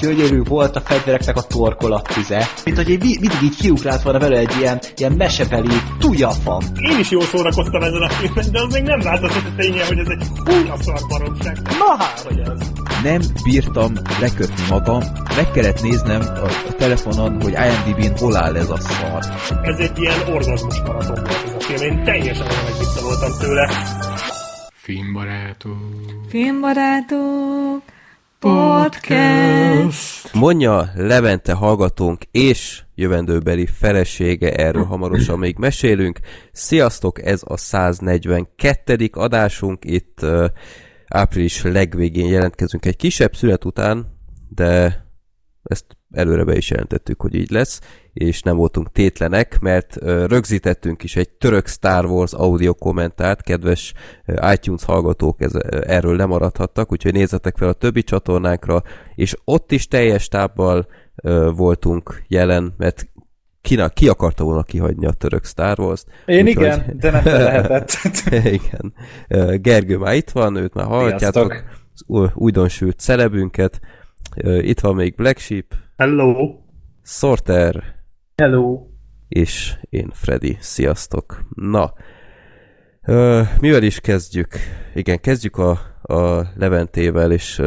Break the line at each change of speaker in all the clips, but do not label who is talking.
gyönyörű volt a fegyvereknek a torkolattize, mint hogy egy, mindig így kiugrált volna vele egy ilyen, ilyen mesebeli tujafam.
Én is jól szórakoztam ezen a filmen, de az még nem változott a ténye, hogy ez egy húnya szar baromság.
Na hát, hogy ez.
Nem bírtam lekötni magam, meg kellett néznem a, a telefonon, hogy IMDb-n hol áll ez a szar.
Ez egy ilyen orgazmus maraton volt ez a film, én teljesen olyan voltam tőle.
Filmbarátok.
Filmbarátok. Podcast.
Mondja Levente hallgatónk és jövendőbeli felesége, erről hamarosan még mesélünk. Sziasztok, ez a 142. adásunk, itt uh, április legvégén jelentkezünk egy kisebb szület után, de ezt előre be is jelentettük, hogy így lesz, és nem voltunk tétlenek, mert rögzítettünk is egy török Star Wars audio kommentárt, kedves iTunes hallgatók ez, erről lemaradhattak, úgyhogy nézzetek fel a többi csatornánkra, és ott is teljes tábbal voltunk jelen, mert ki, ki akarta volna kihagyni a török Star Wars-t.
Én úgy, igen, de nem lehetett.
igen. Gergő már itt van, őt már hallhatjátok. Újdonsült celebünket. Itt van még Black Sheep.
Hello.
Sorter.
Hello.
És én Freddy. Sziasztok. Na, mivel is kezdjük? Igen, kezdjük a, a Leventével, és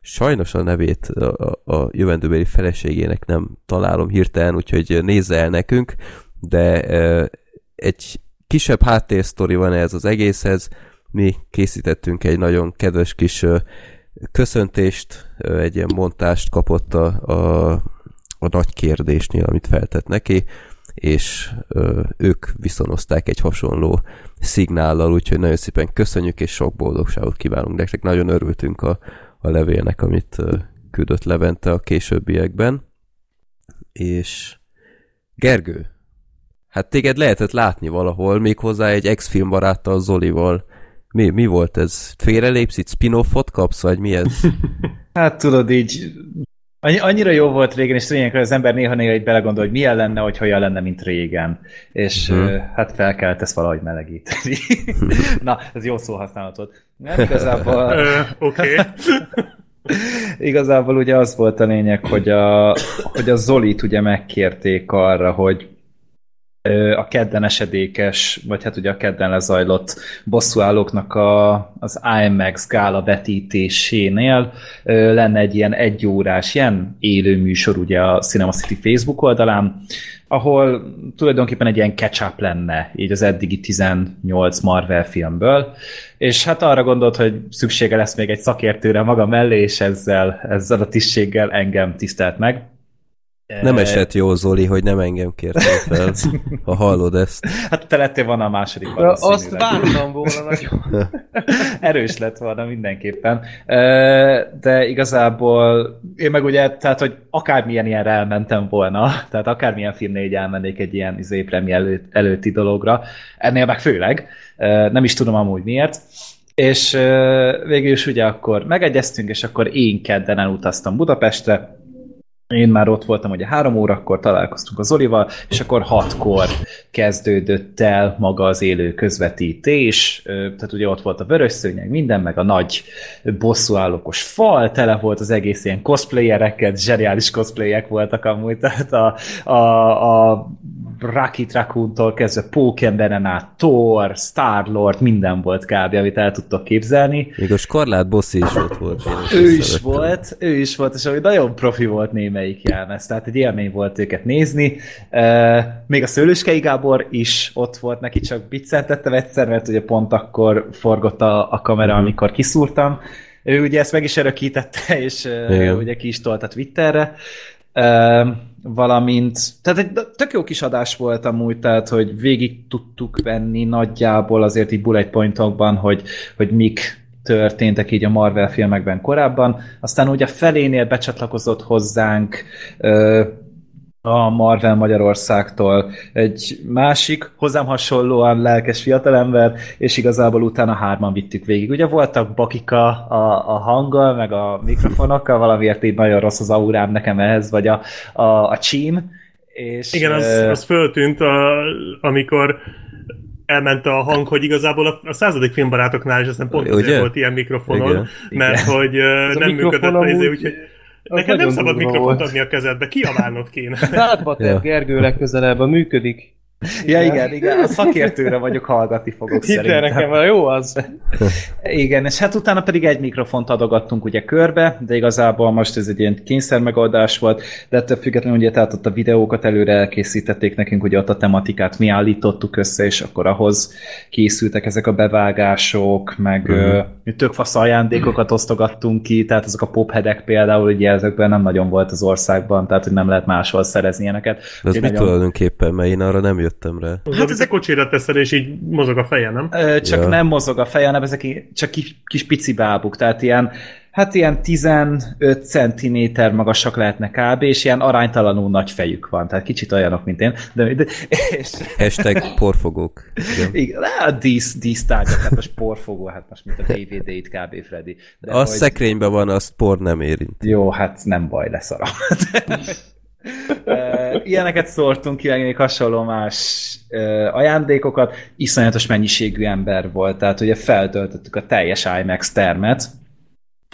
sajnos a nevét a, a jövendőbeli feleségének nem találom hirtelen, úgyhogy nézze el nekünk, de egy kisebb háttérsztori van ez az egészhez. Mi készítettünk egy nagyon kedves kis köszöntést, egy ilyen montást kapott a, a, a nagy kérdésnél, amit feltett neki, és ők viszonozták egy hasonló szignállal, úgyhogy nagyon szépen köszönjük, és sok boldogságot kívánunk nektek. Nagyon örültünk a, a levélnek, amit küldött Levente a későbbiekben. És Gergő, hát téged lehetett látni valahol, méghozzá egy ex-film baráttal, Zolival mi, mi volt ez? Félrelépsz itt, spin-offot kapsz, vagy mi ez?
hát tudod így, annyira jó volt régen, és tényleg az ember néha-néha egy belegondol, hogy milyen lenne, hogy olyan lenne, mint régen. És uh-huh. uh, hát fel kellett ezt valahogy melegíteni. Na, ez jó szóhasználatot. Nem igazából...
Oké.
Igazából ugye az volt a lényeg, hogy a, hogy a Zolit ugye megkérték arra, hogy a kedden esedékes, vagy hát ugye a kedden lezajlott bosszúállóknak a, az IMAX gála vetítésénél lenne egy ilyen egyórás, ilyen élő műsor ugye a Cinema City Facebook oldalán, ahol tulajdonképpen egy ilyen catch-up lenne így az eddigi 18 Marvel filmből, és hát arra gondolt, hogy szüksége lesz még egy szakértőre maga mellé, és ezzel, ezzel a tisztséggel engem tisztelt meg.
Nem esett jó, Zoli, hogy nem engem kértél fel, ha hallod ezt.
Hát te lettél volna a második
Azt vártam volna nagyon.
Erős lett volna mindenképpen. De igazából én meg ugye, tehát, hogy akármilyen ilyen elmentem volna, tehát akármilyen filmnél így elmennék egy ilyen izé, premi előtt, előtti dologra, ennél meg főleg, nem is tudom amúgy miért, és végül is ugye akkor megegyeztünk, és akkor én kedden elutaztam Budapestre, én már ott voltam, ugye három órakor találkoztunk az Olival, és akkor hatkor kezdődött el maga az élő közvetítés, tehát ugye ott volt a vörös szőnyeg, minden, meg a nagy bosszúállókos fal, tele volt az egész ilyen cosplayereket, zseniális cosplayek voltak amúgy, tehát a, a, a Rocket Raccoon-tól kezdve Pókemberen át, Thor, Star-Lord, minden volt kb. amit el tudtok képzelni.
Még a Skarlát Boss is ott volt.
Ő is szerettem. volt, ő is volt, és ami nagyon profi volt némelyik jelmez, tehát egy élmény volt őket nézni. Még a Szőlőskei Gábor is ott volt, neki csak biccentettem egyszer, mert ugye pont akkor forgott a, a kamera, uh-huh. amikor kiszúrtam. Ő ugye ezt meg is örökítette, és Igen. ugye ki is tolt a Twitterre valamint, tehát egy tök jó kis adás volt amúgy, tehát hogy végig tudtuk venni nagyjából azért így bullet pointokban, hogy, hogy mik történtek így a Marvel filmekben korábban. Aztán ugye a felénél becsatlakozott hozzánk a Marvel Magyarországtól egy másik, hozzám hasonlóan lelkes fiatalember, és igazából utána hárman vittük végig. Ugye voltak bakika a, a hanggal, meg a mikrofonokkal, valamiért így nagyon rossz az aurám nekem ehhez, vagy a, a, a csím. És,
Igen, az, az föltűnt, a, amikor elment a hang, hogy igazából a, a századik filmbarátoknál is aztán pont azért volt ilyen mikrofonon, Igen. mert Igen. hogy uh, nem működött az izé, úgyhogy Neked nem szabad mikrofont
volt.
adni a kezedbe, kiabálnod kéne.
Hátba tett
Ja.
Gergő legközelebb, a működik.
Ja, igen, igen, a szakértőre vagyok, hallgatni fogok
Hidd
szerintem.
nekem, jó az.
Igen, és hát utána pedig egy mikrofont adogattunk ugye körbe, de igazából most ez egy ilyen kényszer megoldás volt, de ettől függetlenül ugye tehát ott a videókat előre elkészítették nekünk, ugye ott a tematikát mi állítottuk össze, és akkor ahhoz készültek ezek a bevágások, meg
Mhm.
uh-huh. tök fasz ajándékokat osztogattunk ki, tehát ezek a popheadek például, ugye ezekben nem nagyon volt az országban, tehát hogy nem lehet máshol szerezni ilyeneket.
De
Úgyhogy
mit
nagyon-
tulajdonképpen, mert én arra nem jöttem rá.
Hát ezek kocsira teszed, és így mozog a feje, nem?
Ö, csak
Ja.
nem mozog a feje, hanem ezek csak kis, kis pici bábuk, tehát ilyen, hát ilyen 15 centiméter magasak lehetnek kb, és ilyen aránytalanul nagy fejük van, tehát kicsit olyanok, mint én, de, de és,
Hashtag porfogók. Igen.
igen, a dísz, dísztárgyak, hát most porfogó, hát most mint a DVD-it kb. Freddy. De
A
hogy-
szekrényben van, azt por nem érint.
jó, hát nem baj, lesz arra. Ilyeneket szórtunk ki, meg még hasonló más ajándékokat. Iszonyatos mennyiségű ember volt, tehát ugye feltöltöttük a teljes IMAX termet,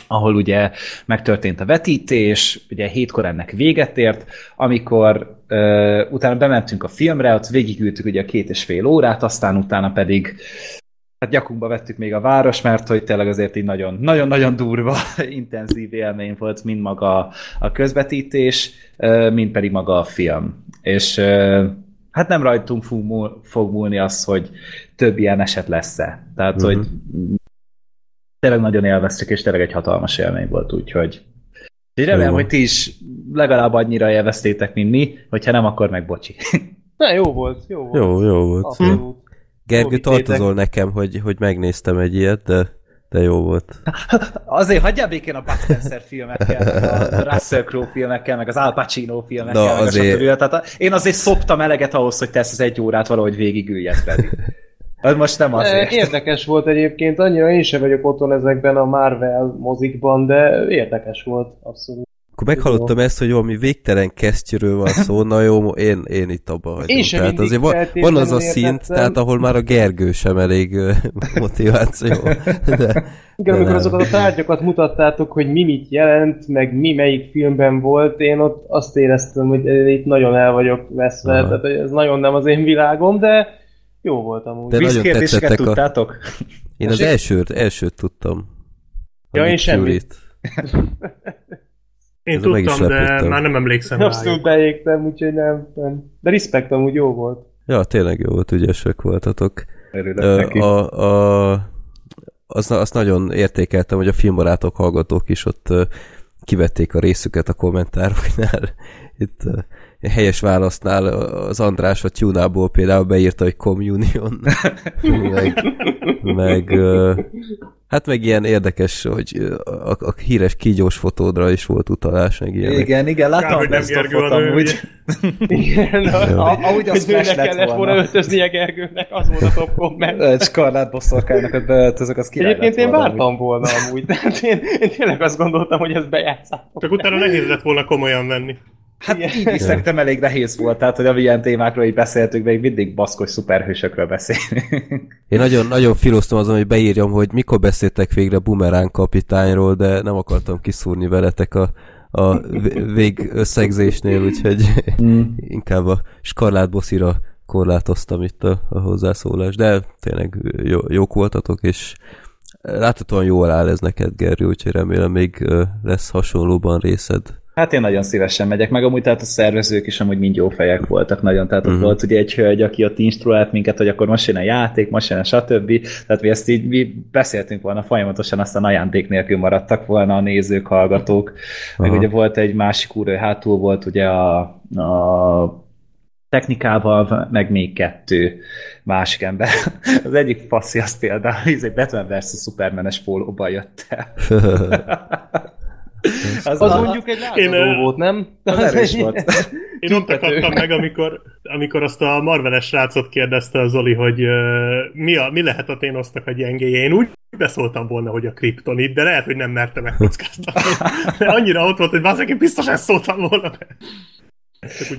ahol ugye megtörtént a vetítés, ugye hétkor ennek véget ért, amikor ö, utána bementünk a filmre, ott végigültük ugye a két és fél órát, aztán utána pedig hát gyakunkba vettük még a város, mert hogy tényleg azért így nagyon- nagyon-nagyon durva, intenzív élmény volt mind maga a közvetítés, mind pedig maga a film. És hát nem rajtunk fog, múl, fog múlni az, hogy több ilyen eset lesz-e. Tehát,
Mhm.
uh-huh. hogy tényleg nagyon élveztük, és tényleg egy hatalmas élmény volt, úgyhogy így remélem,
Jó.
hogy ti is legalább annyira élveztétek, mint mi, hogyha nem, akkor meg bocsi.
Na, jó volt, jó volt.
Jó, jó volt.
Abszolút.
Gergő, tartozol nekem, hogy, hogy megnéztem egy ilyet, de, de jó volt.
Azért hagyjál békén a Bud Spencer filmekkel, a Russell Crowe filmekkel, meg az Al Pacino filmekkel,
Na,
meg a
azért-
stb. Tehát a- én azért szoptam eleget ahhoz, hogy te ezt az egy órát valahogy végigüljesz pedig. Most nem azért.
Érdekes volt egyébként, annyira én sem vagyok otthon ezekben a Marvel mozikban, de érdekes volt, abszolút.
Akkor meghallottam ezt, hogy valami végtelen kesztyűről van szó, na jó, én, én itt abba hagyom.
Én sem
tehát azért van, van az a szint,
értettem.
tehát ahol már a Gergő sem elég motiváció. De,
Igen,
De
amikor
nem.
azokat a tárgyakat mutattátok, hogy mi mit jelent, meg mi melyik filmben volt, én ott azt éreztem, hogy itt nagyon el vagyok veszve,
Aha.
tehát ez nagyon nem az én világom, de jó volt amúgy.
De nagyon tetszettek a-
tudtátok?
én az elsőt, elsőt tudtam.
Ja, én semmit.
Én
is
tudtam, de már nem emlékszem
Abszolút
rájuk.
beégtem, úgyhogy nem, nem. De respekt amúgy jó volt.
Ja, tényleg jó volt, ügyesek voltatok.
Örülök
a, a, az, azt nagyon értékeltem, hogy a filmbarátok hallgatók is ott kivették a részüket a kommentároknál. Itt helyes válasznál az András a Tunából például beírta, hogy Communion. meg, meg hát meg ilyen érdekes, hogy ö, a, a híres kígyós fotódra is volt utalás, meg ilyenek.
Igen, igen,
Kár,
láttam
hogy
a
Gergő
of-ot
a nő,
amúgy.
Igen,
A- Ahogy az
hogy
flash lett
kellett volna
volna.
öltöznie Gergőnek, az volt a top komment.
Egy Skarlát bosszorkányokat beöltözök, az király
Egyébként én vártam volna amúgy, tehát én, én tényleg azt gondoltam, hogy ezt bejátszátok.
Csak utána nehéz lett volna komolyan venni.
Hát
Igen.
így is szerintem elég nehéz volt, tehát hogy amilyen témákról így beszéltünk, még mindig baszkos szuperhősökről beszélünk.
Én nagyon, nagyon filoztam azon, hogy beírjam, hogy mikor beszéltek végre Bumerán kapitányról, de nem akartam kiszúrni veletek a, a vé- végösszegzésnél, úgyhogy inkább a Skarlát Bosszira korlátoztam itt a, a hozzászólás, de tényleg jó, jók voltatok, és láthatóan jól áll ez neked, Gergő, úgyhogy remélem még lesz hasonlóban részed.
Hát én nagyon szívesen megyek, meg amúgy tehát a szervezők is amúgy mind jó fejek voltak nagyon, tehát ott
Mhm.
volt ugye egy hölgy, aki ott instruált minket, hogy akkor most jön a játék, most jön a stb. Tehát mi ezt így mi beszéltünk volna folyamatosan, aztán ajándék nélkül maradtak volna a nézők, hallgatók. Meg
Aha.
ugye volt egy másik úr, ő hátul volt ugye a, a technikával, meg még kettő másik ember. Az egyik faszi az például, ez egy Batman vs. Superman-es pólóban jött el. Az,
Az
a-
mondjuk egy
Én, ö,
volt, nem?
az erős volt.
Én ott akadtam meg, amikor, amikor azt a Marveles srácot kérdezte a Zoli, hogy uh, mi, a, mi lehet a Thanosnak a gyengéje. Én úgy beszóltam volna, hogy a kriptonit, de lehet, hogy nem merte megkockáztatni. De annyira ott volt, hogy bazdmeg, én biztos ezt szóltam volna be.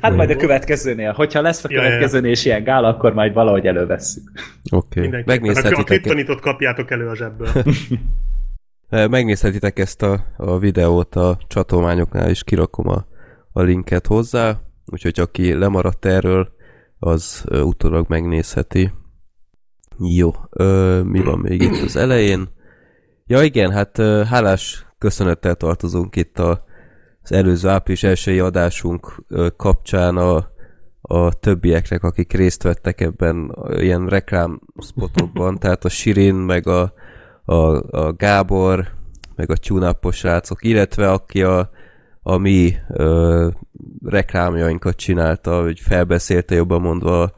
Hát majd a következőnél. Hogyha lesz a következőnél is ilyen gála, akkor majd valahogy elővesszük.
Oké, okay.
Mindenképpen. A
megnézhetitek.
kriptonitot kapjátok elő a zsebből.
Megnézhetitek ezt a, a videót a csatolmányoknál, és kirakom a, a linket hozzá, úgyhogy aki lemaradt erről, az utólag megnézheti. Jó, ö, mi van még itt az elején? Ja igen, hát hálás köszönettel tartozunk itt a, az előző április elsői adásunk kapcsán a, a többieknek, akik részt vettek ebben ilyen reklámspotokban, tehát a Sirin, meg a, a, a Gábor, meg a srácok, illetve aki a, a mi ö, reklámjainkat csinálta, hogy felbeszélte jobban mondva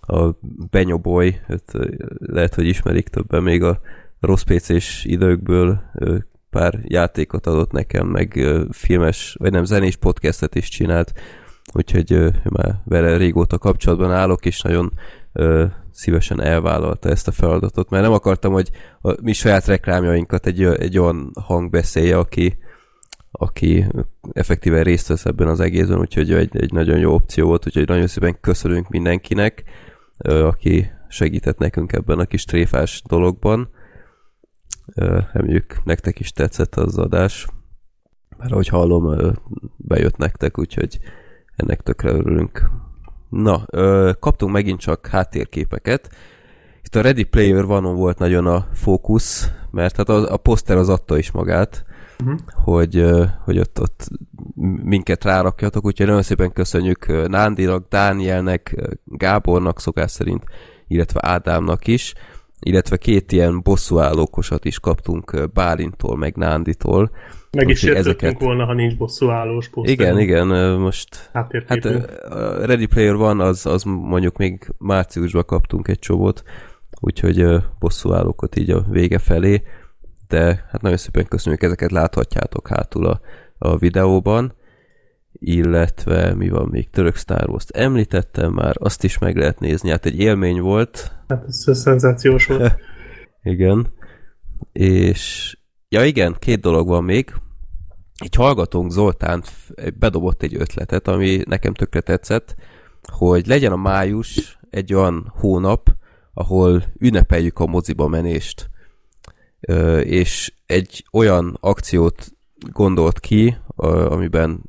a, Benyoboy, ö, lehet, hogy ismerik többen még a rossz PC-s időkből ö, pár játékot adott nekem, meg ö, filmes, vagy nem, zenés podcastet is csinált, úgyhogy ö, már vele régóta kapcsolatban állok, és nagyon ö, szívesen elvállalta ezt a feladatot, mert nem akartam, hogy a mi saját reklámjainkat egy, egy olyan hang beszélje, aki, aki effektíven részt vesz ebben az egészben, úgyhogy egy, egy nagyon jó opció volt, úgyhogy nagyon szépen köszönünk mindenkinek, ö, aki segített nekünk ebben a kis tréfás dologban. Ö, Reméljük nektek is tetszett az adás, mert ahogy hallom, bejött nektek, úgyhogy ennek tökre örülünk. Na, ö, kaptunk megint csak háttérképeket. Itt a Ready Player One-on volt nagyon a fókusz, mert hát a, a poszter az adta is magát, uh-huh. hogy, hogy ott, ott minket rárakjatok, úgyhogy nagyon szépen köszönjük Nándinak, Dánielnek, Gábornak szokás szerint, illetve Ádámnak is, illetve két ilyen bosszúállókosat is kaptunk Bálintól, meg Nánditól.
Meg is értettünk volna, ha nincs bosszúállós poszter.
Igen, igen, most Hát ö, a Ready Player van, az, az mondjuk még márciusban kaptunk egy csomót, úgyhogy bosszúállókat így a vége felé, de hát nagyon szépen köszönjük, ezeket láthatjátok hátul a, a videóban, illetve mi van még, török Star Wars-t említettem már, azt is meg lehet nézni, hát egy élmény volt,
Hát ez szenzációs volt.
igen, és ja igen, két dolog van még, egy hallgatónk Zoltán bedobott egy ötletet, ami nekem tökre tetszett, hogy legyen a május egy olyan hónap, ahol ünnepeljük a moziba menést. És egy olyan akciót gondolt ki, amiben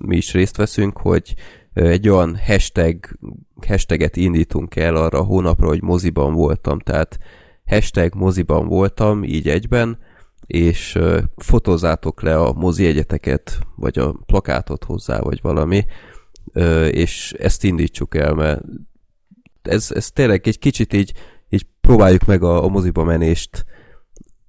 mi is részt veszünk, hogy egy olyan hashtag, hashtaget indítunk el arra a hónapra, hogy moziban voltam. Tehát hashtag moziban voltam, így egyben, és fotózátok le a mozi egyeteket, vagy a plakátot hozzá, vagy valami, és ezt indítsuk el, mert ez, ez tényleg egy kicsit így, így próbáljuk meg a, a moziba menést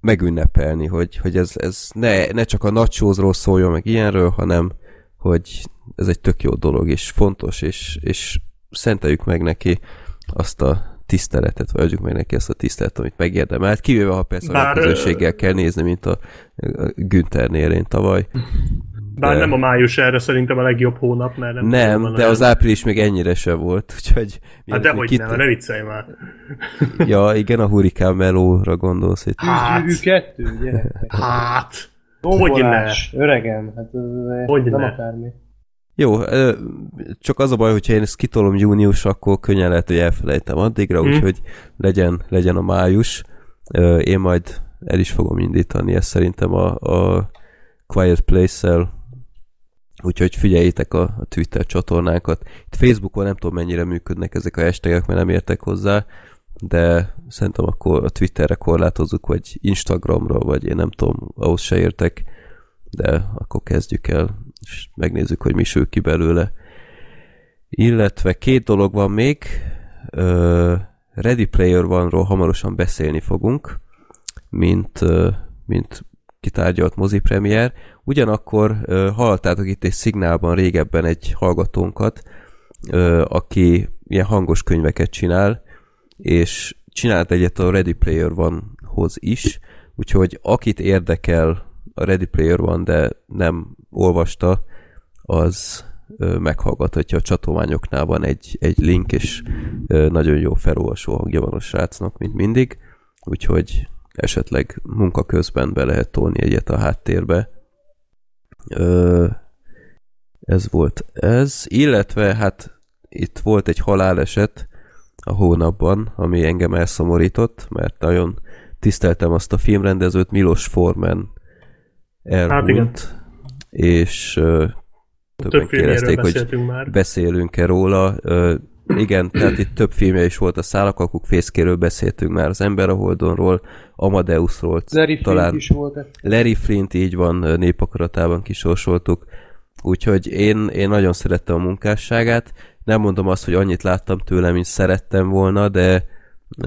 megünnepelni, hogy, hogy ez, ez ne, ne csak a nagysózról szóljon meg ilyenről, hanem hogy ez egy tök jó dolog, és fontos, és, és szenteljük meg neki azt a tiszteletet, vagy adjuk meg neki azt a tiszteletet, amit megérdemelt, kivéve ha persze
Bár,
a közösséggel kell nézni, mint a, a Günthernél én tavaly.
Bár
de-
nem a május erre szerintem a legjobb hónap, mert nem...
Nem, de az április még ennyire se volt, úgyhogy...
Hát dehogy
még
nem, ne viccelj már.
Ja, igen, a Hurrikán Melóra gondolsz itt.
Hát.
Kettő.
Hát...
Tombolás, öregem, hát ez
Hogy
nem
ne?
akármi.
Jó, csak az a baj, hogyha én ezt kitolom június, akkor könnyen lehet, hogy elfelejtem addigra,
Hm.
úgyhogy legyen, legyen a május. Én majd el is fogom indítani ezt szerintem a, a Quiet Place-szel, úgyhogy figyeljétek a, a Twitter csatornákat. Itt Facebookon nem tudom mennyire működnek ezek a hashtagek, mert nem értek hozzá, de szerintem akkor a Twitterre korlátozzuk, vagy Instagramra, vagy én nem tudom, ahhoz se értek, de akkor kezdjük el, és megnézzük, hogy mi sül ki belőle. Illetve két dolog van még, Ready Player One-ról hamarosan beszélni fogunk, mint, mint kitárgyalt mozi premier. Ugyanakkor hallottátok itt egy szignálban régebben egy hallgatónkat, aki ilyen hangos könyveket csinál, és csinált egyet a Ready Player One-hoz is, úgyhogy akit érdekel a Ready Player One, de nem olvasta, az meghallgathatja a csatolmányoknál van egy, egy link, és nagyon jó felolvasó hangja van a srácnak, mint mindig, úgyhogy esetleg munka közben be lehet tolni egyet a háttérbe. Ez volt ez, illetve hát itt volt egy haláleset a hónapban, ami engem elszomorított, mert nagyon tiszteltem azt a filmrendezőt, Milos Forman
Hát igen.
És többen
Több
kérdezték, hogy
beszéltünk már.
beszélünk-e róla. Igen, tehát itt több filmje is volt, a Szálakakuk fészkéről beszéltünk már, az Ember a Holdonról, Amadeusról,
Larry Flint
talán
is volt.
Larry Flint így van, népakaratában kisorsoltuk, úgyhogy én, én nagyon szerettem a munkásságát, nem mondom azt, hogy annyit láttam tőle, mint szerettem volna, de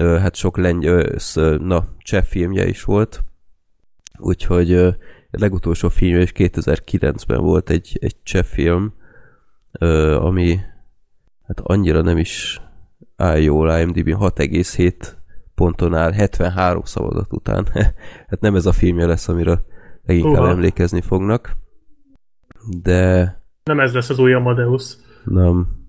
hát sok lengy, na, cseh filmje is volt, úgyhogy legutolsó filmje is 2009-ben volt egy, egy cseh film, ö, ami hát annyira nem is áll jól, IMDb 6,7 ponton áll, 73 szavazat után. hát nem ez a filmje lesz, amire leginkább
Uha.
emlékezni fognak. De
Nem ez lesz az új Amadeus.
nem.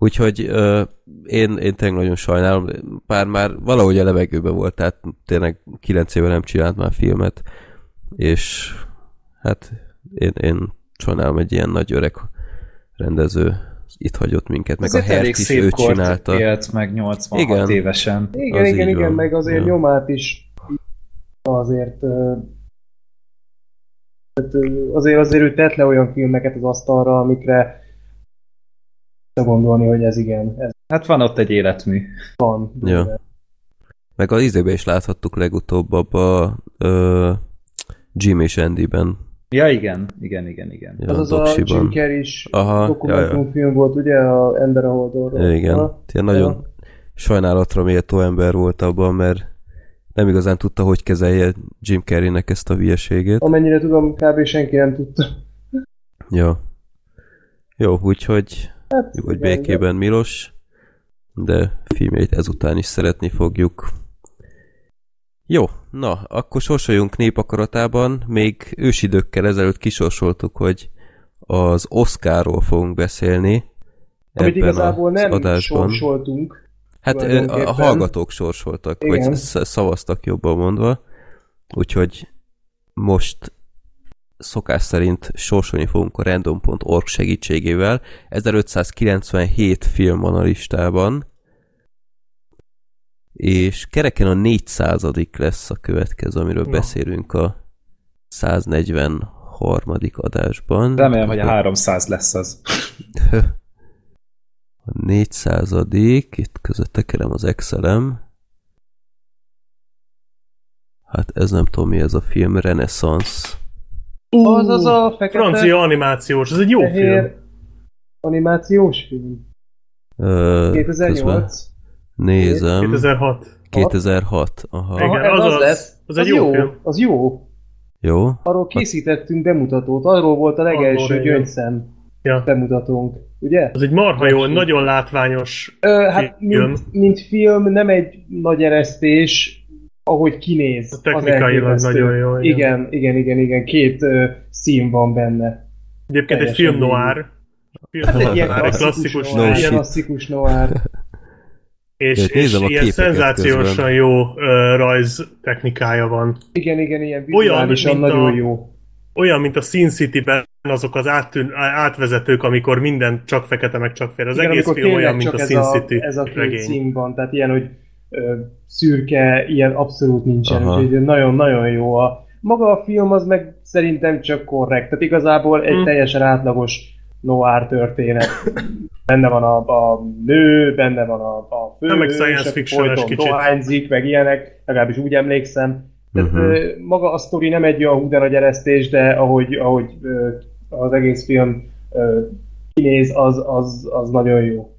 Úgyhogy ö, én, én tényleg nagyon sajnálom, bár már valahogy a levegőben volt, tehát tényleg 9 éve nem csinált már filmet, és hát én, én sajnálom egy ilyen nagy öreg rendező itt hagyott minket, meg
Azért
a Hert is
szép
ő csinálta.
élt meg 86
Igen.
évesen.
Igen,
Az
igen, igen,
van.
meg azért
Ja.
nyomát is azért ö, azért, azért ő tett le olyan filmeket az asztalra, amikre gondolni, hogy ez igen, ez
Hát van ott egy életmű.
van.
Ja. Meg az izébe is láthattuk legutóbb abba ö, Jim és Andy-ben.
Ja, igen, igen, igen, igen.
Ja,
Az az a. Jim Carrey is
Aha,
dokumentumfilm volt, ugye, a Ember a Holdonról.
Igen,
Ha?
ilyen nagyon sajnálatra méltó ember volt abban, mert nem igazán tudta, hogy kezelje Jim Carreynek ezt a hülyeségét.
Amennyire tudom, kb. senki nem tudta.
Ja. Jó, úgyhogy
Hát,
nyugodj
igen,
békében Milos, de filmjeit ezután is szeretni fogjuk. Jó, na, akkor sorsoljunk népakaratában. Még ősidőkkel ezelőtt kisorsoltuk, hogy az Oscarról fogunk beszélni.
Amit
ebben
igazából
az
nem
adásban.
sorsoltunk.
Hát a hallgatók sorsoltak,
Igen.
vagy sz- szavaztak jobban mondva. Úgyhogy most szokás szerint sorsolni fogunk a random.org segítségével. 1597 film van a listában, és kereken a 400 lesz a következő, amiről
Na.
beszélünk a 143. adásban.
Remélem, hogy a 300 lesz az.
A 400 itt között tekerem az Excelem. Hát ez nem tudom mi ez a film, Renaissance.
Az az a fekete,
Francia animációs, ez egy jó film.
fehér animációs film.
Ö, közben
2008.
Nézem.
2006.
2006. Aha.
Igen,
Aha, ez
az
az,
az.
lesz.
Az egy jó
jó
film.
Az jó.
Jó.
Arról készítettünk bemutatót, arról volt a legelső
igen.
gyöngyszem
Ja.
bemutatónk, ugye?
Az egy marha jó, nagyon látványos.
Ö, hát
Film.
mint, mint film nem egy nagy eresztés, ahogy kinéz. az
Technikailag nagyon jó, igen.
Igen, igen, igen, igen. Két ö, szín van benne.
Egyébként egy
Teljesen
film
végig.
noir. Film
Hát egy ilyen
noir, egy
klasszikus,
klasszikus
noir,
No
ilyen klasszikus noir.
És,
Én
és
a
ilyen szenzációsan
közben.
jó ö, rajz technikája van.
Igen, igen, ilyen
Olyan,
vizuálisan
mint
nagyon
a-
jó.
Olyan, mint a Sin City-ben azok az áttűn, átvezetők, amikor minden csak fekete, meg csak fehér. Az
Igen,
egész film olyan, mint a Sin
ez a,
City
ez a két
regény.
szín van, tehát ilyen, hogy ö, szürke, ilyen abszolút nincsen, úgyhogy nagyon-nagyon jó. A, maga a film az meg szerintem csak korrekt, tehát igazából egy
Hm.
teljesen átlagos noir történet. Benne van a, a nő, benne van a, a fő,
Nem, meg science fiction-es kicsit.
dohányzik, meg ilyenek, legalábbis úgy emlékszem. Tehát ö, maga a sztori nem egy olyan hú de nagy eresztés, de ahogy, ahogy az egész film kinéz, az, az, az nagyon jó.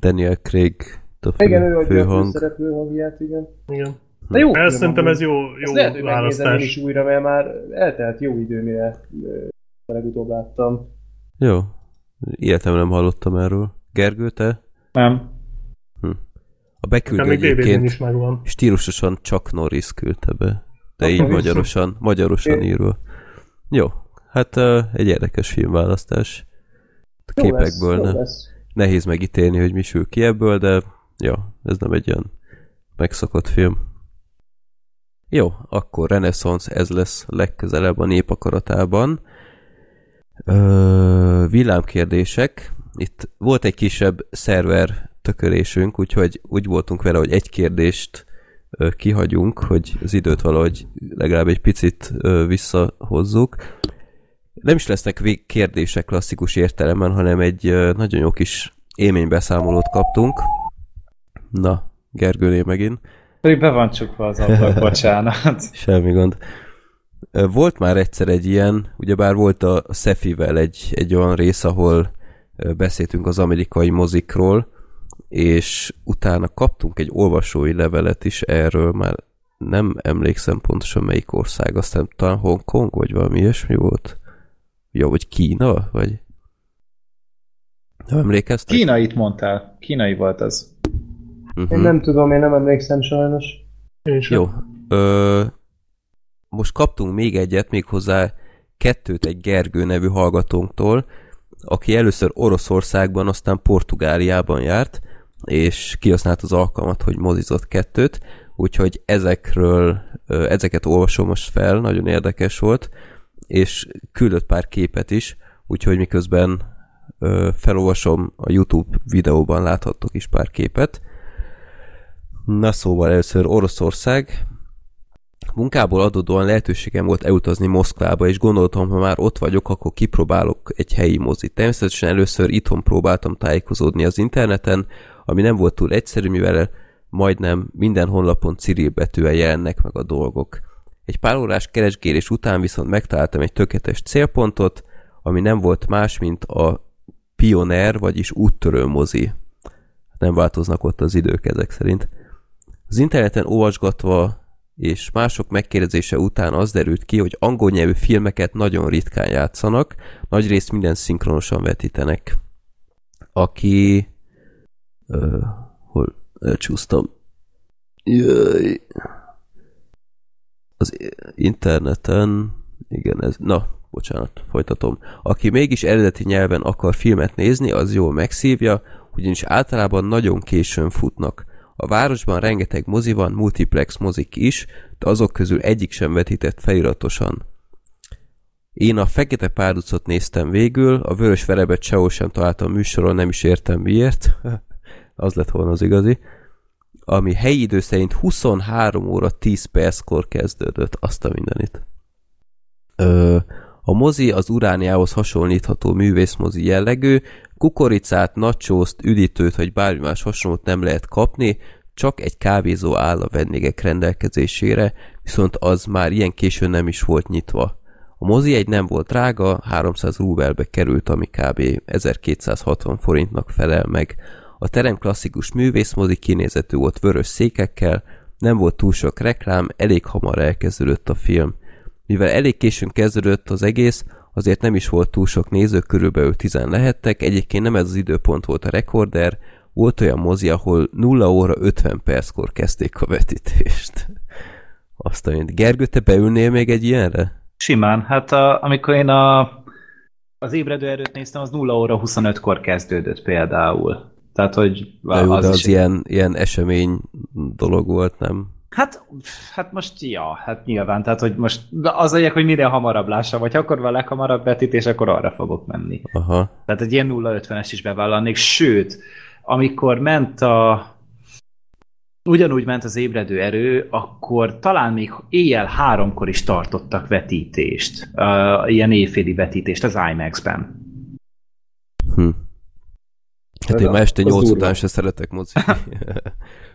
Daniel Craig a fő,
Igen, ő adja a
főhang.
főszereplő hangját, igen.
Igen.
De jó
Ez szerintem ez jó,
Ezt
jó
lehet, hogy megnézem én is
választás.
újra, mert már eltelt jó idő, mire legutóbb láttam.
Jó. Életemben nem hallottam erről. Gergő, te?
Nem.
A
Nekem
beküldő egyébként
is megvan.
stílusosan Chuck Norris küldte be. De így magyarosan, magyarosan írva. Jó. Hát uh, egy érdekes filmválasztás. A
Jó lesz,
képekből
jó
ne,
lesz.
nehéz megítélni, hogy mi sül ki ebből, de ja, ez nem egy olyan megszokott film. Jó, akkor Renaissance ez lesz legközelebb a népakaratában. Ö, villámkérdések. Itt volt egy kisebb szerver tökölésünk, úgyhogy úgy voltunk vele, hogy egy kérdést ö, kihagyunk, hogy az időt valahogy legalább egy picit ö, visszahozzuk. Nem is lesznek vég kérdések klasszikus értelemben, hanem egy ö, nagyon jó kis élménybeszámolót kaptunk. Na, Gergőné megint.
Pedig be van csukva az ablak, bocsánat.
Semmi gond. Volt már egyszer egy ilyen, ugyebár volt a Szefivel egy, egy olyan rész, ahol beszéltünk az amerikai mozikról, és utána kaptunk egy olvasói levelet is erről, már nem emlékszem pontosan melyik ország, aztán talán Hongkong, vagy valami ilyesmi volt. Jó, vagy Kína, vagy... Nem emlékeztek?
Kínait mondtál. Kínai volt az.
Uh-huh.
Én nem tudom, én nem emlékszem sajnos.
Én sem.
Jó. Ö, most kaptunk még egyet, méghozzá kettőt egy Gergő nevű hallgatónktól, aki először Oroszországban, aztán Portugáliában járt, és kihasznált az alkalmat, hogy mozizott kettőt, úgyhogy ezekről, ezeket olvasom most fel, nagyon érdekes volt, és küldött pár képet is, úgyhogy miközben felolvasom, a YouTube videóban láthattok is pár képet. Na szóval először Oroszország. Munkából adódóan lehetőségem volt elutazni Moszkvába, és gondoltam, ha már ott vagyok, akkor kipróbálok egy helyi mozit. Természetesen először itthon próbáltam tájékozódni az interneten, ami nem volt túl egyszerű, mivel majdnem minden honlapon Cyril betűvel jelennek meg a dolgok. Egy pár órás keresgélés után viszont megtaláltam egy tökéletes célpontot, ami nem volt más, mint a Pioneer, vagyis úttörő mozi. Nem változnak ott az idők ezek szerint. Az interneten olvasgatva és mások megkérdezése után az derült ki, hogy angol nyelvű filmeket nagyon ritkán játszanak, nagyrészt minden szinkronosan vetítenek. Aki... Ö, hol elcsúsztam? Jöjj. Az interneten... Igen, ez... Na, bocsánat, folytatom. Aki mégis eredeti nyelven akar filmet nézni, az jól megszívja, ugyanis általában nagyon későn futnak. A városban rengeteg mozi van, multiplex mozik is, de azok közül egyik sem vetített feliratosan. Én a Fekete Párducot néztem végül, a Vörös Verebet sehol sem találtam műsoron, nem is értem miért. az lett volna az igazi. Ami helyi idő szerint 23 óra 10 perckor kezdődött, azt a mindenit. Ö, a mozi az urániához hasonlítható művészmozi jellegű, kukoricát, nacsózt, üdítőt vagy bármi más hasonlót nem lehet kapni, csak egy kávézó áll a vendégek rendelkezésére, viszont az már ilyen későn nem is volt nyitva. A mozi egy nem volt drága, 300 rubelbe került, ami kb. 1260 forintnak felel meg. A terem klasszikus művészmozi kinézetű volt vörös székekkel, nem volt túl sok reklám, elég hamar elkezdődött a film. Mivel elég későn kezdődött az egész, azért nem is volt túl sok néző, körülbelül 10 lehettek, egyébként nem ez az időpont volt a rekorder, volt olyan mozi, ahol 0 óra 50 perckor kezdték a vetítést. Azt a. Gergő, te beülnél még egy ilyenre?
Simán. Hát a, amikor én a, az ébredő erőt néztem, az 0 óra 25-kor kezdődött például. Tehát, hogy
De
az,
az
is
ilyen, ilyen esemény dolog volt, nem?
Hát, hát most, ja, hát nyilván, tehát, hogy most az a hogy minél hamarabb lássam, vagy akkor van a leghamarabb vetítés, akkor arra fogok menni.
Aha.
Tehát egy ilyen 0-50-es is bevállalnék, sőt, amikor ment a ugyanúgy ment az ébredő erő, akkor talán még éjjel háromkor is tartottak vetítést, uh, ilyen éjféli vetítést az IMAX-ben.
Hm. Hát én ma este
az
8
durva.
után se szeretek mozizni.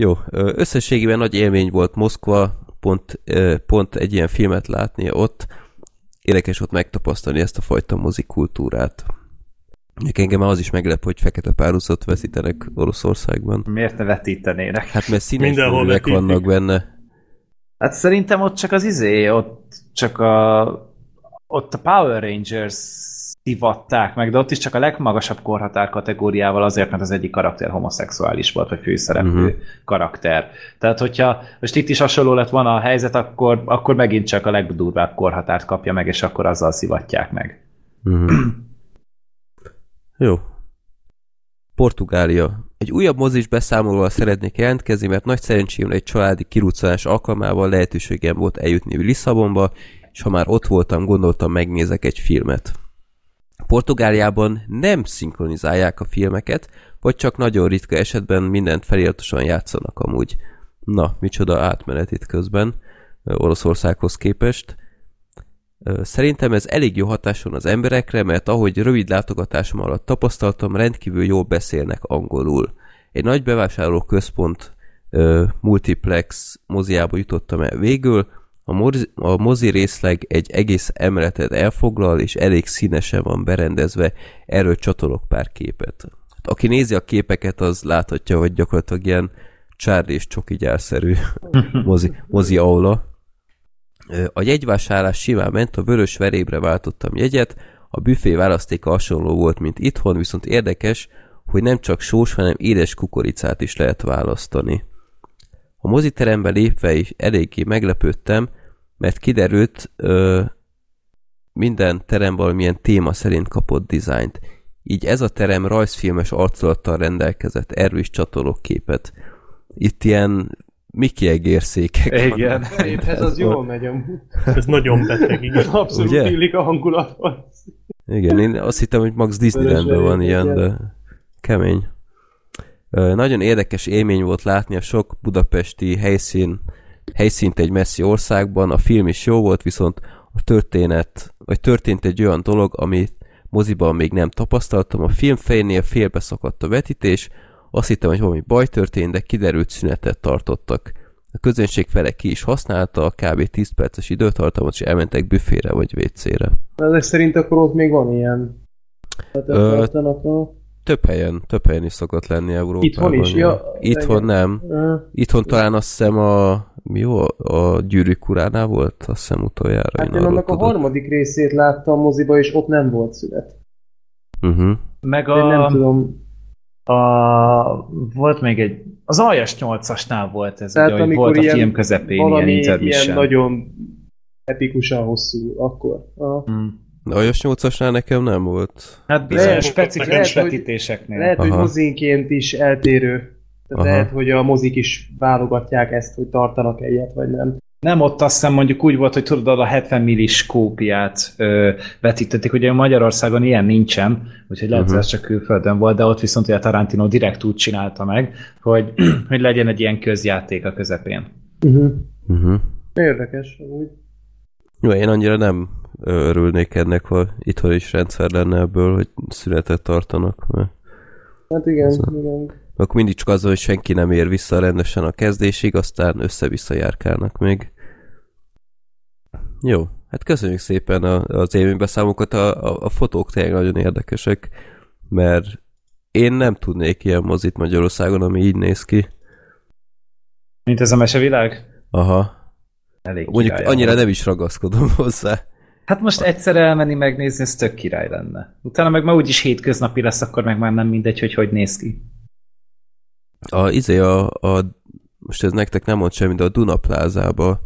Jó, összességében nagy élmény volt Moszkva, pont, pont egy ilyen filmet látni ott. Érdekes ott megtapasztalni ezt a fajta mozikultúrát. Még engem már az is meglep, hogy fekete párhuzat veszítenek Oroszországban.
Miért ne vetítenének?
Hát mert színes művek vannak benne.
Hát szerintem ott csak az izé, ott csak a ott a Power Rangers szivatták meg, de ott is csak a legmagasabb korhatár kategóriával azért, mert az egyik karakter homoszexuális volt, vagy főszereplő uh-huh. karakter. Tehát, hogyha most itt is hasonló lett volna a helyzet, akkor, akkor megint csak a legdurvább korhatárt kapja meg, és akkor azzal szivatják meg.
Mhm. Jó. Portugália. Egy újabb mozis beszámolóval szeretnék jelentkezni, mert nagy szerencsém egy családi kiruccanás alkalmával lehetőségem volt eljutni Lisszabonba, és ha már ott voltam, gondoltam megnézek egy filmet. Portugáliában nem szinkronizálják a filmeket, vagy csak nagyon ritka esetben mindent feliratosan játszanak amúgy. Na, micsoda átmenet itt közben Oroszországhoz képest. Szerintem ez elég jó hatáson az emberekre, mert ahogy rövid látogatásom alatt tapasztaltam, rendkívül jól beszélnek angolul. Egy nagy bevásárló központ multiplex moziába jutottam el végül, a mozi, a mozi részleg egy egész emeletet elfoglal, és elég színesen van berendezve, erről csatolok pár képet. Hát, aki nézi a képeket, az láthatja, hogy gyakorlatilag ilyen Charlie és Csoki gyárszerű mozi, mozi aula. A jegyvásárlás simán ment, a vörös verébre váltottam jegyet, a büfé választéka hasonló volt, mint itthon, viszont érdekes, hogy nem csak sós, hanem édes kukoricát is lehet választani. A moziterembe lépve is eléggé meglepődtem, mert kiderült, ö, minden terem valamilyen téma szerint kapott dizájnt. Így ez a terem rajzfilmes arculattal rendelkezett, erről is csatolok képet. Itt ilyen Mickey egérszékek
Igen.
Épp ez az jól megy amúgy.
Ez nagyon beteg, igen.
Abszolút
Ugye?
illik a hangulathoz.
Igen, én azt hittem, hogy Max Disneylandben van ilyen,
verék,
de kemény. Nagyon érdekes élmény volt látni a sok budapesti helyszín, helyszínt egy messzi országban, a film is jó volt, viszont a történet, vagy történt egy olyan dolog, amit moziban még nem tapasztaltam. A film fejénél félbeszakadt a vetítés, azt hittem, hogy valami baj történt, de kiderült szünetet tartottak. A közönség fele ki is használta a kb. 10 perces időtartamot, és elmentek büfére vagy WC-re.
Ezek szerint akkor ott még van ilyen. Hát
Ö. Több helyen, több helyen is szokott lenni Európában.
Itthon is? Ja,
Itthon nem. Itthon talán azt hiszem a, mi jó, a gyűrűk uránál volt, azt hiszem utoljára.
Hát
én
én annak a
tudok.
harmadik részét láttam moziba, és ott nem volt szünet.
Uh-huh.
Meg
Én nem
a,
tudom.
a, volt még egy, az aljas 8-asnál volt ez,
Tehát
ugye,
amikor
volt a
ilyen,
film közepén
valami
ilyen
ilyen, nagyon epikusan hosszú, akkor. Aha.
Hmm.
A Jas 8-asnál nekem nem volt.
Hát bizonyos specifikus vetítéseknél.
Lehet, hogy mozinként is eltérő. Tehát
Aha.
lehet, hogy a mozik is válogatják ezt, hogy tartanak egyet, vagy nem.
Nem, ott azt hiszem mondjuk úgy volt, hogy tudod, a 70 millis kópiát ö, vetítették, ugye Magyarországon ilyen nincsen, úgyhogy lehet, hogy ez csak külföldön volt, de ott viszont ugye Tarantino direkt úgy csinálta meg, hogy, hogy legyen egy ilyen közjáték a közepén.
Uh-huh.
Uh-huh.
Érdekes, úgy.
Jó, én annyira nem örülnék ennek, ha itthon is rendszer lenne ebből, hogy szünetet tartanak. Mert
Hát igen,
Ez
igen.
Akkor mindig csak az, hogy senki nem ér vissza rendesen a kezdésig, aztán össze-vissza járkálnak még. Jó, hát köszönjük szépen az élménybeszámokat, a, a, a fotók tényleg nagyon érdekesek, mert én nem tudnék ilyen mozit Magyarországon, ami így néz ki.
Mint ez a mesevilág?
Aha.
Elég
Mondjuk
király
annyira nem is ragaszkodom hozzá.
Hát most egyszer elmenni megnézni, ez tök király lenne. Utána meg már úgyis hétköznapi lesz, akkor meg már nem mindegy, hogy hogy néz ki.
A, izé a, a, most ez nektek nem mond semmi, de a Duna Plázába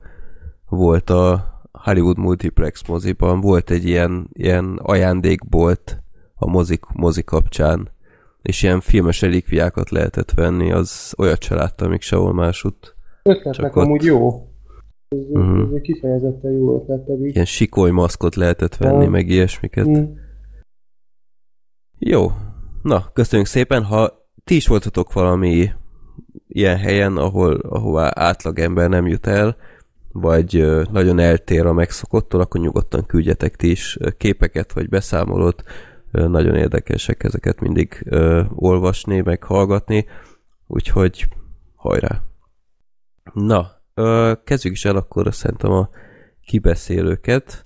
volt a Hollywood Multiplex moziban, volt egy ilyen, ilyen ajándékbolt a mozik, mozi kapcsán, és ilyen filmes relikviákat lehetett venni, az olyat se láttam még sehol másutt.
Ötletnek
ott-
amúgy jó. Ez,
Mhm.
ez egy kifejezetten jó ötlet pedig.
Ilyen sikoly maszkot lehetett venni,
Ah.
meg ilyesmiket.
Mm.
Jó. Na, köszönjük szépen. Ha ti is voltatok valami ilyen helyen, ahol, ahová átlag ember nem jut el, vagy nagyon eltér a megszokottól, akkor nyugodtan küldjetek ti is képeket, vagy beszámolót. Nagyon érdekesek ezeket mindig olvasni, meg hallgatni. Úgyhogy hajrá! Na, kezdjük is el akkor szerintem a kibeszélőket.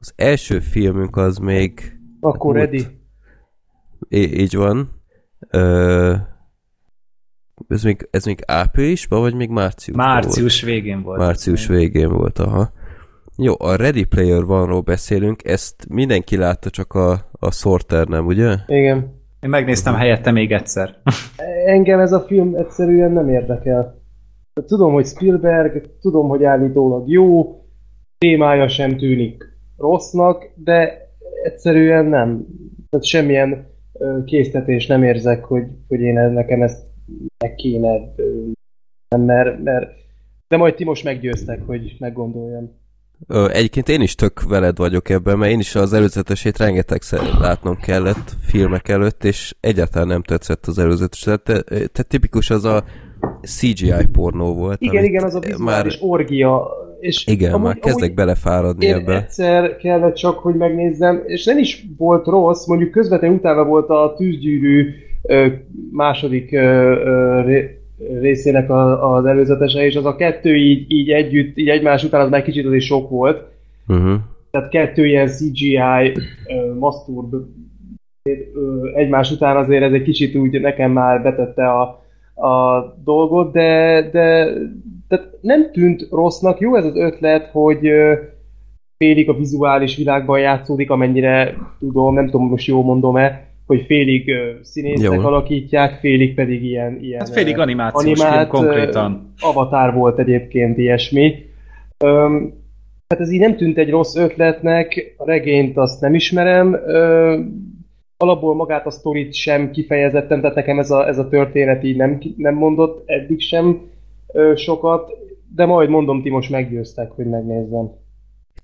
Az első filmünk az még
Akkor ready.
Í- így van. Ö, ez még, ez még áprilisban, vagy még márciusban
Március végén volt.
volt? Március végén volt, aha. Jó, a Ready Player One-ról beszélünk, ezt mindenki látta, csak a, a Sorter nem, ugye?
Igen.
Én megnéztem helyette még egyszer.
Engem ez a film egyszerűen nem érdekel. Tudom, hogy Spielberg, tudom, hogy állítólag jó, témája sem tűnik rossznak, de egyszerűen nem. Tehát semmilyen késztetés nem érzek, hogy, hogy én nekem ezt meg kéne, mert, mert de majd ti most meggyőztek, hogy meggondoljam.
Egyébként én is tök veled vagyok ebben, mert én is az előzetesét rengetegszer látnom kellett filmek előtt, és egyáltalán nem tetszett az előzetes. Tehát, te- tehát tipikus az a, CGI pornó volt.
Igen, igen, az a már... orgia. És
igen, amúgy, már kezdek amúgy belefáradni
én
ebbe.
egyszer kellett csak, hogy megnézzem, és nem is volt rossz, mondjuk közvetlenül utána volt a tűzgyűrű második részének az előzetese, és az a kettő így, így együtt, így egymás után az már kicsit az is sok volt.
Uh-huh.
Tehát kettő ilyen CGI maszturb egymás után azért ez egy kicsit úgy nekem már betette a, a dolgot, de, de tehát nem tűnt rossznak. Jó ez az ötlet, hogy félig a vizuális világban játszódik, amennyire tudom, nem tudom, most jól mondom-e, hogy félig színészek Jó. alakítják, félig pedig ilyen, ilyen
hát félig animációs animált, film konkrétan.
Avatar volt egyébként ilyesmi. Öm, hát ez így nem tűnt egy rossz ötletnek, a regényt azt nem ismerem, öm, alapból magát a sztorit sem kifejezetten, tehát nekem ez a, ez a történet így nem, nem mondott eddig sem ö, sokat, de majd mondom, ti most meggyőztek, hogy megnézzem.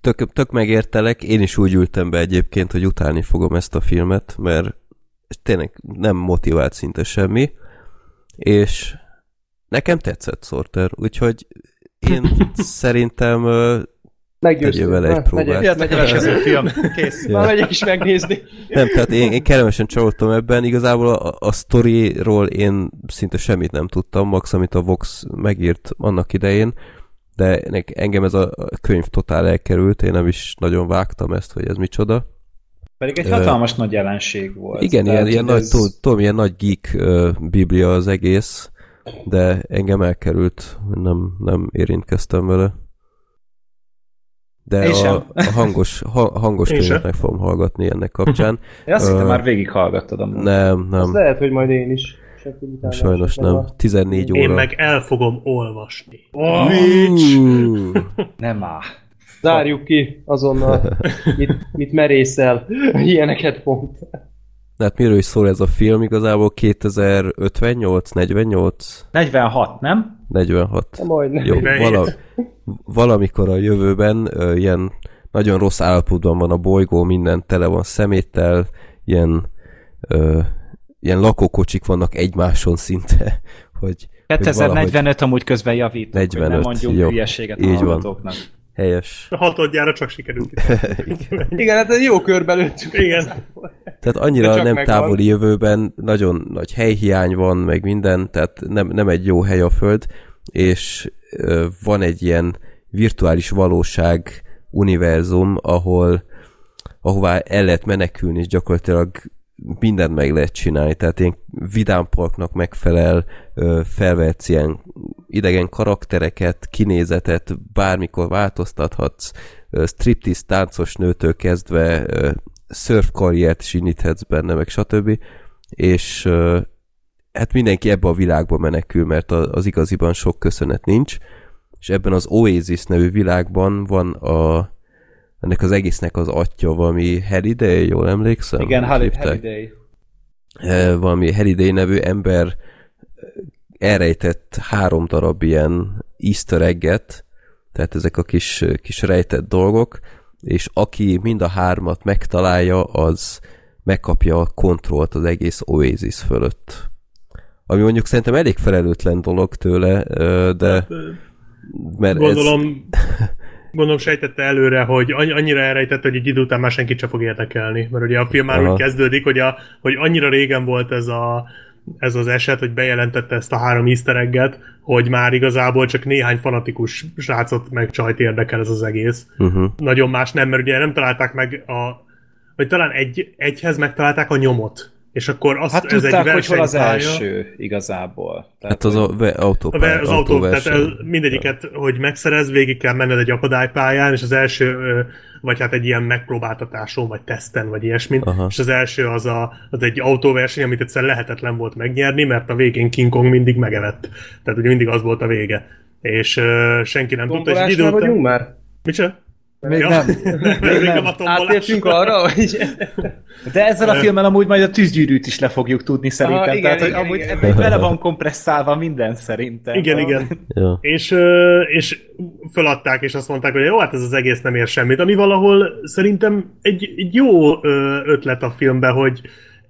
Tök, tök megértelek, én is úgy ültem be egyébként, hogy utálni fogom ezt a filmet, mert tényleg nem motivált szinte semmi, és nekem tetszett Sorter, úgyhogy én szerintem
Meggyőztünk.
vele egy próbát.
Jött a következő film. Kész.
Ja. Már megyek is megnézni.
Nem, tehát én, én kellemesen csalódtam ebben. Igazából a, a sztoriról én szinte semmit nem tudtam, max amit a Vox megírt annak idején, de engem ez a könyv totál elkerült, én nem is nagyon vágtam ezt, hogy ez micsoda.
Pedig egy hatalmas uh, nagy jelenség volt.
Igen, Tehát, ilyen, ilyen, ez... nagy, tudom, ilyen nagy geek uh, biblia az egész, de engem elkerült, nem, nem érintkeztem vele. De a, a hangos, ha, hangos könyvet meg fogom hallgatni ennek kapcsán.
Én azt uh, hittem már végighallgattad amúgy.
Nem, nem.
Az lehet, hogy majd én is.
Sajnos nem. 14 óra.
Én meg el fogom olvasni.
Oh, nem áll.
Zárjuk ki azonnal, mit, mit merészel. Ilyeneket pont.
Hát miről is szól ez a film? Igazából 2058, 48?
46, nem?
46.
Majdnem.
Jó, vala, valamikor a jövőben uh, ilyen nagyon rossz állapotban van a bolygó, minden tele van szeméttel, ilyen, uh, ilyen lakókocsik vannak egymáson szinte, hogy
2045 valahogy... amúgy közben javítunk, 45, hogy nem mondjunk jó, hülyeséget a hallgatóknak. Van.
Helyes.
A hatodjára csak sikerült.
Igen. Igen, hát jó körbe lőttük.
Igen.
Tehát annyira nem távoli van. jövőben nagyon nagy helyhiány van, meg minden, tehát nem, nem egy jó hely a Föld, és ö, van egy ilyen virtuális valóság univerzum, ahol ahová el lehet menekülni, és gyakorlatilag mindent meg lehet csinálni, tehát ilyen vidámparknak megfelel, felvehetsz ilyen idegen karaktereket, kinézetet, bármikor változtathatsz, striptease táncos nőtől kezdve surf karriert is indíthetsz benne, meg stb. És hát mindenki ebbe a világba menekül, mert az igaziban sok köszönet nincs, és ebben az Oasis nevű világban van a ennek az egésznek az atya valami Halliday, jól emlékszem?
Igen, Halliday.
Valami Halliday nevű ember elrejtett három darab ilyen easter egget, tehát ezek a kis, kis rejtett dolgok, és aki mind a hármat megtalálja, az megkapja a kontrollt az egész Oasis fölött. Ami mondjuk szerintem elég felelőtlen dolog tőle, de hát,
mert Gondolom, ez... gondolom sejtette előre, hogy annyira elrejtette, hogy egy idő után már senkit sem fog érdekelni. Mert ugye a film már Aha. úgy kezdődik, hogy, a, hogy annyira régen volt ez a ez az eset, hogy bejelentette ezt a három easter egget, hogy már igazából csak néhány fanatikus srácot meg csajt érdekel ez az egész. Uh-huh. Nagyon más nem, mert ugye nem találták meg a vagy talán egy, egyhez megtalálták a nyomot és akkor azt,
hát ez tudták, egy hogy hol az első igazából.
Tehát, hát az a autó.
Az autó, tehát el, mindegyiket, hogy megszerez, végig kell menned egy akadálypályán, és az első, vagy hát egy ilyen megpróbáltatáson, vagy teszten, vagy ilyesmin, Aha. és az első az, a, az egy autóverseny, amit egyszer lehetetlen volt megnyerni, mert a végén King Kong mindig megevett. Tehát ugye mindig az volt a vége. És uh, senki nem tudta, és
egy idő után... már?
Micsoda?
Még ja. nem.
Még nem. nem
Átértünk arra, hogy...
De ezzel a filmmel amúgy majd a tűzgyűrűt is le fogjuk tudni szerintem. Ah, igen, Tehát, igen, hogy amúgy igen. ebben bele van kompresszálva minden szerintem.
Igen, igen. Ja. És, és föladták, és azt mondták, hogy jó, hát ez az egész nem ér semmit. Ami valahol szerintem egy, egy jó ötlet a filmben, hogy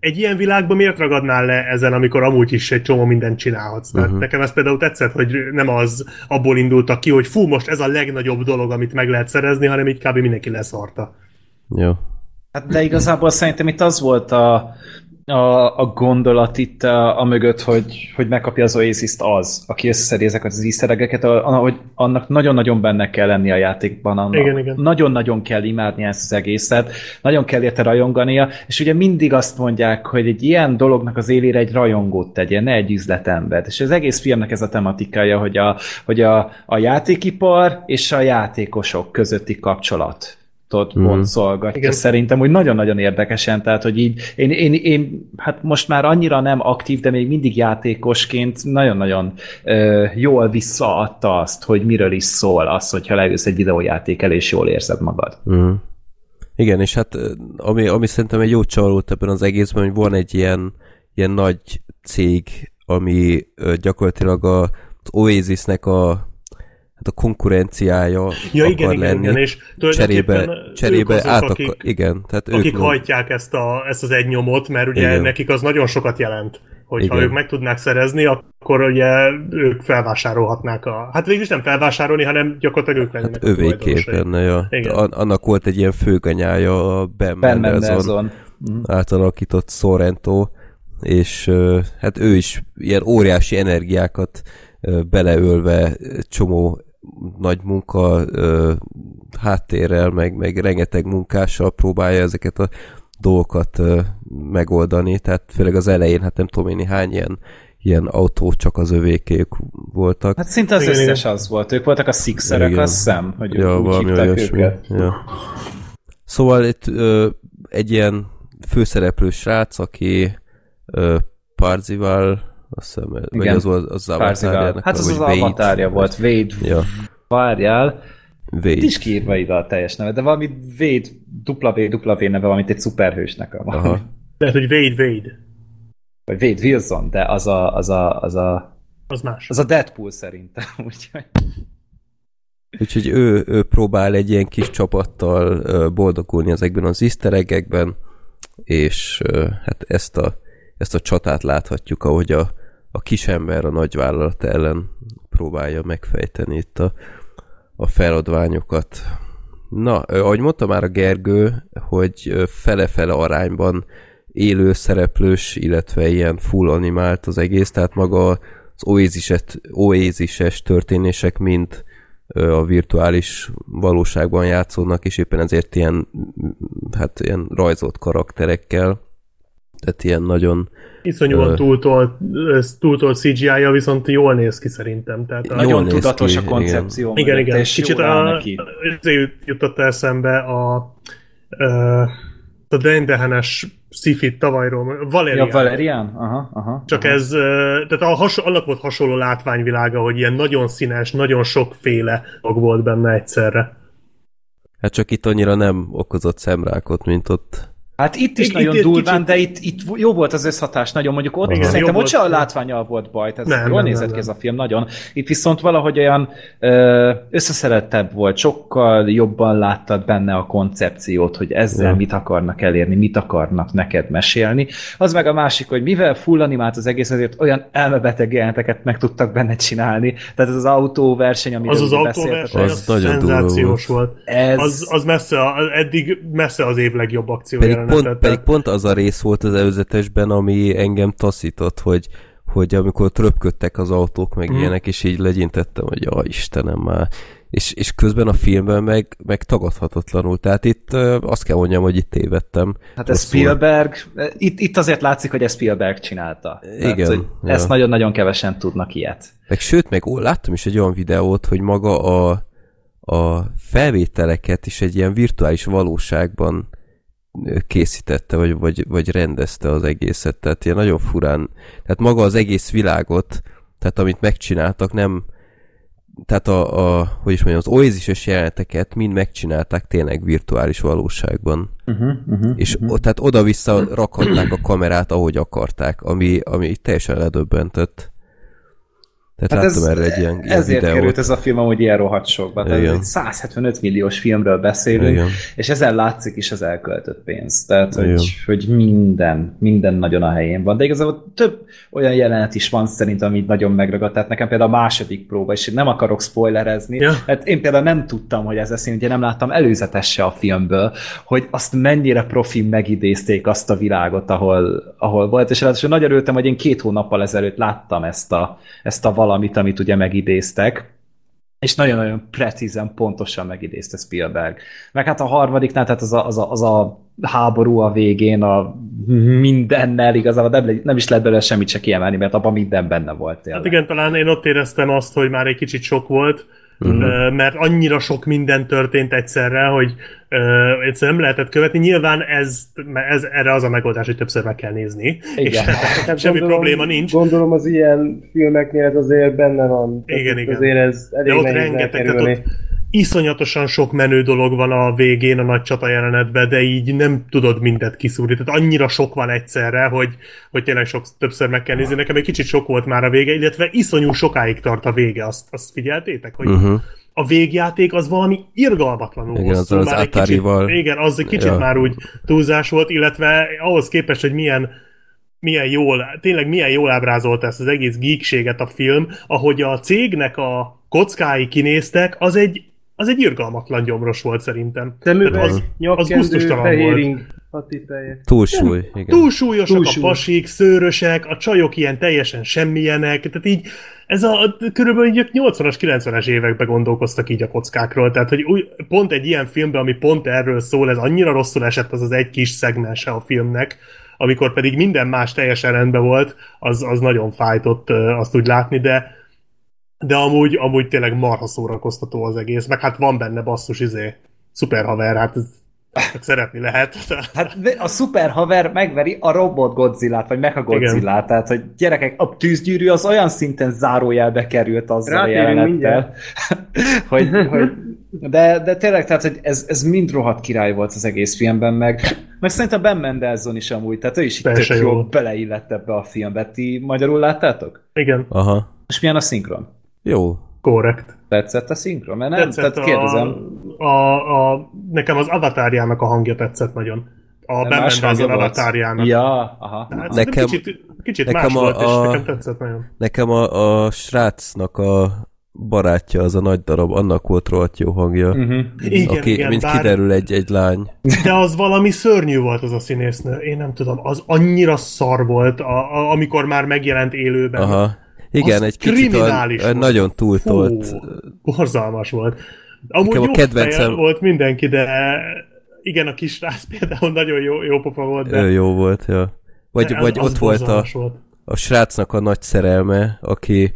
egy ilyen világban miért ragadnál le ezen, amikor amúgy is egy csomó mindent csinálhatsz? Tehát uh-huh. nekem ez például tetszett, hogy nem az abból indultak ki, hogy fú, most ez a legnagyobb dolog, amit meg lehet szerezni, hanem így kb. mindenki leszarta.
Jó.
Hát de igazából szerintem itt az volt a, a, a gondolat itt a, a mögött, hogy, hogy megkapja az oasis az, aki összeszedi ezeket az easter hogy annak nagyon-nagyon benne kell lenni a játékban, annak
Igen, igen.
nagyon-nagyon kell imádni ezt az egészet, nagyon kell érte rajongania, és ugye mindig azt mondják, hogy egy ilyen dolognak az élére egy rajongót tegye, ne egy üzletembert. És az egész filmnek ez a tematikája, hogy a, hogy a, a játékipar és a játékosok közötti kapcsolat mm. boncolgatja Igen. szerintem, hogy nagyon-nagyon érdekesen, tehát, hogy így én, én, én, hát most már annyira nem aktív, de még mindig játékosként nagyon-nagyon ö, jól visszaadta azt, hogy miről is szól az, hogyha leülsz egy videójáték el, és jól érzed magad.
Mm. Igen, és hát ami, ami szerintem egy jó csalót ebben az egészben, hogy van egy ilyen, ilyen nagy cég, ami gyakorlatilag a, az Oasisnek a hát a konkurenciája
ja,
akar
igen,
lenni.
Igen, és
cserébe, cserébe
azok,
át
akik,
akar, igen, tehát
akik
ők
hajtják ezt, a, ezt az egy nyomot, mert ugye
Igen.
nekik az nagyon sokat jelent. Hogyha
Igen.
ők meg tudnák szerezni, akkor ugye ők felvásárolhatnák a... Hát végülis nem felvásárolni, hanem gyakorlatilag ők lennének
hát
a
övéké
tulajdonosai.
lenne, ja.
Igen.
An- annak volt egy ilyen főganyája a Ben,
Ben
Mendelsohn
Mendelsohn. Mhm.
átalakított Sorrento, és hát ő is ilyen óriási energiákat beleölve csomó nagy munka ö, háttérrel, meg, meg rengeteg munkással próbálja ezeket a dolgokat ö, megoldani, tehát főleg az elején, hát nem tudom én hány ilyen, ilyen autó csak az övékék voltak.
Hát szinte az
Igen,
összes
igen.
az volt. Ők voltak a Sixerek,
Igen.
azt hiszem, hogy
ja,
úgy hívták
olyasmi.
őket.
Ja. Szóval itt ö, egy ilyen főszereplő srác, aki ö, Parzival, azt hiszem, vagy
Igen.
az volt az
Parzival.
avatarjának,
Hát az
vagy
az avatárja volt. Wade
Ja,
várjál.
Wade.
Itt is kiírva ide a teljes neve, de valami Wade, dupla V, dupla V neve, valamint egy szuperhősnek a valami.
Aha.
Lehet, hogy Wade Wade.
Vagy Wade Wilson, de az a, az a, az a,
Az más.
az a Deadpool szerintem. Úgyhogy...
Úgyhogy ő, ő próbál egy ilyen kis csapattal boldogulni ezekben az easter és hát ezt a, ezt a csatát láthatjuk, ahogy a, a kisember a nagyvállalat ellen próbálja megfejteni itt a, a feladványokat. Na, ahogy mondta már a Gergő, hogy fele-fele arányban élő szereplős, illetve ilyen full animált az egész, tehát maga az oasis-es, oasis történések mind a virtuális valóságban játszódnak, és éppen ezért ilyen, hát ilyen rajzolt karakterekkel, tehát ilyen nagyon
Iszonyúan
Ö.
túltolt, CGI-ja, viszont jól néz ki szerintem. Tehát a,
Nagyon
néz
tudatos
ki,
a koncepció.
igen, igen.
És
Kicsit a,
neki.
jutott eszembe a, a, Dendehenes Sifit tavalyról, Valerian.
Ja, Valerian? Aha, aha.
Csak
aha.
ez, tehát a has, annak volt hasonló látványvilága, hogy ilyen nagyon színes, nagyon sokféle dolog volt benne egyszerre.
Hát csak itt annyira nem okozott szemrákot, mint ott.
Hát itt is
Itt-
nagyon
itt-
durván,
kicsit-
de itt, itt jó volt az összhatás, nagyon mondjuk ott
Igen,
szerintem ott se a látványal volt baj, tehát
Nem,
jól
nem,
nézett
nem,
ki ez a film, nagyon. Itt viszont valahogy olyan összeszerettebb volt, sokkal jobban láttad benne a koncepciót, hogy ezzel
Ja.
mit akarnak elérni, mit akarnak neked mesélni. Az meg a másik, hogy mivel full animált az egész, ezért olyan elmebeteg jeleneteket meg tudtak benne csinálni. Tehát ez az autóverseny, amiről
Az az autóverseny,
Az nagyon durva
szenzációs volt.
ez...
Az, az messze, a- eddig messze az év legjobb akció
Pedig
jelenete,
pont, pedig pont az a rész volt az előzetesben, ami engem taszított, hogy, hogy amikor tröpködtek az autók, meg
Mhm.
ilyenek, és így legyintettem, hogy ja, Istenem már. És, és közben a filmben meg, meg tagadhatatlanul. Tehát itt azt kell mondjam, hogy itt tévedtem.
Hát ez
Rosszul.
Spielberg, itt, itt azért látszik, hogy ez Spielberg csinálta.
Igen,
hogy
ja.
Ezt nagyon-nagyon kevesen tudnak ilyet.
Meg sőt, meg ó, láttam is egy olyan videót, hogy maga a, a felvételeket is egy ilyen virtuális valóságban készítette, vagy, vagy, vagy rendezte az egészet. Tehát ilyen nagyon furán. Tehát maga az egész világot, tehát amit megcsináltak, nem tehát a, a hogy is mondjam, az oasis jeleneteket mind megcsinálták tényleg virtuális valóságban.
Uh-huh, uh-huh,
És uh-huh. tehát oda-vissza rakhatták a kamerát, ahogy akarták, ami, ami teljesen ledöbbentett. Tehát
Hát
láttam
ez,
erre egy ilyen, ilyen
ezért
videót.
került ez a film amúgy ilyen rohadt sokba. Tehát egy 175 milliós filmről beszélünk,
Igen.
és ezen látszik is az elköltött pénz. Tehát,
Igen.
hogy, hogy minden, minden nagyon a helyén van. De igazából több olyan jelenet is van szerintem, ami nagyon megragadt. Tehát nekem például a második próba, és nem akarok spoilerezni,
Ja.
hát én például nem tudtam, hogy ez lesz, én ugye nem láttam előzetes se a filmből, hogy azt mennyire profi megidézték azt a világot, ahol, ahol volt, és ráadásul nagyon örültem, hogy én két hónappal ezelőtt láttam ezt a, ezt a valamit, amit ugye megidéztek, és nagyon-nagyon precízen, pontosan megidézte Spielberg. Meg hát a harmadiknál, tehát az a, az a, az a háború a végén, a mindennel igazából nem, nem is lehet belőle semmit se kiemelni, mert abban minden benne volt tényleg.
Hát igen, talán én ott éreztem azt, hogy már egy kicsit sok volt, uh-huh. mert annyira sok minden történt egyszerre, hogy uh, egyszerűen nem lehetett követni. Nyilván ez, ez erre az a megoldás, hogy többször meg kell nézni.
Igen.
És semmi probléma nincs.
Gondolom az ilyen filmeknél ez azért benne van.
Igen, igen.
Azért ez elég
De ott rengeteg, tehát ott iszonyatosan sok menő dolog van a végén a nagy csata jelenetben, de így nem tudod mindet kiszúrni. Tehát annyira sok van egyszerre, hogy, hogy tényleg sok, többször meg kell nézni. Nekem egy kicsit sok volt már a vége, illetve iszonyú sokáig tart a vége. Azt, azt figyeltétek, hogy
Uh-huh.
a végjáték az valami irgalmatlanul
Igen,
hosszú.
az az
Már egy kicsit, igen, az egy kicsit
Ja.
már úgy túlzás volt, illetve ahhoz képest, hogy milyen milyen jól, tényleg milyen jól ábrázolta ezt az egész geekséget a film, ahogy a cégnek a kockái kinéztek, az egy, az egy irgalmatlan gyomros volt szerintem.
Szemüveg,
Tehát az, az volt.
fehéring, hatipelje.
Túlsúly, igen.
Túlsúlyosak
Túlsúly.
a pasik, szőrösek, a csajok ilyen teljesen semmilyenek, tehát így ez a körülbelül így a 80-as, 90-es években gondolkoztak így a kockákról, tehát hogy új, pont egy ilyen filmben, ami pont erről szól, ez annyira rosszul esett az az egy kis szegmense a filmnek, amikor pedig minden más teljesen rendben volt, az, az nagyon fájtott azt úgy látni, de de amúgy, amúgy tényleg marha szórakoztató az egész, meg hát van benne basszus izé, szuper haver, hát ez csak szeretni lehet.
Hát a szuper haver megveri a robot Godzilla-t, vagy Mecha Godzilla-t, tehát hogy gyerekek, a tűzgyűrű az olyan szinten zárójelbe került azzal a
Rátérünk
jelenettel, hogy, hogy de, de tényleg, tehát, hogy ez, ez mind rohadt király volt az egész filmben, meg, meg szerintem Ben Mendelsohn is amúgy, tehát ő is itt tök
jó.
jól beleillett ebbe a filmbe. Ti magyarul láttátok?
Igen,
Aha.
És milyen a szinkron?
Jó.
korrekt.
Tetszett a szinkron? Mert nem,
Tetszett
tehát kérdezem.
A, a, a, nekem az avatárjának a hangja tetszett nagyon. A
hangja volt?
avatárjának.
Ja, aha.
Hát
Nekem-
nekem, kicsit, kicsit
nekem
más
a-
volt, és
a-
nekem tetszett nagyon.
Nekem a, a srácnak a barátja, az a nagy darab, annak volt rohadt jó hangja.
Uh-huh.
Igen,
aki,
igen,
mint
bár,
kiderül, egy, egy lány.
de az valami szörnyű volt az a színésznő. Én nem tudom, az annyira szar volt, a, a, amikor már megjelent élőben.
Aha. Igen, egy kicsit olyan, olyan nagyon túltolt.
Fú, borzalmas volt. Amúgy
Nekem a
jó
kedvencem-
volt mindenki, de igen, a kisrác például nagyon jó, jó pofa volt, de
Ő jó volt, ja. Vagy,
de
vagy ott volt a,
volt.
a srácnak a nagy szerelme, aki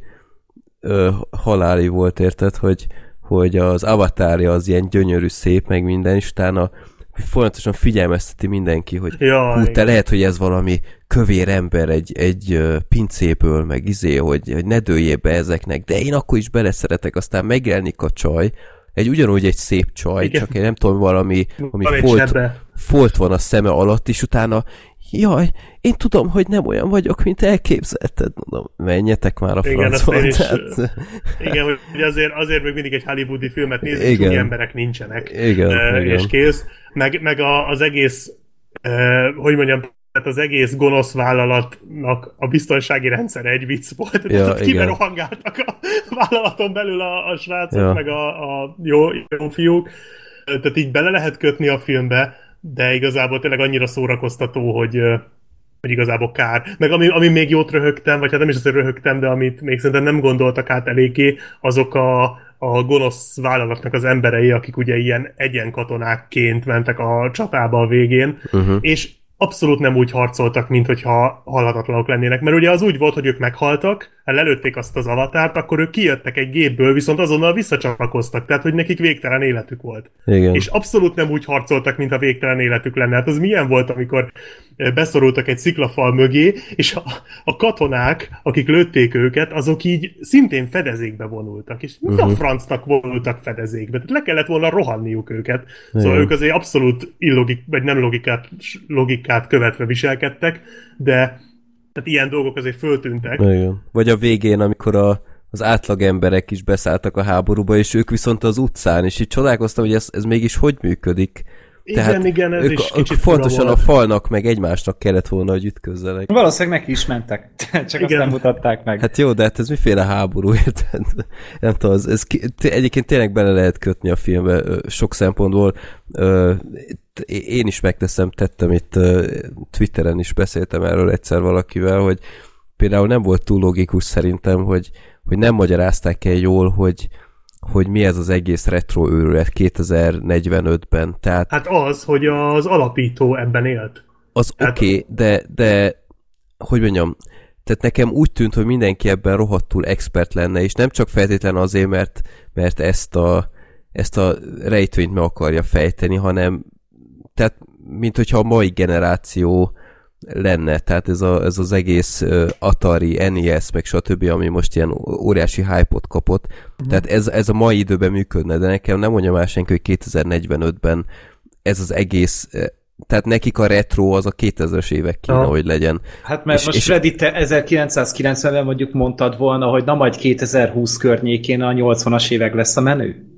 ö, haláli volt, érted, hogy, hogy az avatárja az ilyen gyönyörű, szép, meg minden, és utána folyamatosan figyelmezteti mindenki, hogy
Ja,
hú, te
igen.
lehet, hogy ez valami kövér ember egy, egy pincéből, meg izé, hogy, hogy ne dőljél be ezeknek, de én akkor is beleszeretek, aztán megjelenik a csaj, egy ugyanúgy egy szép csaj,
Igen.
csak én nem tudom, valami, ami folt, folt van a szeme alatt, és utána jaj, én tudom, hogy nem olyan vagyok, mint elképzelted. Mondom, menjetek már a
Igen,
francba. Tehát,
Igen, hogy azért, azért még mindig egy hollywoodi filmet és
Igen.
úgy emberek nincsenek.
Igen,
Ö,
igen.
És kész. Meg, meg a, az egész, uh, hogy mondjam, tehát az egész gonosz vállalatnak a biztonsági rendszere egy vicc volt.
Ja,
Tehát kibe
igen.
rohangáltak a vállalaton belül a, a srácok,
Ja.
meg a, a jó, jó fiúk. Tehát így bele lehet kötni a filmbe, de igazából tényleg annyira szórakoztató, hogy, hogy igazából kár. Meg ami, ami még jót röhögtem, vagy hát nem is az, hogy röhögtem, de amit még szerintem nem gondoltak át eléggé, azok a, a gonosz vállalatnak az emberei, akik ugye ilyen egyenkatonákként mentek a csatába a végén,
uh-huh.
és abszolút nem úgy harcoltak, mint hogyha halhatatlanok lennének. Mert ugye az úgy volt, hogy ők meghaltak, ha lelőtték azt az avatárt, akkor ők kijöttek egy gépből, viszont azonnal visszacsatlakoztak, tehát hogy nekik végtelen életük volt.
Igen.
És abszolút nem úgy harcoltak, mintha végtelen életük lenne. Hát az milyen volt, amikor eh, beszorultak egy sziklafal mögé, és a, a katonák, akik lőtték őket, azok így szintén fedezékbe vonultak. És mi a
Mhm.
francnak vonultak fedezékbe? Tehát le kellett volna rohanniuk őket. Szóval
Igen.
ők azért abszolút illogik, vagy nem logikát, logikát követve viselkedtek, de tehát ilyen dolgok azért föltűntek.
Igen. Vagy a végén, amikor a, az átlag emberek is beszálltak a háborúba, és ők viszont az utcán, és így csodálkoztam, hogy ez, ez mégis hogy működik.
Igen, igen, ez
ők,
is
ők
kicsit
fontosan a falnak, meg egymásnak kellett volna, hogy ütközzenek.
Valószínűleg neki is mentek, csak azt
Igen.
nem mutatták meg.
Hát jó, de hát ez miféle háború, érted? Nem tudom, ez, ez ki, egyébként tényleg bele lehet kötni a filmbe sok szempontból. Én is megteszem, tettem itt Twitteren is beszéltem erről egyszer valakivel, hogy például nem volt túl logikus szerintem, hogy, hogy nem magyarázták el jól, hogy, hogy mi ez az egész retro őrület 2045-ben. Tehát
Hát az, hogy az alapító ebben élt.
az
Hát-
oké, okay, de, de hogy mondjam, tehát nekem úgy tűnt, hogy mindenki ebben rohadtul expert lenne, és nem csak feltétlen azért, mert, mert ezt a, ezt a rejtvényt meg akarja fejteni, hanem tehát, mint hogyha a mai generáció lenne, tehát ez, a, ez az egész Atari, NES, meg stb., ami most ilyen óriási hype-ot kapott, uh-huh. tehát ez, ez a mai időben működne, de nekem nem mondja már senki, hogy 2045-ben ez az egész, eh, tehát nekik a retro az a 2000-es évek kéne,
Aha.
hogy legyen.
Hát mert
És-
most
és-
Freddy, te 1990-ben mondjuk mondtad volna, hogy na majd 2020 környékén a 80-as évek lesz a menő?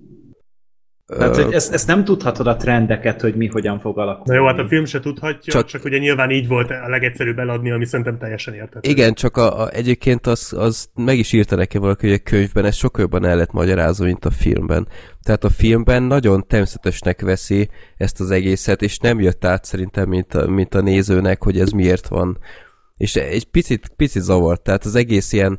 Tehát, hogy ezt, ezt nem tudhatod a trendeket, hogy mi hogyan fog alakulni.
Na jó, hát a film se tudhatja,
Csak-
csak, ugye nyilván így volt a legegyszerűbb eladni, ami szerintem teljesen érthető.
Igen, csak a, a, egyébként az, az meg is írta nekem valaki, hogy a könyvben ez sokkal jobban el lett magyarázva, mint a filmben. Tehát a filmben nagyon természetesnek veszi ezt az egészet, és nem jött át szerintem, mint a, mint a nézőnek, hogy ez miért van. És egy picit, picit zavart, tehát az egész ilyen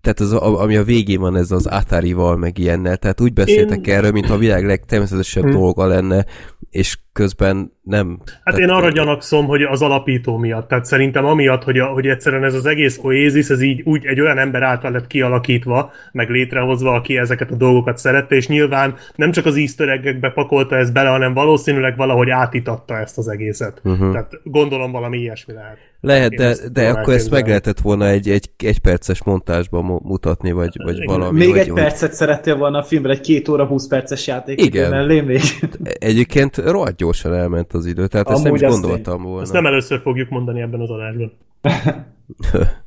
tehát az, a- ami a végén van ez az Atari-val, meg ilyennel, tehát úgy beszéltek
Én-
erről, mint a világ legtermészetesebb
Hm.
dolga lenne, és közben nem.
Hát
tehát,
én arra gyanakszom, hogy az alapító miatt. Tehát szerintem amiatt, hogy, a, hogy egyszerűen ez az egész Oasis, ez így úgy egy olyan ember által lett kialakítva, meg létrehozva, aki ezeket a dolgokat szerette, és nyilván nem csak az easter egg-ekbe pakolta ezt bele, hanem valószínűleg valahogy átitatta ezt az egészet. Uh-huh. Tehát gondolom valami ilyesmi lehet.
Lehet,
Én
de,
ezt
de akkor ezt meg
elképzelni.
lehetett volna egy, egy, egy perces montásban mu- mutatni, vagy, vagy
Igen.
valami.
Még
hogy,
egy percet szerettél volna a filmben, egy két óra 20 perces játék
Igen.
mellé még.
Hogy egyébként rohadt gyorsan elment az idő, tehát ezt nem
Amúgy
is gondoltam volna.
Ezt nem először fogjuk mondani ebben az adásban.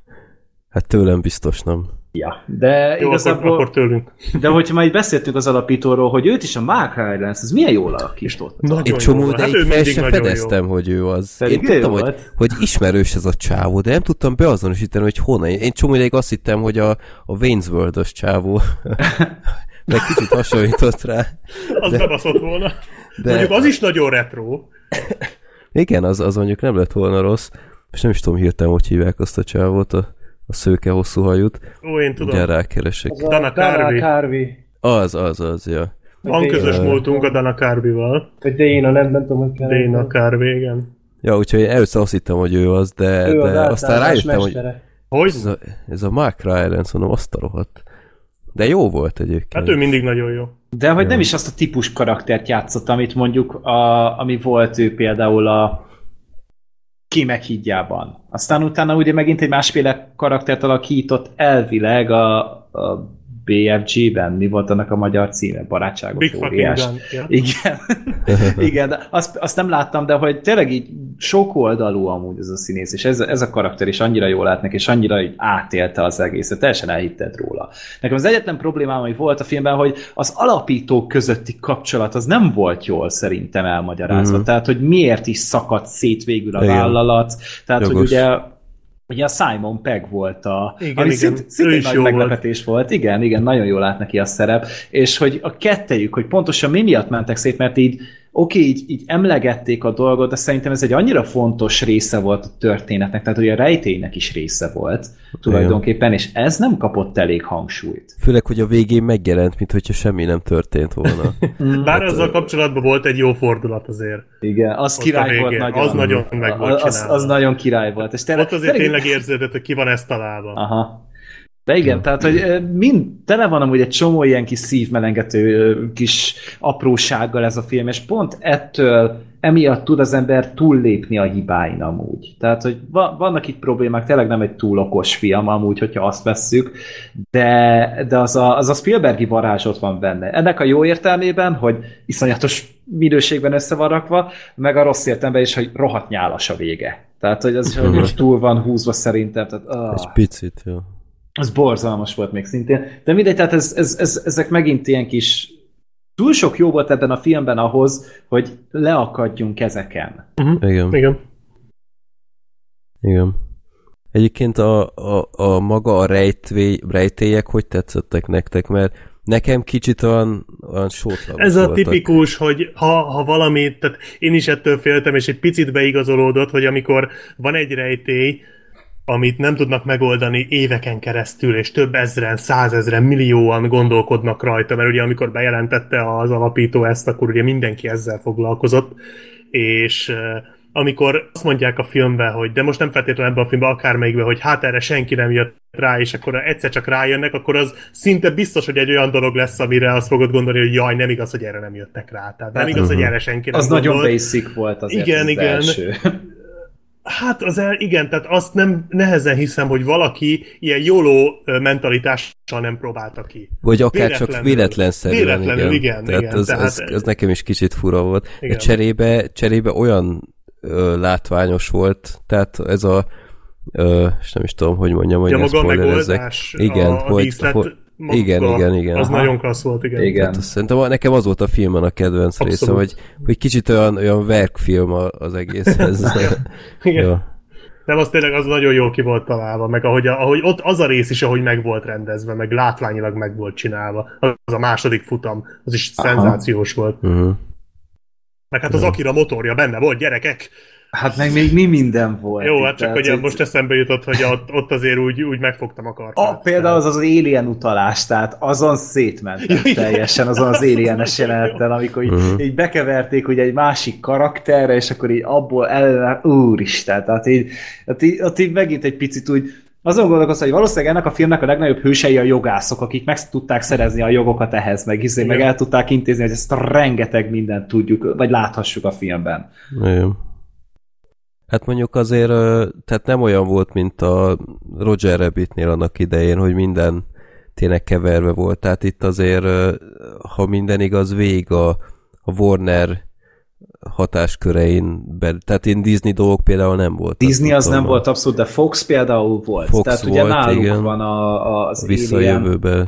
Hát tőlem biztos nem.
Ja, de
Jó,
igazából,
akkor, akkor tőlünk.
de hogyha már így beszéltünk az alapítóról, hogy őt is a Mark Rylance, ez milyen jól alakított.
Nagyon
Egy
jó
csomó
volt. Hát ő
fel sem fedeztem, hogy ő az.
Pedig
Én tudtam, hogy, hogy ismerős ez a csávó, de nem tudtam beazonosítani, hogy honnan. Én csomó ideig azt hittem, hogy a, a Wayne's World-os csávó. Meg kicsit hasonlított rá.
Az
De-
bebaszott volna.
De-.
Mondjuk az is nagyon retro.
Igen, az, az mondjuk nem lett volna rossz. És nem is tudom hirtelen, hogy hívják azt a csávót, a, a szőke hosszú hajút.
Ó, én tudom.
Ugye rákeresek.
Az a
Dana Carvey.
Carvey.
Az, az, az, ja.
Van közös
Ö,
múltunk a Dana Carvey-val.
Vagy Dana, nem, nem tudom, hogy kell.
Dana Carvey, igen.
Ja, úgyhogy én először azt hittem, hogy ő az, de,
Ő az
de aztán
általános
rájöttem, hogy.
Hogy?
ez a, ez a Mark Rylance, mondom, azt a rohadt. De jó volt egyébként.
Hát ő mindig nagyon jó.
De hogy nem is azt a típus karaktert játszott, amit mondjuk, a, ami volt ő például a hídjában. Aztán utána ugye megint egy másféle karaktert alakított elvileg a, a BFG-ben. Mi volt annak a magyar címe? Barátságos
Big
óriás.
gun. Ja.
Igen. Igen, de azt, azt nem láttam, de hogy tényleg így sok oldalú amúgy ez a színész, és ez, ez a karakter is annyira jól látnak, és annyira így átélte az egészet, teljesen elhitted róla. Nekem az egyetlen problémám, ami volt a filmben, hogy az alapítók közötti kapcsolat az nem volt jól szerintem elmagyarázva.
Mhm.
Tehát, hogy miért is szakadt szét végül a
Igen.
vállalat. Tehát, hogy
Jogos.
ugye Ugye a Simon Pegg volt a...
Igen,
ami
igen.
szint, szintén nagy
jó volt.
meglepetés volt. Igen, igen, nagyon jól lát neki a szerep. És hogy a kettejük, hogy pontosan mi miatt mentek szét, mert így oké, így, így emlegették a dolgot, de szerintem ez egy annyira fontos része volt a történetnek, tehát hogy a rejtélynek is része volt tulajdonképpen, és ez nem kapott elég hangsúlyt.
Főleg, hogy a végén megjelent, mint hogyha semmi nem történt volna.
Bár
Hát,
azzal
ö,
kapcsolatban volt egy jó fordulat azért.
Igen, az
Ott
király volt nagyon.
Az nagyon meg volt
az, az nagyon király volt. És tényleg,
Ott azért tényleg érződött, hogy ki van ezt találva.
Aha. De igen, tehát, hogy mind tele van amúgy egy csomó ilyen kis szívmelengető kis aprósággal ez a film, és pont ettől emiatt tud az ember túllépni a hibáin amúgy. Tehát, hogy va- vannak itt problémák, tényleg nem egy túl okos film amúgy, hogyha azt vesszük, de, de az, a, az a Spielbergi varázs ott van benne. Ennek a jó értelmében, hogy iszonyatos minőségben össze van rakva, meg a rossz értelemben is, hogy rohadt nyálas a vége. Tehát, hogy az is hogy túl van húzva szerintem. Tehát, ah.
Egy picit, jó.
Az borzalmas volt még szintén. De mindegy, tehát ez, ez, ez, ezek megint ilyen kis túl sok jó volt ebben a filmben ahhoz, hogy leakadjunk ezeken.
Uh-huh.
Igen.
Igen.
Igen. Egyébként a, a, a maga a rejtvé, rejtélyek hogy tetszettek nektek? Mert nekem kicsit olyan, olyan sótlanok
Ez a
voltak.
tipikus, hogy ha, ha valami, tehát én is ettől féltem, és egy picit beigazolódott, hogy amikor van egy rejtély, amit nem tudnak megoldani éveken keresztül, és több ezren, százezren, millióan gondolkodnak rajta, mert ugye amikor bejelentette az alapító ezt, akkor ugye mindenki ezzel foglalkozott, és amikor azt mondják a filmben, hogy de most nem feltétlenül ebben a filmben, akármelyikben, hogy hát erre senki nem jött rá, és akkor egyszer csak rájönnek, akkor az szinte biztos, hogy egy olyan dolog lesz, amire azt fogod gondolni, hogy jaj, nem igaz, hogy erre nem jöttek rá. Tehát nem
Hát,
igaz, hogy
uh-huh.
erre senki nem
Az nagyon
gondolt.
basic volt azért
Igen,
az
igen.
első.
Hát az el, igen, tehát azt nem nehezen hiszem, hogy valaki ilyen jóló mentalitással nem próbálta ki.
Vagy akár csak
Véletlenül.
véletlenszerűen,
Véletlenül, igen,
Tehát
igen,
az,
tehát-
az, az, nekem is kicsit fura volt.
Igen.
cserébe, cserébe olyan ö, látványos volt, tehát ez a ö, és nem is tudom, hogy mondjam, hogy
Ja, maga a megoldás,
Igen,
a, a
hogy-
díszlet
hogy-
maga,
igen, igen, igen.
Az
Aha.
nagyon klassz volt, igen.
Igen.
Hát szerintem nekem az volt a filmen a kedvenc
Abszolút.
részem, hogy, hogy kicsit olyan, olyan verkfilm a- az egész. Ez,
Igen.
ja.
Nem, az tényleg az nagyon jól ki volt találva, meg ahogy, ahogy ott az a rész is, ahogy meg volt rendezve, meg látványilag meg volt csinálva. Az a második futam, az is
Aha.
szenzációs volt.
Uh-huh.
Meg hát az Akira motorja benne volt, gyerekek!
Hát meg még mi minden volt.
Jó,
itt,
hát csak hogy
hogy-
most eszembe jutott, hogy ott, ott azért úgy, úgy megfogtam a kartát.
A, például az az Alien utalás, tehát azon szétmentem teljesen, azon az Alien-es jelenettel, amikor így,
Mhm.
így bekeverték ugye egy másik karakterre, és akkor így abból el, úristen, tehát így, tehát így, ott így megint egy picit úgy, azon gondolkoztam, hogy valószínűleg ennek a filmnek a legnagyobb hősei a jogászok, akik meg tudták szerezni a jogokat ehhez, meg, izé, meg el tudták intézni, hogy ezt a rengeteg mindent tudjuk, vagy láthassuk a filmben.
Igen. Hát mondjuk azért, tehát nem olyan volt, mint a Roger Rabbitnél annak idején, hogy minden tényleg keverve volt. Tehát itt azért, ha minden igaz, végig a, a Warner hatáskörein belül. Tehát én Disney dolgok például nem volt.
Disney az nem volt abszolút, de Fox például volt.
Fox
tehát ugye
volt,
náluk
igen.
van a, a, az Alien,
visszajövőbe.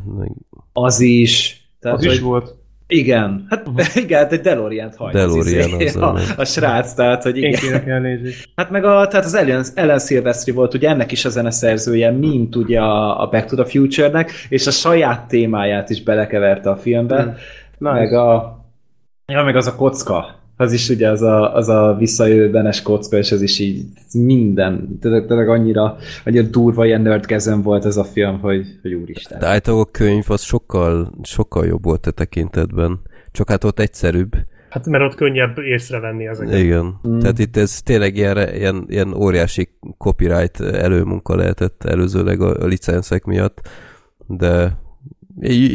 az is. Tehát,
Az is
hogy-
volt.
Igen, hát igen, de DeLorean-t hagy.
DeLorean
az, izé,
az,
a,
ami-
a srác, tehát, hogy igen. Hát meg a, tehát az Ellen, Ellen Silvestri volt ugye ennek is a zeneszerzője, mint ugye a, a Back to the Future-nek, és a saját témáját is belekeverte a filmbe,
Hmm.
Nice. meg a ja, meg az a kocka, az is ugye az a, az a visszajövőbenes kocka, és ez is így minden, tényleg, tényleg annyira, annyira durva ilyen nerdkezem volt ez a film, hogy, hogy úristen.
De általában a könyv az sokkal, sokkal jobb volt a tekintetben. Csak hát ott egyszerűbb.
Hát mert ott könnyebb észrevenni ezeket.
Igen.
Mm.
Tehát itt ez tényleg ilyen, ilyen, ilyen óriási copyright előmunka lehetett előzőleg a, a licenszek miatt, de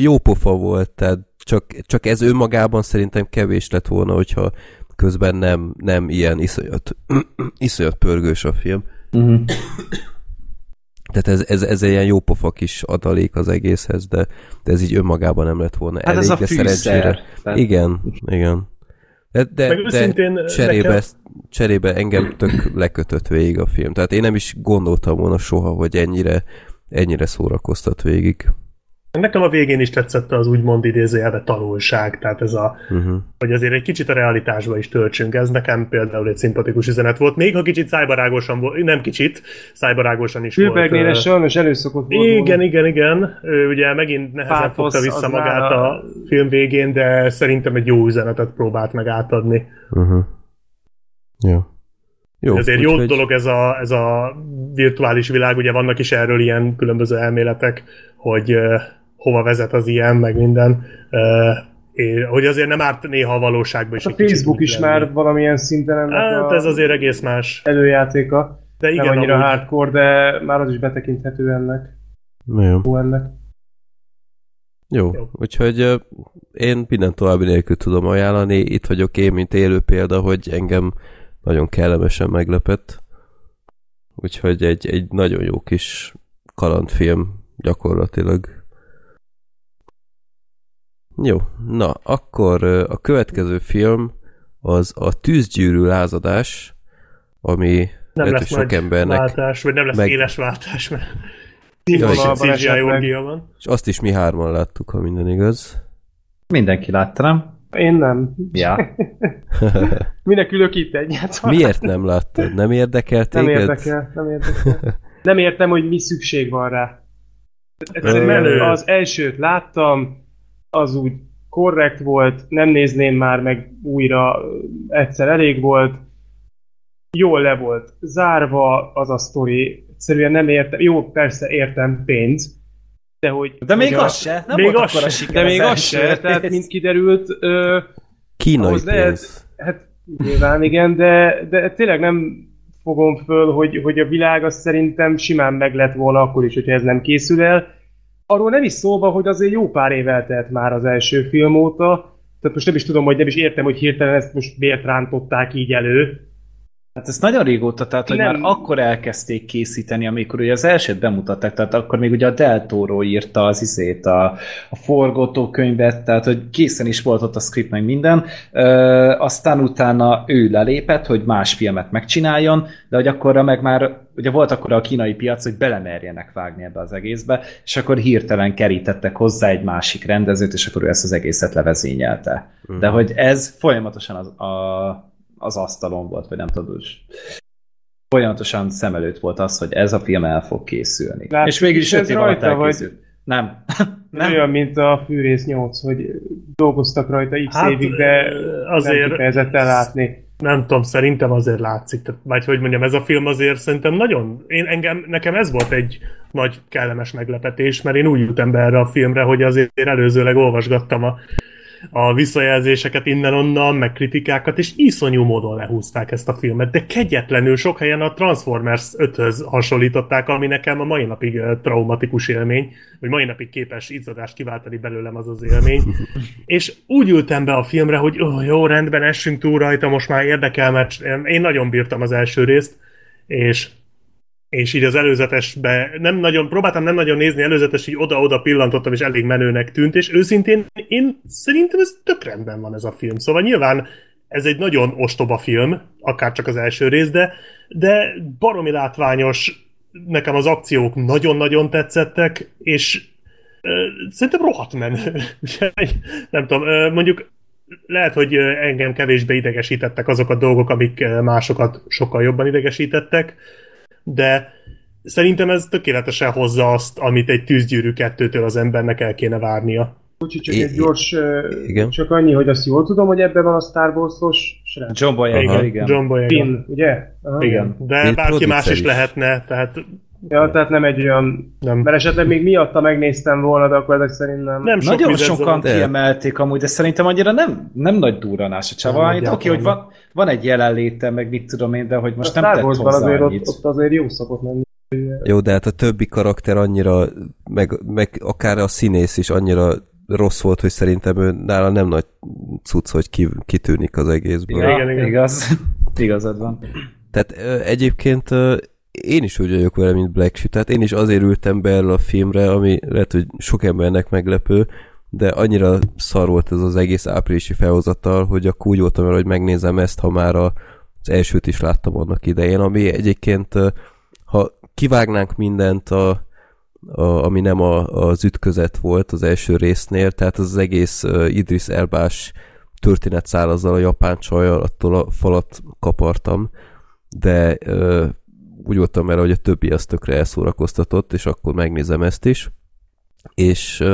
jó pofa volt, tehát csak, csak ez önmagában szerintem kevés lett volna, hogyha közben nem, nem ilyen iszonyat, iszonyat pörgős a film.
Uh-huh.
Tehát ez, ez, ez egy ilyen jó pofa kis adalék az egészhez, de, de ez így önmagában nem lett volna
Hát
elég,
ez a
de
fűszer.
szerencsére.
Tehát-
Igen, igen. De, de,
Meg
de cserébe,
nekem-
cserébe engem tök lekötött végig a film. Tehát én nem is gondoltam volna soha, hogy ennyire, ennyire szórakoztat végig.
Nekem a végén is tetszett az úgymond idézőjelbe tanulság, tehát ez a,
Uh-huh.
hogy azért egy kicsit a realitásba is töltsünk. Ez nekem például egy szimpatikus üzenet volt. Még ha kicsit szájbarágosan volt, nem kicsit, szájbarágosan is
Spielbergnél
volt. ö,
sajnos előszokott volt
Igen,
volna.
igen, igen. Ő ugye megint nehezen
Pátosz,
fogta vissza magát
nála-
a film végén, de szerintem egy jó üzenetet próbált meg átadni.
Uh-huh. Jó. Jó,
Ezért jó
úgyhogy-
dolog ez a, ez a virtuális világ, ugye vannak is erről ilyen különböző elméletek, hogy hova vezet az ilyen, meg minden. Uh, és, hogy azért nem árt néha a valóságban is
A
egy kicsit
Facebook is
lenni.
már valamilyen szinten ennek
Hát
a
ez azért egész más.
előjátéka.
De
Igen, nem annyira
amúgy,
hardcore, de már az is betekinthető ennek.
Jó.
Jó ennek.
Jó,
Jó.
úgyhogy én minden további nélkül tudom ajánlani. Itt vagyok én, mint élő példa, hogy engem nagyon kellemesen meglepett. Úgyhogy egy, egy nagyon jó kis kalandfilm gyakorlatilag. Jó, na, akkor a következő film az a Tűzgyűrű lázadás, ami
nem
lehet,
lesz
sok embernek
váltás, vagy nem lesz
meg-
éles váltás, mert CGI van.
És azt is mi hárman láttuk, ha minden igaz.
Mindenki látta, nem?
Én nem.
Ja.
Minek ülök itt egyáltalán?
Miért nem láttad? Nem érdekel
Nem
téged?
érdekel, nem érdekel. Nem értem, hogy mi szükség van rá. Egyszerűen
Menő.
az elsőt láttam, az úgy korrekt volt, nem nézném már meg újra, egyszer elég volt, jól le volt zárva az a sztori, egyszerűen nem értem, jó, persze értem pénz, de hogy...
De még az se. Nem
még
volt
az se.
siker
De még az se, tehát mint kiderült, ö,
Kínai pénz.
lehet- Hát nyilván igen, de, de tényleg nem fogom föl, hogy, hogy a világ az szerintem simán meg lett volna akkor is, hogyha ez nem készül el. Arról nem is szólva, hogy azért jó pár év eltelt már az első film óta, tehát most nem is tudom, hogy nem is értem, hogy hirtelen ezt most miért rántották így elő.
Hát ez nagyon régóta, tehát hogy
Nem.
már akkor elkezdték készíteni, amikor ugye az elsőt bemutatták, tehát akkor még ugye a Del Toro írta az izét, a, a forgatókönyvet, tehát hogy készen is volt ott a script meg minden, Ö, aztán utána ő lelépett, hogy más filmet megcsináljon, de hogy akkorra meg már, ugye volt akkor a kínai piac, hogy belemerjenek vágni ebbe az egészbe, és akkor hirtelen kerítettek hozzá egy másik rendezőt, és akkor ő ezt az egészet levezényelte.
Mhm.
De hogy ez folyamatosan az, a, az asztalon volt, vagy nem tudod, és folyamatosan szem előtt volt az, hogy ez a film el fog készülni.
Látszik
és végül is öt
ez
év alatt
rajta, vagy-.
Nem.
Nem.
nem.
Olyan, mint a Fűrész 8, hogy dolgoztak rajta x
Hát,
évig, de nem
azért
kifejezetten látni.
nem tudom, szerintem azért látszik. Tehát, vagy hogy mondjam, ez a film azért szerintem nagyon... Én, engem, nekem ez volt egy nagy kellemes meglepetés, mert én úgy ültem be erre a filmre, hogy azért előzőleg olvasgattam a, a visszajelzéseket innen-onnan, meg kritikákat, és iszonyú módon lehúzták ezt a filmet, de kegyetlenül sok helyen a Transformers 5-höz hasonlították, ami nekem a mai napig traumatikus élmény, vagy mai napig képes izzadást kiváltani belőlem az az élmény. és úgy ültem be a filmre, hogy oh, jó, rendben, essünk túl rajta, most már érdekel, mert én nagyon bírtam az első részt, és és így az előzetesbe nem nagyon, próbáltam nem nagyon nézni, előzetes így oda-oda pillantottam, és elég menőnek tűnt, és őszintén én szerintem ez tök rendben van ez a film. Szóval nyilván ez egy nagyon ostoba film, akár csak az első rész, de, de baromi látványos, nekem az akciók nagyon-nagyon tetszettek, és ö, szerintem rohadt menő. Nem tudom, ö, mondjuk lehet, hogy engem kevésbé idegesítettek azok a dolgok, amik másokat sokkal jobban idegesítettek, de szerintem ez tökéletesen hozza azt, amit egy tűzgyűrű kettőtől az embernek el kéne várnia.
Úgyhogy csak egy gyors,
igen.
csak annyi, hogy azt jól tudom, hogy ebben van a Star Wars-os.
John Boyega, igen.
John Boyega.
Finn, ugye? Aha.
Igen.
De
Mint
bárki más is
is.
lehetne, tehát
Ja, tehát nem egy olyan...
nem.
Mert esetleg még miatta megnéztem volna, de akkor ezek szerint nem.
Nem sok
Nagyon sokan.
De-
kiemelték amúgy, de szerintem annyira nem, nem nagy durranás a csava.
Nem,
Itt Oké, hogy
egyáltalán
van, van egy jelenléte, meg mit tudom én, de hogy most
a
nem tett hozzá
azért ott,
annyit.
ott azért jó szokott lenni.
Jó, de hát a többi karakter annyira, meg, meg akár a színész is annyira rossz volt, hogy szerintem ő nála nem nagy cucc, hogy ki, kitűnik az egészből.
Ja,
Igen, igen.
Igaz. Igazad van.
Tehát ö, egyébként ö, én is úgy vagyok vele, mint Black Sheep, tehát én is azért ültem be erre a filmre, ami lehet, hogy sok embernek meglepő, de annyira szar volt ez az egész áprilisi felhozatal, hogy akkor úgy voltam vele, hogy megnézem ezt, ha már az elsőt is láttam annak idején, ami egyébként, ha kivágnánk mindent, a, a, ami nem a, az ütközet volt az első résznél, tehát az, egész Idris Elbás történetszál azzal a japán csajjal, attól a falat kapartam, de úgy voltam vele, hogy a többi az tökre elszórakoztatott, és akkor megnézem ezt is. És,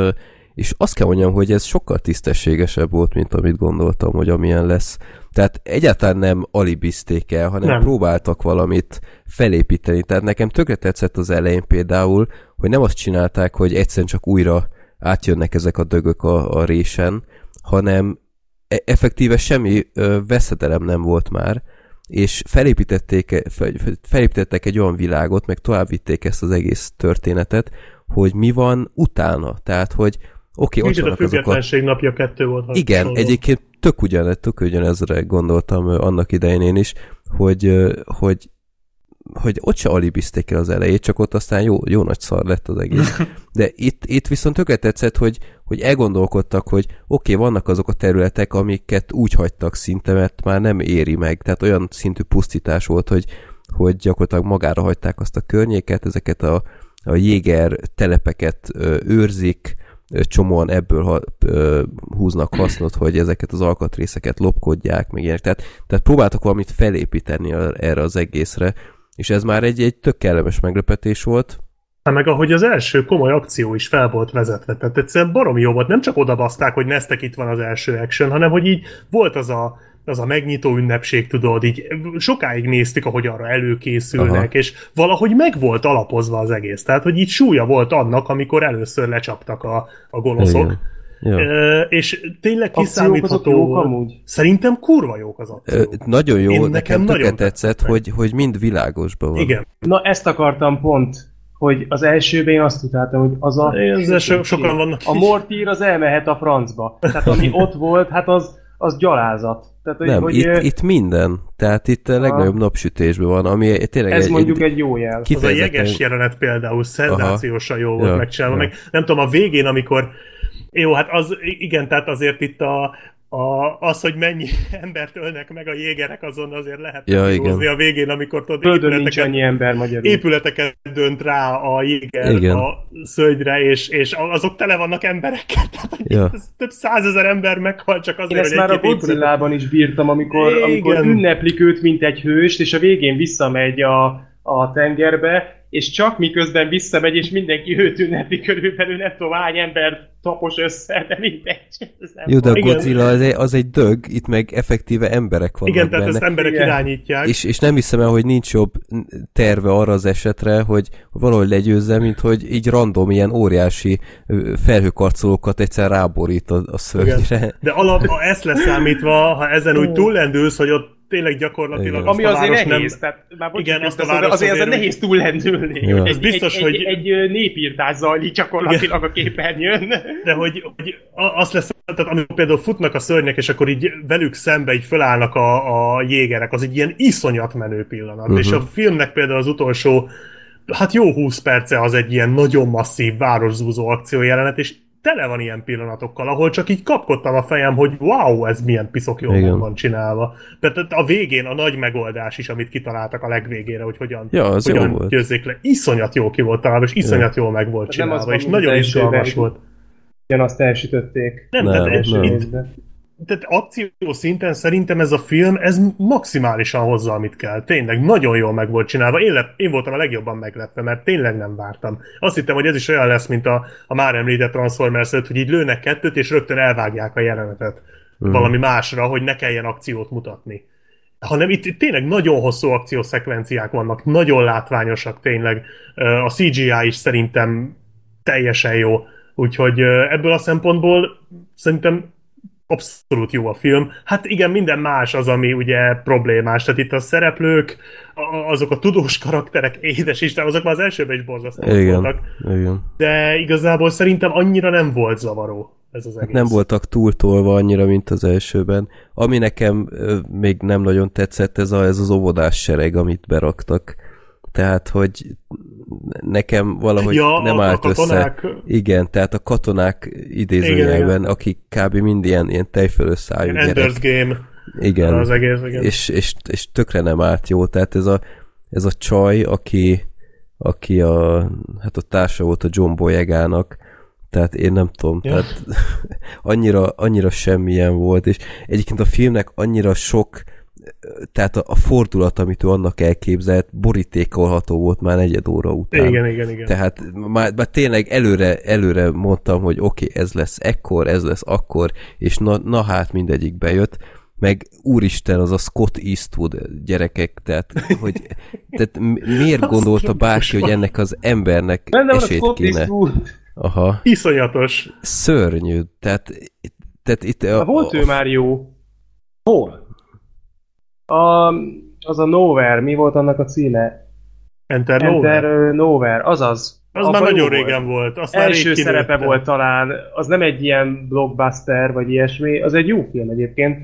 és azt kell mondjam, hogy ez sokkal tisztességesebb volt, mint amit gondoltam, hogy amilyen lesz. Tehát egyáltalán nem alibizték el, hanem
Nem.
nem. próbáltak valamit felépíteni. Tehát nekem tökre tetszett az elején például, hogy nem azt csinálták, hogy egyszerűen csak újra átjönnek ezek a dögök a, a résen, hanem e- effektíve semmi ö, veszedelem nem volt már, és felépítették, fel, felépítettek egy olyan világot, meg továbbvitték ezt az egész történetet, hogy mi van utána. Tehát, hogy oké, okay, ott
Kicsit a
azok a...
függetlenség napja kettő volt.
Igen,
szólok.
egyébként tök ugyanez, tök ugyanezre gondoltam annak idején én is, hogy, hogy hogy ott se alibizték el az elejét, csak ott aztán jó, jó nagy szar lett az egész. De itt, itt viszont tökre tetszett, hogy, hogy elgondolkodtak, hogy oké, okay, vannak azok a területek, amiket úgy hagytak szinte, mert már nem éri meg. Tehát olyan szintű pusztítás volt, hogy, hogy gyakorlatilag magára hagyták azt a környéket, ezeket a a jéger telepeket őrzik, csomóan ebből ha, ö, húznak hasznot, hogy ezeket az alkatrészeket lopkodják, meg ilyenek. Tehát, tehát próbáltak valamit felépíteni erre az egészre, és ez már egy, egy tök kellemes meglepetés volt.
Hát meg ahogy az első komoly akció is fel volt vezetve, tehát egyszerűen barom jó volt, nem csak odabaszták, hogy neztek itt van az első action, hanem hogy így volt az a, az a megnyitó ünnepség, tudod, így sokáig néztük, ahogy arra előkészülnek, Aha. és valahogy meg volt alapozva az egész, tehát hogy így súlya volt annak, amikor először lecsaptak a, a gonoszok. Igen. Ja. E, és tényleg kiszámítható
jók amúgy?
Szerintem kurva jók az akciók.
E, nagyon jó, Én nekem, nekem nagyon tetszett, hogy, hogy mind világosban van.
Igen.
Na ezt akartam pont hogy az elsőben én azt utáltam, hogy az a...
Ezzel so, sokan vannak.
A mortír az elmehet a francba. Tehát ami ott volt, hát az, az gyalázat. Tehát, hogy,
nem,
hogy,
itt, itt minden. Tehát itt a legnagyobb napsütésben van, ami tényleg
Ez egy, mondjuk egy, jó jel.
Az a jeges jelenet például szenzációsan jó volt ja, megcsinálva. Ja. Meg nem tudom, a végén, amikor jó, hát az, igen, tehát azért itt a, a, az, hogy mennyi embert ölnek meg a jégerek, azon azért lehet
ja, igen.
a végén, amikor tudod,
épületeket, annyi ember magyarul.
épületeket dönt rá a jéger igen. a szögyre, és, és azok tele vannak emberekkel. Tehát ja. több százezer ember meghal csak azért,
Én ezt már a Godzilla-ban is bírtam, amikor, amikor ünneplik őt, mint egy hőst, és a végén visszamegy a, a tengerbe, és csak miközben visszamegy, és mindenki őt ünnepi körülbelül, nem tudom, hány ember tapos össze, de mindegy.
Jó, de a Godzilla az egy, az egy dög, itt meg effektíve emberek vannak
Igen, tehát benne. ezt emberek Igen. irányítják.
És, és nem hiszem el, hogy nincs jobb terve arra az esetre, hogy valahogy legyőzze, mint hogy így random ilyen óriási felhőkarcolókat egyszer ráborít a, a szörnyre.
De alap, ha ezt leszámítva, ha ezen úgy túllendülsz, hogy ott tényleg gyakorlatilag
Ami azért nehéz, nem... tehát már
igen,
azt a város azért, azért nehéz túllendülni.
Ja. Ez biztos,
egy,
hogy...
Egy, egy népírtás zajlik gyakorlatilag igen. a képernyőn.
De hogy, hogy azt lesz, tehát amikor például futnak a szörnyek, és akkor így velük szembe így fölállnak a, a jégerek, az egy ilyen iszonyat menő pillanat. Uh-huh. És a filmnek például az utolsó hát jó 20 perce az egy ilyen nagyon masszív városzúzó akciójelenet, és tele van ilyen pillanatokkal, ahol csak így kapkodtam a fejem, hogy wow, ez milyen piszok jól van csinálva. Tehát a végén a nagy megoldás is, amit kitaláltak a legvégére, hogy hogyan,
ja, az
hogyan győzzék le. Iszonyat jó ki volt találva, és iszonyat ja. jól meg volt csinálva, és nagyon izgalmas volt.
Ugyanazt elsütötték.
Nem, nem, nem, nem tehát akció szinten szerintem ez a film, ez maximálisan hozza, amit kell. Tényleg, nagyon jól meg volt csinálva. Én, lep, én voltam a legjobban meglepve, mert tényleg nem vártam. Azt hittem, hogy ez is olyan lesz, mint a, a már említett Transformers hogy így lőnek kettőt, és rögtön elvágják a jelenetet mm. valami másra, hogy ne kelljen akciót mutatni. Hanem itt, itt tényleg nagyon hosszú akciószekvenciák vannak, nagyon látványosak tényleg. A CGI is szerintem teljesen jó. Úgyhogy ebből a szempontból szerintem abszolút jó a film. Hát igen, minden más az, ami ugye problémás. Tehát itt a szereplők, azok a tudós karakterek, édes Isten, azok már az elsőben is borzasztóak voltak.
Igen.
De igazából szerintem annyira nem volt zavaró ez az egész.
Nem voltak túltolva annyira, mint az elsőben. Ami nekem még nem nagyon tetszett, ez, a, ez az óvodás sereg, amit beraktak tehát, hogy nekem valahogy
ja,
nem
a,
állt
a katonák...
össze. Igen, tehát a katonák idézőjelben, akik kb. mind ilyen, ilyen tejfölösszájú
gyerek. Ender's Game.
Igen.
Az egész, igen.
És, és, és tökre nem állt jó, tehát ez a, ez a csaj, aki, aki a, hát a társa volt a John Boyegának, tehát én nem tudom, ja. tehát annyira, annyira semmilyen volt, és egyébként a filmnek annyira sok tehát a, a fordulat, amit ő annak elképzelt, borítékolható volt már negyed óra után.
Igen, igen, igen.
Tehát már, már tényleg előre, előre mondtam, hogy oké, okay, ez lesz ekkor, ez lesz akkor, és na, na hát mindegyik bejött, meg úristen, az a Scott Eastwood gyerekek, tehát, hogy, tehát miért gondolta bárki, hogy ennek az embernek
Benne esélyt kéne? Eastwood.
Aha.
Iszonyatos.
Szörnyű, tehát, tehát itt... A,
volt
a,
ő már jó. Hol? A, az a Nowhere, mi volt annak a címe?
Enter,
Enter Nowhere. Nowhere, azaz.
Az már nagyon volt. régen volt.
Azt Első szerepe volt talán, az nem egy ilyen blockbuster vagy ilyesmi, az egy jó film egyébként,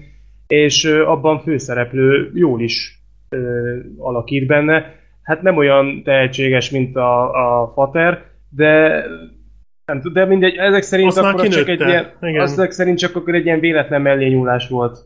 és abban főszereplő jól is ö, alakít benne. Hát nem olyan tehetséges, mint a, a Fater, de nem tudom, de mindegy, ezek szerint
Azt
akkor csak egy ilyen, ezek szerint csak akkor egy ilyen véletlen mellényúlás volt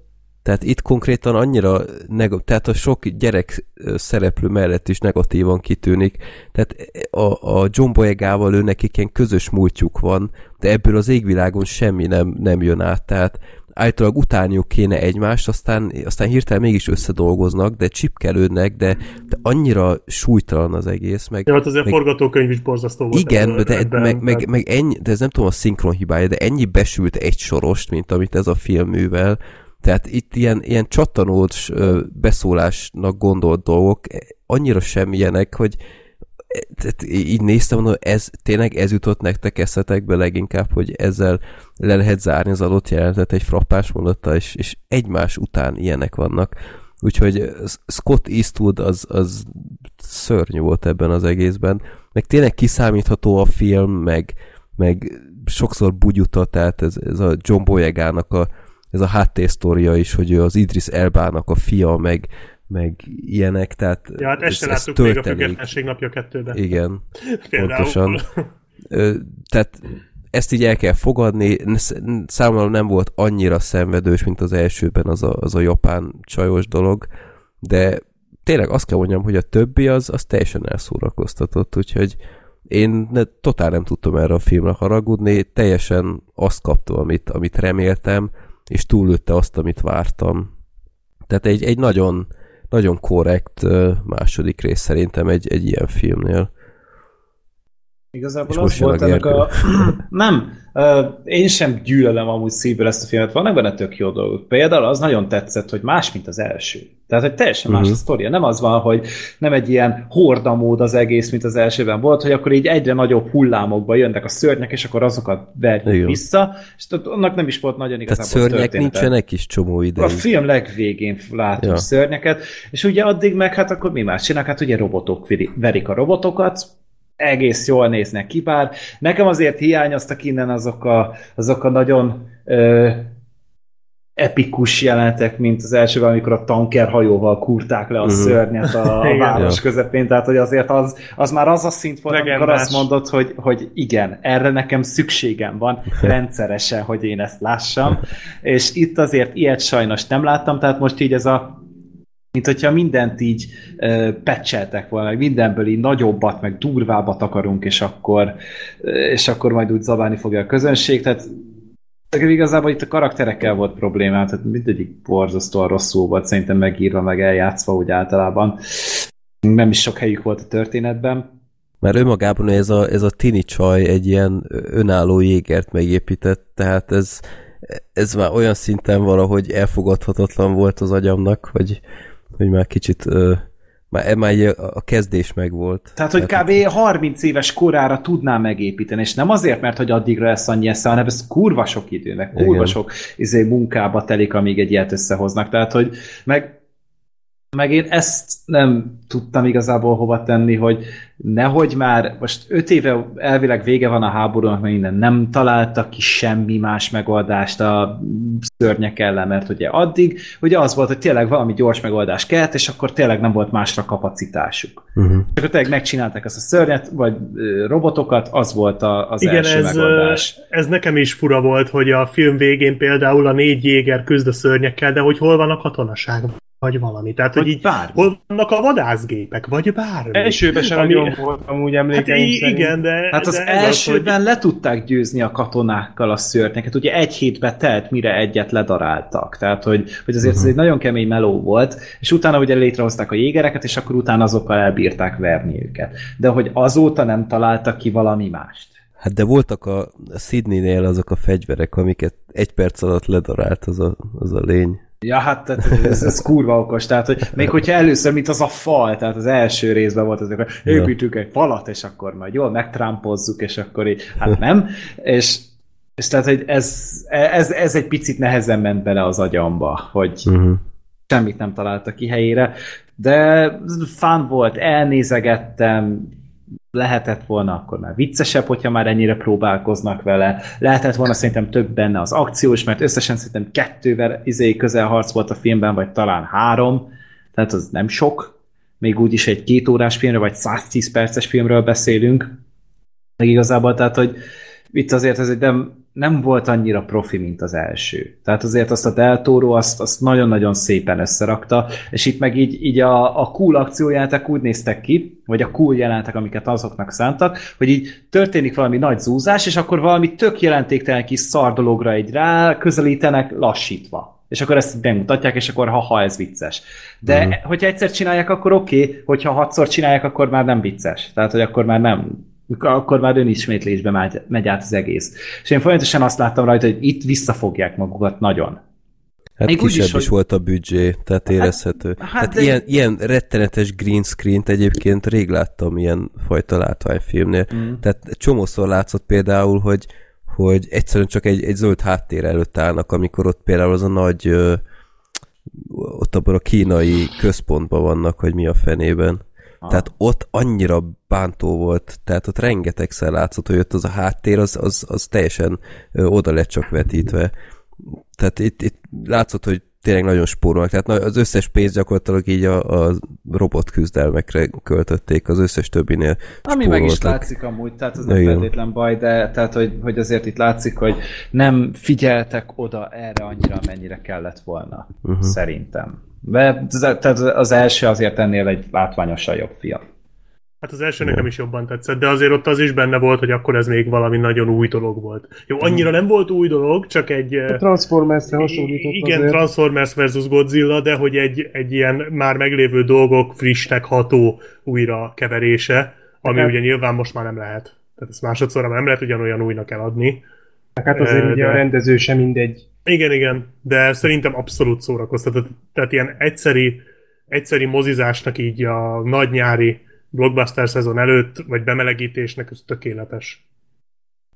Tehát itt konkrétan annyira, neg- tehát a sok gyerek szereplő mellett is negatívan kitűnik. Tehát a, a John Boyegával ő nekik ilyen közös múltjuk van, de ebből az égvilágon semmi nem, nem jön át. Tehát állítólag utálniuk kéne egymást, aztán, aztán hirtelen mégis összedolgoznak, de csipkelődnek, de, de annyira súlytalan az egész. Meg,
Ja, hát azért
meg,
a forgatókönyv is borzasztó volt.
igen, de
ebben,
meg, meg, meg ennyi, de ez nem tudom a szinkron hibája, de ennyi besült egy sorost, mint amit ez a film művel. Tehát itt ilyen, ilyen csattanós ö, beszólásnak gondolt dolgok eh, annyira semmilyenek, hogy eh, tehát így néztem, mondom, ez, tényleg ez jutott nektek eszetekbe leginkább, hogy ezzel le lehet zárni az adott jelenetet egy frappás mondattal, és, és egymás után ilyenek vannak. Úgyhogy Scott Eastwood az, az szörnyű volt ebben az egészben. Meg tényleg kiszámítható a film, meg, meg sokszor bugyuta, tehát ez, ez a John Boyegának a, ez a háttérsztória is, hogy ő az Idris Elbának a fia, meg, meg ilyenek, tehát
Ja, hát ezt se
ez, ez
láttuk még a függetlenség napja kettőben.
Igen,
Például.
pontosan. Tehát ezt így el kell fogadni, Sz- számomra nem volt annyira szenvedős, mint az elsőben az a, az a japán csajos dolog, de tényleg azt kell mondjam, hogy a többi az, az teljesen elszórakoztatott, úgyhogy én ne, totál nem tudtam erre a filmre haragudni, teljesen azt kaptam, amit, amit reméltem, és túllőtte azt, amit vártam. Tehát egy, egy nagyon, nagyon korrekt második rész szerintem egy, egy ilyen filmnél.
Igazából
És
az volt
a
ennek a... Nem, én sem gyűlölem amúgy szívből ezt a filmet, vannak benne tök jó dolgok. Például az nagyon tetszett, hogy más, mint az első. Tehát, hogy teljesen más
Mhm.
a sztoria. Nem az van, hogy nem egy ilyen hordamód az egész, mint az elsőben volt, hogy akkor így egyre nagyobb hullámokba jönnek a szörnyek, és akkor azokat verjük
Igen.
vissza, és tehát annak nem is volt nagyon
Tehát
igazából
szörnyek
története.
nincsenek is csomó
A
ideig.
film legvégén látunk
Ja.
szörnyeket, és ugye addig meg hát akkor mi más csinálnak? Hát ugye robotok veri- verik a robotokat, egész jól néznek ki, bár nekem azért hiányoztak innen azok a, azok a nagyon ö, epikus jelenetek, mint az elsőben, amikor a tankerhajóval kurták le a
Mhm.
szörnyet a, a város közepén, tehát hogy azért az, az már az a szint volt, amikor
Legendás.
azt mondod, hogy, hogy igen, erre nekem szükségem van rendszeresen, hogy én ezt lássam, és itt azért ilyet sajnos nem láttam, tehát most így ez a mint hogyha mindent így ö, pecseltek volna, meg mindenből így nagyobbat, meg durvábbat akarunk, és akkor, ö, és akkor majd úgy zabálni fogja a közönség, tehát igazából itt a karakterekkel volt problémám, tehát mindegyik borzasztóan rosszul volt szerintem megírva, meg eljátszva úgy általában. Nem is sok helyük volt a történetben.
Mert önmagában ez a, ez a tini csaj egy ilyen önálló jégert megépített, tehát ez, ez már olyan szinten valahogy elfogadhatatlan volt az agyamnak, hogy, hogy már kicsit ö, már, már így a kezdés meg volt.
Tehát, hogy kb. 30 éves korára tudná megépíteni, és nem azért, mert hogy addigra lesz annyi esze, hanem ez kurva sok idő, meg kurva
Igen.
sok izé, munkába telik, amíg egy ilyet összehoznak. Tehát, hogy meg, meg én ezt nem tudtam igazából hova tenni, hogy nehogy már, most öt éve elvileg vége van a háborúnak, mert innen nem találtak ki semmi más megoldást a szörnyek ellen, mert ugye addig ugye az volt, hogy tényleg valami gyors megoldás kellett, és akkor tényleg nem volt másra kapacitásuk.
Uh-huh.
És akkor tényleg megcsinálták ezt a szörnyet, vagy robotokat, az volt a, az
Igen,
első
ez,
megoldás.
ez nekem is fura volt, hogy a film végén például a négy jéger küzd a szörnyekkel, de hogy hol van a katonaság, vagy valami. Tehát, hogy
Vagy
így
bármi.
hol vannak a vadászgépek, vagy bármi.
Elsőben sem
Ami-
nagyon volt amúgy
Hát
emlékeim szerint.
igen, de...
Hát az
de
elsőben
hogy-
le tudták győzni a katonákkal a szörnyeket. Ugye egy hétbe telt, mire egyet ledaráltak. Tehát, hogy, hogy azért ez egy nagyon kemény meló volt, és utána ugye létrehozták a jégereket, és akkor utána azokkal elbírták verni őket. De hogy azóta nem találtak ki valami mást.
Hát de voltak a Sydney-nél azok a fegyverek, amiket egy perc alatt ledarált az a, az a lény.
Ja, hát tehát ez, ez kurva okos, tehát hogy még hogyha először, mint az a fal, tehát az első részben volt az, hogy építünk egy falat, és akkor majd jól megtrámpozzuk, és akkor így, hát nem, és, és tehát, hogy ez, ez, ez egy picit nehezen ment bele az agyamba, hogy
Uh-huh.
semmit nem találtak ki helyére, de fán volt, elnézegettem, lehetett volna akkor már viccesebb, hogyha már ennyire próbálkoznak vele. Lehetett volna szerintem több benne az akciós, mert összesen szerintem kettővel izé közelharc volt a filmben, vagy talán három, tehát az nem sok. Még úgyis egy két órás filmről, vagy 110 perces filmről beszélünk. Meg igazából, tehát, hogy itt azért ez egy nem nem volt annyira profi, mint az első. Tehát azért azt a Del Toro azt, azt nagyon-nagyon szépen összerakta, és itt meg így, így a, a cool akciójátok úgy néztek ki, vagy a cool jelentek, amiket azoknak szántak, hogy így történik valami nagy zúzás, és akkor valami tök jelentéktelen kis szardologra egy rá közelítenek lassítva. És akkor ezt bemutatják, és akkor ha-ha, ez vicces. De mm. hogyha egyszer csinálják, akkor oké, okay, hogyha hatszor csinálják, akkor már nem vicces. Tehát, hogy akkor már nem akkor már önismétlésbe megy, megy át az egész. És én folyamatosan azt láttam rajta, hogy itt visszafogják magukat nagyon.
Hát Még kisebb is, is volt a büdzsé, tehát hát- érezhető. Hát, hát tehát de... ilyen, ilyen rettenetes green screen-t egyébként rég láttam ilyen fajta látványfilmnél. Mm. Tehát csomószor látszott például, hogy, hogy egyszerűen csak egy, egy zöld háttér előtt állnak, amikor ott például az a nagy ö, ott abban a kínai központban vannak, hogy mi a fenében. Tehát ott annyira bántó volt, tehát ott rengetegszer látszott, hogy ott az a háttér, az, az, az teljesen oda lett csak vetítve. Tehát itt, itt látszott, hogy tényleg nagyon spórolnak. Tehát az összes pénzt gyakorlatilag így a, a robot küzdelmekre költötték, az összes többinél
Ami meg is látszik amúgy, tehát ez nem feltétlen baj, de tehát, hogy, hogy azért itt látszik, hogy nem figyeltek oda erre annyira, mennyire kellett volna, uh-huh. szerintem. De tehát az első azért ennél egy látványosan jobb film.
Hát az első nekem is jobban tetszett, de azért ott az is benne volt, hogy akkor ez még valami nagyon új dolog volt. Jó, annyira nem volt újra dolog, csak egy... A
Transformers-re hasonlított
Igen, azért. Transformers versus Godzilla, de hogy egy, egy ilyen már meglévő dolgok frissnek ható újra keverése, ami hát, ugye nyilván most már nem lehet. Tehát ezt másodszorra nem lehet ugyanolyan újnak eladni.
Hát azért de... ugye a rendező sem mindegy.
Igen, igen, de szerintem abszolút szórakoztat. Tehát ilyen egyszeri, egyszeri mozizásnak így a nagy nyári blockbuster szezon előtt, vagy bemelegítésnek, ez tökéletes.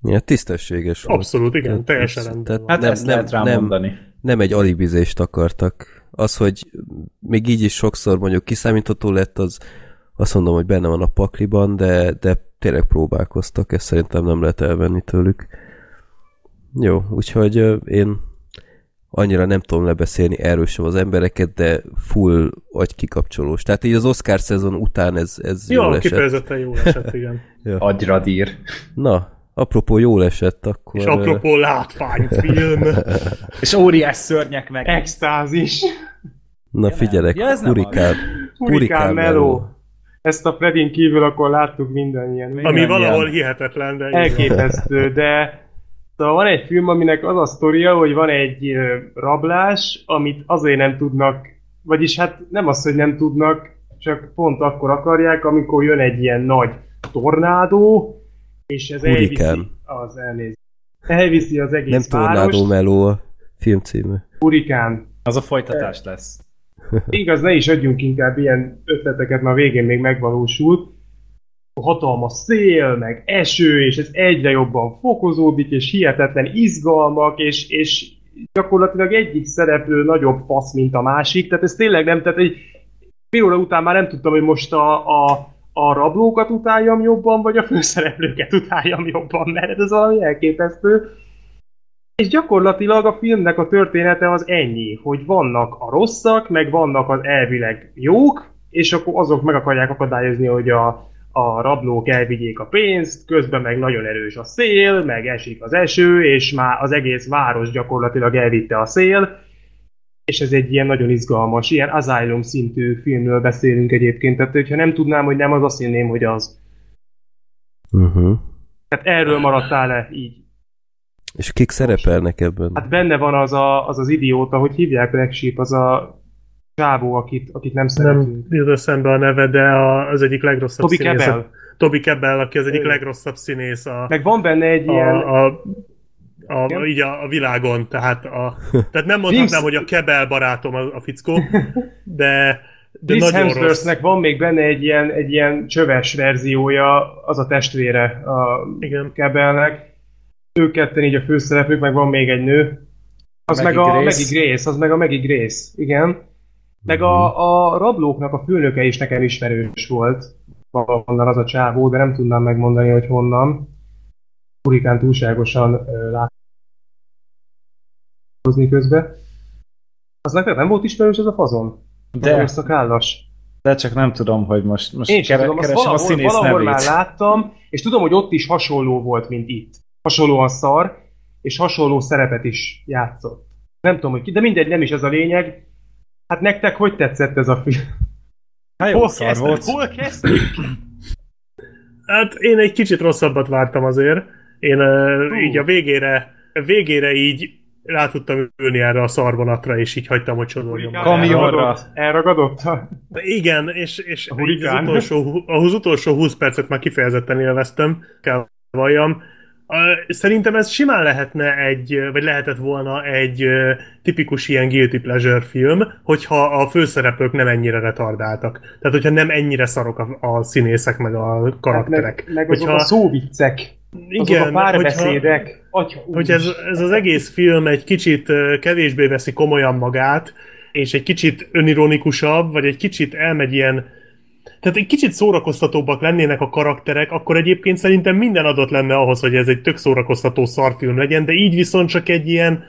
Ja, tisztességes
Abszolút, igen, tehát, teljesen rendben
Hát nem, ezt nem, lehet rám nem, mondani.
Nem egy alibizést akartak. Az, hogy még így is sokszor mondjuk kiszámítható lett, az azt mondom, hogy benne van a pakliban, de, de tényleg próbálkoztak, ezt szerintem nem lehet elvenni tőlük. Jó, úgyhogy én annyira nem tudom lebeszélni erről sem az embereket, de full agykikapcsolós. Tehát így az Oscar szezon után ez, ez
jó, jól esett. kifejezetten jól esett, igen.
ja. Agyradír.
Na, apropó jól esett, akkor...
És apropó látványfilm.
és óriás szörnyek meg.
Extázis.
Na figyelek, ja, hurikán.
Hurikán meló. Ezt a Fredin kívül akkor láttuk mindannyian.
Ami valahol hihetetlen, de...
Elképesztő, de Szóval van egy film, aminek az a sztoria, hogy van egy rablás, amit azért nem tudnak, vagyis hát nem az, hogy nem tudnak, csak pont akkor akarják, amikor jön egy ilyen nagy tornádó, és ez
Hurikán.
elviszi az elnéz. Elviszi az egész
Nem tornádó meló a filmcíme.
Hurikán.
Az a folytatás lesz.
Igaz, ne is adjunk inkább ilyen ötleteket, mert a végén még megvalósult hatalmas szél, meg eső, és ez egyre jobban fokozódik, és hihetetlen izgalmak, és, és gyakorlatilag egyik szereplő nagyobb fasz, mint a másik, tehát ez tényleg nem, tehát egy fél óra után már nem tudtam, hogy most a, a, a rablókat utáljam jobban, vagy a főszereplőket utáljam jobban, mert ez valami elképesztő. És gyakorlatilag a filmnek a története az ennyi, hogy vannak a rosszak, meg vannak az elvileg jók, és akkor azok meg akarják akadályozni, hogy a, a rablók elvigyék a pénzt, közben meg nagyon erős a szél, meg esik az eső, és már az egész város gyakorlatilag elvitte a szél, és ez egy ilyen nagyon izgalmas, ilyen Asylum szintű filmről beszélünk egyébként, tehát hogyha nem tudnám, hogy nem, az azt hinném, hogy az.
Uh-huh.
Tehát erről maradtál le így.
És kik szerepelnek ebben?
Hát benne van az a, az, az idióta, hogy hívják Black Sheep, az a csávó, akit, akit nem szeretünk. Nem
jut eszembe a neve, de a, az egyik legrosszabb
Toby színész. Kebbell.
Toby Kebbell, aki az egyik Ő. legrosszabb színész. A,
Meg van benne egy a, ilyen...
A, a, a, így a, a világon, tehát, a, tehát nem mondhatnám, hogy a Kebel barátom a, a fickó, de, de
Chris
rossz.
van még benne egy ilyen, egy ilyen csöves verziója, az a testvére a
Igen.
Kebelnek. Ők ketten így a főszereplők, meg van még egy nő. Az Maggie meg a Grace. Maggie Grace, az meg a Maggie Grace, igen. Meg a, mhm. a rablóknak a főnöke is nekem ismerős volt. Valahonnan az a csávó, de nem tudnám megmondani, hogy honnan. Hurikán túlságosan látni közbe. Az neked nem volt ismerős ez a fazon?
De.
A szakállas.
De csak nem tudom, hogy most, most
Én kere, tudom, keresem valahol, a színész valahol nevét. már láttam, és tudom, hogy ott is hasonló volt, mint itt. Hasonlóan szar, és hasonló szerepet is játszott. Nem tudom, hogy ki, de mindegy, nem is ez a lényeg. Hát nektek hogy tetszett ez a film?
Hát jó
Hol
szar volt.
Hol kezdtük?
Hát én egy kicsit rosszabbat vártam azért. Én uh, így a végére, végére így rá tudtam ülni erre a szarvonatra, és így hagytam, hogy csodoljon.
Kamionra.
Elragadott?
Igen, és, és
A
az, utolsó, az utolsó 20 percet már kifejezetten élveztem, kell valljam. Szerintem ez simán lehetne egy, vagy lehetett volna egy tipikus ilyen guilty pleasure film, hogyha a főszereplők nem ennyire retardáltak. Tehát, hogyha nem ennyire szarok a, a színészek, meg a karakterek.
Hát meg, meg azok
hogyha,
a szóviccek, azok a párbeszédek. Atya,
hogy ez, ez az egész film egy kicsit kevésbé veszi komolyan magát, és egy kicsit önironikusabb, vagy egy kicsit elmegy ilyen tehát egy kicsit szórakoztatóbbak lennének a karakterek, akkor egyébként szerintem minden adott lenne ahhoz, hogy ez egy tök szórakoztató szarfilm legyen, de így viszont csak egy ilyen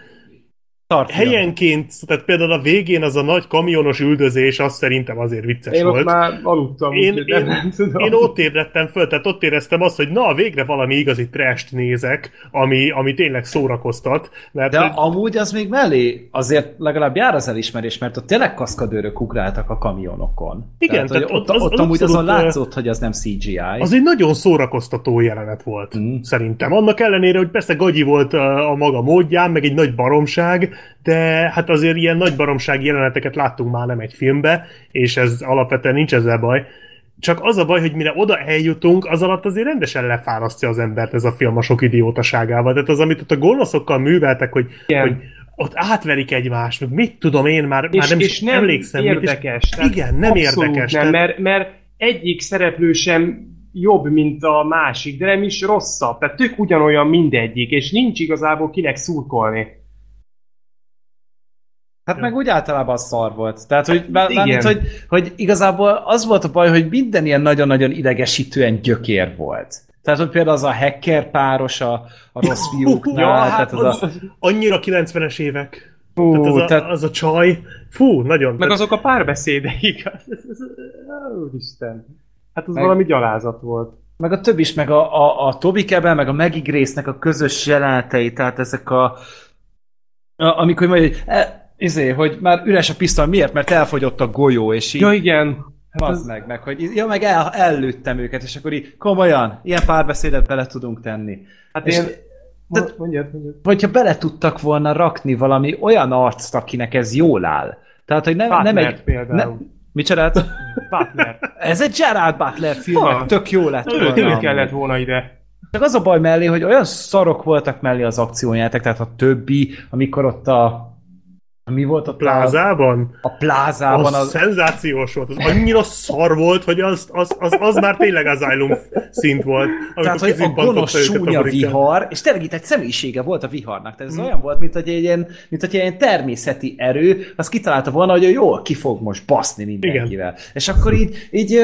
Tartja.
helyenként, tehát például a végén az a nagy kamionos üldözés, az szerintem azért vicces
Én ott
volt.
már aludtam,
Én,
nem,
én,
nem tudom.
én ott ébredtem föl, tehát ott éreztem azt, hogy na, végre valami igazi trash nézek, ami, ami tényleg szórakoztat. Mert
De
hogy-
amúgy az még mellé azért legalább jár az elismerés, mert ott tényleg kaszkadőrök ugráltak a kamionokon.
Igen,
tehát,
tehát
ott,
az-
ott,
az
amúgy azon látszott, hogy az nem CGI.
Az egy nagyon szórakoztató jelenet volt,
Mm.
szerintem. Annak ellenére, hogy persze gagyi volt a, a maga módján, meg egy nagy baromság, de hát azért ilyen nagy baromság jeleneteket láttunk már nem egy filmbe, és ez alapvetően nincs ezzel baj. Csak az a baj, hogy mire oda eljutunk, az alatt azért rendesen lefárasztja az embert ez a film a sok idiótaságával. Tehát az, amit ott a gonoszokkal műveltek, hogy,
Igen.
hogy ott átverik egymást, meg mit tudom én, már,
és,
már nem
és
is
nem
emlékszem. mit, és-
érdekes.
Igen, nem érdekes.
Nem,
tehát-
mert, mert egyik szereplő sem jobb, mint a másik, de nem is rosszabb. Tehát tök ugyanolyan mindegyik, és nincs igazából kinek szurkolni.
Hát meg úgy általában szar volt. Tehát, hogy, bár,
Igen.
mármint, hogy, hogy igazából az volt a baj, hogy minden ilyen nagyon-nagyon idegesítően gyökér volt. Tehát, hogy például az a hacker páros a, a rossz fiúknál,
Ja,
tehát
hát
az, a,
Annyira 90-es évek.
Hú,
Tehát az, a,
tehát-
az a csaj, fú, nagyon.
meg
tehát,
azok a párbeszédeik. Ez- ez- ez- Úristen. Hát az
Meg-
valami gyalázat volt.
meg a több is, meg a, a, a Toby Kebbel, meg a Maggie Grace-nek a közös jelenetei, tehát ezek a, amikor mondja, hogy e, izé, hogy már üres a pisztoly, miért? Mert elfogyott a golyó, és így
Ja, igen. Hát ez-
meg, meg, hogy ja, meg el, ellőttem őket, és akkor így komolyan, ilyen párbeszédet bele tudunk tenni.
Hát
És-
én...
de-
Mondjad, mondjad.
Hogyha bele tudtak volna rakni valami olyan arcot, akinek ez jól áll. Tehát, hogy nem, nem
Butler
egy...
például.
Ne, micsodát?
Butler.
Ez egy Gerard Butler film,
Ha.
tök jó lett volna.
ő
amúgy.
kellett volna ide.
Csak az a baj mellé, hogy olyan szarok voltak mellé az akciójátek, tehát a többi, amikor ott a... Mi volt a
plázában,
A plázában
az,
az...
szenzációs volt. Az annyira szar volt, hogy az, az, az, az már tényleg Asylum szint volt.
Tehát, hogy a gonosz
a hurikán.
vihar, és tényleg itt egy személyisége volt a viharnak. Tehát ez
Mm.
olyan volt, mint hogy egy ilyen, mint hogy egy ilyen természeti erő, az kitalálta volna, hogy ő jól ki fog most baszni mindenkivel. Igen. És akkor így, így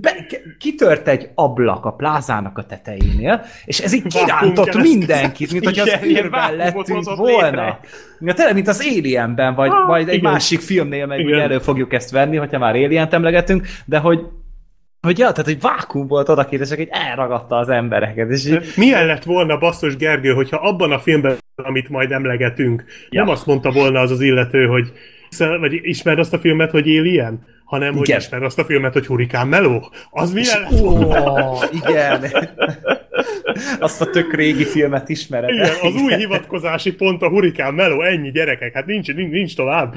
be, kitört egy ablak a plázának a tetejénél, és ez így kirántott mindenkit, mint hogy az űrben lettünk volna.
létre.
Ja, tényleg, mint az Alienben, vagy,
Ah,
vagy egy
igen.
másik filmnél meg
Igen.
elő fogjuk ezt venni, hogyha már Alien-t emlegetünk, de hogy hogy ja, tehát hogy vákum volt odakint, és így elragadta az embereket. És így,
Milyen lett volna basszus Gergő, hogyha abban a filmben, amit majd emlegetünk, ja. nem azt mondta volna az az illető, hogy vagy ismered azt a filmet, hogy Alien? Hanem, hogy
Igen.
ismered azt a filmet, hogy Hurikán Meló? Az milyen?
Ó, igen. Azt a tök régi filmet ismered.
Igen, az új hivatkozási pont a Hurikán Meló, ennyi gyerekek, hát nincs, nincs, nincs tovább.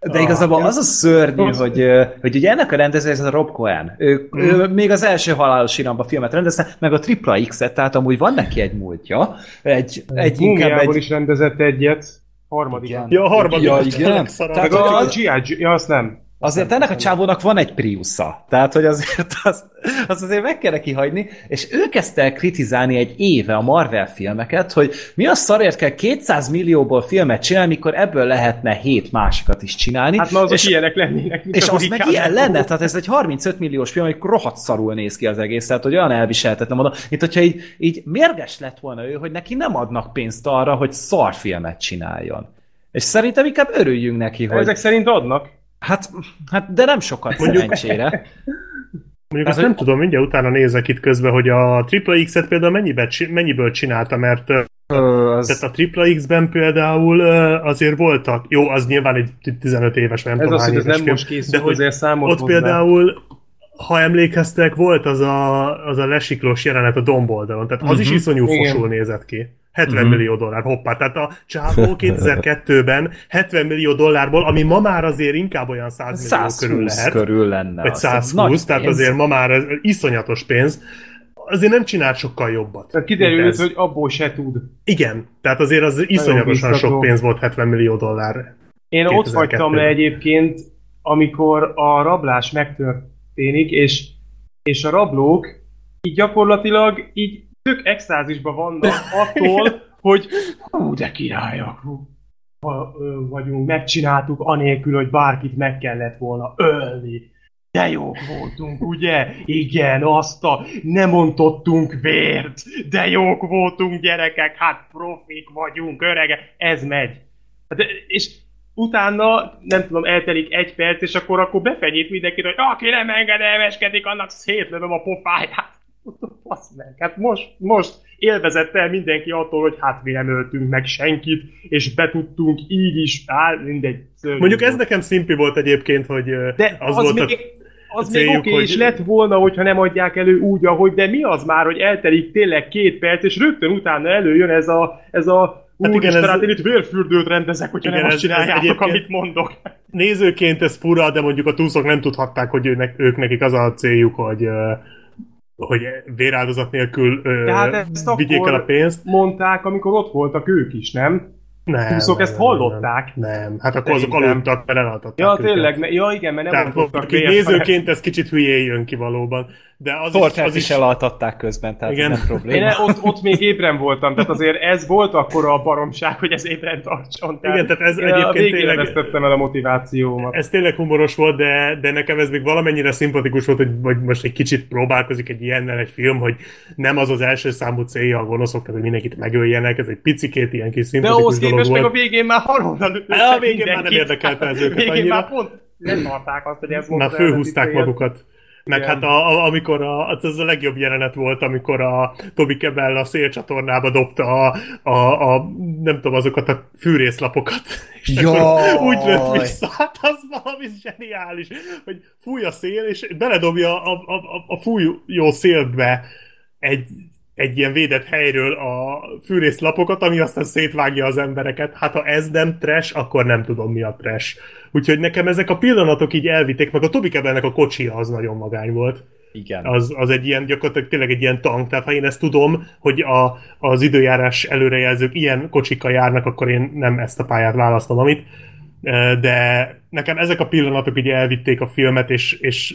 De igazából az a szörnyű,
Az-
hogy, hogy ugye ennek a rendező, ez a Rob Cohen. Ő,
Mhm.
ő még az első halálos iramba filmet rendezte, meg a Tripla X-et, tehát amúgy van neki egy múltja. Egy, egy inkább egy...
is rendezett egyet. Harmadikat.
Igen.
Ja, a harmadik.
Ja, igen.
legszarabb.
Tehát,
Meg a,
hogy
a G.I. Ja, azt nem.
Azért ennek a csávónak van egy Priusza. Tehát, hogy azért az, az azért meg kell neki hagyni, és ő kezdte el kritizálni egy éve a Marvel filmeket, hogy mi a szarért kell 200 millióból filmet csinálni, mikor ebből lehetne 7 másikat is csinálni.
Hát ma azok
és,
ilyenek lennének, mint
és az meg ilyen lenne, tehát ez egy 35 milliós film, hogy rohadt szarul néz ki az egész, tehát hogy olyan elviselhetetlen mondom, mint hogyha így, így mérges lett volna ő, hogy neki nem adnak pénzt arra, hogy szarfilmet csináljon. És szerintem inkább örüljünk neki, hogy...
Ezek szerint adnak.
Hát, hát de nem sokat
Mondjuk-
szerencsére.
Mondjuk
Hát,
azt nem
hogy-
tudom, mindjárt utána nézek itt közben, hogy a Triple X-et például mennyibe, mennyiből csinálta, mert ö,
az...
tehát a Triple X-ben például azért voltak, jó, az nyilván egy 15 éves, nem
Ez
tudom
az,
hány
hogy ez nem
film,
most készült,
de hogy
azért számolt
ott
hozzá.
például, ha emlékeztek, volt az a, az a lesiklós jelenet a domboldalon, tehát az is
Mhm.
iszonyú
Igen.
fosul nézett ki. 70
Mhm.
millió dollár, hoppá, tehát a csávó 2002-ben 70 millió dollárból, ami ma már azért inkább olyan 100 millió
120
körül lehet.
körül lenne.
Vagy
az.
120,
Nagy
tehát
pénz.
azért ma már ez iszonyatos pénz. Azért nem csinált sokkal jobbat.
Tehát kiderült,
ez.
hogy abból se tud.
Igen, tehát azért az iszonyatosan sok pénz volt 70 millió dollár.
Én ott
2002-ben.
hagytam le egyébként, amikor a rablás megtörténik, és, és a rablók így gyakorlatilag így tök extázisban vannak attól, hogy hú, de királyok, vagyunk, megcsináltuk anélkül, hogy bárkit meg kellett volna ölni. De jók voltunk, ugye? Igen, azt a... Nem ontottunk vért, de jók voltunk, gyerekek, hát profik vagyunk, örege. Ez megy. Hát, és utána, nem tudom, eltelik egy perc, és akkor, akkor befenyít mindenkit, hogy aki nem engedelmeskedik, annak szétlövöm a pofáját. Basz meg, hát most, most élvezett el mindenki attól, hogy hát mi nem öltünk meg senkit, és betudtunk így is, áll, mindegy. szörnyű
Mondjuk ez nekem szimpi volt egyébként, hogy
De
az,
az,
volt
még,
a
az még
céljuk,
oké okay,
hogy-
is lett volna, hogyha nem adják elő úgy, ahogy, de mi az már, hogy eltelik tényleg két perc, és rögtön utána előjön ez a, ez a
Hát igen,
Úristen,
ez-
hát én itt vérfürdőt rendezek, hogyha
Igen,
nem azt csináljátok, amit mondok.
nézőként ez fura, de mondjuk a túszok nem tudhatták, hogy őnek, ők nekik az a céljuk, hogy hogy véráldozat nélkül ö,
De hát ezt
vigyék el a pénzt.
Mondták, amikor ott voltak ők is, nem?
Nem,
túszok
nem,
ezt hallották?
Nem, nem. hát akkor azok aludtak, mert elaltatták
Ja,
őket.
tényleg, ne, ja igen, mert nem
Tehát mondjuk így nézőként ez kicsit hülyé jön ki valóban. De az is,
Tortát
az
is
is
elaltatták közben, tehát
Igen.
nem
Én
probléma.
ott, ott még ébren voltam, tehát azért ez volt akkor a baromság, hogy ez ébren tartson.
Igen, tehát ez
én a
egyébként
végén
tényleg-
vesztettem el a motivációmat.
ez tényleg humoros volt, de, de nekem ez még valamennyire szimpatikus volt, hogy, hogy most egy kicsit próbálkozik egy ilyennel egy film, hogy nem az az első számú célja a gonoszoknak, hogy mindenkit megöljenek, ez egy picikét ilyen kis
De
szimpatikus
ahhoz
dolog
képest meg a végén már halomra lőttek
A végén már nem
mindenkit.
érdekelte ez őket
Végén
annyira.
már pont letarták azt, hogy ez volt
Már
cél.
magukat. Meg
Igen.
hát a, a, amikor a, az az a legjobb jelenet volt, amikor a Tobi Kebell a szélcsatornába dobta a, a, a nem tudom, azokat a fűrészlapokat. És
Jaj!
akkor úgy lőtt vissza. Hát az valami zseniális, hogy fúj a szél, és beledobja a, a, a, a fújó szélbe egy, egy ilyen védett helyről a fűrészlapokat, ami aztán szétvágja az embereket. Hát ha ez nem trash, akkor nem tudom mi a trash. Úgyhogy nekem ezek a pillanatok így elvitték, meg a Tobi Kebelnek a kocsia az nagyon magány volt.
Igen.
Az, az egy ilyen, gyakorlatilag tényleg egy ilyen tank, tehát ha én ezt tudom, hogy a, az időjárás előrejelzők ilyen kocsikkal járnak, akkor én nem ezt a pályát választom, amit. De nekem ezek a pillanatok így elvitték a filmet, és, és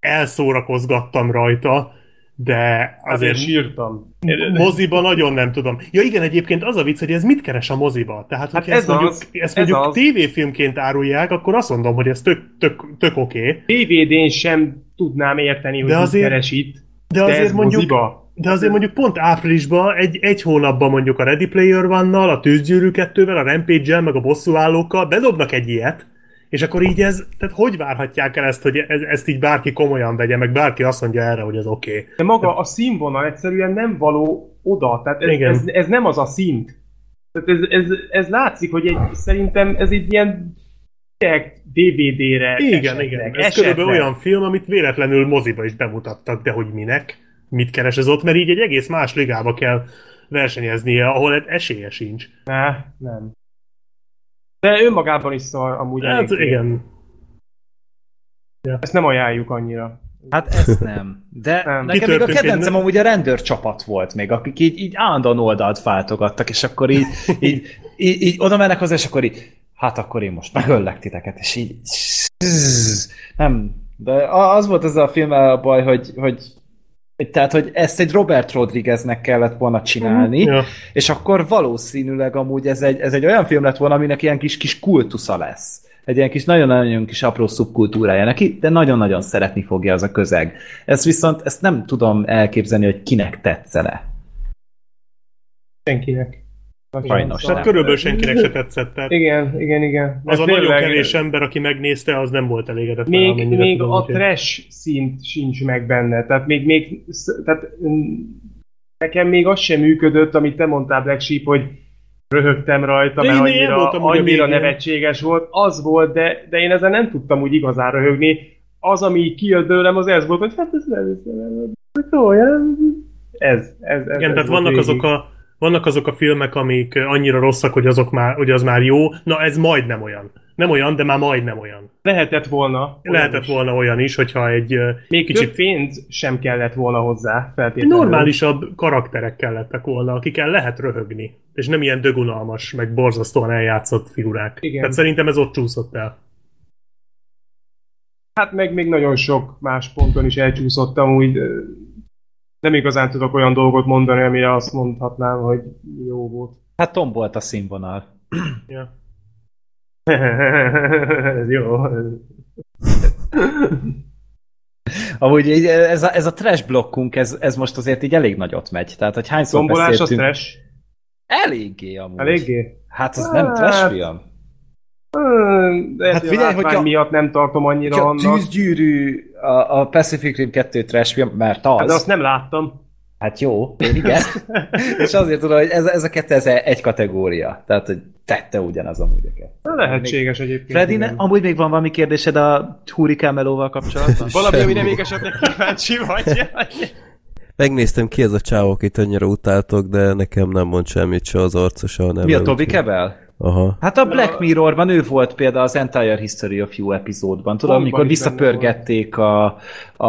elszórakozgattam rajta, de
Azért
azért
sírtam.
moziba nagyon nem tudom. Ja igen, egyébként az a vicc, hogy ez mit keres a moziba? Tehát,
Hát ez
ezt mondjuk,
az,
ezt
ez
mondjuk
az.
tévéfilmként árulják, akkor azt mondom, hogy ez tök, tök, tök oké. Okay.
DVD-n sem tudnám érteni, hogy
De
mit
azért-
keres itt.
De
De
azért
ez
mondjuk,
moziba.
de azért mondjuk pont áprilisban, egy, egy hónapban mondjuk a Ready Player One-nal, a Tűzgyűrű 2-vel, a Rampage-el, meg a bosszúállókkal bedobnak egy ilyet, és akkor így ez, tehát hogy várhatják el ezt, hogy ez, ezt így bárki komolyan vegye, meg bárki azt mondja erre, hogy ez oké. Okay.
De maga a színvonal egyszerűen nem való oda, tehát ez,
Igen.
ez, ez nem az a szint. Tehát ez, ez, ez látszik, hogy egy, szerintem ez egy ilyen direkt DVD-re
Igen,
esetleg,
igen. Ez
esetleg.
körülbelül olyan film, amit véletlenül moziba is bemutattak, de hogy minek, mit keres ez ott, mert így egy egész más ligába kell versenyeznie, ahol egy esélye sincs.
Ne, nem. De önmagában is szar amúgy
Hát
eléggé.
igen.
Ezt nem ajánljuk annyira.
Hát ezt nem. De
Nem.
nekem még a kedvencem
innen.
amúgy a rendőrcsapat volt még, akik így, így állandóan oldalt váltogattak, és akkor így, így, így, így oda mennek hozzá, és akkor így, hát akkor én most megöllek titeket, és így nem, de az volt ez a film a baj, hogy, hogy tehát, hogy ezt egy Robert Rodrigueznek kellett volna csinálni,
Ja.
és akkor valószínűleg amúgy ez egy, ez egy olyan film lett volna, aminek ilyen kis, kis kultusza lesz. Egy ilyen kis, nagyon-nagyon kis apró szubkultúrája neki, de nagyon-nagyon szeretni fogja az a közeg. Ezt viszont, ezt nem tudom elképzelni, hogy kinek tetszene.
Senkinek.
Sajnos
Tehát
nem.
körülbelül senkinek se tetszett. Tehát
Igen, igen, igen.
az a nagyon kevés ember, aki megnézte, az nem volt elégedett. vele,
Még,
amennyire
még
tudom,
a trash szint sincs meg benne. Tehát még, még tehát, mm, nekem még az sem működött, amit te mondtál, Black Sheep, hogy röhögtem rajta,
De
mert annyira,
voltam
annyira nevetséges volt. Az volt, de, de én ezen nem tudtam úgy igazán röhögni. Az, ami kijött belőlem, az ez volt, hogy hát ez nem, ez nem, ez olyan. Ez, ez, ez,
Igen,
ez
tehát
volt
vannak
végig.
azok a vannak azok a filmek, amik annyira rosszak, hogy azok már, hogy az már jó. Na, ez majdnem olyan. Nem olyan, de már majdnem olyan.
Lehetett volna. olyan
Lehetett
is.
volna olyan is, hogyha egy ö,
Még
kicsit
több pénz sem kellett volna hozzá, feltétlenül.
normálisabb karakterek kellettek volna, akikkel lehet röhögni. És nem ilyen dögunalmas, meg borzasztóan eljátszott figurák.
Igen.
Tehát szerintem ez ott csúszott el.
Hát meg még nagyon sok más ponton is elcsúszottam, úgy ö, nem igazán tudok olyan dolgot mondani, amire azt mondhatnám, hogy jó volt.
Hát tombolt a színvonal.
Ja.
Ez jó.
Amúgy így ez a, ez a trash blokkunk, ez, ez most azért így elég nagyot megy. Tehát, hogy hányszor
Tombolás az
beszéltünk...
trash?
Eléggé amúgy.
Eléggé?
Hát az nem
Hát,
trash film. Hát figyelj,
figyelj,
hogyha-
miatt nem tartom annyira annak.
tűzgyűrű, a, a Pacific Rim 2 trash film, mert az.
Hát azt nem láttam.
Hát jó, igen. és azért tudom, hogy ez, ez a kettő ez egy kategória. Tehát, hogy tette ugyanaz amúgy a kettő.
Lehetséges egyébként.
Freddy, ne, amúgy még van valami kérdésed a Hurricane melóval kapcsolatban?
Valami, amire még esetleg kíváncsi vagy.
Megnéztem ki ez a csávó, akit annyira utáltok, de nekem nem mond semmit se az arca, se a neve.
Mi a Toby
úgyhogy-
Kebel?
Aha.
Hát a Black Mirrorban ő volt például az Entire History of You epizódban. Tudod, amikor visszapörgették a, a,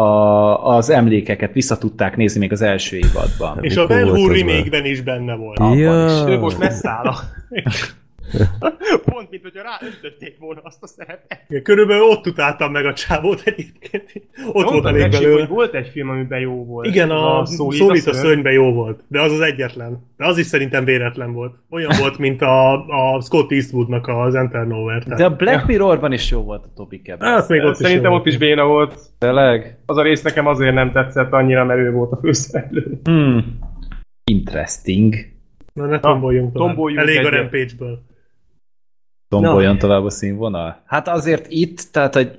az emlékeket, vissza tudták nézni még az első évadban.
És a Ben Hur remake-ben is benne volt.
Ja.
is.
Ő most messzáll. Pont, mint hogyha ráöntötték volna azt a szerepet.
Ja, Körülbelül ott utáltam meg a csávót egyébként. Ott volt
neki,
belőle.
hogy volt egy film, amiben jó volt.
Igen, a, a
Szólít
Szólít a
szörny.
szörnyben jó volt, de az az egyetlen. De az is szerintem véletlen volt. Olyan volt, mint a, a Scott Eastwoodnak az Enter Nowhere. Tehát.
De a Black Mirrorban is jó volt a Toby Kebel.
Hát még ott is
Szerintem ott is béna volt.
Tényleg?
Az a rész nekem azért nem tetszett annyira, mert ő volt a főszereplő.
Hmm. Interesting.
Na, ne tomboljunk tovább.
tomboljunk
Elég a
egyet.
Rampage-ből.
Tomboljon tovább a színvonal? Hát azért itt, tehát, hogy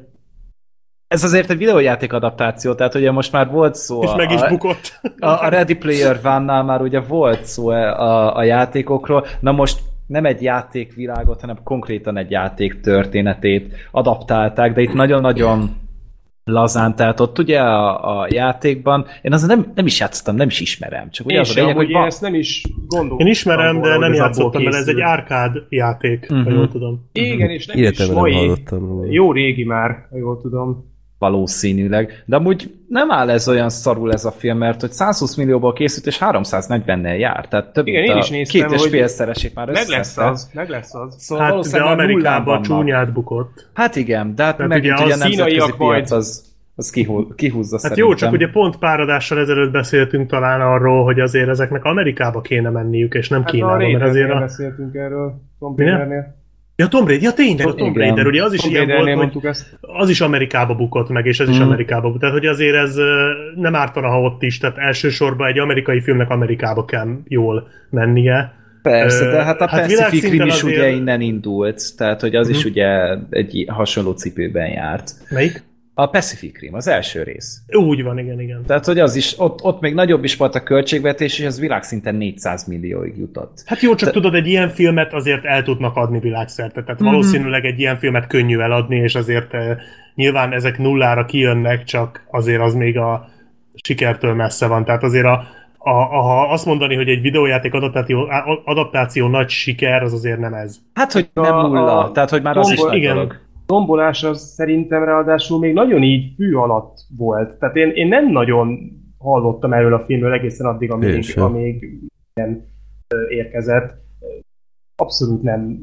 ez azért egy videójáték adaptáció, tehát ugye most már volt szó
És
a,
meg is bukott.
a, a Ready Player One-nál már ugye volt szó a, a játékokról, na most nem egy játékvilágot, hanem konkrétan egy játék történetét adaptálták, de itt nagyon-nagyon lazán, tehát ott ugye a, a játékban, én azon nem, nem is játszottam, nem is ismerem, csak ugye
Én
az a
sem,
lényeg,
hogy
van,
ezt nem is gondoltam.
Én ismerem, de nem játszottam vele. Ez egy árkád játék, ha
Mhm.
jól tudom.
Igen, és nem is
Életemben nem
mai. Jó régi már, ha jól tudom.
Valószínűleg. De amúgy nem áll ez olyan szarul ez a film, mert hogy 120 millióból készült, és 340-nel jár. Tehát több
Igen, én is néztem,
két és
hogy
fél szeresét már
Meg lesz az, meg lesz az.
Szóval
Hát, de
valószínűleg nullán
Amerikában csúnyát bukott.
Hát igen, de hát
Tehát
megint
ugye
ugye,
a
nemzetközi piac az, az kihú, kihúzza
Hát
szerintem.
jó, csak ugye pont pár adással ezelőtt beszéltünk talán arról, hogy azért ezeknek Amerikába kéne menniük, és nem
Hát
Kínába, mert azért a...
beszéltünk erről. Tom.
Ja, Tomb Raider, ja tényleg, a Tomb. Raider, ugye az is
Tom
ilyen
Raidernél
volt, hogy
ezt.
az is Amerikába bukott meg, és ez is
Mm.
Amerikába bukott. Tehát, hogy azért ez nem ártana, ha ott is, tehát elsősorban egy amerikai filmnek Amerikába kell jól mennie.
Persze, de hát a
hát
Pacific Rim is
azért-
ugye innen indult, tehát hogy az is
Mhm.
ugye egy hasonló cipőben járt.
Melyik?
A Pacific Rim, az első rész.
Úgy van, igen, igen.
Tehát, hogy az is, ott, ott még nagyobb is volt a költségvetés, és az világszinten 400 millióig jutott.
Hát jó, csak
Te-
tudod, egy ilyen filmet azért el tudnak adni világszerte. Tehát
Mhm.
valószínűleg egy ilyen filmet könnyű eladni, és azért eh, nyilván ezek nullára kijönnek, csak azért az még a sikertől messze van. Tehát azért a, a, a, ha azt mondani, hogy egy videójáték adaptáció, adaptáció nagy siker, az azért nem ez.
Hát, hogy
A-
nem nulla,
a
tehát, hogy már az is nagy
igen.
dolog.
Tombolás az szerintem ráadásul még nagyon így fű alatt volt. Tehát én, én nem nagyon hallottam erről a filmről egészen addig, amíg, amíg nem érkezett. Abszolút nem.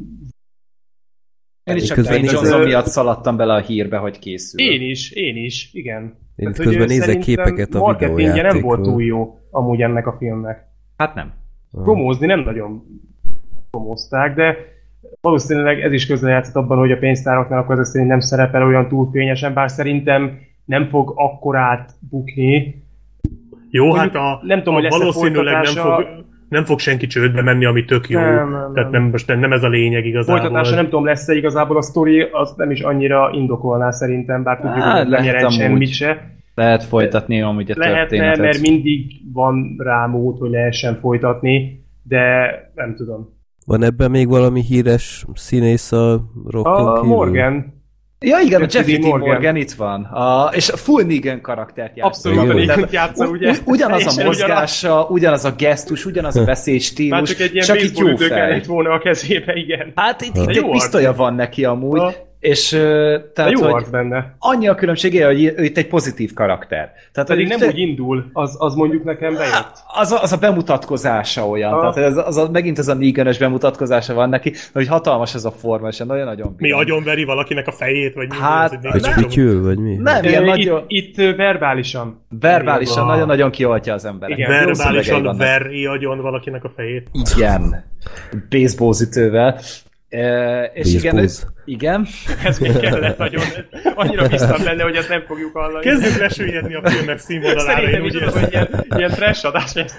Én is csak
Közben
Dwayne
nézem-
Johnson miatt szaladtam bele a hírbe, hogy készül.
Én is, én is, igen.
Én
hogy
közben nézek képeket a
marketingje nem volt
videójátékról.
túl jó amúgy ennek a filmnek.
Hát nem.
Promózni nem nagyon promózták, de valószínűleg ez is közel játszott abban, hogy a pénztáraknál akkor ez szerint nem szerepel olyan túl fényesen, bár szerintem nem fog akkorát bukni.
Jó,
Mondjuk
hát a,
nem tudom,
a
hogy
valószínűleg nem fog, nem fog senki csődbe menni, ami tök jó.
Nem, nem,
Tehát
nem.
most nem, nem ez a lényeg igazából.
Folytatása nem tudom, lesz-e igazából a sztori, az nem is annyira indokolná szerintem, bár tudjuk,
Á,
hogy nem jelent semmit se.
Lehet folytatni amúgy a
Lehetne,
történetet.
mert mindig van rá mód, hogy lehessen folytatni, de nem tudom.
Van ebben még valami híres színész a rockon
A
kívül?
Morgan,
Ja igen, a
Jeffrey Dean
Morgan.
Morgan
itt van. A, és a full Negan karaktert játszik.
abszolút
Igen.
Tehát
játsza, ugye?
u- ugyanaz a mozgása, ugyanaz a gesztus, ugyanaz a beszédstílus,
Már csak egy ilyen
csak itt
baseball
jó fej.
volna a kezébe, igen.
Hát itt, itt egy pisztolya van neki amúgy,
Ha.
És tehát,
jó
hogy
benne.
annyi a különbsége, hogy itt egy pozitív karakter. Tehát,
Pedig nem úgy indul, az, az mondjuk nekem bejött.
az a, az a bemutatkozása olyan,
Ha.
tehát ez, az a, megint ez a negan bemutatkozása van neki, hogy hatalmas ez a forma, és nagyon-nagyon
Mi agyonveri valakinek a fejét, vagy mi?
Hát,
Vagy
Nem.
fütyül, vagy mi?
Nem, ilyen nagyon...
Itt, verbálisan.
Verbálisan nagyon-nagyon kioltja az emberek.
Igen,
Verbálisan veri agyon valakinek a fejét.
Igen. Baseballzütővel. E, és igen,
Baseballz.
igen.
Ez még kellett nagyon. Annyira biztos benne, hogy ezt nem fogjuk hallani.
Kezdjük lesüllyedni a filmek színvonalára,
Szerintem
úgy
is az,
érzem.
hogy ilyen, ilyen trash adás lesz.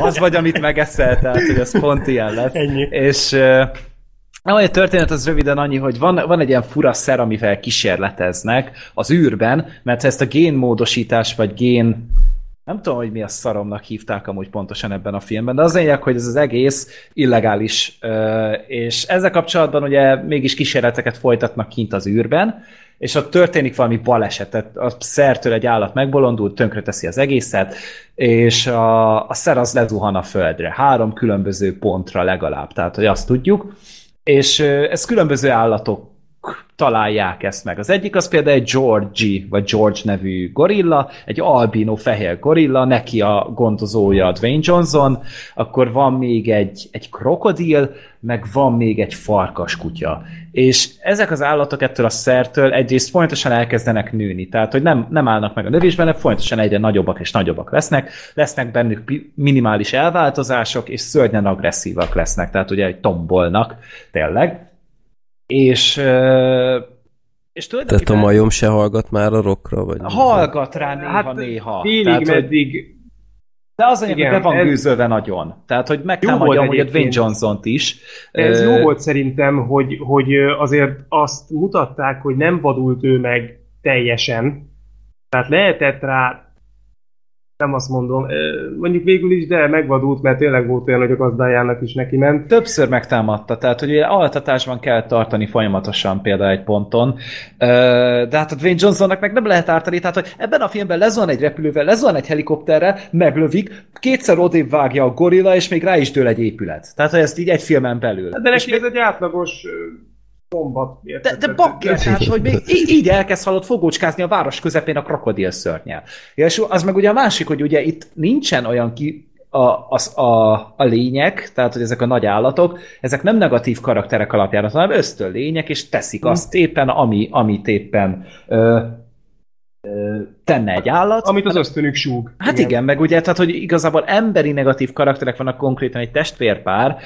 Az vagy, amit megeszel, tehát hogy ez pont ilyen lesz.
Ennyi.
És uh, a történet az röviden annyi, hogy van, van egy ilyen fura szer, amivel kísérleteznek az űrben, mert ha ezt a génmódosítás, vagy gén nem tudom, hogy mi a szaromnak hívták amúgy pontosan ebben a filmben, de az lényeg, hogy ez az egész illegális, és ezzel kapcsolatban ugye mégis kísérleteket folytatnak kint az űrben, és ott történik valami baleset, tehát a szertől egy állat megbolondul, tönkreteszi az egészet, és a, a szer az lezuhan a földre, három különböző pontra legalább, tehát hogy azt tudjuk, és ez különböző állatok találják ezt meg. Az egyik az például egy Georgie, vagy George nevű gorilla, egy albino fehér gorilla, neki a gondozója a Dwayne Johnson, akkor van még egy, egy krokodil, meg van még egy farkas kutya. És ezek az állatok ettől a szertől egyrészt folyamatosan elkezdenek nőni, tehát hogy nem, nem állnak meg a növésben, hanem folyamatosan egyre nagyobbak és nagyobbak lesznek, lesznek bennük minimális elváltozások, és szörnyen agresszívak lesznek, tehát ugye hogy tombolnak tényleg. És, és
Tehát a
tulajdonképpen
majom se hallgat már a rockra, vagy
hallgat rá néha-néha.
Hát Félig,
Tehát, hogy-
meddig
de az anyag, hogy
Igen,
be van
ez-
gőzölve nagyon. Tehát, hogy
Jó
megtámadja
volt
amúgy a Dwayne. Johnson-t is.
Ez jó volt szerintem, hogy, hogy azért azt mutatták, hogy nem vadult ő meg teljesen. Tehát lehetett rá, nem azt mondom, mondjuk végül is, de megvadult, mert tényleg volt olyan, hogy a gazdájának is neki ment.
Többször megtámadta, tehát hogy altatásban kell tartani folyamatosan például egy ponton, de hát a Dwayne Johnsonnak meg nem lehet ártani, tehát hogy ebben a filmben lezuhan egy repülővel, lezuhan egy helikopterrel, meglövik, kétszer odébb vágja a gorilla, és még rá is dől egy épület. Tehát, hogy ezt így egy filmen belül.
De neki ez egy átlagos ö, bombat.
De, de bakker, tehát, hogy még így, elkezd halott fogócskázni a város közepén a krokodil szörnyel. És az meg ugye a másik, hogy ugye itt nincsen olyan ki, a, az, a, a lények, tehát hogy ezek a nagy állatok, ezek nem negatív karakterek alapján, hanem ösztön lények, és teszik azt éppen, ami, amit éppen ö, ö, tenne egy állat.
Amit az ösztönük súg.
Hát igen. igen, meg ugye, tehát, hogy igazából emberi negatív karakterek vannak konkrétan egy testvérpár,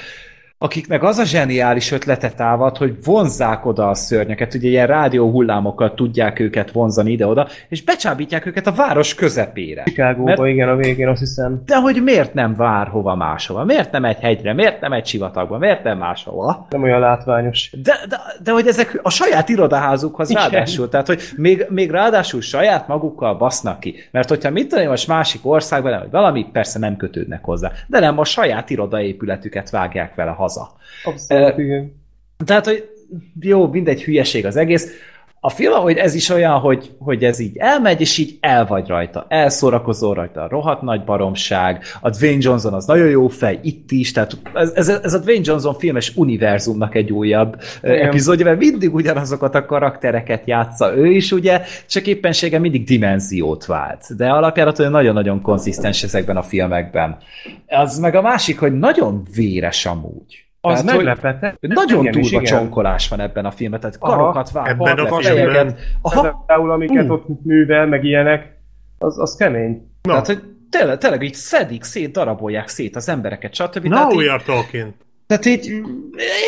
akiknek az a zseniális ötlete támad, hogy vonzzák oda a szörnyeket, ugye ilyen rádió hullámokkal tudják őket vonzani ide-oda, és becsábítják őket a város közepére.
Chicagóba,
Mert-
igen, a végén azt hiszem.
De hogy miért nem vár hova máshova? Miért nem egy hegyre? Miért nem egy sivatagba? Miért nem máshova?
Nem olyan látványos.
De, de, de hogy ezek a saját irodaházukhoz
Igen.
ráadásul, tehát hogy még, még ráadásul saját magukkal basznak ki. Mert hogyha mit tudom, most másik országban, vagy valami, persze nem kötődnek hozzá, de nem a saját irodaépületüket vágják vele haza.
Abszolút,
Ö,
igen.
Tehát, hogy jó, mindegy hülyeség az egész. A film, hogy ez is olyan, hogy, hogy ez így elmegy, és így el vagy rajta. Elszórakozol rajta, rohadt nagy baromság. A Dwayne Johnson az nagyon jó fej, itt is, tehát ez, ez, ez a Dwayne Johnson filmes univerzumnak egy újabb. Igen. epizódja, mert mindig ugyanazokat a karaktereket játsza ő is, ugye, csak éppensége mindig dimenziót vált. De alapjáraton nagyon-nagyon konzisztens ezekben a filmekben. Az meg a másik, hogy nagyon véres amúgy.
Az
Tehát,
meglepett.
nagyon
Engem is,
durva
igen.
csonkolás van ebben a filmben, tehát karokat vág,
Ebben a filmben.
Például, amiket
Hú.
ott művel, meg ilyenek, az, az kemény.
Na,
tehát hogy tényleg, tényleg így szedik, szét, darabolják szét az embereket, stb.
now
tehát,
we talking.
tehát így,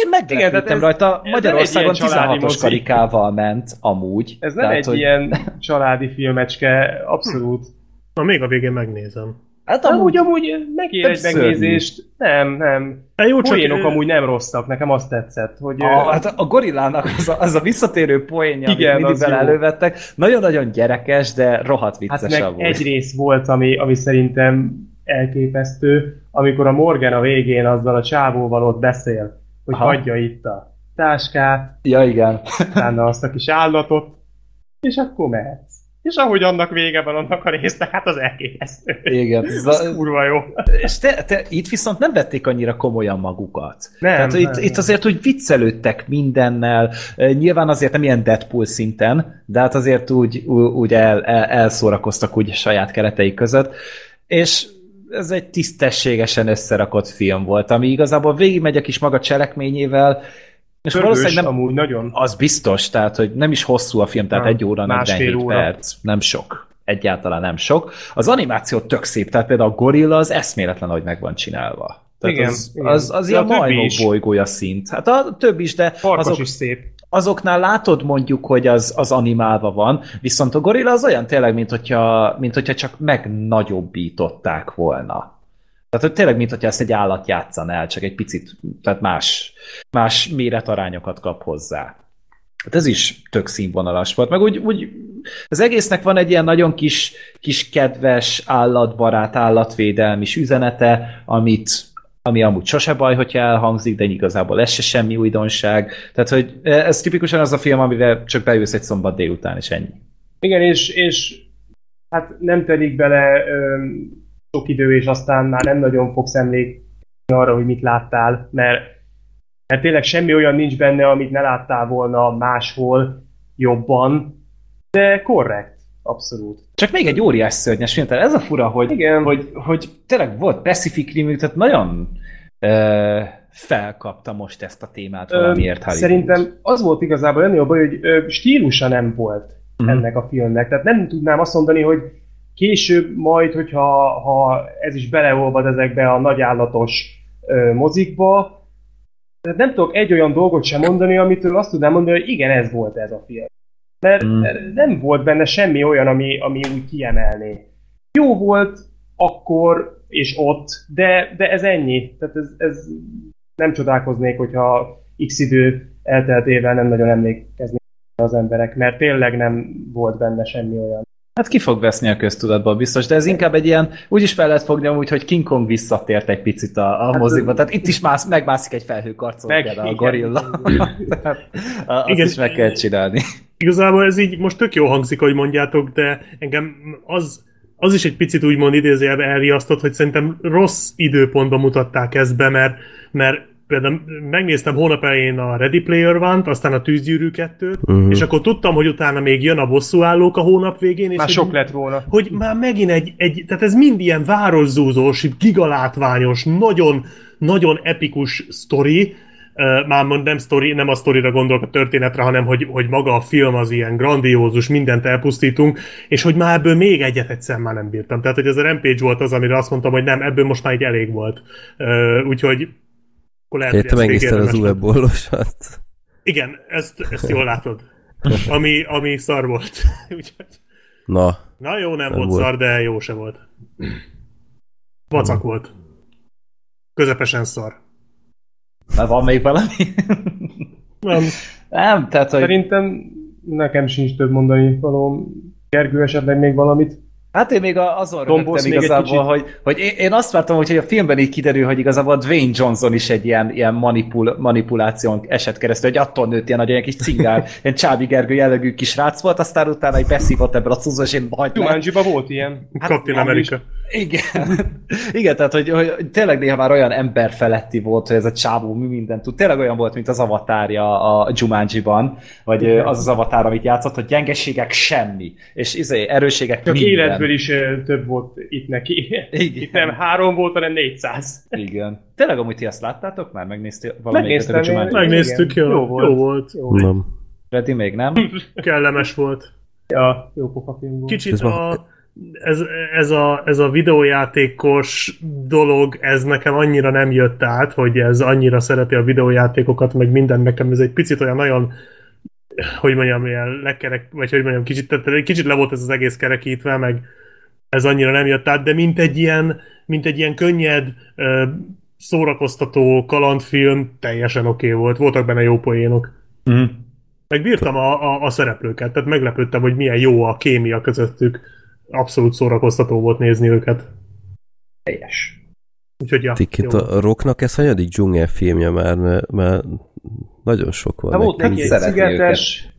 én meglepődtem rajta, Magyarországon
nem egy ilyen családi
16-os
mozi.
karikával ment amúgy.
Ez nem
tehát,
egy
hogy,
ilyen családi filmecske, abszolút.
Na, még a végén megnézem.
Hát
Amúgy, amúgy megér
nem
egy megnézést. Nem, nem.
Hát jó, csak
Poénok
ö,
amúgy nem rosszak, nekem azt tetszett, hogy...
A, hát a gorillának az a, az a visszatérő poénja, amit mindig vele elővettek, nagyon-nagyon gyerekes, de rohadt
Hát
vicces
meg
volt.
egy rész volt, ami, ami szerintem elképesztő, amikor a Morgan a végén azzal a csávóval ott beszél, hogy
Aha.
hagyja itt a táskát,
Ja, igen.
utána azt a kis állatot, és akkor mehetsz. És ahogy annak vége van annak a résznek, hát az elképesztő.
igen.
Ez
Z-
kurva jó.
és te, te, itt viszont nem vették annyira komolyan magukat.
Nem,
Tehát
nem,
itt,
nem.
itt azért úgy viccelődtek mindennel, nyilván azért nem ilyen Deadpool szinten, de hát azért úgy, úgy el, el, elszórakoztak úgy saját kereteik között, és ez egy tisztességesen összerakott film volt, ami igazából végigmegy a kis maga cselekményével, és
Pörgős,
valószínűleg nem,
amúgy nagyon.
az biztos, tehát hogy nem is hosszú a film, tehát
Nem,
egy óra,
másfél
47
óra.
perc, nem sok. Egyáltalán nem sok. Az animáció tök szép, tehát például a gorilla az eszméletlen, hogy meg van csinálva. Tehát
Igen,
az,
igen.
az, az
De
ilyen majmok bolygója szint. Hát a több is, de
Farkas
azok,
is szép.
azoknál látod mondjuk, hogy az, az animálva van, viszont a gorilla az olyan tényleg, mint hogyha, mint hogyha csak megnagyobbították volna. Tehát hogy tényleg, mint hogyha ezt egy állat játszan el, csak egy picit, tehát más, más méretarányokat kap hozzá. Hát ez is tök színvonalas volt, meg úgy, úgy az egésznek van egy ilyen nagyon kis, kis kedves, állatbarát, állatvédelmi üzenete, amit, ami amúgy sose baj, hogyha elhangzik, de igazából ez se semmi újdonság. Tehát, hogy ez tipikusan az a film, amivel csak beülsz egy szombat délután, és ennyi.
Igen, és, és hát nem telik bele ö, sok idő, és aztán már nem nagyon fogsz emlékezni arra, hogy mit láttál, mert, mert tényleg semmi olyan nincs benne, amit ne láttál volna máshol jobban, de korrekt, abszolút.
Csak még egy óriás szörnyes film, tehát ez a fura, hogy,
Igen.
hogy, hogy tényleg volt Pacific Rim, tehát nagyon ö, felkapta most ezt a témát valamiért
Ö. Szerintem az volt igazából ennél a baj, hogy ö, stílusa nem volt
Mhm.
ennek a filmnek. Tehát nem tudnám azt mondani, hogy később majd, hogyha ha ez is beleolvad ezekbe a nagyállatos ö, mozikba, tehát nem tudok egy olyan dolgot sem mondani, amitől azt tudnám mondani, hogy igen, ez volt ez a film. Mert
Mm.
nem volt benne semmi olyan, ami, ami úgy kiemelné. Jó volt akkor és ott, de, de ez ennyi. Tehát ez, ez nem csodálkoznék, hogyha x idő elteltével nem nagyon emlékeznék az emberek, mert tényleg nem volt benne semmi olyan.
Hát ki fog veszni a köztudatban biztos, de ez inkább egy ilyen, úgy is fel lehet fogni amúgy, hogy King Kong visszatért egy picit a, a
Hát,
mozikba. Tehát itt is mász, megmászik egy felhőkarcol,
Meg-
például a gorilla. Tehát, azt
Igen.
is meg kell csinálni.
Igazából ez így most tök jó hangzik, hogy mondjátok, de engem az, az is egy picit úgymond idézőjelben elriasztott, hogy szerintem rossz időpontban mutatták ezt be, mert, mert például megnéztem hónap elején a Ready Player One-t, aztán a Tűzgyűrű 2-t,
Mhm.
és akkor tudtam, hogy utána még jön a bosszúállók a hónap végén, és
Már
hogy-
sok lett volna.
hogy már megint egy, egy tehát ez mind ilyen városzúzós, gigalátványos, nagyon, nagyon epikus sztori, Uh, már nem, sztori, nem a sztorira gondolok a történetre, hanem hogy, hogy maga a film az ilyen grandiózus, mindent elpusztítunk, és hogy már ebből még egyet egyszer már nem bírtam. Tehát, hogy ez a Rampage volt az, amire azt mondtam, hogy nem, ebből most már így elég volt. Uh, úgyhogy akkor lehet,
Hey,
hogy ezt
az
érdemes
új
lett.
bollosat?
Igen, ezt, ezt jól látod. Ami, ami szar volt. Úgyhogy...
Na,
Na jó, nem,
Nem
volt,
volt.
szar, de jó se volt. Vacak volt. Közepesen szar.
Már van még valami?
Nem.
nem, tehát, hogy
Szerintem nekem sincs több mondani való. Gergő esetleg még valamit.
Hát én még azon rögtem igazából, hogy, hogy én, én azt vártam, hogy a filmben így kiderül, hogy igazából Dwayne Johnson is egy ilyen, ilyen manipul, manipuláción esett keresztül, hogy attól nőtt ilyen nagyon ilyen kis cingár, ilyen Csábi Gergő jellegű kis rác volt, aztán utána egy beszívott ebből a cuccba, és én meg.
Jumanji-ba volt ilyen.
Hát, Captain America.
Igen. Igen, tehát hogy, hogy tényleg néha már olyan emberfeletti volt, hogy ez a csávó mi mindent tud. Tényleg olyan volt, mint az avatárja a Jumanji-ban, vagy
Igen.
az az avatár, amit játszott, hogy gyengeségek semmi, és izé, erősségek
Csak
minden.
életből is több volt itt neki.
Igen.
Itt nem három volt, hanem 400.
Igen. Tényleg amúgy ti azt láttátok már? Megnéztél valamelyiket a
Megnéztem,
Jumanji?
én-
Megnéztük, jó,
jó
jó
volt. Jó, volt.
nem.
Freddy még nem?
Kellemes volt.
Ja, jó pofa film volt.
Kicsit a, ez, ez, a, ez a videójátékos dolog, ez nekem annyira nem jött át, hogy ez annyira szereti a videójátékokat, meg minden nekem ez egy picit olyan nagyon hogy mondjam, ilyen lekerek, vagy hogy mondjam, kicsit, tehát kicsit le volt ez az egész kerekítve, meg ez annyira nem jött át, de mint egy ilyen, mint egy ilyen könnyed, szórakoztató kalandfilm teljesen oké okay volt. Voltak benne jó poénok.
Mm.
Megbírtam a, a, a szereplőket, tehát meglepődtem, hogy milyen jó a kémia közöttük. Abszolút szórakoztató volt nézni őket.
Teljes.
Úgyhogy ja,
Tikint
jó.
a Rocknak ez hanyadik dzsungel filmje már, mert, mert nagyon sok van
Hát volt
neki.
egy szigetes,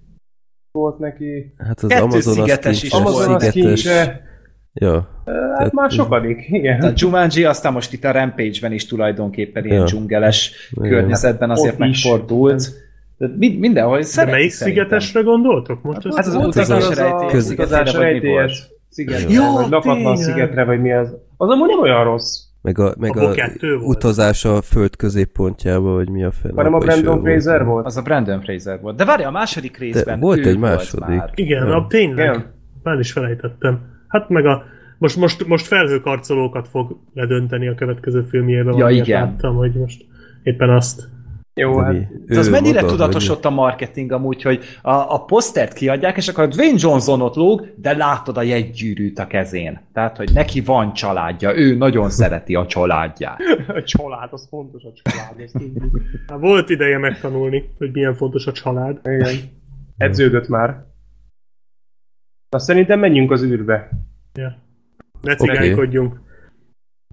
volt neki...
Hát az
Kettő
Amazon az
szigetes is
az.
Amazon az
szigetes.
kincse,
Ja,
hát már sokadik, igen.
A Jumanji aztán most itt a Rampage-ben is tulajdonképpen ilyen
Ja.
dzsungeles
Igen.
környezetben azért
Ott is.
megfordult. De mind, mindenhol
De melyik
szerintem.
szigetesre gondoltok? Most
Hát
ezt
az
Volt
utazás
az a
rejtélyes
köz-
szigetére,
utazás
vagy mi
rejtélyes
volt?
Szigetre,
Jó,
vagy lakatlan
tényleg.
szigetre, vagy mi az. Az amúgy nem olyan rossz.
meg a, meg
Abból
a
volt.
utazás a föld középpontjába, vagy mi a fene.
Hanem a
abba
Brandon
volt.
Fraser volt.
Az a Brandon Fraser volt. De várj, a második részben
volt
ő
egy második.
Volt már.
Igen, a, tényleg.
Igen.
Már is felejtettem. Hát meg a... Most, most, most felhőkarcolókat fog ledönteni a következő filmjében.
Ja, igen.
Láttam, hogy most éppen azt.
Jó, hát?
De az
Ő
mennyire
maga,
tudatos ott a marketing amúgy, hogy a, a posztert kiadják, és akkor a Dwayne Johnson ott lóg, de látod a jegygyűrűt a kezén. Tehát, hogy neki van családja, ő nagyon szereti a családját.
a család, az fontos a család.
Hát volt ideje megtanulni, hogy milyen fontos a család.
Igen. Edződött már. Na szerintem menjünk az űrbe.
Ne cigánykodjunk.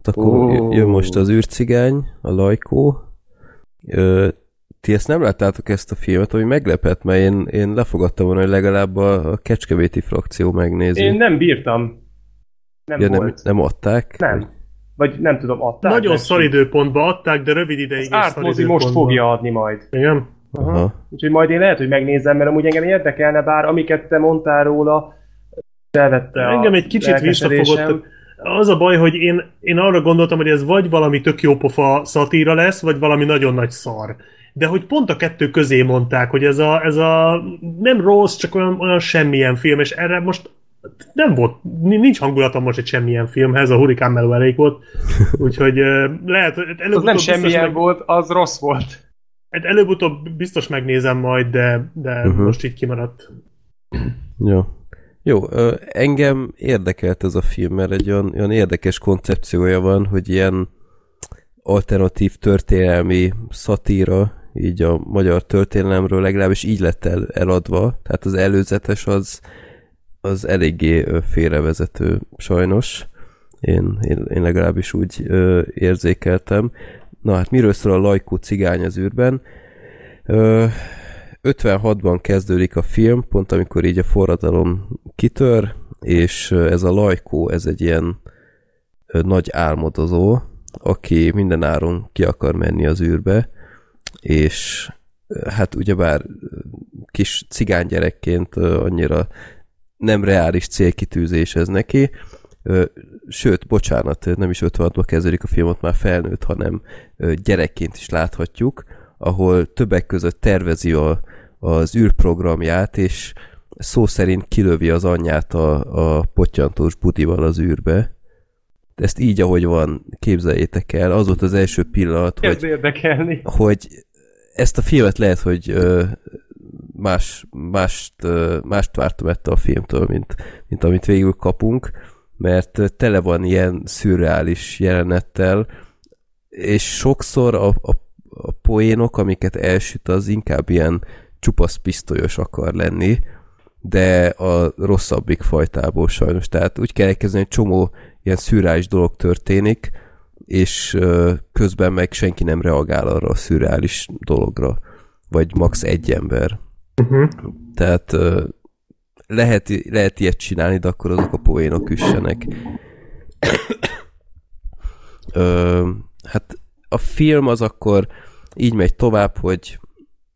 Akkor
Ó.
jön most az űrcigány, a Lajkó. Ö, ti ezt nem láttátok ezt a filmet, ami meglepett, mert én, én lefogadtam volna, hogy legalább a, a kecskeméti frakció megnézi.
Én nem bírtam. Nem
ja, nem,
volt.
nem adták?
Nem. Vagy nem tudom, adták.
Nagyon szar időpontba adták, de rövid ideig
Az
is szar
Art mozi
időpontban.
most fogja adni majd.
Igen?
Aha.
Úgyhogy majd én lehet, hogy megnézem, mert amúgy engem érdekelne, bár amiket te mondtál róla, felvette a
Engem egy kicsit visszafogott. Az a baj, hogy én, én arra gondoltam, hogy ez vagy valami tök jó pofa szatíra lesz, vagy valami nagyon nagy szar. De hogy pont a kettő közé mondták, hogy ez a, ez a nem rossz, csak olyan, olyan semmilyen film, és erre most nem volt, nincs hangulatom most egy semmilyen filmhez, a Hurrikán Meló elég volt, úgyhogy lehet, hogy
Az nem
biztos
semmilyen
meg-
volt, az rossz volt.
Hát előbb-utóbb biztos megnézem majd, de, de
Uh-huh.
most így kimaradt.
Jó. Jó, engem érdekelt ez a film, mert egy olyan, olyan érdekes koncepciója van, hogy ilyen alternatív történelmi szatíra, így a magyar történelemről legalábbis így lett el, eladva, tehát az előzetes az, az eléggé félrevezető sajnos. Én, én, én legalábbis úgy ö, érzékeltem. Na hát miről szól a Lajkó cigány az űrben? Ö, 56-ban kezdődik a film, pont amikor így a forradalom kitör, és ez a Lajkó, ez egy ilyen nagy álmodozó, aki minden áron ki akar menni az űrbe, és hát ugyebár kis cigánygyerekként annyira nem reális célkitűzés ez neki, sőt, bocsánat, nem is 56-ban kezdődik a filmot, már felnőtt, hanem gyerekként is láthatjuk, ahol többek között tervezi a, az űrprogramját, és szó szerint kilövi az anyját a, a pottyantós budival az űrbe. Ezt így, ahogy van, képzeljétek el. Az volt az első pillanat,
Kezd
hogy,
érdekelni.
hogy ezt a filmet lehet, hogy ö, más, mást, ö, mást vártam ettől a filmtől, mint, mint amit végül kapunk, mert tele van ilyen szürreális jelenettel, és sokszor a, a, a poénok, amiket elsüt, az inkább ilyen csupasz pisztolyos akar lenni, de a rosszabbik fajtából sajnos. Tehát úgy kell elkezdeni, hogy csomó ilyen szürreális dolog történik, és közben meg senki nem reagál arra a szürreális dologra, vagy max. egy ember.
Uh-huh.
Tehát lehet, lehet ilyet csinálni, de akkor azok a poénok üssenek. Ö, hát a film az akkor így megy tovább, hogy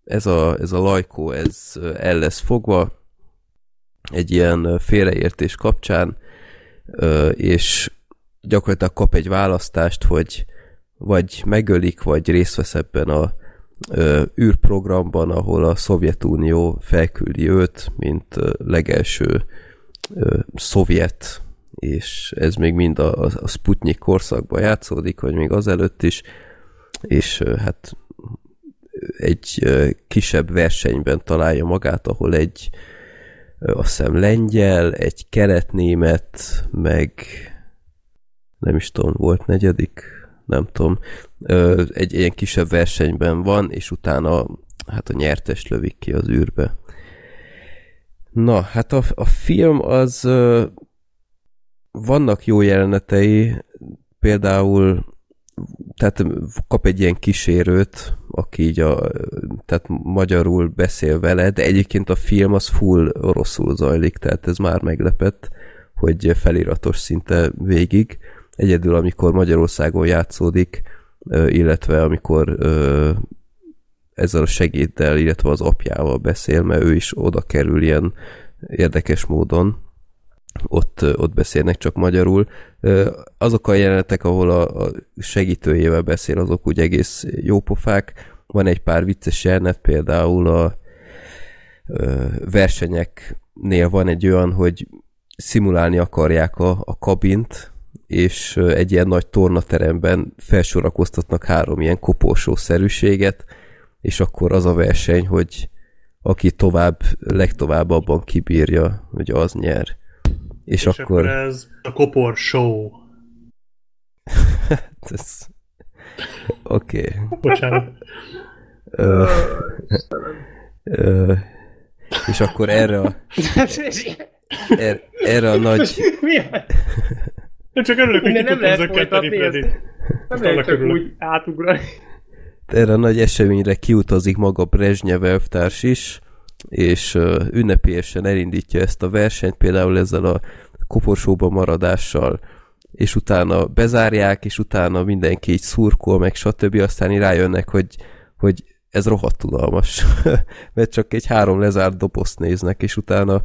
ez a, ez a lajkó, ez ö, el lesz fogva egy ilyen ö, félreértés kapcsán, ö, és gyakorlatilag kap egy választást, hogy vagy megölik, vagy részt vesz ebben a űrprogramban, ahol a Szovjetunió felküldi őt, mint legelső szovjet, és ez még mind a, a, Sputnik korszakban játszódik, vagy még azelőtt is, és hát egy kisebb versenyben találja magát, ahol egy azt hiszem lengyel, egy keretnémet, meg nem is tudom, volt negyedik, nem tudom, egy ilyen kisebb versenyben van, és utána hát a nyertes lövik ki az űrbe. Na, hát a, a film az vannak jó jelenetei, például tehát kap egy ilyen kísérőt, aki így a, tehát magyarul beszél vele, de egyébként a film az full oroszul zajlik, tehát ez már meglepett, hogy feliratos szinte végig. Egyedül, amikor Magyarországon játszódik, illetve amikor ezzel a segéddel, illetve az apjával beszél, mert ő is oda kerül ilyen érdekes módon, ott, ott beszélnek csak magyarul. Azok a jelenetek, ahol a, a segítőjével beszél, azok úgy egész jópofák. Van egy pár vicces jelenet, például a versenyeknél van egy olyan, hogy szimulálni akarják a, a kabint, és egy ilyen nagy tornateremben felsorakoztatnak három ilyen koporsó szerűséget, és akkor az a verseny, hogy aki tovább, legtovább abban kibírja, hogy az nyer. És,
És
és
akkor
akkor...
ez a kopor show.
Ez... Oké. Okay.
Bocsánat.
Ö, ö, és akkor erre a, er, erre a nagy...
Mi
Én csak örülök, hogy
nem lehet folytatni
Freddy.
Nem lehet csak
örülök.
úgy átugrani.
erre a nagy eseményre kiutazik maga Brezsnyev elvtárs is, és ünnepélyesen elindítja ezt a versenyt, például ezzel a koporsóba maradással, és utána bezárják, és utána mindenki így szurkol, meg stb. Aztán így rájönnek, hogy, hogy ez rohadt tudalmas, mert csak egy három lezárt dobozt néznek, és utána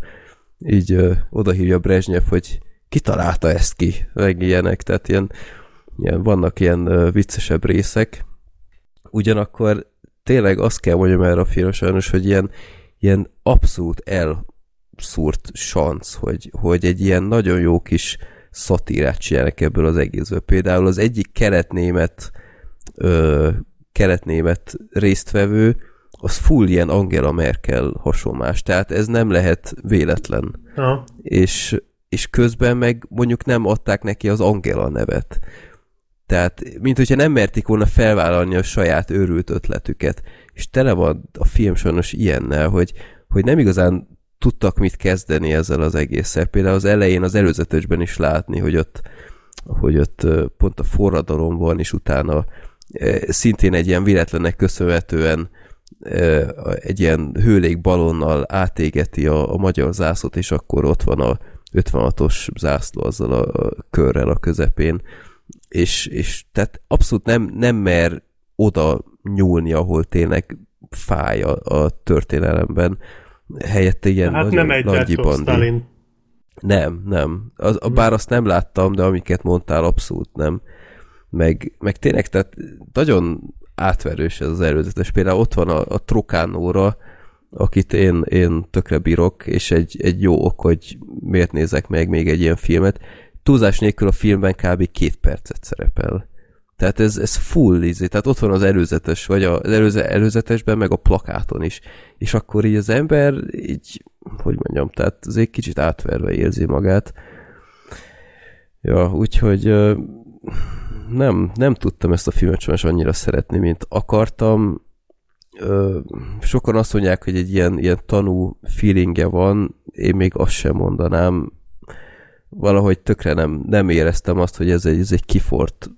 így uh, odahívja Brezsnyev, hogy kitalálta ezt ki, meg ilyenek, tehát ilyen, ilyen vannak ilyen viccesebb részek, ugyanakkor tényleg azt kell mondjam erre a film sajnos, hogy ilyen, ilyen abszolút elszúrt sansz, hogy, hogy egy ilyen nagyon jó kis szatírát csinálnak ebből az egészből. Például az egyik keletnémet ö, keletnémet résztvevő, az full ilyen Angela Merkel hasonlás, tehát ez nem lehet véletlen.
Aha.
És, és közben meg mondjuk nem adták neki az Angela nevet. Tehát, mint hogyha nem merték volna felvállalni a saját őrült ötletüket. És tele van a film sajnos ilyennel, hogy, hogy nem igazán tudtak mit kezdeni ezzel az egésszel. Például az elején, az előzetesben is látni, hogy ott, hogy ott pont a forradalom van, és utána szintén egy ilyen véletlennek köszönhetően egy ilyen hőlékbalonnal átégeti a, a magyar zászlót, és akkor ott van a 56-os zászló azzal a, a körrel a közepén. És, és tehát abszolút nem, nem mer oda nyúlni, ahol tényleg fáj a, a történelemben. Helyette ilyen
Hát
nagyon
nem egy
bandi.
Stalin.
Nem, nem. Az, a, bár azt nem láttam, de amiket mondtál, abszolút nem. Meg, meg tényleg, tehát nagyon átverős ez az előzetes. Például ott van a, a Trokánóra, akit én, én tökre bírok, és egy, egy jó ok, hogy miért nézek meg még egy ilyen filmet. Túlzás nélkül a filmben kb. két percet szerepel. Tehát ez, ez full izé, tehát ott van az előzetes, vagy az előze, előzetesben, meg a plakáton is. És akkor így az ember így, hogy mondjam, tehát azért kicsit átverve érzi magát. Ja, úgyhogy nem, nem tudtam ezt a filmet sajnos annyira szeretni, mint akartam. Sokan azt mondják, hogy egy ilyen, ilyen tanú feelingje van, én még azt sem mondanám. Valahogy tökre nem, nem éreztem azt, hogy ez egy, ez egy kifort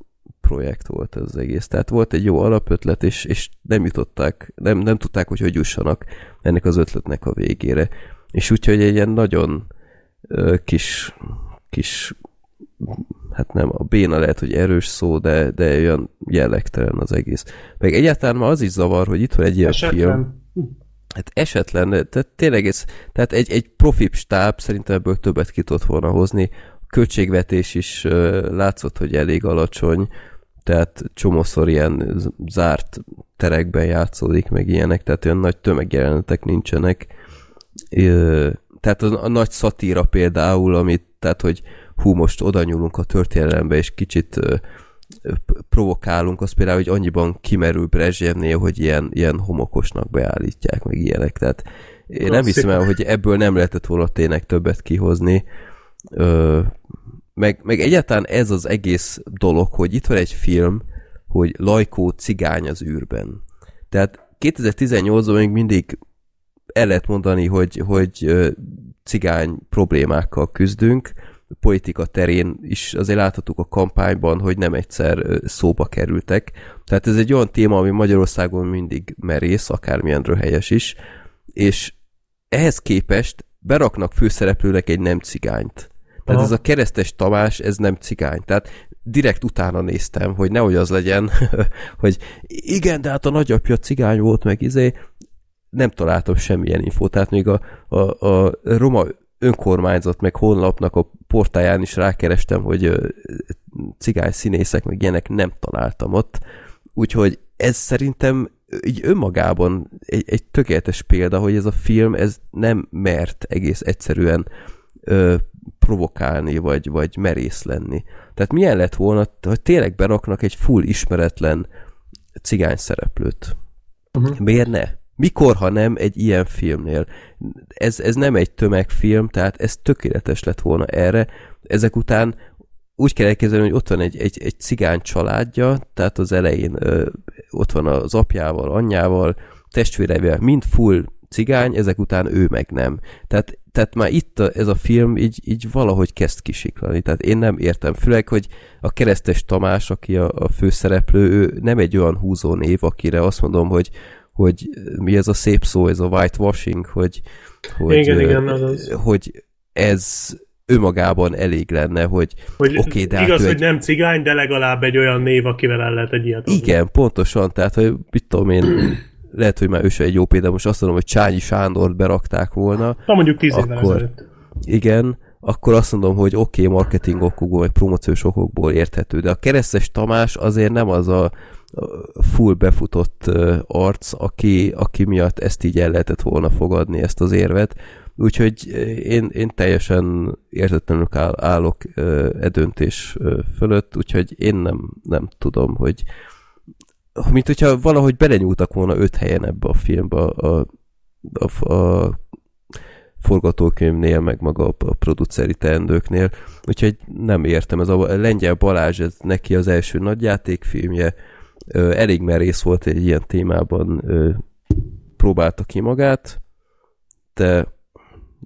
projekt volt ez az egész. Tehát volt egy jó alapötlet, és, és nem jutották, nem, nem tudták, hogy hogy jussanak ennek az ötletnek a végére. És úgyhogy egy ilyen nagyon ö, kis, kis hát nem, a béna lehet, hogy erős szó, de, de olyan jellegtelen az egész. Meg egyáltalán már az is zavar, hogy itt van egy ilyen film,
Esetlen.
Hát esetlen, tehát tényleg ez, tehát egy, egy profib stáb szerintem ebből többet ki tudott volna hozni. A költségvetés is látszott, hogy elég alacsony, tehát csomószor ilyen zárt terekben játszódik, meg ilyenek, tehát olyan nagy tömegjelenetek nincsenek. Tehát a, nagy szatíra például, amit, tehát hogy hú, most oda nyúlunk a történelembe, és kicsit provokálunk, az például, hogy annyiban kimerül Brezsjevnél, hogy ilyen, ilyen homokosnak beállítják, meg ilyenek. Tehát én nem hiszem el, hogy ebből nem lehetett volna tényleg többet kihozni. Meg, meg egyáltalán ez az egész dolog, hogy itt van egy film, hogy Lajkó cigány az űrben. Tehát 2018-ban még mindig el lehet mondani, hogy, hogy cigány problémákkal küzdünk, politika terén is azért láthattuk a kampányban, hogy nem egyszer szóba kerültek. Tehát ez egy olyan téma, ami Magyarországon mindig merész, akármilyen röhelyes is, és ehhez képest beraknak főszereplőnek egy nem cigányt. Tehát Aha. ez a keresztes Tamás, ez nem cigány. Tehát direkt utána néztem, hogy nehogy az legyen, hogy igen, de hát a nagyapja cigány volt, meg izé, nem találtam semmilyen infót, tehát még a, a, a roma önkormányzat, meg honlapnak a portáján is rákerestem, hogy cigány színészek, meg ilyenek nem találtam ott, úgyhogy ez szerintem így önmagában egy, egy tökéletes példa, hogy ez a film ez nem mert egész egyszerűen ö, provokálni, vagy, vagy merész lenni. Tehát milyen lett volna, hogy tényleg beraknak egy full ismeretlen cigány szereplőt? Uh-huh. Miért ne? Mikor, ha nem egy ilyen filmnél? Ez, ez nem egy tömegfilm, tehát ez tökéletes lett volna erre. Ezek után úgy kell elképzelni, hogy ott van egy, egy, egy cigány családja, tehát az elején ö, ott van az apjával, anyjával, testvéreivel, mind full cigány, ezek után ő meg nem. Tehát, tehát már itt a, ez a film így, így valahogy kezd kisiklani. Tehát én nem értem. Főleg, hogy a keresztes Tamás, aki a, a főszereplő, ő nem egy olyan húzó név, akire azt mondom, hogy, hogy mi ez a szép szó, ez a whitewashing, hogy, hogy,
igen, igen, az.
hogy ez önmagában elég lenne, hogy,
hogy okay, de hát igaz, hát hogy egy... nem cigány, de legalább egy olyan név, akivel el lehet egy ilyet
adni. Igen, pontosan, tehát hogy mit tudom én, lehet, hogy már ő egy jó példa, most azt mondom, hogy Csányi Sándort berakták volna.
Na mondjuk tíz évvel akkor, ezelőtt.
Igen, akkor azt mondom, hogy oké, okay, marketing okokból, vagy promóciós okokból érthető, de a keresztes Tamás azért nem az a full befutott arc, aki, aki miatt ezt így el lehetett volna fogadni, ezt az érvet. Úgyhogy én, én teljesen értetlenül állok e döntés fölött, úgyhogy én nem, nem tudom, hogy mint hogyha valahogy belenyúltak volna öt helyen ebbe a filmbe a, a, a forgatókönyvnél, meg maga a produceri teendőknél, úgyhogy nem értem, ez a Lengyel Balázs, ez neki az első nagyjátékfilmje, elég merész volt egy ilyen témában, próbálta ki magát, de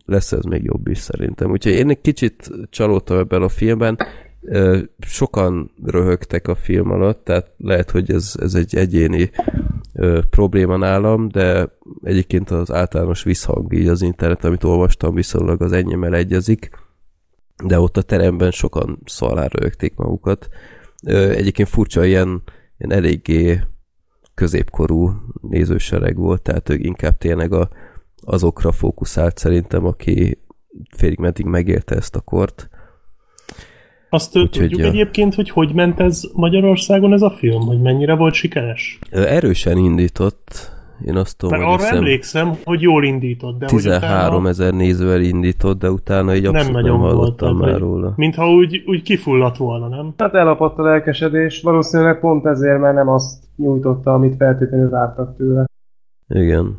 lesz ez még jobb is szerintem. Úgyhogy én egy kicsit csalódtam ebben a filmben, sokan röhögtek a film alatt, tehát lehet, hogy ez, ez egy egyéni probléma nálam, de egyébként az általános visszhang így az internet, amit olvastam, viszonylag az enyémmel egyezik, de ott a teremben sokan szalára röhögték magukat. Egyébként furcsa, ilyen, ilyen eléggé középkorú nézősereg volt, tehát ők inkább tényleg a, azokra fókuszált szerintem, aki félig meddig megélte ezt a kort
azt Úgy, tudjuk hogy, egyébként, hogy hogy ment ez Magyarországon ez a film? Hogy mennyire volt sikeres?
Erősen indított. Én azt tudom,
Mert arra hiszem, emlékszem, hogy jól indított. De
13 ezer nézővel indított, de utána így abszolút nem, nagyon nem hallottam volt, már róla.
Mintha úgy, úgy kifulladt volna, nem?
Hát elapadt a lelkesedés, valószínűleg pont ezért, mert nem azt nyújtotta, amit feltétlenül vártak tőle.
Igen.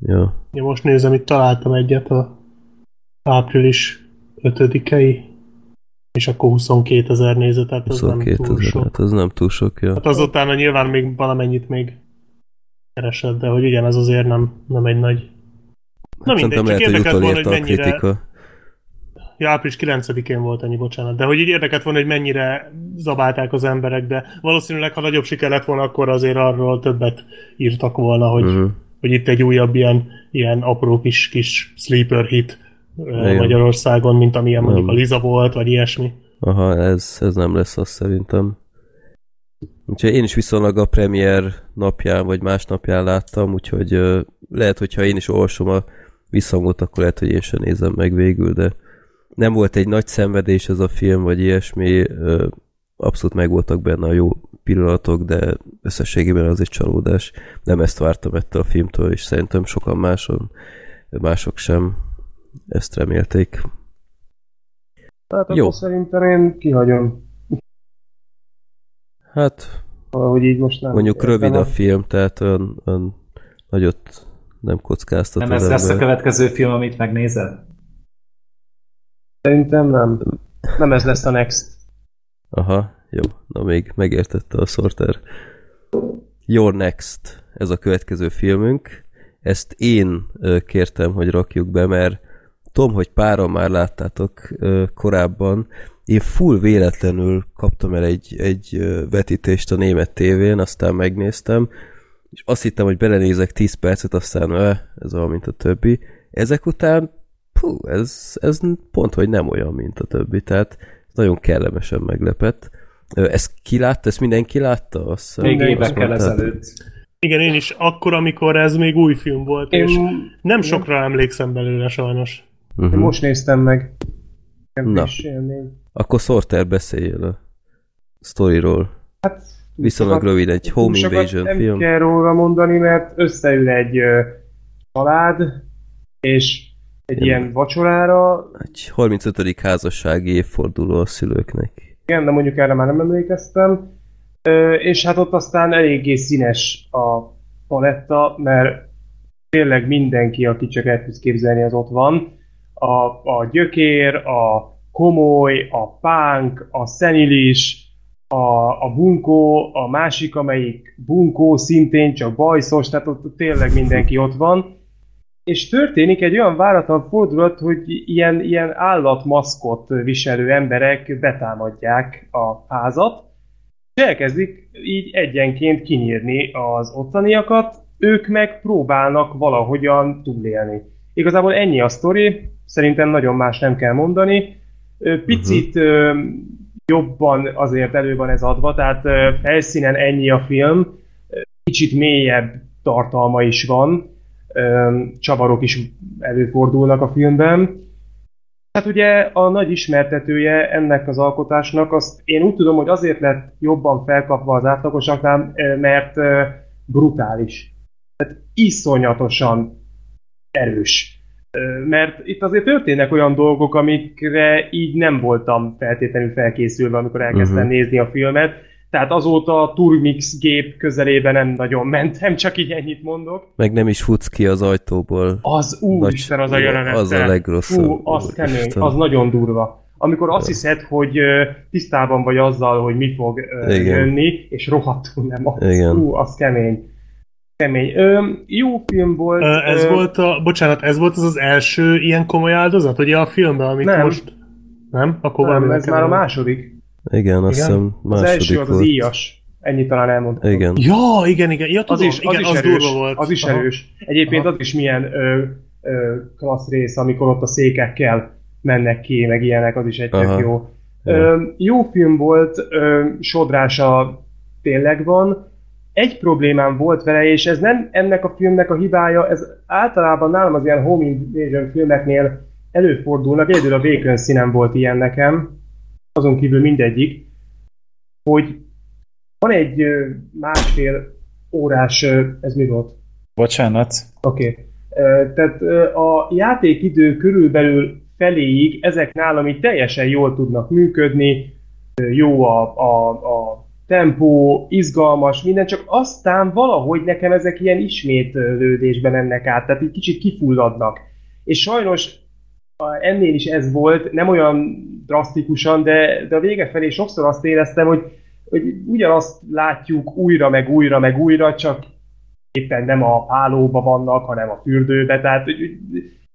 Ja.
Én most nézem, itt találtam egyet a április 5-i és akkor 22 ezer néző, tehát ez nem túl ezer, sok.
Hát ez nem túl sok, ja.
Hát azután nyilván még valamennyit még keresett, de hogy igen, ez azért nem, nem egy nagy...
Na hát mindegy, csak lehet, érdekelt volna, hogy mennyire... Kritika.
Ja, április 9-én volt ennyi, bocsánat. De hogy így érdekelt volna, hogy mennyire zabálták az emberek, de valószínűleg, ha nagyobb siker lett volna, akkor azért arról többet írtak volna, hogy, uh-huh. hogy itt egy újabb ilyen, ilyen apró kis, kis sleeper hit igen. Magyarországon, mint amilyen nem. mondjuk a Liza volt, vagy ilyesmi.
Aha, ez, ez nem lesz az szerintem. Úgyhogy én is viszonylag a premier napján, vagy másnapján láttam, úgyhogy uh, lehet, hogyha én is olvasom a visszhangot, akkor lehet, hogy én sem nézem meg végül, de nem volt egy nagy szenvedés ez a film, vagy ilyesmi, uh, abszolút megvoltak benne a jó pillanatok, de összességében az egy csalódás. Nem ezt vártam ettől a filmtől, és szerintem sokan máson, mások sem ezt remélték.
Hát Jó. szerintem én kihagyom.
Hát
Valahogy így most nem.
mondjuk
értem
rövid a film, tehát olyan, olyan nagyot nem kockáztat
Nem ez lesz a következő film, amit megnézel?
Szerintem nem. Nem ez lesz a next.
Aha, jó. Na még megértette a Sorter. Your Next, ez a következő filmünk. Ezt én kértem, hogy rakjuk be, mert tudom, hogy páran már láttátok korábban. Én full véletlenül kaptam el egy, egy vetítést a német tévén, aztán megnéztem, és azt hittem, hogy belenézek 10 percet, aztán ö, ez olyan, mint a többi. Ezek után, pú, ez, ez pont, hogy nem olyan, mint a többi, tehát nagyon kellemesen meglepett. Ö, Ezt ki látta? Ezt mindenki látta? Azt
Még évekkel ezelőtt.
Igen, én is akkor, amikor ez még új film volt, és
Én,
nem sokra emlékszem belőle sajnos.
Uh-huh.
most néztem meg. Nem
Na. Akkor Sorter beszéljél a sztoriról.
Hát,
Viszonylag rövid, egy home invasion
nem
film.
kell róla mondani, mert összeül egy ö, család, és egy
Igen.
ilyen vacsorára,
Egy 35. házassági évforduló a szülőknek.
igen, de mondjuk erre már nem emlékeztem, Ö, és hát ott aztán eléggé színes a paletta, mert tényleg mindenki, aki csak el tudsz képzelni, az ott van. A, a gyökér, a komoly, a pánk, a szenilis, a, a bunkó, a másik, amelyik bunkó szintén csak bajszos, tehát ott tényleg mindenki ott van. És történik egy olyan váratlan fordulat, hogy ilyen, ilyen állatmaszkot viselő emberek betámadják a házat, és elkezdik így egyenként kinyírni az ottaniakat, ők meg próbálnak valahogyan túlélni. Igazából ennyi a sztori, szerintem nagyon más nem kell mondani. Picit uh-huh. jobban azért elő van ez adva, tehát felszínen ennyi a film, kicsit mélyebb tartalma is van, csavarok is előfordulnak a filmben. Hát ugye a nagy ismertetője ennek az alkotásnak, azt én úgy tudom, hogy azért lett jobban felkapva az átlagosaknál, mert brutális. Tehát iszonyatosan erős. Mert itt azért történnek olyan dolgok, amikre így nem voltam feltétlenül felkészülve, amikor elkezdtem uh-huh. nézni a filmet. Tehát azóta a Turmix gép közelében nem nagyon mentem, csak így ennyit mondok.
Meg nem is futsz ki az ajtóból.
Az úristen, az a jelenet.
Az a legrosszabb.
Fú, az kemény, az nagyon durva. Amikor azt hiszed, hogy tisztában vagy azzal, hogy mi fog
Igen.
jönni, és rohadtul nem az.
Igen.
Fú, az kemény. Kemény. Ö, jó film volt.
Ö, Ez
ö,
volt a, bocsánat, ez volt az az első ilyen komoly áldozat, ugye a filmben, amit
Nem.
most... Nem? Akkor
Nem, ez már a második.
Igen, azt hiszem
Az
második
első az az
volt.
íjas. Ennyit talán elmondhatom.
Igen.
Ja, igen, igen. Ja, tudom,
Az is, az
igen,
is
az
erős.
durva volt.
Az is
Aha.
erős. Egyébként
Aha.
az is milyen ö, ö, klassz rész, amikor ott a székekkel mennek ki, meg ilyenek, az is egy tök
Aha.
jó.
Ja.
Ö, jó film volt, ö, sodrása tényleg van. Egy problémám volt vele, és ez nem ennek a filmnek a hibája, ez általában nálam az ilyen home invasion filmeknél előfordulnak, egyedül a Vékön színem volt ilyen nekem, azon kívül mindegyik, hogy van egy másfél órás, ez mi volt?
Bocsánat.
Oké. Okay. Tehát a játékidő körülbelül feléig ezek nálam így teljesen jól tudnak működni, jó a, a, a tempó, izgalmas, minden, csak aztán valahogy nekem ezek ilyen ismétlődésben ennek át, tehát így kicsit kifulladnak. És sajnos ennél is ez volt, nem olyan drasztikusan, de, de a vége felé sokszor azt éreztem, hogy, hogy ugyanazt látjuk újra, meg újra, meg újra, csak éppen nem a pálóba vannak, hanem a fürdőbe, tehát hogy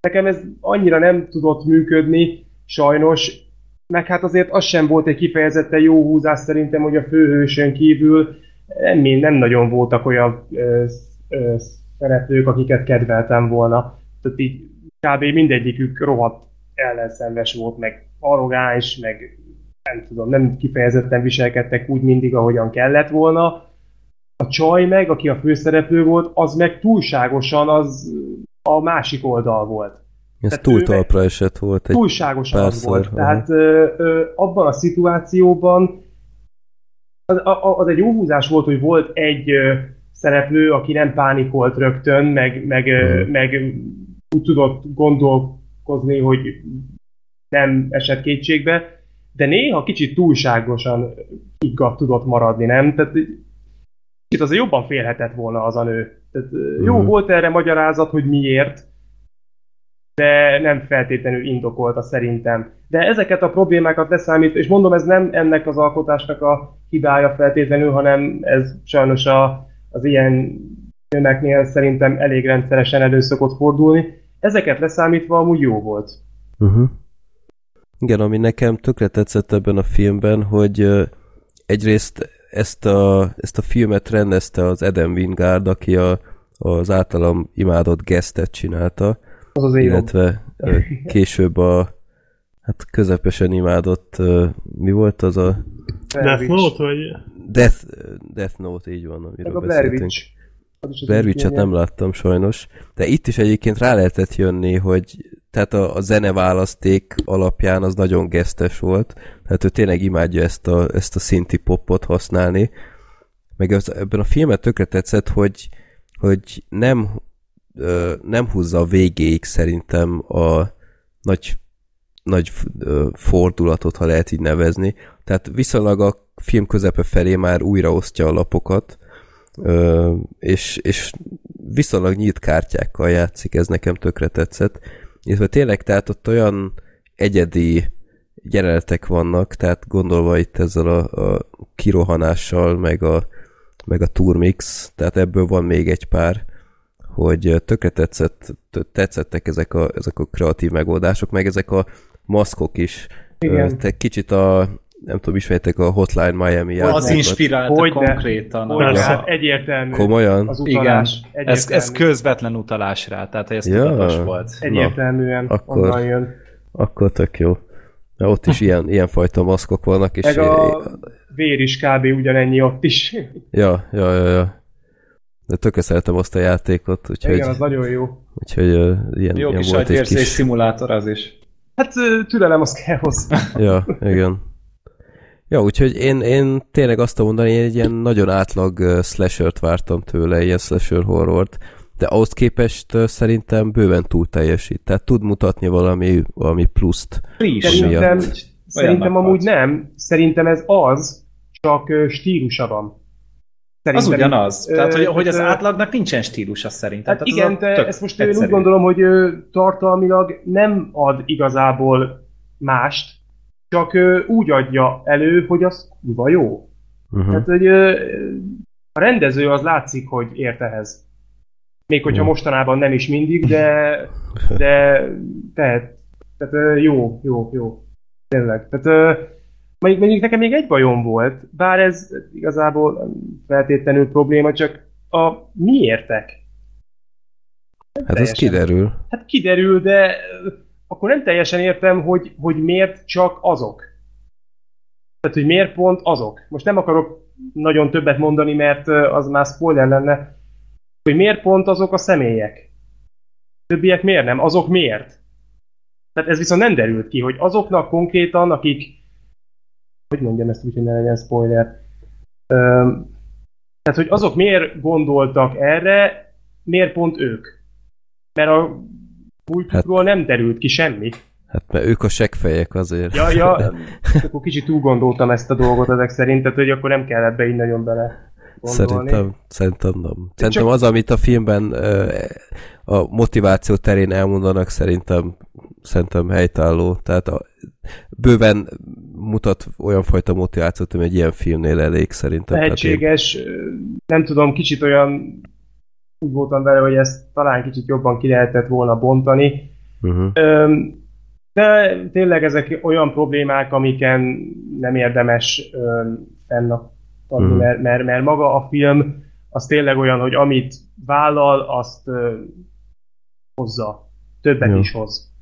nekem ez annyira nem tudott működni, sajnos, meg hát azért az sem volt egy kifejezetten jó húzás szerintem, hogy a főhősön kívül nem, nem nagyon voltak olyan ö, ö, szereplők, akiket kedveltem volna. Tehát így kb. mindegyikük rohadt ellenszenves volt, meg arrogáns, meg nem tudom, nem kifejezetten viselkedtek úgy mindig, ahogyan kellett volna. A csaj meg, aki a főszereplő volt, az meg túlságosan az a másik oldal volt.
Ez
Tehát
túl talpra esett volt egy
Túlságosan
párszor,
volt.
aha.
Tehát ö, ö, abban a szituációban az, a- az egy jó húzás volt, hogy volt egy ö, szereplő, aki nem pánikolt rögtön, meg, meg, ö,
Mhm.
meg úgy tudott gondolkozni, hogy nem esett kétségbe, de néha kicsit túlságosan igaz tudott maradni, nem? Tehát itt azért jobban félhetett volna az a nő. Tehát, jó,
Mhm.
volt erre magyarázat, hogy miért, de nem feltétlenül indokolta szerintem. De ezeket a problémákat leszámít, és mondom, ez nem ennek az alkotásnak a hibája feltétlenül, hanem ez sajnos a, az ilyen filmeknél szerintem elég rendszeresen elő szokott fordulni. Ezeket leszámítva amúgy jó volt.
Uh-huh. Igen, ami nekem tökre tetszett ebben a filmben, hogy egyrészt ezt a, ezt a filmet rendezte az Eden Wingard, aki a, az általam imádott Guestet csinálta,
Az az
illetve később a hát közepesen imádott, mi volt az a
Death Note, vagy...
Death, Death Note, így van, amiről
a
beszéltünk.
Witch. Filmje.
nem láttam sajnos, de itt is egyébként rá lehetett jönni, hogy tehát a, a zeneválaszték alapján az nagyon gesztes volt, tehát ő tényleg imádja ezt a, ezt a szinti popot használni, meg az, ebben a filmet tökre tetszett, hogy, hogy nem, ö, nem húzza a végéig szerintem a nagy, nagy ö, fordulatot, ha lehet így nevezni. Tehát viszonylag a film közepe felé már újraosztja a lapokat, Ö, és, és viszonylag nyílt kártyákkal játszik, ez nekem tökre tetszett. Illetve tényleg, tehát ott olyan egyedi jelenetek vannak, tehát gondolva itt ezzel a, a kirohanással, meg a, meg a turmix, tehát ebből van még egy pár, hogy tökre tetszett, tetszettek ezek a, ezek a kreatív megoldások, meg ezek a maszkok is.
Igen.
Te kicsit a, nem tudom, ismertek a Hotline Miami
Az
játékot.
inspirálta
Hogyne.
konkrétan.
Hogy
Persze.
hát egyértelmű.
Komolyan?
Az
Igen,
utalás.
ez, ez
egyértelmű.
közvetlen utalás rá, tehát hogy ez
Ja.
tudatos volt.
Egyértelműen
akkor-
onnan jön.
Akkor tök jó. Na, ott is ilyen, ilyen fajta maszkok vannak, és...
Meg a vér is kb. ugyanennyi ott is.
Ja, ja, ja, ja. De tökre szeretem azt a játékot, úgyhogy,
Igen, az nagyon jó.
úgyhogy uh, ilyen,
Jó
ilyen
kis
volt egy kis...
szimulátor az is.
Hát türelem az kell hozzá.
Ja, igen. Ja, úgyhogy én, én tényleg azt tudom mondani, én egy ilyen nagyon átlag slashert vártam tőle, ilyen slasher horrort, de ahhoz képest szerintem bőven túl teljesít. Tehát tud mutatni valami, valami pluszt.
Szerintem, szerintem amúgy nem. Szerintem ez az, csak stílusa van.
Az
Szerintem,
ugyanaz.
ö,
Tehát, hogy, hogy az átlagnak nincsen stílusa szerintem.
Hát
Tehát
igen,
az
de
tök
ezt most én
egyszerű.
úgy gondolom, hogy tartalmilag nem ad igazából mást, csak úgy adja elő, hogy az kurva jó.
Uh-huh.
Tehát, hogy a rendező az látszik, hogy ért ehhez. Még hogyha
Jó.
mostanában nem is mindig, de, de tehet. Tehát jó, jó, jó. Tényleg. Tehát mondjuk, mondjuk nekem még egy bajom volt, bár ez igazából nem feltétlenül probléma, csak a miértek.
Hát az
teljesen.
kiderül.
Hát kiderül, de akkor nem teljesen értem, hogy, hogy miért csak azok. Tehát, hogy miért pont azok. Most nem akarok nagyon többet mondani, mert az már spoiler lenne, hogy miért pont azok a személyek. Többiek miért nem? Azok miért? Tehát ez viszont nem derült ki, hogy azoknak konkrétan, akik hogy mondjam ezt úgy, hogy ne legyen spoiler. Öm, tehát, hogy azok miért gondoltak erre, miért pont ők? Mert a múltjukról nem derült ki semmi.
Hát mert ők a seggfejek azért.
Ja, ja, akkor kicsit túl gondoltam ezt a dolgot ezek szerint, tehát hogy akkor nem kell ebbe így nagyon bele gondolni.
Szerintem, szerintem nem. Szerintem az, amit a filmben a motiváció terén elmondanak, szerintem, szerintem helytálló. Tehát a, bőven mutat olyan fajta motivációt, ami egy ilyen filmnél elég szerintem. Tehát én-
Lehetséges, nem tudom, kicsit olyan úgy voltam vele, hogy ezt talán kicsit jobban ki lehetett volna bontani.
Uh-huh.
Öm, De tényleg ezek olyan problémák, amiken nem érdemes fennakadni,
Mhm.
mert, mert, mert maga a film az tényleg olyan, hogy amit vállal, azt ö, hozza. Többet
Jó.
is hoz.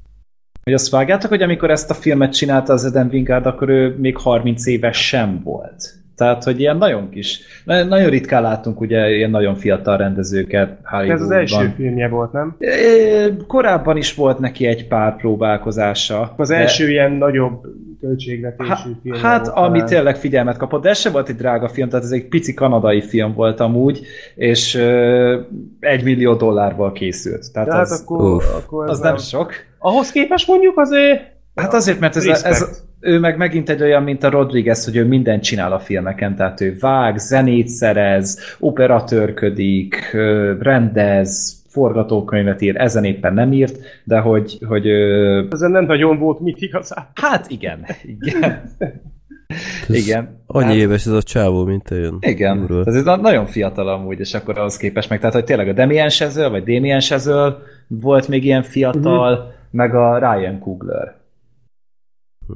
Hogy azt vágjátok, hogy amikor ezt a filmet csinálta az Eden Wingard, akkor ő még 30 éves sem volt. Tehát, hogy ilyen nagyon kis, na- nagyon ritkán látunk ugye ilyen nagyon fiatal rendezőket
De
Hollywoodban.
ez az első filmje volt, nem?
Korábban is volt neki egy pár próbálkozása.
Az
de-
első ilyen nagyobb költségvetésű
Há,
filmje
hát,
volt
ami
talán.
tényleg figyelmet kapott, de ez sem volt egy drága film, tehát ez egy pici kanadai film volt amúgy, és egy millió dollárból készült. Tehát
De hát
az,
akkor,
Uff.
akkor
az
ez
nem sok.
Ahhoz képest mondjuk azért...
Hát azért, mert ez, a, ez, ő meg megint egy olyan, mint a Rodriguez, hogy ő mindent csinál a filmeken, tehát ő vág, zenét szerez, operatőrködik, rendez, forgatókönyvet ír, ezen éppen nem írt, de hogy, hogy
Ezen nem nagyon volt mit igazán.
hát igen, igen. igen.
Annyi
Hát-
éves ez a csávó, mint én.
Igen,
Úrról.
tehát ez na- nagyon fiatal amúgy, és akkor ahhoz képest meg, tehát hogy tényleg a Damien Chazelle, vagy Damien Chazelle volt még ilyen fiatal,
Mhm.
Meg a Ryan Coogler,
Hm.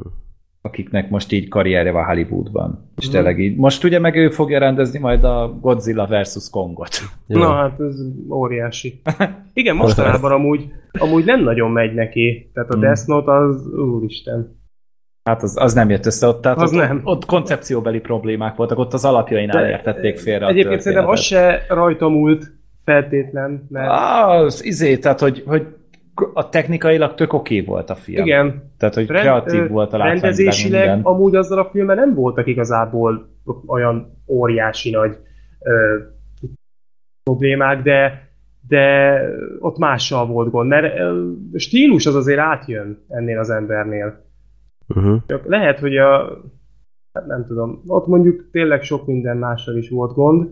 akiknek most így karrierje van Hollywoodban. És
Mhm.
tényleg így, most ugye meg ő fogja rendezni majd a Godzilla versus Kongot.
Ja.
Na hát ez óriási. Igen, mostanában amúgy, amúgy nem nagyon megy neki. Tehát a
Hmm.
Death Note az, úristen.
Hát az, az nem jött össze ott, tehát
Az
ott,
nem.
ott koncepcióbeli problémák voltak, ott az alapjainál
De-
értették félre a
Egyébként szerintem az se rajta múlt feltétlen, mert
Az izé, tehát hogy, hogy a technikailag tök oké volt a film.
igen,
Tehát, hogy
Rend-
kreatív volt a látványilag
rendezésileg
minden.
amúgy azzal a filmmel nem voltak igazából olyan óriási nagy ö, problémák, de, de ott mással volt gond, mert ö, stílus az azért átjön ennél az embernél.
Uh-huh.
Csak lehet, hogy a hát nem tudom, ott mondjuk tényleg sok minden mással is volt gond,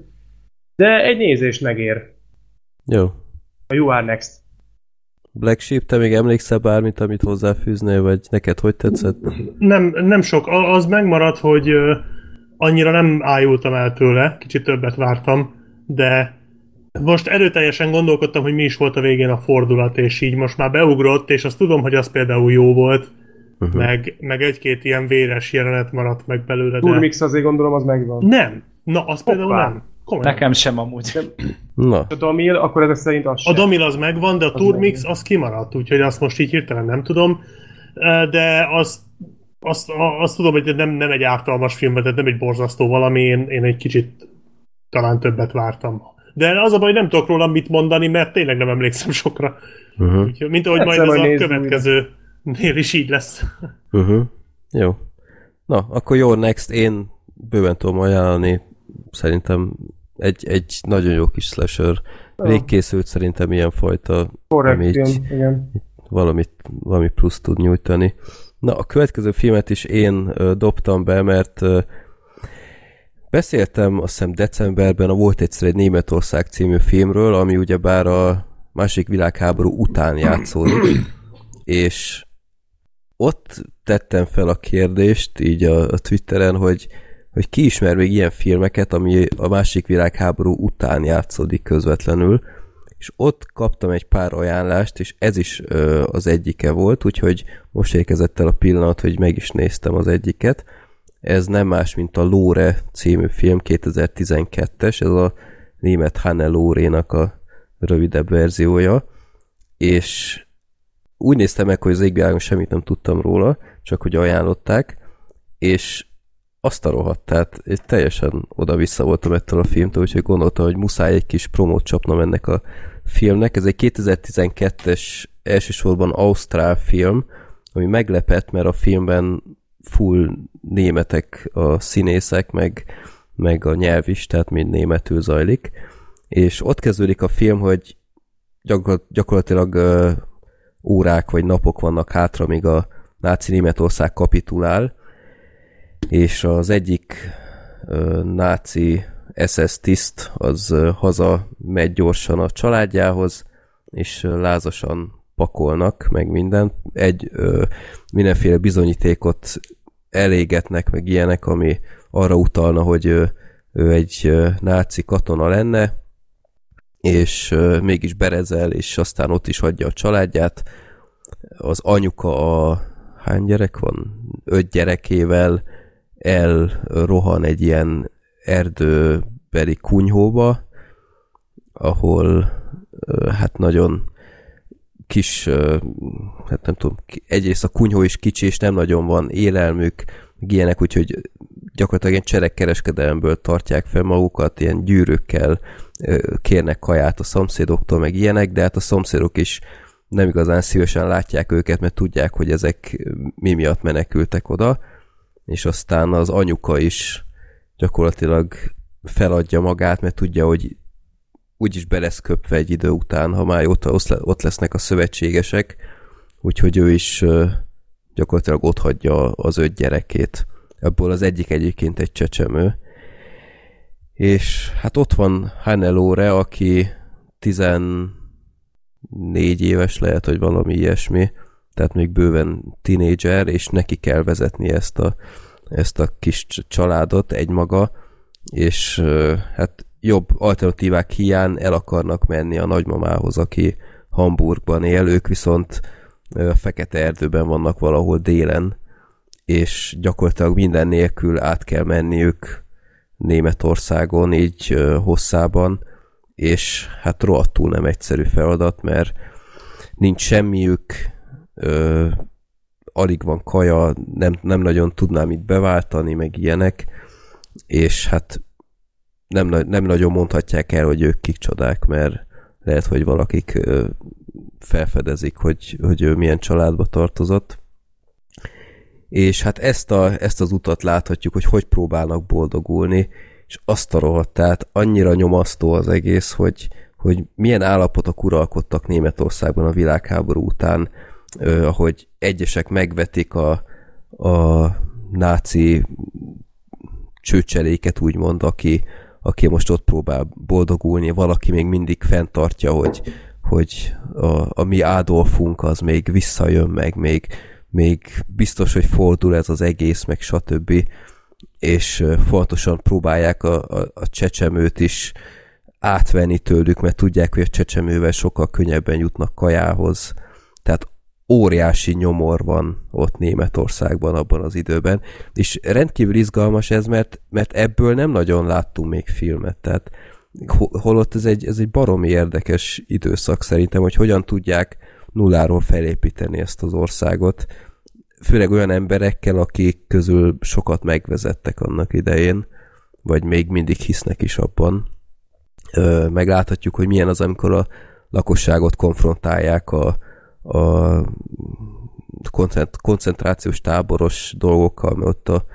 de egy nézést megér.
Jó.
A You Are Next.
Black Sheep, te még emlékszel bármit, amit hozzáfűznél, vagy neked hogy tetszett?
Nem, nem sok. Az megmaradt, hogy annyira nem ájultam el tőle, kicsit többet vártam, de most erőteljesen gondolkodtam, hogy mi is volt a végén a fordulat, és így most már beugrott, és azt tudom, hogy az például jó volt,
Uh-huh.
meg, meg egy-két ilyen véres jelenet maradt meg belőle, de...
Turmix azért gondolom az megvan.
Nem. Na, az például
Hoppá.
nem. Komolyan.
Nekem sem amúgy.
Na,
A Damil, akkor ezek szerint az
A
sem.
Damil az megvan, de a
Az
Turmix az kimaradt, úgyhogy azt most így hirtelen nem tudom. De azt, azt, a- azt tudom, hogy nem, nem egy ártalmas film, tehát nem egy borzasztó valami, én, én egy kicsit talán többet vártam. De az a baj, nem tudok róla mit mondani, mert tényleg nem emlékszem sokra.
uh-huh.
Úgyhogy, mint ahogy
Egyszer
majd ez a következőnél is így lesz.
Uh-huh. Jó. Na, akkor jó, next, én bőven tudom ajánlani, szerintem egy, egy nagyon jó kis slasher. Rég készült szerintem ilyen fajta,
Korrekt
ami így
igen.
valamit, valami plusz tud nyújtani. Na, a következő filmet is én ö, dobtam be, mert ö, beszéltem azt hiszem decemberben a Volt egyszer egy Németország című filmről, ami ugyebár a másik világháború után játszódik, és ott tettem fel a kérdést így a, a Twitteren, hogy, hogy ki ismer még ilyen filmeket, ami a másik világháború után játszódik közvetlenül, és ott kaptam egy pár ajánlást, és ez is ö, az egyike volt, úgyhogy most érkezett el a pillanat, hogy meg is néztem az egyiket. Ez nem más, mint a Lóre című film, 2012-es, ez a német Hanne Lórénak a rövidebb verziója, és úgy néztem meg, hogy az égvilágon semmit nem tudtam róla, csak hogy ajánlották, és azt a rohadt, tehát én teljesen oda-vissza voltam ettől a filmtől, úgyhogy gondoltam, hogy muszáj egy kis promót csapnom ennek a filmnek. Ez egy 2012-es elsősorban ausztrál film, ami meglepett, mert a filmben full németek a színészek, meg, meg a nyelv is, tehát mind németül zajlik. És ott kezdődik a film, hogy gyakor- gyakorlatilag órák vagy napok vannak hátra, míg a náci Németország kapitulál, és az egyik ö, náci SS tiszt az ö, haza megy gyorsan a családjához, és ö, lázasan pakolnak, meg minden. Egy ö, mindenféle bizonyítékot elégetnek, meg ilyenek, ami arra utalna, hogy ö, ő egy ö, náci katona lenne, és ö, mégis berezel, és aztán ott is hagyja a családját. Az anyuka a hány gyerek van? Öt gyerekével elrohan egy ilyen erdőbeli kunyhóba, ahol hát nagyon kis, hát nem tudom, egyrészt a kunyhó is kicsi, és nem nagyon van élelmük, ilyenek, úgyhogy gyakorlatilag ilyen cserekkereskedelemből tartják fel magukat, ilyen gyűrűkkel ö, kérnek kaját a szomszédoktól, meg ilyenek, de hát a szomszédok is nem igazán szívesen látják őket, mert tudják, hogy ezek mi miatt menekültek oda, és aztán az anyuka is gyakorlatilag feladja magát, mert tudja, hogy úgyis be lesz köpve egy idő után, ha már ott, ott lesznek a szövetségesek, úgyhogy ő is gyakorlatilag ott hagyja az öt gyerekét. Ebből az egyik egyébként egy csecsemő. És hát ott van Hannelore, aki 14 éves lehet, hogy valami ilyesmi, tehát még bőven tinédzser, és neki kell vezetni ezt a, ezt a kis családot egymaga, és hát jobb alternatívák hiány el akarnak menni a nagymamához, aki Hamburgban él, ők viszont fekete erdőben vannak valahol délen, és gyakorlatilag minden nélkül át kell menniük Németországon, így hosszában, és hát rohadtul nem egyszerű feladat, mert nincs semmiük, ö, alig van kaja, nem, nem nagyon tudnám itt beváltani, meg ilyenek, és hát nem, nem nagyon mondhatják el, hogy ők kik csodák, mert lehet, hogy valakik ö, felfedezik, hogy, hogy ő milyen családba tartozott. És hát ezt, a, ezt az utat láthatjuk, hogy hogy próbálnak boldogulni, és azt a rohadt, tehát annyira nyomasztó az egész, hogy, hogy milyen állapotok uralkodtak Németországban a világháború után, ahogy egyesek megvetik a, a náci csőcseléket, úgymond, aki, aki most ott próbál boldogulni, valaki még mindig fenntartja, hogy, hogy a, a mi Adolfunk az még visszajön meg, még, még biztos, hogy fordul ez az egész, meg stb. És fontosan próbálják a, a, a csecsemőt is átvenni tőlük, mert tudják, hogy a csecsemővel sokkal könnyebben jutnak kajához. Tehát óriási nyomor van ott Németországban abban az időben, és rendkívül izgalmas ez, mert, mert ebből nem nagyon láttunk még filmet, tehát holott ez egy, ez egy baromi érdekes időszak szerintem, hogy hogyan tudják nulláról felépíteni ezt az országot, főleg olyan emberekkel, akik közül sokat megvezettek annak idején, vagy még mindig hisznek is abban. Megláthatjuk, hogy milyen az, amikor a lakosságot konfrontálják a, a koncentrációs táboros dolgokkal, mert ott a,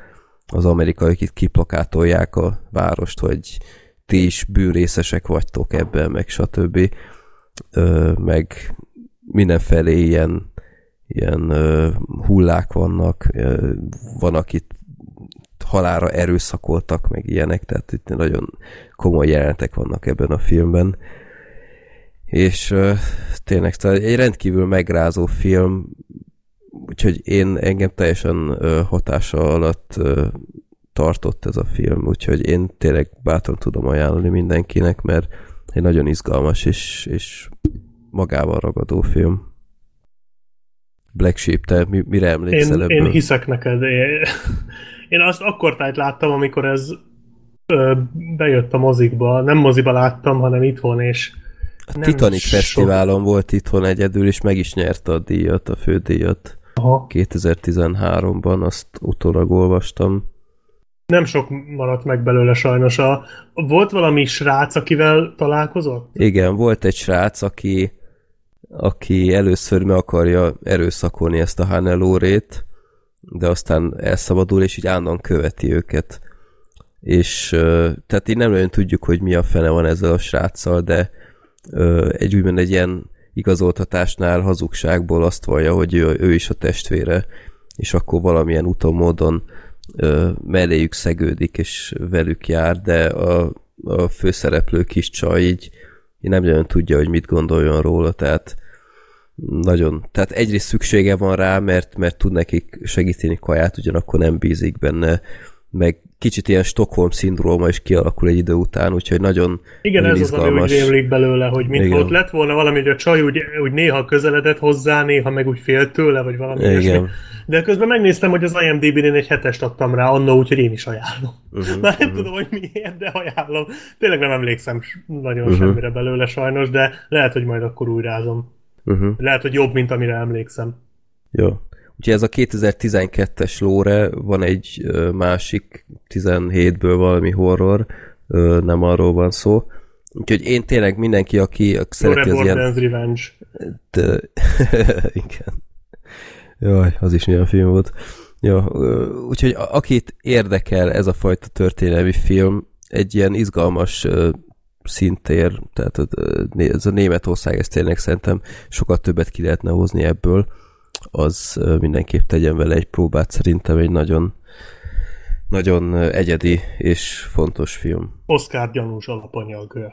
az amerikaiak itt kiplakátolják a várost, hogy ti is bűnrészesek vagytok ebben, meg stb. Ö, meg mindenfelé ilyen, ilyen ö, hullák vannak, ö, van, akit halára erőszakoltak, meg ilyenek, tehát itt nagyon komoly jelenetek vannak ebben a filmben. És tényleg tehát egy rendkívül megrázó film, úgyhogy én engem teljesen hatása alatt tartott ez a film, úgyhogy én tényleg bátran tudom ajánlani mindenkinek, mert egy nagyon izgalmas és, és magával ragadó film. Black Sheep, te mi, mire emlékszel
én, Én hiszek neked. Én, én azt akkor tájt láttam, amikor ez ö, bejött a mozikba. Nem moziba láttam, hanem itthon, és
a Titanic so... Fesztiválon volt itthon egyedül, és meg is nyerte a díjat, a fődíjat. Aha. 2013-ban, azt utólag olvastam
nem sok maradt meg belőle sajnos. A, volt valami srác, akivel találkozott?
Igen, volt egy srác, aki, aki először meg akarja erőszakolni ezt a Hannelore-t, de aztán elszabadul, és így állandóan követi őket. És tehát így nem nagyon tudjuk, hogy mi a fene van ezzel a sráccal, de egy úgymond egy ilyen igazoltatásnál hazugságból azt vallja, hogy ő, ő is a testvére, és akkor valamilyen úton módon melléjük szegődik, és velük jár, de a, a főszereplő kis csaj így nem nagyon tudja, hogy mit gondoljon róla, tehát nagyon, tehát egyrészt szüksége van rá, mert, mert tud nekik segíteni kaját, ugyanakkor nem bízik benne, meg kicsit ilyen Stockholm szindróma is kialakul egy idő után, úgyhogy nagyon
Igen, nagyon ez izgalmas. az, ami úgy rémlik belőle, hogy mint ott lett volna valami, hogy a csaj úgy, úgy néha közeledett hozzá, néha meg úgy fél tőle, vagy valami Igen. Ilyesmi. De közben megnéztem, hogy az IMDb-n egy hetest adtam rá annó, úgyhogy én is ajánlom. Uh-huh, Már nem uh-huh. tudom, hogy miért, de ajánlom. Tényleg nem emlékszem nagyon uh-huh. semmire belőle sajnos, de lehet, hogy majd akkor újrázom. Uh-huh. Lehet, hogy jobb, mint amire emlékszem.
Jó. Úgyhogy ez a 2012-es lóre, van egy másik 17-ből valami horror, nem arról van szó. Úgyhogy én tényleg mindenki, aki, aki
szereti az ilyen... Revenge.
De... Igen. Jaj, az is milyen film volt. Ja, úgyhogy akit érdekel ez a fajta történelmi film, egy ilyen izgalmas szintér, tehát ez a Németország, ez tényleg szerintem sokat többet ki lehetne hozni ebből, az mindenképp tegyen vele egy próbát, szerintem egy nagyon nagyon egyedi és fontos film.
Oscar gyanús alapanyag.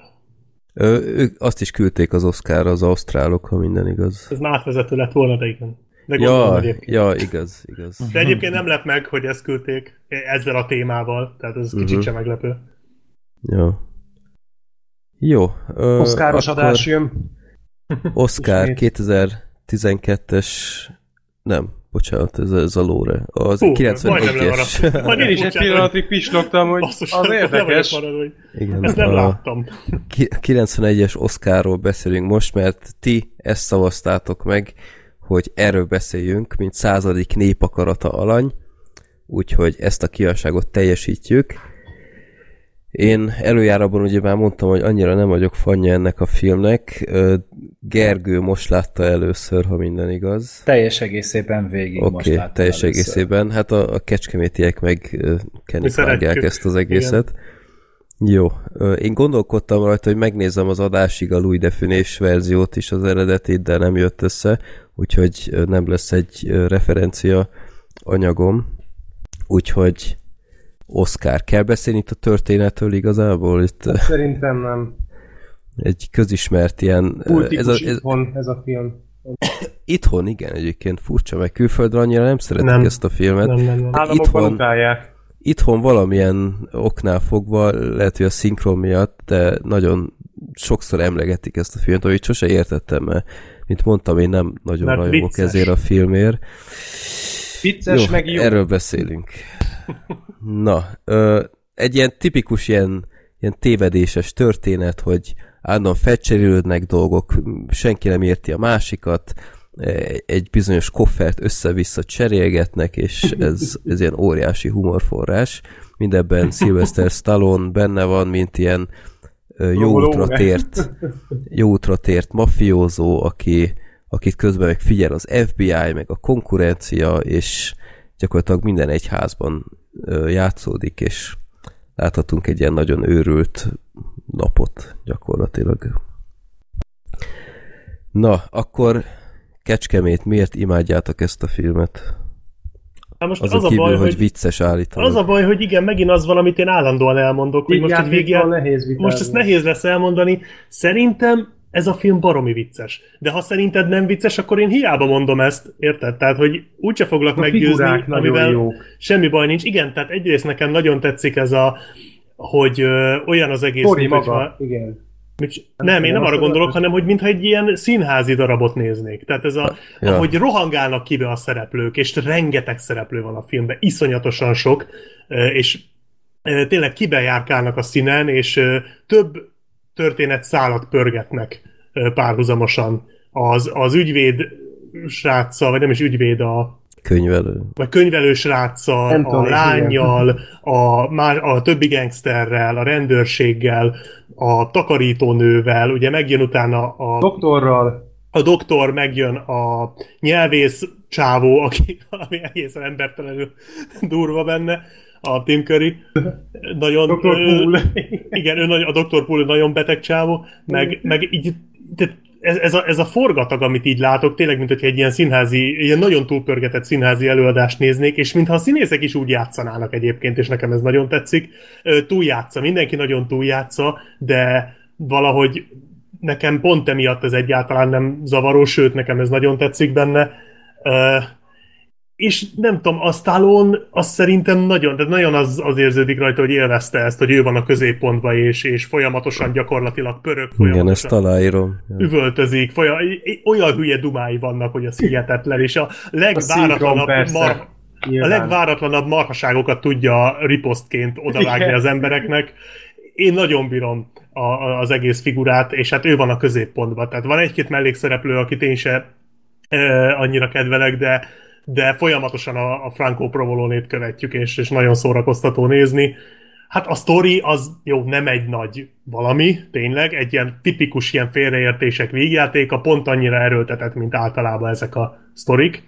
Ö, ők azt is küldték az Oscarra az ausztrálok, ha minden igaz.
Ez már átvezető lett volna, de igen. De
ja, ja, igaz, igaz.
De egyébként nem lep meg, hogy ezt küldték e, ezzel a témával, tehát ez uh-huh. kicsit
mhm.
sem meglepő.
Ja. Jó. Ö,
Oszkáros
akkor...
adás jön.
Oszkár
2000
12-es, nem, bocsánat, ez, ez a lóre. Az
Hú,
91-es.
Majd
én is egy pillanatig pislogtam, hogy az érdekes.
Nem
Igen,
ezt nem
a
láttam.
91-es Oszkáról beszélünk most, mert ti ezt szavaztátok meg, hogy erről beszéljünk, mint századik népakarata alany, úgyhogy ezt a kívánságot teljesítjük. Én előjáróban ugye már mondtam, hogy annyira nem vagyok fanja ennek a filmnek. Gergő most látta először, ha minden igaz.
Teljes egészében végig
Oké,
most
okay,
láttam
teljes
először.
egészében. Hát a, a kecskemétiek meg ö, kenik
szeretjük.
vágják ezt az egészet. Jó. Ö, Én gondolkodtam rajta, hogy megnézem az adásig a Louis Definés verziót is, az eredetit, de nem jött össze, úgyhogy nem lesz egy referencia anyagom. Úgyhogy Oscar. Kell beszélni itt a történetről igazából? Itt ö,
Szerintem nem.
egy közismert ilyen...
Kultikus
ez a, ez,
itthon ez a film.
itthon igen, egyébként furcsa, meg külföldre annyira nem szeretik
Nem.
ezt a filmet.
Nem, nem, nem.
Itthon-
utálják.
itthon valamilyen oknál fogva, lehet, hogy a szinkron miatt, de nagyon sokszor emlegetik ezt a filmet, amit sose értettem, mert mint mondtam, én nem nagyon
Mert
rajongok
vicces.
ezért a filmért.
Vicces,
jó,
meg jó.
erről beszélünk. Na, ö, egy ilyen tipikus ilyen, ilyen tévedéses történet, hogy állandóan felcserélődnek dolgok, senki nem érti a másikat, e- egy bizonyos koffert össze-vissza cserélgetnek, és ez, ez ilyen óriási humorforrás. Mindebben Sylvester Stallone benne van, mint ilyen jó útra tért, jó útra tért mafiózó, aki, akit közben meg figyel az FBI, meg a konkurencia, és gyakorlatilag minden egy házban játszódik, és láthatunk egy ilyen nagyon őrült napot gyakorlatilag. Na, akkor Kecskemét, miért imádjátok ezt a filmet?
Hát most
Azon
az a
kívül,
baj,
hogy,
hogy
vicces állítólag.
az a baj, hogy igen, megint az van, amit én állandóan elmondok, hogy most
Vígjátékkal
végjel...
nehéz vitázni.
Most ezt nehéz lesz elmondani. Szerintem ez a film baromi vicces. De ha szerinted nem vicces, akkor én hiába mondom ezt, érted? Tehát, hogy úgyse foglak
A
meggyőzni, amivel
jók.
semmi baj nincs. Igen, tehát egyrészt nekem nagyon tetszik ez a hogy ö, olyan az egész,
Tori
mint
maga,
hogyha-
igen.
Nem, én nem arra gondolok, hanem hogy mintha egy ilyen színházi darabot néznék. Tehát ez a,
Ja.
ahogy rohangálnak kibe a szereplők, és rengeteg szereplő van a filmben, iszonyatosan sok, és tényleg kibejárkálnak a színen, és több történet szálat pörgetnek párhuzamosan. Az, az ügyvéd sráccal, vagy nem is ügyvéd, a
Könyvelő.
vagy könyvelő sráccal, a lányjal, a, már, a többi gangsterrel, a rendőrséggel, a takarítónővel, ugye megjön utána a,
Doktorral,
a doktor, megjön a nyelvész csávó, aki valami egészen embertelenül durva benne, a Tim Curry. Nagyon,
Dr. Poole.
igen, ő nagy, a Dr. Poole nagyon beteg csávó, meg, meg így, tehát ez, ez, a, ez a forgatag, amit így látok, tényleg, mint hogyha egy ilyen színházi, ilyen nagyon túlpörgetett színházi előadást néznék, és mintha a színészek is úgy játszanának egyébként, és nekem ez nagyon tetszik. Túljátsza, mindenki nagyon túljátsza, de valahogy nekem pont emiatt ez egyáltalán nem zavaró, sőt, nekem ez nagyon tetszik benne. És nem tudom, a Stallone az szerintem nagyon, de nagyon az, az érződik rajta, hogy élvezte ezt, hogy ő van a középpontban, és, és folyamatosan gyakorlatilag pörög,
Igen, ezt
folyamatosan
aláírom.
Üvöltözik, folyam, olyan hülye dumái vannak, hogy az hihetetlen, és a
a
legváratlanabb,
persze.
mar, a legváratlanabb marhaságokat tudja riposztként odavágni
Igen.
az embereknek. Én nagyon bírom a, a, az egész figurát, és hát ő van a középpontban. Tehát van egy-két mellékszereplő, akit én se e, annyira kedvelek, de, de folyamatosan a, a Franco Provolonét követjük, és, és nagyon szórakoztató nézni. Hát a sztori az jó, nem egy nagy valami, tényleg, egy ilyen tipikus ilyen félreértések végjátéka, pont annyira erőltetett, mint általában ezek a sztorik,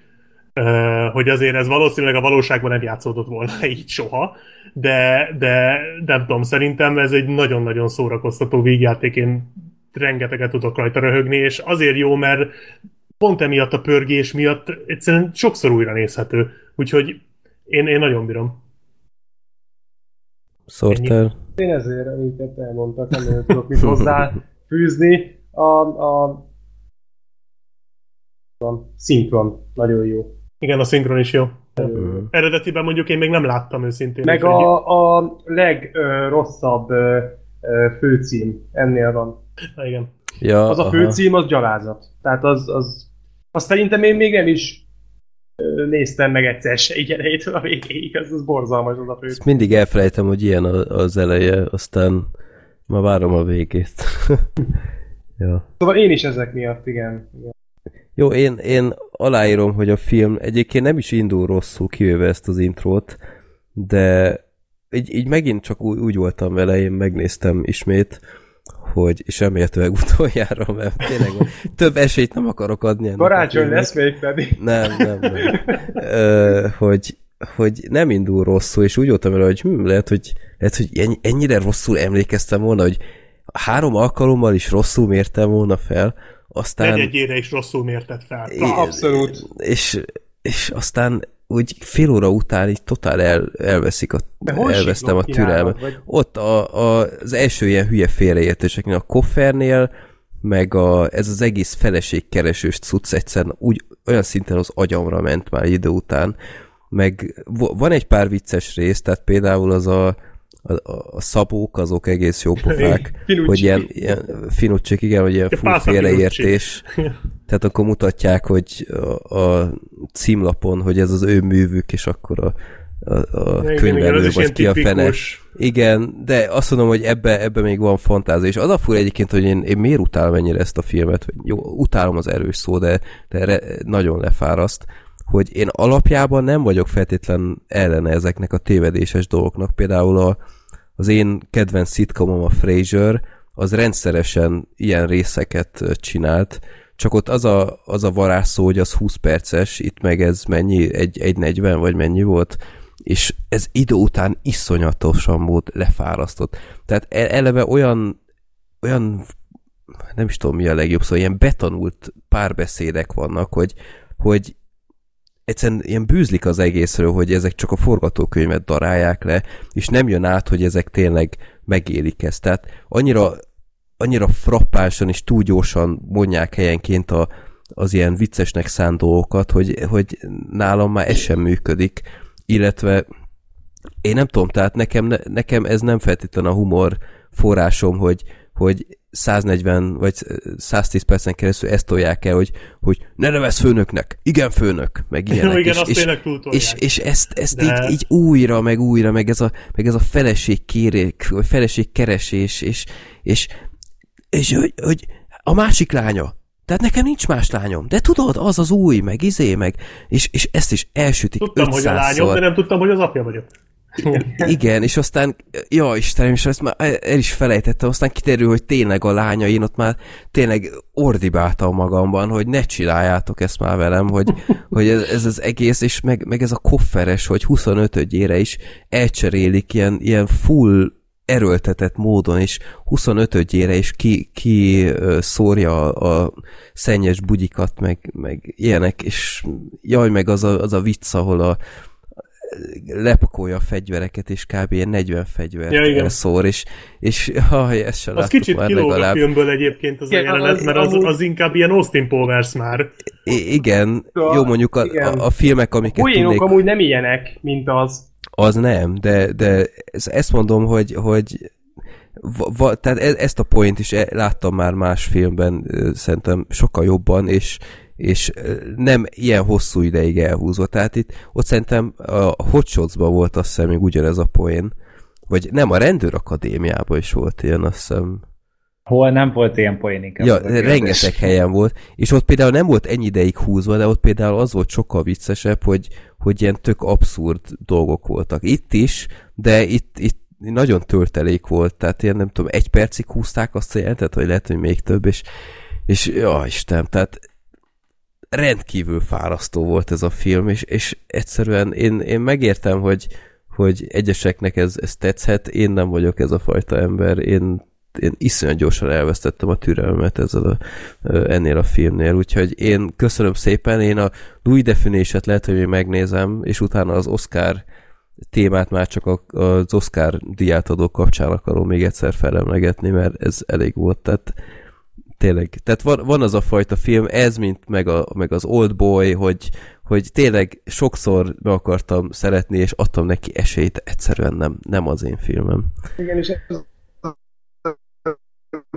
hogy azért ez valószínűleg a valóságban nem játszódott volna így soha, de, de nem tudom, szerintem ez egy nagyon-nagyon szórakoztató vígjáték, én rengeteget tudok rajta röhögni, és azért jó, mert pont emiatt a pörgés miatt egyszerűen sokszor újra nézhető. Úgyhogy én, én nagyon bírom.
Sorter.
Én ezért, amiket elmondtak, nem nagyon tudok mit hozzá fűzni. A, a, szinkron nagyon jó.
Igen, a szinkron is jó.
Mhm.
Eredetiben mondjuk én még nem láttam őszintén.
Meg a, a legrosszabb főcím ennél van.
Na, igen.
Ja,
Az a
aha.
főcím, az gyalázat. Tehát az, az, azt szerintem én még nem is néztem meg egyszer se így elejétől a végéig, ez az borzalmas az a főcím.
Ezt mindig elfelejtem, hogy ilyen az eleje, aztán ma várom a végét. ja.
Szóval én is ezek miatt, igen. igen.
Jó, én, én aláírom, hogy a film egyébként nem is indul rosszul, kivéve ezt az intrót, de így, így megint csak úgy, úgy voltam vele, én megnéztem ismét, hogy, és remélhetőleg utoljára, mert tényleg több esélyt nem akarok adni. ennek a
Karácsony lesz még pedig.
Nem, nem, nem. Ö, hogy, hogy nem indul rosszul, és úgy voltam vele, hogy hm, lehet, hogy, lehet, hogy ennyi, ennyire rosszul emlékeztem volna, hogy három alkalommal is rosszul mértem volna fel, aztán...
Negyedjére is rosszul mérted fel.
Igen.
Abszolút.
És, és aztán úgy fél óra után így totál el, elveszik a, elvesztem a türelmet.
vagy-
Ott a, a, az első ilyen hülye félreértéseknél, a koffernél, meg a, ez az egész feleségkeresős cucc egyszerűen úgy olyan szinten az agyamra ment már idő után, meg van egy pár vicces rész, tehát például az a, a, a szabók, azok egész jó pofák, hogy ilyen, ilyen finucsik, igen, hogy ilyen
pálca
félreértés. Tehát akkor mutatják, hogy a, a címlapon, hogy ez az ő művük, és akkor a, a, a
Igen, igen,
könyvelő,
is
vagy ki a fene. Igen, de azt mondom, hogy ebbe, ebbe még van fantázia, és az a fura egyébként, hogy én, én miért utálom ennyire ezt a filmet, vagy jó, utálom az erős szó, de, de re, nagyon lefáraszt, hogy én alapjában nem vagyok feltétlen ellene ezeknek a tévedéses dolgoknak. Például a, az én kedvenc szitkomom a Frasier, az rendszeresen ilyen részeket csinált, csak ott az a, az a varázsszó, hogy az 20 perces, itt meg ez mennyi, egy, egy 40 vagy mennyi volt, és ez idő után iszonyatosan mód lefárasztott. Tehát e- eleve olyan, olyan nem is tudom mi a legjobb szó, ilyen betanult párbeszédek vannak, hogy, hogy egyszerűen ilyen bűzlik az egészről, hogy ezek csak a forgatókönyvet darálják le, és nem jön át, hogy ezek tényleg megélik ezt. Tehát annyira, annyira frappánsan és túl gyorsan mondják helyenként a, az ilyen viccesnek szánt dolgokat, hogy, hogy nálam már ez sem működik, illetve én nem tudom, tehát nekem, ne, nekem ez nem feltétlenül a humor forrásom, hogy, hogy 140 vagy 110 percen keresztül ezt tolják el, hogy, hogy ne nevez főnöknek, igen főnök, meg ilyenek.
igen,
és,
azt
és, és, és ezt, ezt
De-
így, így, újra, meg újra, meg ez a, meg ez a feleség vagy feleségkeresés, és, és, és hogy, hogy a másik lánya, tehát nekem nincs más lányom, de tudod, az az új, meg izé, meg, és, és ezt is elsütik
Tudtam, hogy a
500-szor.
lányom, de nem tudtam, hogy az apja vagyok.
Igen, és aztán, ja Istenem, és ezt már el is felejtettem, aztán kiterül, hogy tényleg a lánya, én ott már tényleg ordibáltam magamban, hogy ne csináljátok ezt már velem, hogy, hogy ez, ez az egész, és meg, meg ez a kofferes, hogy 25-ére is elcserélik ilyen, ilyen full erőltetett módon, és 25-ére is ki, ki szórja a, a szennyes bugyikat, meg, meg ilyenek, és jaj, meg az a, az a vicc, ahol a, lepakolja a fegyvereket, és kb. ilyen 40 fegyvert
Ja, igen.
elszór, és, és jaj, ezt sem
Az kicsit
már
kilóg a filmből egyébként az a
Igen,
jelenet,
az-
mert az, az inkább ilyen Austin Powers már.
I- igen,
Ja,
jó mondjuk a,
igen.
a, a filmek, amiket
Poénok
tudnék,
amúgy nem ilyenek, mint az.
az nem, de, de ez, ezt mondom, hogy, hogy va, va, tehát e, ezt a point is e- láttam már más filmben, szerintem sokkal jobban, és, és nem ilyen hosszú ideig elhúzva. Tehát itt, ott szerintem a Hot Shots-ban volt azt hiszem még ugyanez a poén, vagy nem, a rendőr akadémiában is volt ilyen, azt hiszem.
Hol nem volt ilyen poén inkább.
Ja, rengeteg helyen volt, és ott például nem volt ennyi ideig húzva, de ott például az volt sokkal viccesebb, hogy, hogy ilyen tök abszurd dolgok voltak. Itt is, de itt, itt nagyon töltelék volt, tehát ilyen nem tudom, egy percig húzták azt a jelentet, vagy lehet, hogy még több, és, és ja, Isten, tehát rendkívül fárasztó volt ez a film, és, és egyszerűen én, én megértem, hogy, hogy egyeseknek ez, ez tetszhet, én nem vagyok ez a fajta ember, én én iszonyat gyorsan elvesztettem a türelmet ezzel a, ennél a filmnél, úgyhogy én köszönöm szépen, én a Louis definition lehet, hogy még megnézem, és utána az Oscar témát már csak az Oscar diátadó kapcsán akarom még egyszer felemlegetni, mert ez elég volt, tehát tényleg, tehát van, van az a fajta film, ez, mint meg, a, meg az Old Boy, hogy, hogy tényleg sokszor be akartam szeretni, és adtam neki esélyt, egyszerűen nem, nem az én filmem.
Igen, és ez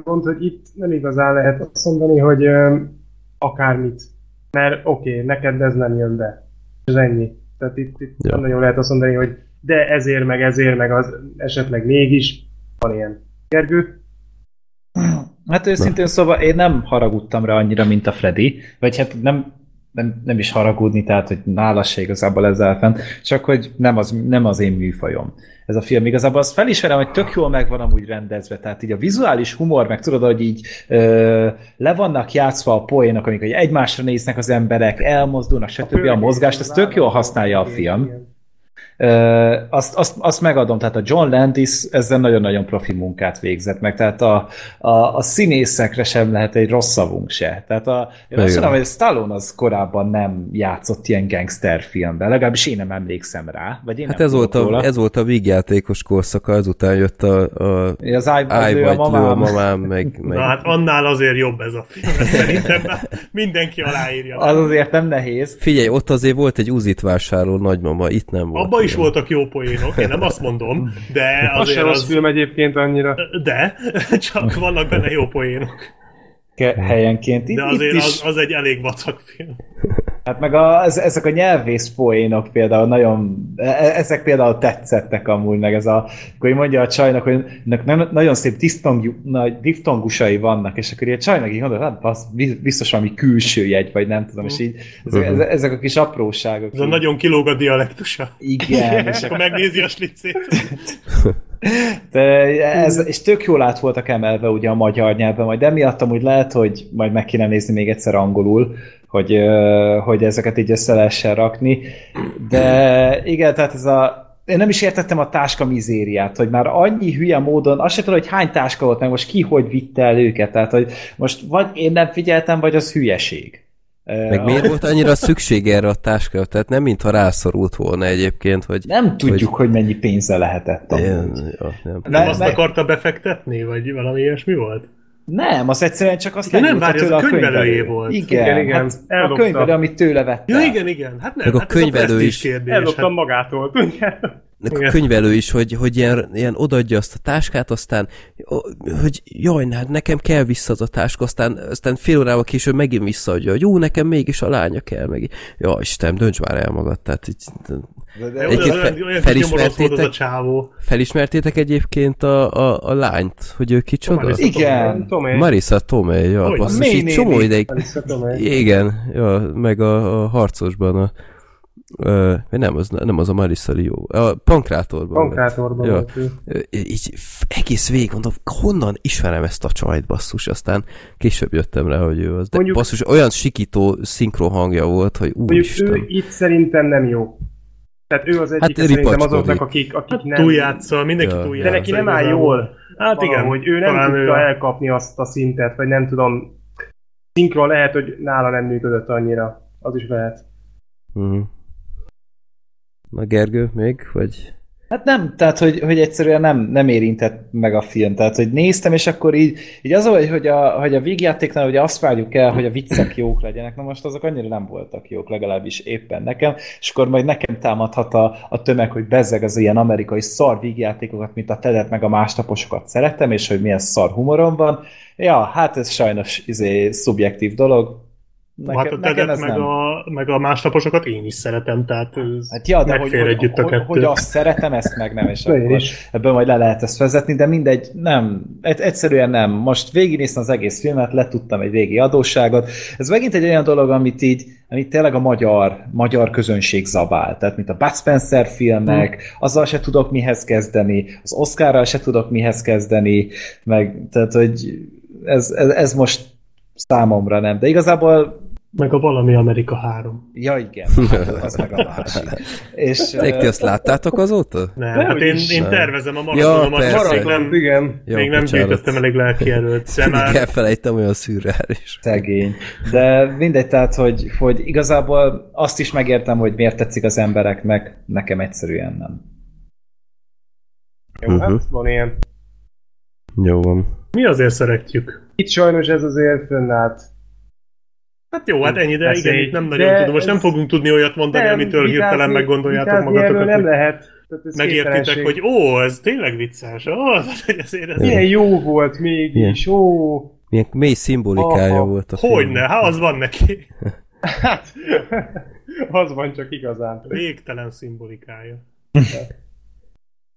gond, hogy itt nem igazán lehet azt mondani, hogy um, akármit. Mert oké, okay, neked ez nem jön be. Ez ennyi. Tehát itt, itt ja. nem nagyon lehet azt mondani, hogy de ezért, meg ezért, meg az esetleg mégis van ilyen. Gergő?
Hát őszintén szóval én nem haragudtam rá annyira, mint a Freddy, vagy hát nem, nem, nem is haragudni, tehát hogy nála se igazából ezzel fent, csak hogy nem az, nem az én műfajom. Ez a film. Igazából azt felismerem, hogy tök jól meg van amúgy rendezve, tehát így a vizuális humor, meg tudod, hogy így ö, le vannak játszva a poénok, amikor egymásra néznek az emberek, elmozdulnak, stb. A, a mozgást, ezt tök jól használja a film azt, azt, azt megadom, tehát a John Landis ezzel nagyon-nagyon profi munkát végzett meg, tehát a, a, a színészekre sem lehet egy rossz szavunk se. Tehát a, én azt mondom, hogy Stallone az korábban nem játszott ilyen gangster filmben, legalábbis én nem emlékszem rá. Vagy én
hát ez volt, a, ez volt a vígjátékos korszaka, azután jött a, a
az I, I a mamám.
a mamám meg, meg...
Na hát annál azért jobb ez a film, szerintem mindenki aláírja.
Az azért nem nehéz.
Figyelj, ott azért volt egy uzit vásárló nagymama, itt nem volt.
Abba is voltak jó poénok, én nem azt mondom, de
azért az... sem az film egyébként annyira.
De, csak vannak benne jó poénok.
Ke- helyenként.
Itt, de azért itt is... az, az egy elég vacak film.
Hát meg a, ez, ezek a nyelvész poénok például nagyon, e, e, ezek például tetszettek amúgy, meg ez a, akkor mondja a csajnak, hogy nagyon szép nagy diftongusai vannak, és akkor ilyen csajnak így mondod, hát az biztos valami külső jegy, vagy nem tudom, és így ezek, uh-huh. ezek a kis apróságok.
Ez a nagyon kilóg a dialektusa.
Igen.
és akkor megnézi a slicét.
De ez, és tök jól át voltak emelve ugye a magyar nyelven, majd emiatt amúgy lehet, hogy majd meg kéne nézni még egyszer angolul, hogy, hogy ezeket így össze lehessen rakni. De igen, tehát ez a én nem is értettem a táska mizériát, hogy már annyi hülye módon, azt sem tudom, hogy hány táska volt, meg most ki hogy vitte el őket, tehát hogy most vagy én nem figyeltem, vagy az hülyeség.
Meg miért volt annyira szükség erre a táskára? Tehát nem mintha rászorult volna egyébként, hogy...
Nem tudjuk, hogy, hogy mennyi pénze lehetett.
Ilyen, ja, nem. nem azt akarta befektetni, vagy valami ilyesmi volt?
Nem, az egyszerűen csak azt
nem várja, tőle a könyvelőjé volt.
Igen, igen, igen. Hát a könyvelő, amit tőle vette.
Ja, igen, igen. Hát nem,
Meg a hát könyvelő is.
Kérdés,
Elloptam hát... magától.
A könyvelő is, hogy, hogy ilyen, ilyen odaadja azt a táskát, aztán, hogy jaj, hát nekem kell vissza az a táska, aztán, aztán fél órával később megint visszaadja, hogy jó, nekem mégis a lánya kell, meg ja, Isten, dönts már el magad, tehát így,
de, de, egyébként olyan, olyan felismertétek, a
felismertétek egyébként a, a, a lányt, hogy ő kicsoda?
Marisa igen.
Tomei. Marisa Tomei, ja, basszus, így csomó ideig. Igen, ja, meg a, a harcosban a Uh, nem, az, nem az a Marissa Lió. A Pankrátorban.
Pankrátorban ja.
Így egész végig mondom, honnan ismerem ezt a csajt, basszus. Aztán később jöttem rá, hogy ő az. De Mondjuk, basszus, olyan sikító szinkron hangja volt, hogy úristen.
ő itt szerintem nem jó. Tehát ő az egyik hát, szerintem azoknak, akik, akik
hát, nem... Túljátszol, mindenki ja. túljátszol.
De neki nem áll jól. Hát igen. Hogy ő nem tudta ő... elkapni azt a szintet, vagy nem tudom. Szinkron lehet, hogy nála nem működött annyira. Az is lehet.
Uh-huh. Na Gergő, még? Vagy...
Hát nem, tehát hogy, hogy egyszerűen nem, nem érintett meg a film. Tehát, hogy néztem, és akkor így, így az, hogy, hogy a, hogy a végjátéknál ugye azt várjuk el, hogy a viccek jók legyenek, na most azok annyira nem voltak jók, legalábbis éppen nekem, és akkor majd nekem támadhat a, a tömeg, hogy bezzeg az ilyen amerikai szar végjátékokat, mint a tedet meg a másnaposokat szeretem, és hogy milyen szar humorom van. Ja, hát ez sajnos izé, szubjektív dolog,
Nekem, hát a tedet meg, nem. a, meg a másnaposokat én is szeretem, tehát ez
hát ja, de hogy, hogy, hogy, hogy, azt szeretem, ezt meg nem, és akkor ebből majd le lehet ezt vezetni, de mindegy, nem, egyszerűen nem. Most végignéztem az egész filmet, letudtam egy régi adósságot. Ez megint egy olyan dolog, amit így, amit tényleg a magyar, magyar közönség zabál. Tehát, mint a Bud Spencer filmek, hmm. azzal se tudok mihez kezdeni, az Oscarral se tudok mihez kezdeni, meg, tehát, hogy ez, ez, ez most számomra nem. De igazából
Meg a Valami Amerika 3.
Ja, igen, hát az meg a másik. És,
Te ti azt láttátok azóta?
Nem,
Dehogy
hát én, én tervezem a
Ja,
maratonomat,
persze.
csak még nem,
igen.
Jó,
még nem
bocsánat.
gyűjtöttem elég lelki erőt. De
Mindig
már
elfelejtem, olyan szürreális.
Szegény. De mindegy, tehát, hogy, hogy igazából azt is megértem, hogy miért tetszik az embereknek, nekem egyszerűen nem.
Jó,
Mhm.
hát van ilyen.
Jó van.
mi azért szeretjük.
Itt sajnos ez azért fönnállt.
Hát jó, hát ennyi, de
Beszélj.
igen, itt nem nagyon
De
tudom. Most nem fogunk tudni olyat mondani, amitől hirtelen meggondoljátok magatokat,
nem
hogy
lehet. Tehát ez
megértitek, hogy ó, ez tényleg vicces. Ó, ezért ez...
Milyen jó volt mégis, ó.
Milyen mély szimbolikája
Aha.
volt a filmnek.
Hogyne, hát az van neki.
Hát, az van csak igazán.
Végtelen szimbolikája.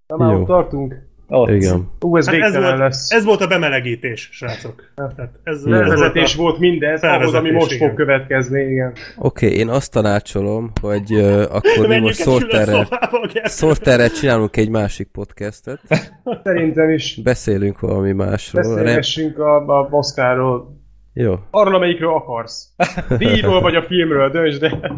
Na már
Jó.
ott tartunk.
Ott.
Igen.
Ú, ez
Hát ez,
végtelen
volt,
lesz.
ez volt a bemelegítés, srácok. Tehát ez, ez volt a...
volt mindez, ahhoz, ami most
igen.
fog következni, igen.
Oké, én azt tanácsolom, hogy uh, akkor mi most
Gergő.
Sorterrel csinálunk egy másik podcastet.
Szerintem is
Beszélünk valami másról.
Beszélgessünk a, a Oscarról.
Jó.
Arról, amelyikről akarsz. Díjról vagy a filmről, döntsd de.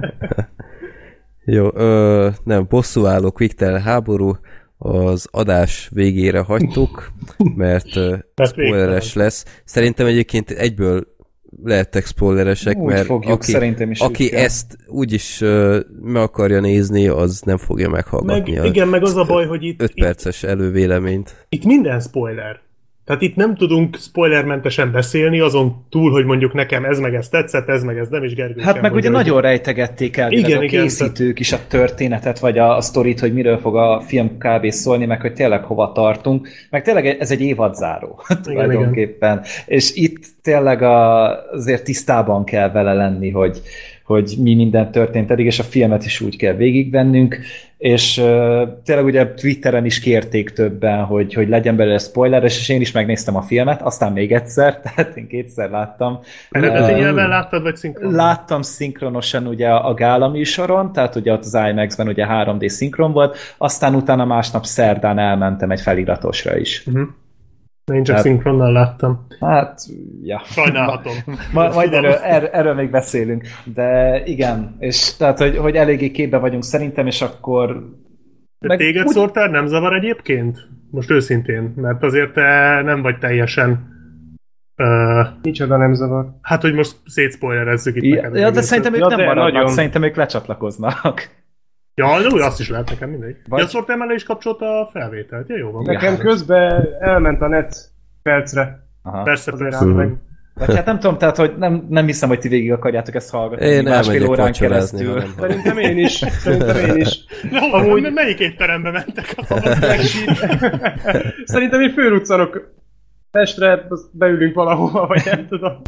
Jó, ö, nem, bosszúálló Viktor háború az adás végére hagytuk, mert spoileres lesz. Szerintem egyébként egyből lehettek spoileresek,
Úgy
mert
fogjuk,
aki,
szerintem is
aki ezt úgyis ö, meg akarja nézni, az nem fogja
Meg,
meghallgatni a
igen, meg az a baj, hogy itt,
5
itt,
perces elővéleményt.
itt minden spoiler. Tehát itt nem tudunk spoilermentesen beszélni, azon túl, hogy mondjuk nekem ez meg ez tetszett, ez meg ez nem, és Gergő
Hát meg ugye nagyon rejtegették el
Igen,
igen, a
igen,
készítők is a történetet, vagy a, a sztorit, hogy miről fog a film kb. szólni, meg hogy tényleg hova tartunk. Meg tényleg ez egy évadzáró tulajdonképpen. És itt tényleg a, azért tisztában kell vele lenni, hogy, hogy mi minden történt eddig, és a filmet is úgy kell végigvennünk, és uh, tényleg ugye Twitteren is kérték többen, hogy, hogy legyen belőle spoileres, és én is megnéztem a filmet, aztán még egyszer, tehát én kétszer láttam.
Eredeti
Uh,
nyelven láttad, vagy szinkron?
Láttam szinkronosan ugye a Gála műsoron, tehát ugye ott az IMAX-ben ugye 3D szinkron volt, aztán utána másnap szerdán elmentem egy feliratosra is.
Uh-huh. Én csak
Hát-
szinkronnal láttam.
Hát, ja.
Sajnálhatom.
Ma, majd erről, er, erről még beszélünk. De igen, és tehát, hogy, hogy eléggé képbe vagyunk szerintem, és akkor...
De
meg
téged
úgy-
szórtál nem zavar egyébként? Most őszintén, mert azért te nem vagy teljesen... Uh,
Micsoda nem zavar.
hát, hogy most szétspoilerezzük itt
Ja,
neked
ja, de
egészet.
szerintem ők
Ja,
nem maradnak,
nagyon.
szerintem ők lecsatlakoznak.
Ja, de úgy azt is lehet nekem, mindegy.
Vagy-
Ja, szórtál mellé is kapcsolta a felvételt. Ja, jó van.
Nekem közben elment a net percre.
Aha.
Persze,
Azért
persze.
meg.
Vagy hát nem tudom, tehát, hogy nem, nem hiszem, hogy ti végig akarjátok ezt hallgatni.
Én
másfél órán keresztül.
nem
Szerintem én is. Szerintem én is.
De hova, Amúgy... melyik étterembe mentek? A szabad
Szerintem én fölruccanok Pestre, beülünk valahova, vagy nem tudom.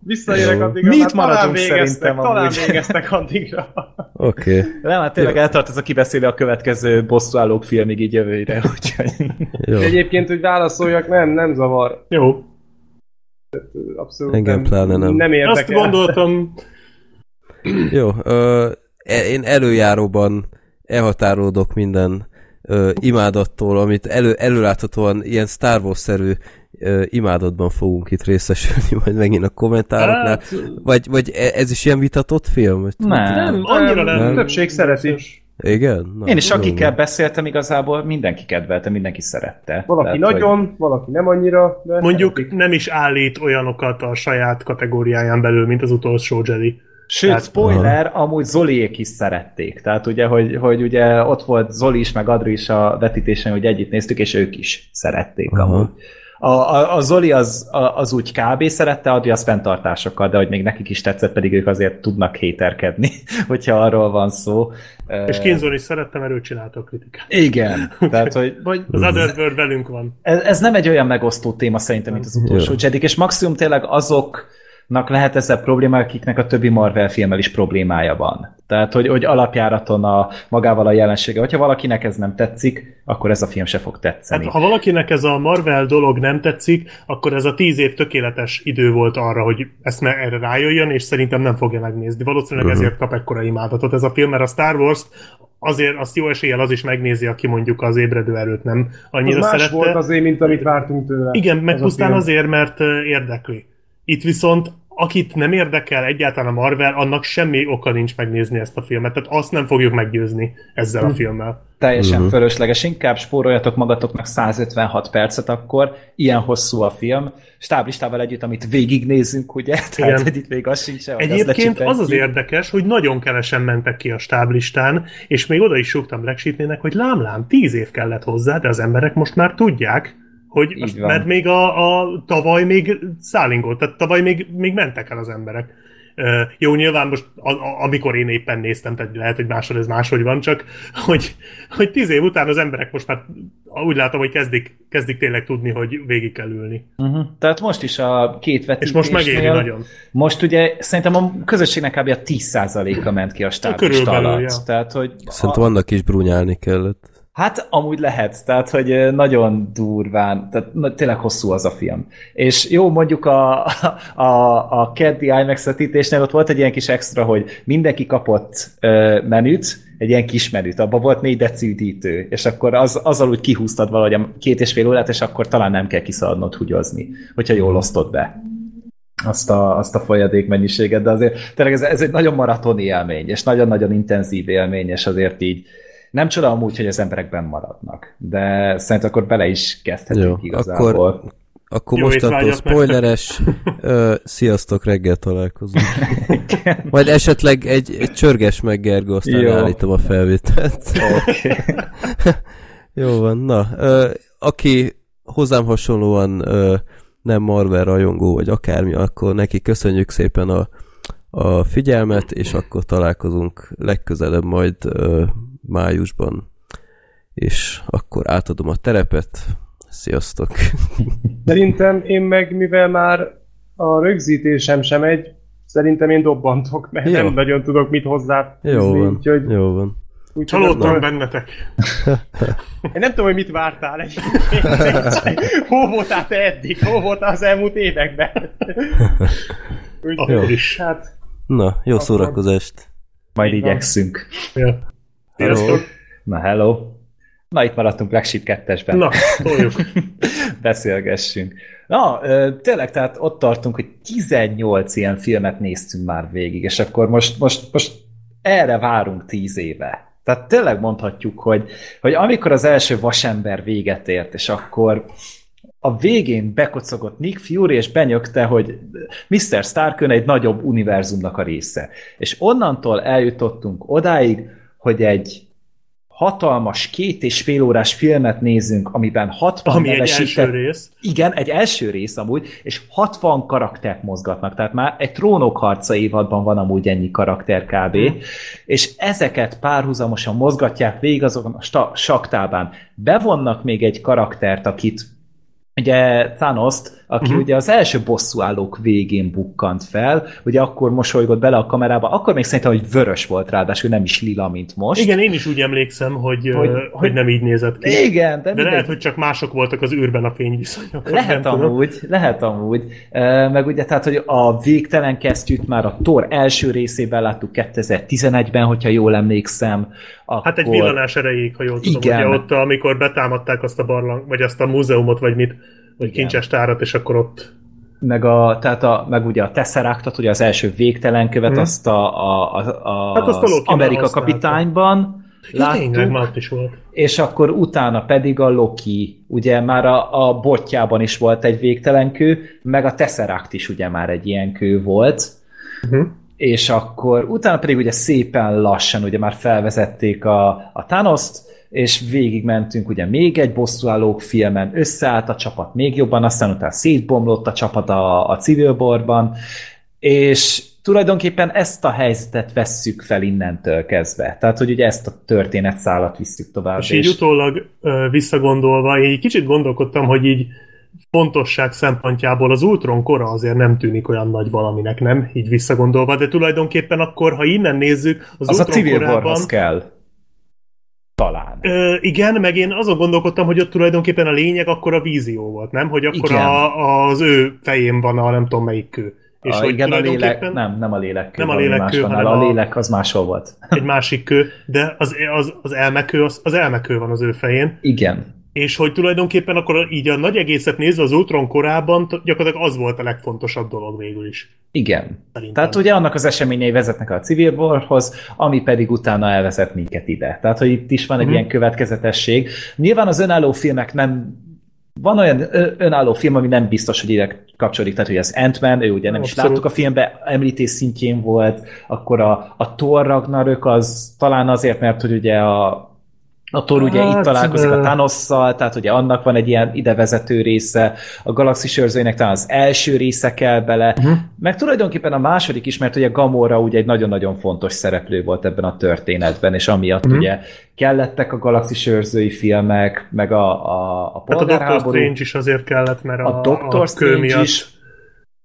Visszaérek
Jó.
addigra.
Mi itt maradunk
talán végeztek,
szerintem
Talán
amúgy.
végeztek addigra.
Oké. Okay.
Nem, hát tényleg eltart ez a kibeszélő a következő bosszúállók filmig így jövőre, úgyhogy...
Jó.
Egyébként, hogy válaszoljak, nem, nem zavar.
Jó.
Abszolút
Engem
nem,
pláne nem.
nem érdekel.
Azt gondoltam,
Jó, ö, e- én előjáróban elhatárolódok minden ö, imádattól, amit elő, előláthatóan ilyen Star Wars-szerű ö, imádatban fogunk itt részesülni, majd megint a kommentároknál.
Hát-
Vagy, vagy e- ez is ilyen vitatott film?
Nem.
nem, annyira nem.
Nem.
Többség szereti.
Igen? Na,
Én is
jó
akikkel
van.
beszéltem igazából, mindenki kedvelte, mindenki szerette.
Valaki
Tehát,
nagyon, valaki nem annyira, de
Mondjuk
szeretik.
nem is állít olyanokat a saját kategóriáján belül, mint az utolsó Jedi.
Sőt,
Tehát-
spoiler, amúgy Zoliék is szerették. Tehát ugye, hogy, hogy ugye ott volt Zoli is, meg Adri is a vetítésen, hogy együtt néztük, és ők is szerették
Aha.
amúgy. A, a, a Zoli az, a, az úgy kb. szerette, Adri az fenntartásokkal, de hogy még nekik is tetszett, pedig ők azért tudnak héterkedni, hogyha arról van szó.
És Kinzon is szerettem, mert ő csinálta a kritikát.
Igen, tehát hogy, hogy
Az Otherworld velünk van.
ez, ez nem egy olyan megosztó téma szerintem, mint az utolsó. Jedik, és maximum tényleg azoknak lehet ezzel probléma, akiknek a többi Marvel filmmel is problémája van. Tehát, hogy, hogy alapjáraton a, magával a jelensége. Hogyha valakinek ez nem tetszik, akkor ez a film se fog tetszeni.
Hát, ha valakinek ez a Marvel dolog nem tetszik, akkor ez a tíz év tökéletes idő volt arra, hogy ezt me- erre rájöjjön, és szerintem nem fogja megnézni. Valószínűleg
Mhm.
ezért kap ekkora imádatot ez a film, mert a Star Wars azért azt jó eséllyel az is megnézi, aki mondjuk az ébredő erőt nem
az
annyira
más
szerette.
volt azért, mint amit vártunk tőle.
Igen, meg pusztán azért, mert érdekli. Itt viszont akit nem érdekel egyáltalán a Marvel, annak semmi oka nincs megnézni ezt a filmet, tehát azt nem fogjuk meggyőzni ezzel a filmmel.
Teljesen uh-huh. fölösleges. Inkább spóroljatok magatoknak 156 percet akkor, ilyen hosszú a film, stáblistával együtt, amit végignézünk, ugye? Tehát,
Igen.
hogy itt még az sincs
Egyébként az az
lecsipentjük.
érdekes, hogy nagyon kevesen mentek ki a stáblistán, és még oda is súgtam Black Sheepnének, hogy lám-lám, tíz év kellett hozzá, de az emberek most már tudják, hogy mert még a, a tavaly még szállingolt, tehát tavaly még, még mentek el az emberek. Uh, jó, nyilván most, a, a, amikor én éppen néztem, tehát lehet, hogy máshol ez máshogy van, csak hogy, hogy tíz év után az emberek most már úgy látom, hogy kezdik, kezdik tényleg tudni, hogy végig kell ülni.
Uh-huh. Tehát most is a két
És
vetítésnél...
most megéri nagyon.
Most ugye szerintem a közösségnek kb. a 10%-a ment ki a
Körülbelül,
alatt.
ja.
Tehát, hogy
Szerintem annak is brúnyálni kellett.
Hát amúgy lehet, tehát hogy nagyon durván, tehát na, tényleg hosszú az a film. És jó, mondjuk a, a, a keddi IMAX vetítésnél ott volt egy ilyen kis extra, hogy mindenki kapott ö, menüt, egy ilyen kis menüt, abban volt négy deci üdítő, és akkor az, azzal úgy kihúztad valahogy a két és fél órát, és akkor talán nem kell kiszaladnod húgyozni, hogyha jól osztod be azt a, azt a folyadék mennyiséget, de azért tényleg ez, ez egy nagyon maratoni élmény, és nagyon-nagyon intenzív élmény, és azért így nem csoda amúgy, hogy az emberek benn maradnak, de szerintem akkor bele is kezdhetünk
Jó,
igazából.
akkor, akkor
Jó
mostantól spoileres, ö, sziasztok, reggel találkozunk. Majd esetleg egy, egy csörges meg Gergő, aztán
Jó.
állítom a felvételt.
Oké.
Jó van, na. Ö, aki hozzám hasonlóan ö, nem Marvel rajongó, vagy akármi, akkor neki köszönjük szépen a, a figyelmet, és akkor találkozunk legközelebb majd ö, májusban. És akkor átadom a terepet. Sziasztok!
Szerintem én meg, mivel már a rögzítésem sem egy, szerintem én dobbantok, mert
Jó.
nem nagyon tudok mit hozzá
Jó van,
úgyhogy,
jó van.
úgyhogy
Csalódtam
nem,
bennetek.
én nem tudom, hogy mit vártál egy. Hol voltál te eddig? Hol voltál az elmúlt években?
Akkor is.
hát,
Na, jó
Akkor-
szórakozást!
Majd igyekszünk.
Ja. Sziasztok.
Na, hello! Na, itt maradtunk Black Sheep 2-esben.
Na, toljuk.
beszélgessünk. Na, tényleg, tehát ott tartunk, hogy 18 ilyen filmet néztünk már végig, és akkor most, most, most erre várunk 10 éve. Tehát tényleg mondhatjuk, hogy, hogy amikor az első vasember véget ért, és akkor a végén bekocogott Nick Fury, és benyögte, hogy Mr. Starkön egy nagyobb univerzumnak a része. És onnantól eljutottunk odáig, hogy egy hatalmas két és fél órás filmet nézünk, amiben 60
Ami egy
nevesített-
első rész.
igen, egy első rész amúgy, és 60 karaktert mozgatnak, tehát már egy trónok harca évadban van amúgy ennyi karakter kb.
Mhm.
És ezeket párhuzamosan mozgatják végig azokon a saktábán. Bevonnak még egy karaktert, akit ugye Thanos-t, aki uh-huh. ugye az első bosszúállók végén bukkant fel, ugye akkor mosolygott bele a kamerába, akkor még szerintem, hogy vörös volt ráadásul, nem is lila, mint most.
Igen, én is úgy emlékszem, hogy,
Hogy-
hogy, nem így nézett ki.
Igen, de,
De
mindegy.
lehet, hogy csak mások voltak az űrben a fényviszonyok.
Lehet
nem tudom.
amúgy, lehet amúgy. Meg ugye, tehát, hogy a végtelen kesztyűt már a Thor első részében láttuk 2011-ben, hogyha jól emlékszem. Akkor...
Hát egy villanás erejéig, ha jól tudom,
Igen.
ugye ott, amikor betámadták azt a barlang, vagy azt a múzeumot, vagy mit, vagy
Igen.
kincses tárat, és akkor ott
Meg, a, tehát a, meg ugye a Tesseractot, ugye az első végtelen követ,
Mhm.
azt a, a, a, a
Hát azt
az Amerika
használta.
kapitányban
ja, tényleg
láttuk,
már is volt.
és akkor utána pedig a Loki, ugye már a, a botjában is volt egy végtelen kő, meg a Tesseract is ugye már egy ilyen kő volt,
Uh-huh.
és akkor utána pedig ugye szépen lassan ugye már felvezették a, a Thanos-t, és végigmentünk ugye még egy bosszúállók filmen, összeállt a csapat még jobban, aztán utána szétbomlott a csapat a, a Civil War-ban, és tulajdonképpen ezt a helyzetet vesszük fel innentől kezdve. Tehát, hogy ugye ezt a történetszálat visszük tovább.
És így utólag visszagondolva, én egy kicsit gondolkodtam, hogy így fontosság szempontjából az Ultron kora azért nem tűnik olyan nagy valaminek, nem? Így visszagondolva, de tulajdonképpen akkor, ha innen nézzük, az,
az a
Ultron
Civil
korában,
kell. Talán.
Ö, igen, meg én azon gondolkodtam, hogy ott tulajdonképpen a lényeg akkor a vízió volt, nem? Hogy akkor
Igen.
a, az ő fején van a nem tudom melyik kő. És
a,
hogy
igen, a lélek, nem, nem a lélek kő,
Nem a
valami
lélek
más
kő,
van
hanem
a
a-
lélek az máshol volt.
egy másik kő, de az, az, az elmekő, az, az elmekő van az ő fején,
Igen.
És hogy tulajdonképpen akkor így a nagy egészet nézve az Ultron korában gyakorlatilag az volt a legfontosabb dolog végül is.
Igen.
Szerintem.
Tehát ugye annak az eseményei vezetnek a civil warhoz, ami pedig utána elvezet minket ide. Tehát, hogy itt is van egy
Mhm.
ilyen következetesség. Nyilván az önálló filmek nem van olyan önálló film, ami nem biztos, hogy ide kapcsolódik, tehát hogy az Ant-Man, ő ugye nem is
Abszolút.
láttuk a filmbe, említés szintjén volt, akkor a, a Thor Ragnarök az talán azért, mert hogy ugye a a Thor ugye
Hát,
itt találkozik a Thanosszal, tehát ugye annak van egy ilyen idevezető része, a Galaxis őrzőinek talán az első része kell bele,
Uh-huh.
meg tulajdonképpen a második is, mert ugye Gamora ugye egy nagyon-nagyon fontos szereplő volt ebben a történetben, és amiatt
Mhm.
ugye kellettek a Galaxis őrzői filmek, meg a, a, a
Hát a Doctor
polgárháború,
Strange is azért kellett, mert a,
a Doctor
a kő
Strange
miatt.
is,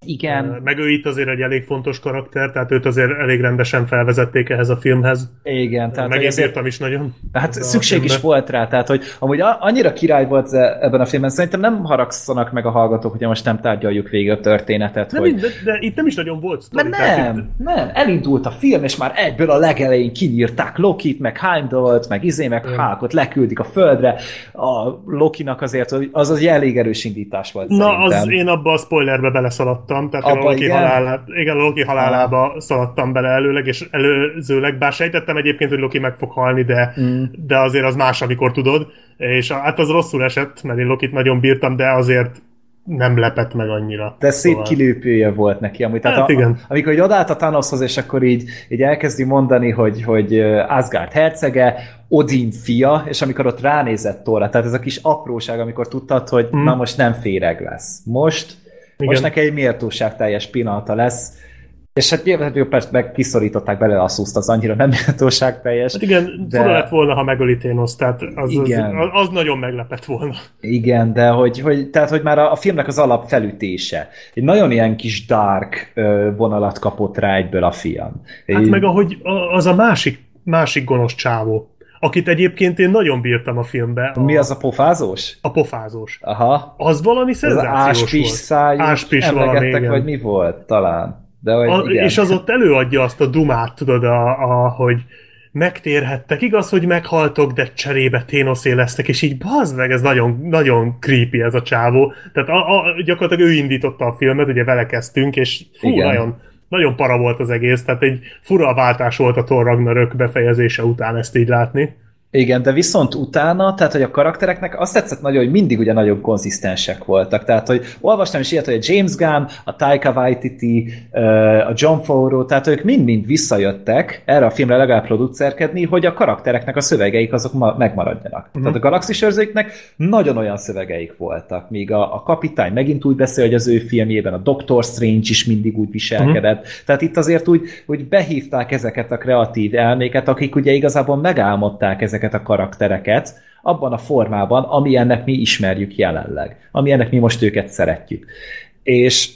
igen,
Meg ő itt azért egy elég fontos karakter, tehát őt azért elég rendesen felvezették ehhez a filmhez.
igen, tehát
Meg én
ezért-
írtam is nagyon.
Hát szükség is volt rá, tehát hogy amúgy annyira király volt ebben a filmben, szerintem nem haragszanak meg a hallgatók, hogy most nem tárgyaljuk végig a történetet,
Nem,
hogy...
de, de, itt nem is nagyon volt sztori.
Mert
tehát
nem, nem, elindult a film, és már egyből a legelején kinyírták Lokit, meg Heimdallt, meg izé, meg. Hulkot leküldik a földre. A Lokinak azért az az elég erős indítás volt
Na,
szerintem.
az én abba a spoilerbe beleszaladtam, tehát én a
Abba
Loki,
igen?
halálát, igen, a Loki halálába szaladtam bele előleg, és előzőleg, bár sejtettem egyébként, hogy Loki meg fog halni, de,
Mm.
de azért az más, amikor tudod, és hát az rosszul esett, mert én Lokit nagyon bírtam, de azért nem lepett meg annyira.
De szép
Szóval-
kilépője volt neki. Amúgy, tehát
Hát
a,
igen.
amikor így odállt a Thanoshoz, és akkor így, így elkezdi mondani, hogy, hogy Asgard hercege, Odin fia, és amikor ott ránézett Thorra, tehát ez a kis apróság, amikor tudtad, hogy
Mm.
na most nem féreg lesz. Most,
Igen.
most neki egy méltóság teljes pillanata lesz, és hát nyilván persze meg kiszorították belőle a szuszt, az annyira nem méltóság teljes.
Hát igen,
De-
lett volna, ha megöli Thanos, tehát az,
Igen.
az, az nagyon meglepett volna.
Igen, de hogy, hogy, tehát, hogy már a, a filmnek az alap felütése. Egy nagyon ilyen kis dark vonalat kapott rá egyből a film.
Hát
Így-
meg ahogy az a másik, másik gonosz csávó, akit egyébként én nagyon bírtam a filmbe. A,
Mi az a pofázós?
A pofázós.
Aha.
Az valami
Ez az
szenzációs
áspis
volt.
szájú.
Áspis valami, igen.
vagy mi volt? Talán. De hogy
A,
igen.
és az ott előadja azt a dumát, tudod, a, a, hogy megtérhettek, igaz, hogy meghaltok, de cserébe ténoszé lesztek, és így bazd meg, ez nagyon, nagyon creepy ez a csávó. Tehát a, a, gyakorlatilag ő indította a filmet, ugye vele kezdtünk, és fú,
Igen.
nagyon, nagyon para volt az egész, tehát egy fura váltás volt a Thor Ragnarök befejezése után ezt így látni.
Igen, de viszont utána, tehát hogy a karaktereknek azt tetszett nagyon, hogy mindig ugye nagyon konzisztensek voltak. Tehát, hogy olvastam is ilyet, hogy a James Gunn, a Taika Waititi, a John Favreau, tehát ők mind-mind visszajöttek erre a filmre legalább producerkedni, hogy a karaktereknek a szövegeik azok ma- megmaradjanak. Uh-huh. Tehát a Galaxis őrzőknek nagyon olyan szövegeik voltak, míg a, a kapitány megint úgy beszél, hogy az ő filmjében a Doctor Strange is mindig úgy viselkedett. Uh-huh. Tehát itt azért úgy, úgy behívták ezeket a kreatív elméket, akik ugye igazából megálmodták ezeket a karaktereket abban a formában, ami ennek mi ismerjük jelenleg, ami ennek mi most őket szeretjük. És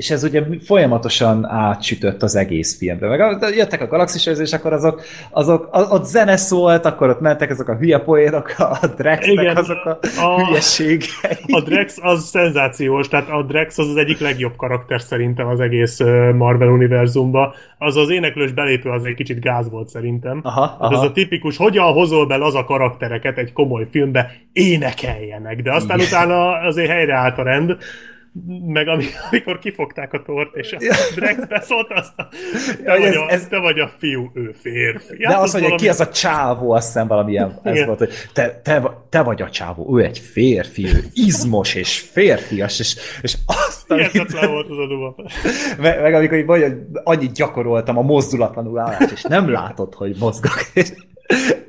és ez ugye folyamatosan átsütött az egész filmbe. Meg jöttek a galaxis és akkor azok, azok, a- ott zene szólt, akkor ott mentek azok a hülye poénok, a Drexnek
Igen,
azok a,
a-
hülyeségei.
A Drex az szenzációs, tehát a Drex az az egyik legjobb karakter szerintem az egész Marvel univerzumban. Az az éneklős belépő az egy kicsit gáz volt szerintem.
Aha,
Hát ez
aha.
a tipikus, hogyan hozol be az a karaktereket egy komoly filmbe, énekeljenek, de aztán
Igen.
utána azért helyreállt a rend, meg ami, amikor kifogták a tort, és a Drex beszólt azt a, te,
Ja,
vagy
ez-
a,
ez-
te vagy a fiú, ő férfi.
De azt mondja, ki az a csávó, azt hiszem valamilyen ez
Igen.
volt, hogy te, te, te vagy a csávó, ő egy férfi, ő izmos és férfias, és, és azt, amit,
volt az a duma.
meg, meg amikor így vagy, hogy annyit gyakoroltam a mozdulatlanul állást, és nem látod, hogy mozgok, és,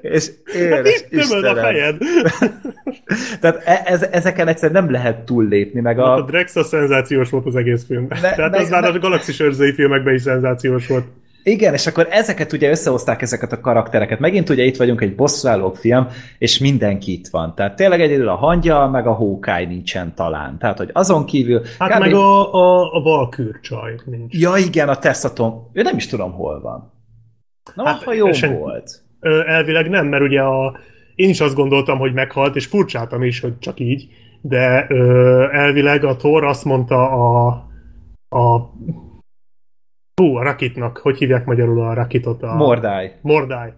és
Hát
édes
itt tömöd a
Istenem.
fejed.
Tehát e- ez, ezeken egyszerűen nem lehet túllépni, meg
A, a
a...
Drex az szenzációs volt az egész filmben.
Ne-
Tehát
meg-
az már
meg-
a Galaxis őrzői filmekben is szenzációs volt.
Igen, és akkor ezeket ugye összehozták ezeket a karaktereket. Megint ugye itt vagyunk egy bosszúállók film, és mindenki itt van. Tehát tényleg egyedül a hangya, meg a hókáj nincsen talán. Tehát, hogy azon kívül...
Hát meg a, a, a Valkür csaj nincs.
Ja igen, a Tessaton. Ő nem is tudom, hol van. Na,
Hát,
hát, ha jó
sen-
volt.
Elvileg nem, mert ugye a, én is azt gondoltam, hogy meghalt, és furcsáltam is, hogy csak így, de ö, elvileg a Thor azt mondta a, a Hú, a Rakitnak, hogy hívják magyarul a Rakitot? A
Mordály.
Mordály.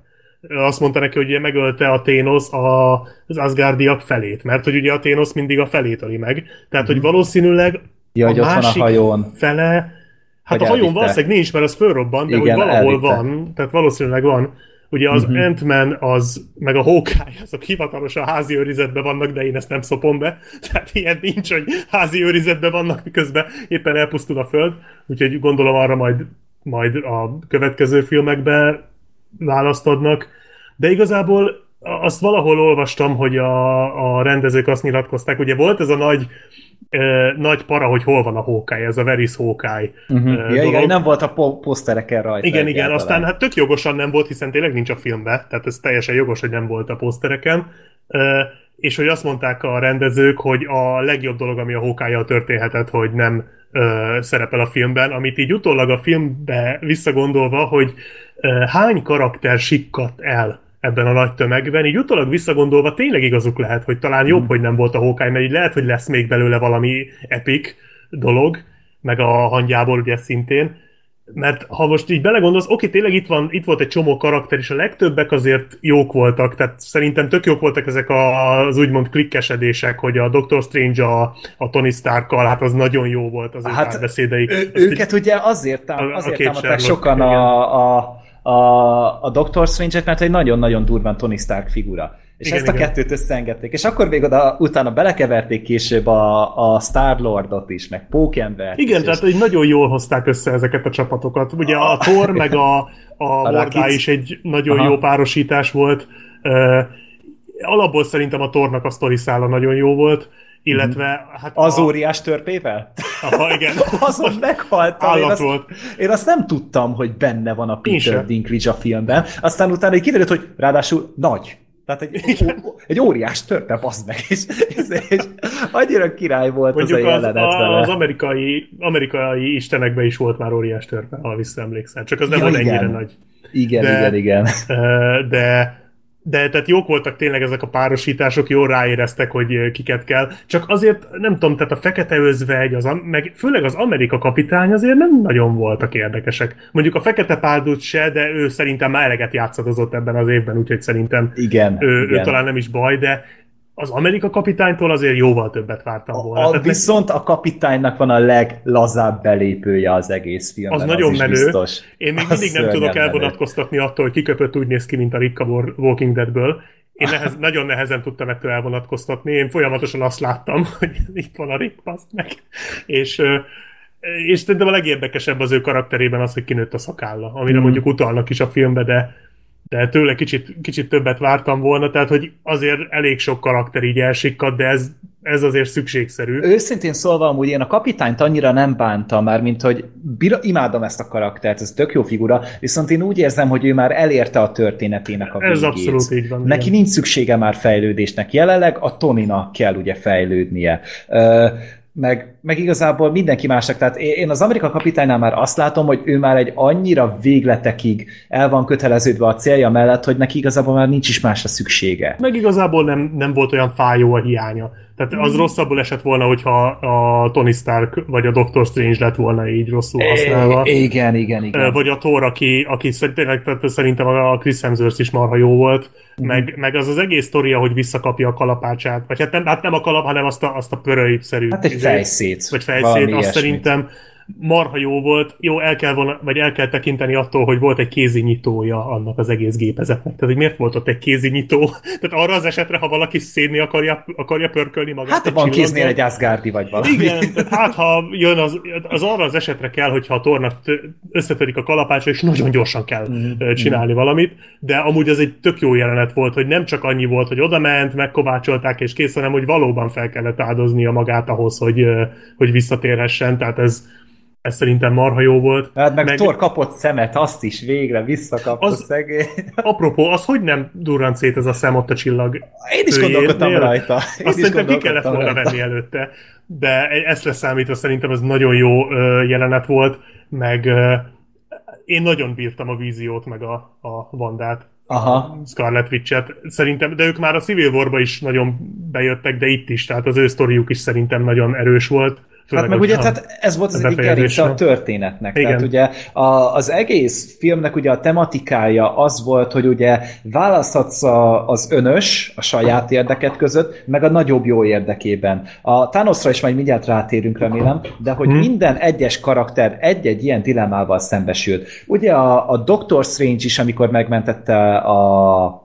azt mondta neki, hogy ugye megölte a Thanos a, az Asgardiak felét, mert hogy ugye a Thanos mindig a felét öli meg. Tehát, hogy valószínűleg
Ja, hogy
a
van a
másik
hajón.
fele, hát
Hogy
a hajón
elvitte.
valószínűleg nincs, mert az fölrobban, de
Igen,
hogy valahol
elvitte.
van, tehát valószínűleg van. Ugye az uh-huh. Ant-Man, az, meg a Hawkeye, azok hivatalosan házi őrizetben vannak, de én ezt nem szopom be. Tehát ilyen nincs, hogy házi őrizetben vannak, miközben éppen elpusztul a föld. Úgyhogy gondolom arra majd, majd a következő filmekben választ adnak. De igazából azt valahol olvastam, hogy a, a rendezők azt nyilatkozták, ugye volt ez a nagy, nagy para, hogy hol van a Hawkeye, ez a Veris Hawkeye
Uh-huh.
eh,
Ja, igen, nem volt a po- posztereken rajta.
Igen, igen,
egyáltalán.
aztán hát tök jogosan nem volt, hiszen tényleg nincs a filmben, tehát ez teljesen jogos, hogy nem volt a posztereken. Ö, és hogy azt mondták a rendezők, hogy a legjobb dolog, ami a hawkeye történhetett, hogy nem ö, szerepel a filmben, amit így utólag a filmbe visszagondolva, hogy ö, hány karakter sikkadt el ebben a nagy tömegben, így utólag visszagondolva tényleg igazuk lehet, hogy talán jobb, hogy nem volt a Hawkeye, mert így lehet, hogy lesz még belőle valami epic dolog, meg a hangyából ugye szintén, mert ha most így belegondolsz, oké, tényleg itt, van, itt volt egy csomó karakter, és a legtöbbek azért jók voltak, tehát szerintem tök jók voltak ezek a- az úgymond klikkesedések, hogy a Doctor Strange a, a Tony Starkkal, hát az nagyon jó volt az
Hát. Ő,
így-
őket ugye azért, tám-
A- a
azért
két
támadták sokan
igen.
a, a, a, a Doctor Strange-et, mert egy nagyon-nagyon durván Tony Stark figura. És
Igen,
ezt a
igen.
kettőt összeengedték. És akkor még oda, utána belekeverték később a, a Star-Lordot is, meg Pókembert
Igen,
is,
tehát hogy nagyon jól hozták össze ezeket a csapatokat. Ugye a Thor meg a, a, a Mordá is egy nagyon
Aha.
jó párosítás volt. Uh, alapból szerintem a Thornak a sztori szála nagyon jó volt, illetve hát
Az
a,
óriás törpével?
Aha, igen.
Azon meghaltam. Én
Állat
azt,
volt.
én azt nem tudtam, hogy benne van a
Én
Peter. Dinklage a filmben. Aztán utána kiderült, hogy ráadásul nagy. Tehát egy, ó, egy óriás törpe, bazd meg. És, és, és annyira király volt
Mondjuk
az a
az,
jelenet
a,
vele.
az amerikai, amerikai istenekben is volt már óriás törpe, ha visszaemlékszel. Csak az nem
Ja,
volt
igen.
ennyire nagy.
Igen,
de-
igen, igen.
De de tehát jók voltak tényleg ezek a párosítások, jól ráéreztek, hogy kiket kell. Csak azért, nem tudom, tehát a Fekete Özvegy, az, meg főleg az Amerika kapitány azért nem nagyon voltak érdekesek. Mondjuk a Fekete Páldut se, de ő szerintem már eleget játszadozott ebben az évben, úgyhogy szerintem
Igen,
ő, ő
igen.
talán nem is baj, de az Amerika kapitánytól azért jóval többet vártam volna.
A,
Tehát
viszont a kapitánynak van a leglazább belépője az egész filmben.
Az nagyon
is
menő.
Biztos.
Én még
Az
mindig nem tudok
menő.
elvonatkoztatni attól, hogy kiköpött úgy néz ki, mint a Rick a War- Walking Deadből. Én nehez, nagyon nehezen tudtam ettől elvonatkoztatni. Én folyamatosan azt láttam, hogy itt van a Rick, baszt meg. És, és szerintem a legérdekesebb az ő karakterében az, hogy kinőtt a szakálla, amire
Mhm.
mondjuk utalnak is a filmbe, de de tőle kicsit, kicsit többet vártam volna, tehát hogy azért elég sok karakter így elsikkadt, de ez, ez azért szükségszerű.
Őszintén szólva, amúgy én a kapitányt annyira nem bántam már, mint hogy bira, imádom ezt a karaktert, ez tök jó figura, viszont én úgy érzem, hogy ő már elérte a történetének a végét.
Ez abszolút így van,
Neki
igen.
nincs szüksége már fejlődésnek. Jelenleg a Toninak kell ugye fejlődnie. Ö, meg, meg igazából mindenki másnak. Tehát én az Amerika kapitánynál már azt látom, hogy ő már egy annyira végletekig el van köteleződve a célja mellett, hogy neki igazából már nincs is másra szüksége.
Meg igazából nem, nem volt olyan fájó a hiánya. Tehát az rosszabbul esett volna, hogyha a Tony Stark vagy a Doctor Strange lett volna így rosszul használva.
É, igen, igen, igen.
Vagy a Thor, aki, aki szerintem, tehát szerintem a Chris Hemsworth is marha jó volt, meg, meg az az egész sztoria, hogy visszakapja a kalapácsát, vagy hát nem, hát nem a kalap, hanem azt a, azt a pörölyszerű.
Hát egy
izét,
fejszét.
Vagy fejszét, azt
ilyesmit.
szerintem marha jó volt. Jó, el kell, volna, vagy el kell tekinteni attól, hogy volt egy kézi nyitója annak az egész gépezetnek. Tehát, hogy miért volt ott egy kézi nyitó? Tehát arra az esetre, ha valaki szédni akarja, akarja pörkölni magát.
Hát van kéznél egy Asgardi vagy valami.
Igen, tehát hát ha jön az, az arra az esetre kell, hogyha a tornak összetörik a kalapácsa, és nagyon gyorsan kell mm. csinálni valamit, de amúgy ez egy tök jó jelenet volt, hogy nem csak annyi volt, hogy oda ment, megkovácsolták és kész, hanem hogy valóban fel kellett áldoznia magát ahhoz, hogy, hogy visszatérhessen, tehát ez, ez szerintem marha jó volt.
Hát meg, meg Thor kapott szemet, azt is végre visszakapta
Az-
szegény.
Apropó, az hogy nem durrant szét ez a szem ott a csillag
Én is gondolkodtam
Hülyénél?
rajta. Én
Azt szerintem ki kellett
gondolkodtam
volna venni előtte. De ezt leszámítva szerintem ez nagyon jó jelenet volt, meg én nagyon bírtam a víziót, meg a, a Vandát.
Aha.
Scarlet Witch-et. Szerintem, de ők már a Civil War-ba is nagyon bejöttek, de itt is, tehát az ő sztoriuk is szerintem nagyon erős volt. Főleg,
Hát meg ugye, tehát ez volt az egyik gerince a történetnek.
Igen.
Tehát ugye a, az egész filmnek ugye a tematikája az volt, hogy ugye választhatsz a, az önös a saját érdeket között, meg a nagyobb jó érdekében. A Thanosra is majd mindjárt rátérünk, remélem, de hogy
Hmm.
minden egyes karakter egy-egy ilyen dilemmával szembesült. Ugye a, a Doctor Strange is, amikor megmentette a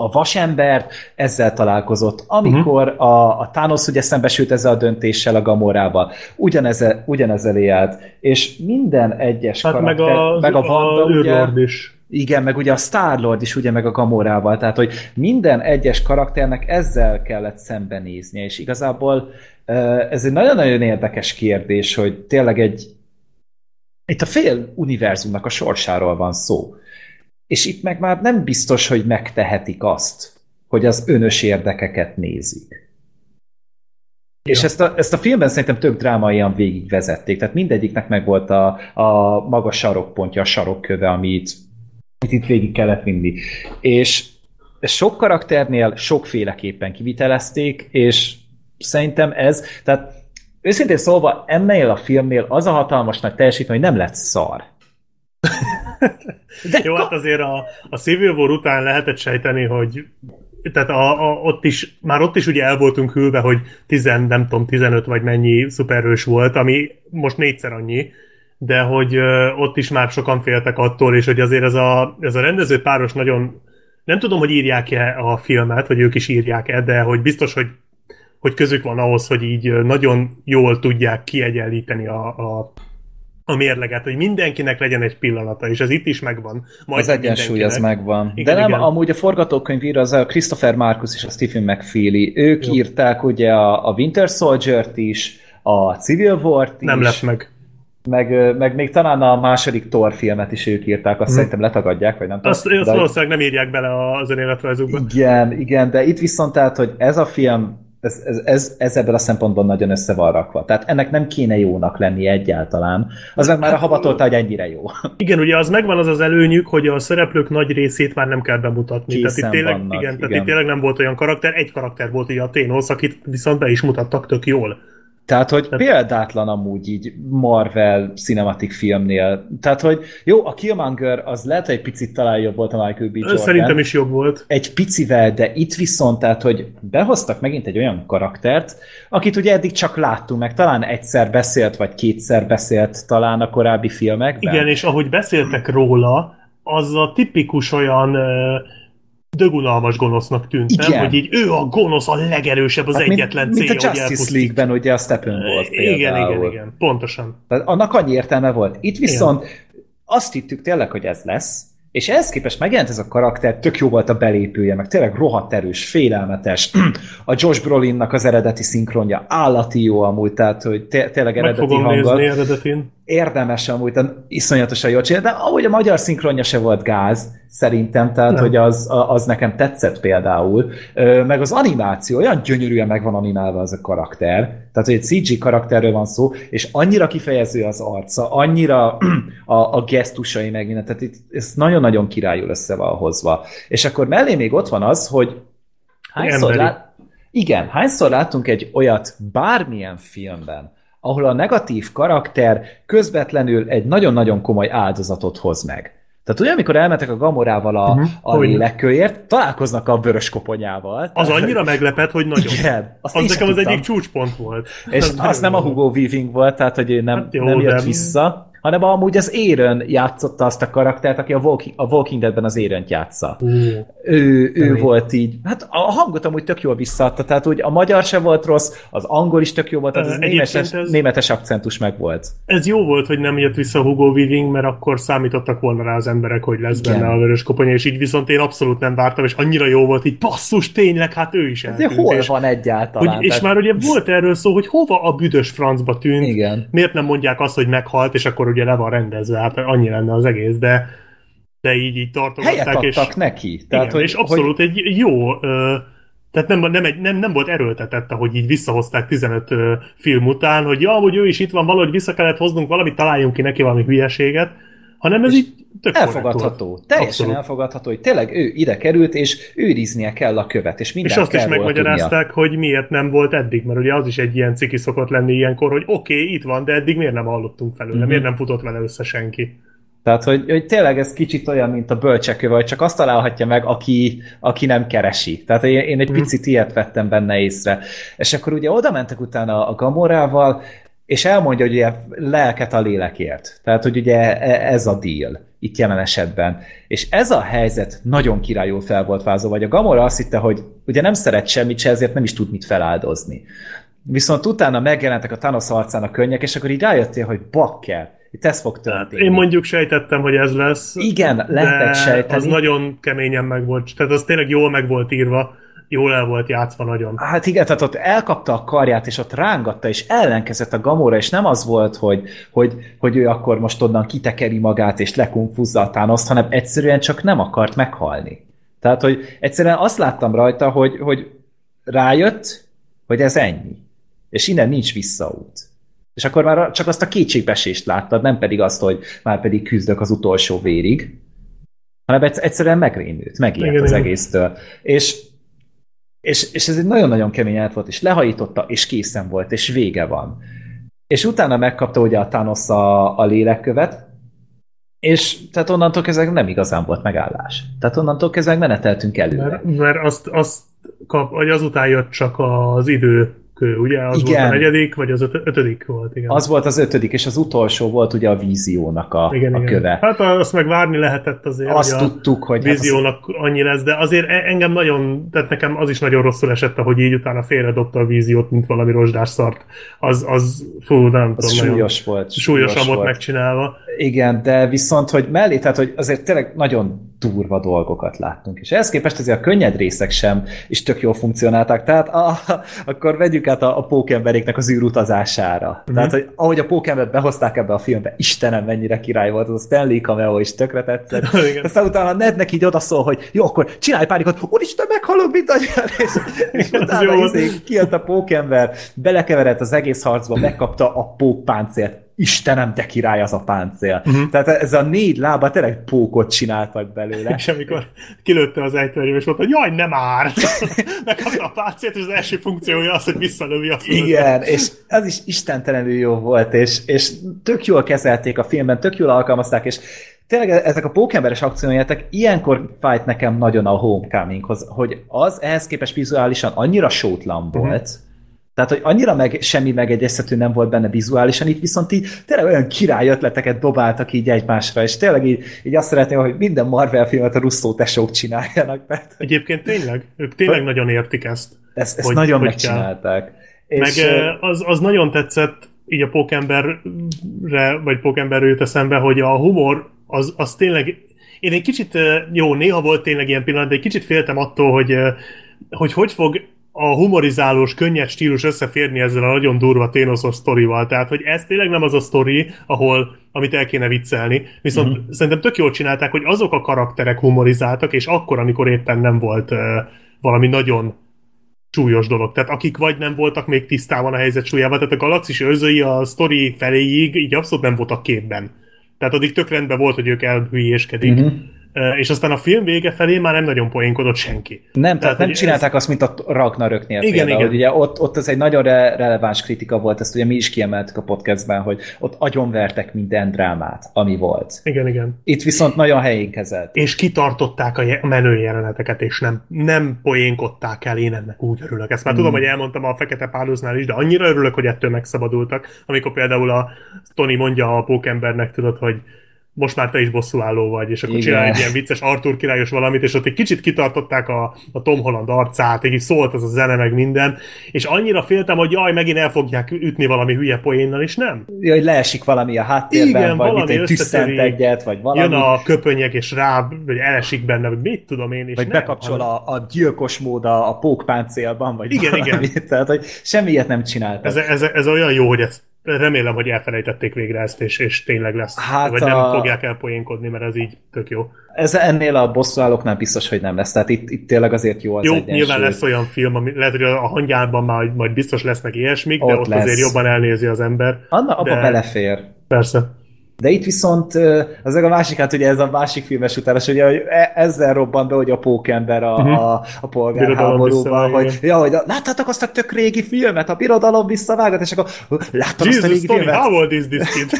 a vasembert ezzel találkozott. Amikor
Mhm.
a, a Thanos ugye szembesült ezzel a döntéssel a Gamorával, ugyanezzel, ugyanezzel élt, és minden egyes
Hát meg
karakter,
a,
meg a Wanda,
a
ugye,
is.
igen, meg ugye a Star-Lord is ugye meg a Gamorával, tehát hogy minden egyes karakternek ezzel kellett szembenéznie, és igazából ez egy nagyon-nagyon érdekes kérdés, hogy tényleg egy itt a fél univerzumnak a sorsáról van szó. És itt meg már nem biztos, hogy megtehetik azt, hogy az önös érdekeket nézik. Ja. És ezt a, ezt a filmben szerintem tök drámaian végigvezették, tehát mindegyiknek meg volt a, a maga sarokpontja, a sarokköve, amit, amit itt végig kellett vinni. És sok karakternél sokféleképpen kivitelezték, és szerintem ez, tehát őszintén szólva ennél a filmnél az a hatalmas nagy teljesítmény, hogy nem lett szar.
De Jó, hát azért a, a Civil War után lehetett sejteni, hogy tehát a, a, ott is, már ott is ugye el voltunk hűlve, hogy 10, nem tudom, 15 vagy mennyi szuperhős volt, ami most négyszer annyi, de hogy ö, ott is már sokan féltek attól, és hogy azért ez a, ez a rendező páros nagyon, nem tudom, hogy írják-e a filmet, vagy ők is írják-e, de hogy biztos, hogy hogy közük van ahhoz, hogy így nagyon jól tudják kiegyenlíteni a, a, a mérleget, hogy mindenkinek legyen egy pillanata, és ez itt is megvan. Majd
az egyensúly az megvan.
Igen,
De nem,
igen.
amúgy a forgatókönyvíró az a Christopher Marcus és a Stephen McFeely. Ők
Jó.
írták ugye a, a Winter Soldier-t is, a Civil War-t is.
Nem lett meg.
Meg, meg még talán a második Thor filmet is ők írták, azt
Mhm.
szerintem letagadják, vagy nem tudom.
Azt, azt
De-
valószínűleg nem írják bele az önéletrajzukba.
Igen, igen, de itt viszont tehát, hogy ez a film, ez, ez, ez, ez ebből a szempontból nagyon össze van rakva. Tehát ennek nem kéne jónak lenni egyáltalán. Az meg már a havatolta, hogy ennyire jó.
Igen, ugye az megvan az az előnyük, hogy a szereplők nagy részét már nem kell bemutatni.
Készen
tehát itt tényleg,
vannak,
igen, tehát
igen.
itt tényleg nem volt olyan karakter, egy karakter volt ugye a Thanos, akit viszont be is mutattak tök jól.
Tehát, hogy példátlan amúgy így Marvel cinematic filmnél. Tehát, hogy jó, a Killmonger az lehet, hogy egy picit talán jobb volt a Michael B. Jordan.
Szerintem is jobb volt.
Egy picivel, de itt viszont, tehát, hogy behoztak megint egy olyan karaktert, akit ugye eddig csak láttunk meg, talán egyszer beszélt, vagy kétszer beszélt talán a korábbi filmekben.
Igen, és ahogy beszéltek róla, az a tipikus olyan ö, dögunalmas gonosznak tűnt, nem?
Igen.
Hogy így ő a gonosz, a legerősebb, az
Hát
egyetlen
mint,
célja,
mint a
hogy
Justice
elpusztít.
League-ben ugye a Steppenwolf
Igen,
például.
igen, igen, pontosan.
Tehát annak annyi értelme volt. Itt viszont azt hittük tényleg, hogy ez lesz, és ehhez képest megjelent ez a karakter, tök jó volt a belépője, meg tényleg rohadt erős, félelmetes. A Josh Brolinnak az eredeti szinkronja állati jó amúgy, tehát hogy té- tényleg
Meg
eredeti
fogom
hanggal.
nézni eredetin.
Érdemes amúgy, iszonyatosan jól csinálni, de ahogy a magyar szinkronja se volt gáz, szerintem, tehát
Nem.
hogy az, az nekem tetszett például. Meg az animáció, olyan gyönyörűen meg van animálva az a karakter, tehát hogy egy CG karakterről van szó, és annyira kifejező az arca, annyira a, a gesztusai meg minden, tehát itt ez nagyon-nagyon királyul össze van hozva. És akkor mellé még ott van az, hogy hányszor lát... Igen, hányszor látunk egy olyat bármilyen filmben, ahol a negatív karakter közvetlenül egy nagyon-nagyon komoly áldozatot hoz meg. Tehát ugye, amikor elmentek a Gamorával a, uh-huh, a
hogyne.
lélekőért, találkoznak a vörös koponyával.
Az
Tehát-
annyira meglepett, hogy nagyon.
Igen, azt
az nekem az egyik csúcspont volt.
És
Az
az nem a Hugo Weaving volt, tehát hogy ő nem,
Hát jó,
nem jött
de-
vissza, hanem amúgy az Aaron játszotta azt a karaktert, aki a Walking, a Walking Deadben az aaron játsza.
Ú,
Ő, ő volt így. Hát a hangot amúgy tök jól visszaadta, tehát úgy a magyar se volt rossz, az angol is tök jó volt, tehát az németes,
ez-
németes akcentus meg volt.
Ez jó volt, hogy nem jött vissza Hugo Weaving, mert akkor számítottak volna rá az emberek, hogy lesz
Igen.
benne a vörös koponya, és így viszont én abszolút nem vártam, és annyira jó volt, így basszus, tényleg, hát ő is
De
eltűnt.
hol
és,
van egyáltalán?
hogy, és
Tehát-
már ugye volt erről szó, hogy hova a büdös francba tűnt,
Igen.
miért nem mondják azt, hogy meghalt, és akkor ugye le van rendezve, hát annyi lenne az egész, de de így, így
Helyet
tartogatták, és,
adtak neki. Tehát,
igen, és abszolút egy jó, ö, tehát nem, nem, egy, nem, nem volt erőltetett, hogy így visszahozták 15 ö, film után, hogy ja, hogy ő is itt van, valahogy vissza kellett hoznunk valamit, találjunk ki neki valami hülyeséget, hanem ez így tök
Elfogadható.
volt.
Teljesen
Abszolút.
elfogadható, hogy tényleg ő ide került, és őriznie kell a követ, és minden
És azt is
róla tudnia.
megmagyarázták, hogy miért nem volt eddig, mert ugye az is egy ilyen ciki szokott lenni ilyenkor, hogy oké, okay, itt van, de eddig miért nem hallottunk felőle,
Mhm.
miért nem futott vele össze senki.
Tehát, hogy, hogy tényleg ez kicsit olyan, mint a bölcsekő, vagy csak azt találhatja meg, aki, aki nem keresi. Tehát én, én egy
Mhm.
picit ilyet vettem benne észre. És akkor ugye oda mentek utána a Gamorával, és elmondja, hogy ugye lelket a lélekért. Tehát, hogy ugye e- ez a deal itt jelen esetben. És ez a helyzet nagyon királyul fel volt vázolva, vagy a Gamora azt hitte, hogy ugye nem szeret semmit se, ezért nem is tud mit feláldozni. Viszont utána megjelentek a Thanos arcán a könnyek, és akkor így rájöttél, hogy bakker, itt ez fog történni.
Én mondjuk sejtettem, hogy ez lesz.
Igen, lehetett sejteni.
az nagyon keményen meg volt, tehát az tényleg jól meg volt írva, jól el volt játszva nagyon.
Hát igen, tehát ott elkapta a karját, és ott rángatta, és ellenkezett a Gamora, és nem az volt, hogy, hogy, hogy ő akkor most onnan kitekeri magát, és lekonfuzza a Thanoszt, hanem egyszerűen csak nem akart meghalni. Tehát, hogy egyszerűen azt láttam rajta, hogy, hogy rájött, hogy ez ennyi. És innen nincs visszaút. És akkor már csak azt a kétségbesést láttad, nem pedig azt, hogy már pedig küzdök az utolsó vérig, hanem egyszer- egyszerűen megrémült, megijedt az egésztől. És, és, és ez egy nagyon-nagyon kemény át volt, és lehajította, és készen volt, és vége van. És utána megkapta ugye a Thanos a, a lélekkövet, és tehát onnantól kezdve nem igazán volt megállás. Tehát onnantól kezdve meneteltünk előre.
Mert, mert azt, azt kap, vagy azután jött csak az időkő, ugye? Az
Igen.
volt a negyedik, vagy az öt, ötödik volt, igen.
Az volt az ötödik, és az utolsó volt ugye a víziónak a,
igen,
a
igen.
köve.
Hát azt meg várni lehetett azért,
Azt
hogy
tudtuk, hogy hát az-
víziónak annyi lesz, de azért e- engem nagyon, tehát nekem az is nagyon rosszul esett, hogy így utána félredobta a víziót, mint valami rozsdás szart. Az, az fú, nem
az
tudom,
súlyos volt.
súlyosan volt
volt.
megcsinálva.
Igen, de viszont, hogy mellé, tehát, hogy azért tényleg nagyon durva dolgokat láttunk. És ehhez képest azért a könnyed részek sem is tök jól funkcionáltak. Tehát a, akkor vegyük át a, a pókemberéknek az űrutazására.
Mhm.
Tehát, hogy ahogy a pókembert behozták ebbe a filmbe, Istenem, mennyire király volt, az a Stanley cameo is tökre tetszett.
Igen.
Aztán utána Nednek így odaszól, hogy jó, akkor csinálj pánikot, úristen, meghalok, mint agyán, és, és utána izé, kijött a pókember, belekeveredett az egész harcba, megkapta a pók páncélt. Istenem, de király az a páncél.
Mhm.
Tehát ez a négy lába tényleg pókot csináltak belőle.
És amikor kilőtte az ejtőernyőt, és mondta, jaj, nem árt! Megkapta a páncélt, és az első funkciója az, hogy visszalövi a földre.
Igen, és az is istentelenül jó volt, és, és tök jól kezelték a filmben, tök jól alkalmazták, és tényleg ezek a pókemberes akciójátek, ilyenkor fájt nekem nagyon a Homecominghoz, hogy az ehhez képest vizuálisan annyira sótlan volt, tehát, hogy annyira meg, semmi megegyezhető nem volt benne vizuálisan, itt viszont így tényleg olyan király ötleteket dobáltak így egymásra, és tényleg így, így azt szeretném, hogy minden Marvel filmet a Russo tesók csináljanak, mert
Egyébként tényleg, ők tényleg nagyon értik ezt.
ezt, ezt
Hogy-
nagyon
hogy
megcsinálták.
Meg
És,
eh, az, az nagyon tetszett így a pókemberre, vagy pókemberről jut eszembe, hogy a humor az, az tényleg én egy kicsit, jó, néha volt tényleg ilyen pillanat, de egy kicsit féltem attól, hogy hogy, hogy fog a humorizálós, könnyed stílus összeférni ezzel a nagyon durva ténoszos sztorival. Tehát, hogy ez tényleg nem az a sztori, ahol, amit el kéne viccelni. Viszont
Mhm.
mm-hmm. szerintem tök jól csinálták, hogy azok a karakterek humorizáltak, és akkor, amikor éppen nem volt uh, valami nagyon súlyos dolog. Tehát akik vagy nem voltak még tisztában a helyzet súlyával, tehát a galaxis őrzői a sztori feléig így abszolút nem voltak képben. Tehát addig tök rendben volt, hogy ők elhülyéskedik.
Mhm.
Uh-huh. És aztán a film vége felé már nem nagyon poénkodott senki.
Nem, tehát,
Tehát,
nem csinálták azt, mint a Ragnaröknél
Igen,
például,
igen.
ugye ott, ott ez egy nagyon re- releváns kritika volt, ezt ugye mi is kiemeltük a podcastben, hogy ott agyonvertek minden drámát, ami volt.
Igen, igen.
Itt viszont nagyon helyén kezelt.
És kitartották a je- menő jeleneteket, és nem, nem poénkodták el, én ennek úgy örülök. Ezt már
Hmm.
tudom, hogy elmondtam a Fekete Pálusznál is, de annyira örülök, hogy ettől megszabadultak, amikor például a Tony mondja a pókembernek, tudod, hogy most már te is bosszúálló vagy, és akkor
Igen.
csinál egy ilyen vicces Arthur királyos valamit, és ott egy kicsit kitartották a, a Tom Holland arcát, így szólt az a zene, meg minden, és annyira féltem, hogy jaj, megint el fogják ütni valami hülye poénnal, és nem.
Ja, hogy leesik valami a háttérben,
Igen,
vagy
valami
mit egyet, vagy valami.
Jön a köpönyeg, és rá, vagy elesik benne, vagy mit tudom én, és
vagy
nem,
bekapcsol
hanem-
a, a gyilkos mód a, a pókpáncélban, vagy
Igen,
valami.
igen.
Tehát, hogy semmi ilyet nem csináltak.
Ez, ez, ez olyan jó, hogy ezt remélem, hogy elfelejtették végre ezt, és, és tényleg lesz.
Hát
vagy nem
a-
fogják elpoénkodni, mert ez így tök jó.
Ez ennél a bosszúállóknál biztos, hogy nem lesz. Tehát itt, itt tényleg azért jó az
jó,
egyensúly.
nyilván lesz olyan film, ami lehet, hogy a hangyában majd, majd biztos lesznek ilyesmik, de
Ott
ott
lesz.
azért jobban elnézi az ember.
Anna, abba
de-
belefér.
Persze.
De itt viszont az a másik, hát ugye ez a másik filmes ugye, hogy e- ezzel robban be, hogy a pókember a, uh-huh. a, a polgárháborúban, hogy, ja, hogy láttátok azt a tök régi filmet, a birodalom visszavágat, és akkor láttam azt a régi
Tony,
filmet.
how old is this kid?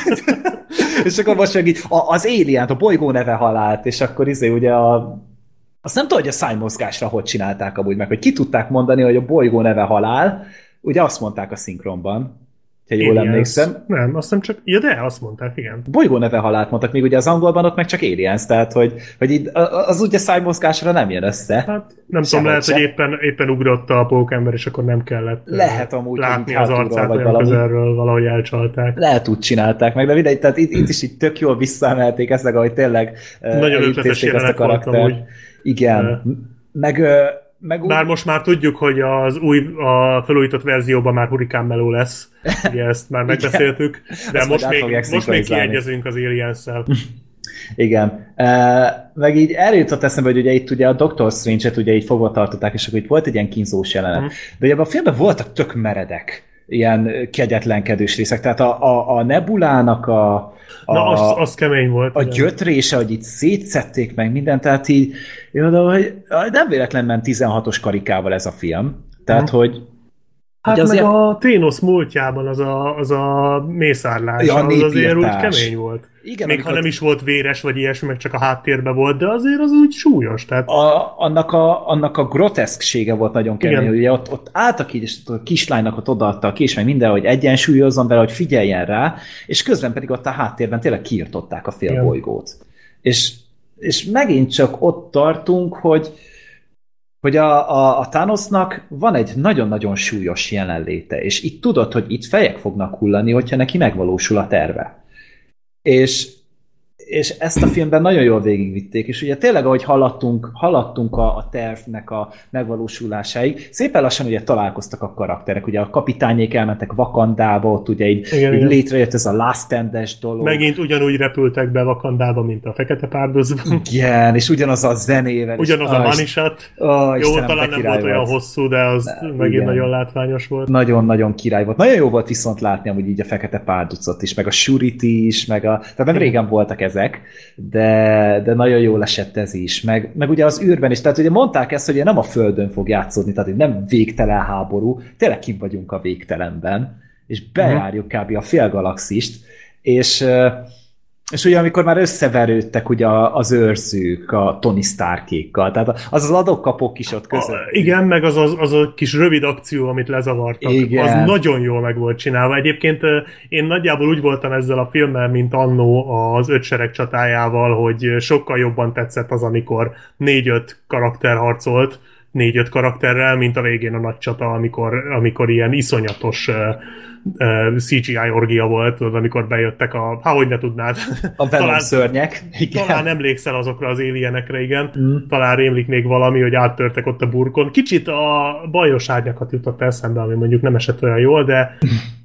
és akkor most meg így a, az alien a bolygó neve halált, és akkor izé ugye a azt nem tudom, hogy a szájmozgásra hogy csinálták amúgy meg, hogy ki tudták mondani, hogy a bolygó neve halál, ugye azt mondták a szinkronban, ha jól
Aliens.
emlékszem.
Nem, azt nem csak... Ja, de, azt mondták, igen.
Bolygó neve halált mondtak, még ugye az angolban ott meg csak Aliens, tehát hogy, hogy így, az ugye szájmozgásra nem jön össze.
Hát nem tudom, lehet,
se.
hogy éppen, éppen ugrott a pókember, és akkor nem kellett
Lehet amúgy, hogy
látni az arcát
vagy valami.
közelről, valahogy elcsalták.
Lehet úgy csinálták meg, de mindegy, tehát itt, itt is így tök jól visszaemelték ezt, meg ahogy tényleg
Nagyon ötletes
ezt a
amúgy.
Igen.
Eh.
Meg, meg úgy,
Bár most már tudjuk, hogy az új, a felújított verzióban már hurikán meló lesz. Ugye ezt már megbeszéltük. De most még, most még kiegyezünk az aliens
Igen. Uh, meg így eljutott eszembe, hogy ugye itt ugye a Doctor Strange-et ugye így fogva tartották, és akkor itt volt egy ilyen kínzós jelenet.
Mhm.
De ugye ebben a filmben voltak tök meredek ilyen kegyetlenkedős részek. Tehát a, a, a Nebulának a, a,
Na, az, az kemény volt.
a
igen.
gyötrése, hogy itt szétszették meg mindent, tehát így, jó, de hogy nem véletlen ment 16-os karikával ez a film. Tehát,
Mhm.
hogy
Hát
hogy
meg
azért-
a Thanos múltjában az a, az a mészárlás,
Ja,
az azért úgy kemény volt.
igen,
Még
amikor
ha nem is volt véres, vagy ilyesmi, meg csak a háttérben volt, de azért az úgy súlyos. Tehát
a, annak, a, annak a groteszksége volt nagyon kemény,
Igen.
hogy ugye ott, ott álltak így, és ott a kislánynak ott odaadta a kés, meg minden, hogy egyensúlyozzon vele, hogy figyeljen rá, és közben pedig ott a háttérben tényleg kiirtották a
Igen.
félbolygót. És, és megint csak ott tartunk, hogy hogy a, a, a Thanosnak van egy nagyon-nagyon súlyos jelenléte, és itt tudod, hogy itt fejek fognak hullani, hogyha neki megvalósul a terve. És és ezt a filmben nagyon jól végigvitték, és ugye tényleg, ahogy haladtunk, haladtunk a, a tervnek a megvalósulásáig, szépen lassan ugye találkoztak a karakterek, ugye a kapitányék elmentek Vakandába, ott ugye így,
Igen,
így
igen.
létrejött ez a Last Endes dolog.
megint ugyanúgy repültek be Vakandába, mint a Fekete Párdozban.
Igen, és ugyanaz a zenével. és-
Ugyanaz a
Ah,
manisat.
Ó,
Jó,
Istenem,
talán nem volt olyan hosszú, de az
De,
megint
igen.
nagyon látványos volt.
Nagyon-nagyon király volt. Nagyon jó volt viszont látni amúgy így a fekete párducot is, meg a suriti is, meg a... Tehát nem régen voltak ezek, de, de nagyon jól esett ez is. Meg, meg ugye az űrben is, tehát ugye mondták ezt, hogy nem a Földön fog játszódni, tehát nem végtelen háború, tényleg kim vagyunk a végtelenben, és bejárjuk kb. a félgalaxist, és és ugye amikor már összeverődtek ugye az őrzők a Tony Starkékkal, tehát az az adok-kapok is ott között.
A, igen, meg az, az, az a kis rövid akció, amit lezavartak,
Igen.
az nagyon jól meg volt csinálva. Egyébként én nagyjából úgy voltam ezzel a filmmel, mint annó az ötsereg csatájával, hogy sokkal jobban tetszett az, amikor négy-öt karakter harcolt, négy-öt karakterrel, mint a végén a nagy csata, amikor, amikor ilyen iszonyatos uh, uh, CGI orgia volt, tudod, amikor bejöttek a... Há, hogy ne tudnád.
A Venom
talán,
szörnyek. Igen.
talán emlékszel azokra az alienekre, igen.
Mm.
Talán rémlik még valami, hogy áttörtek ott a burkon. Kicsit a bajos árnyakat jutott eszembe, ami mondjuk nem esett olyan jól, de,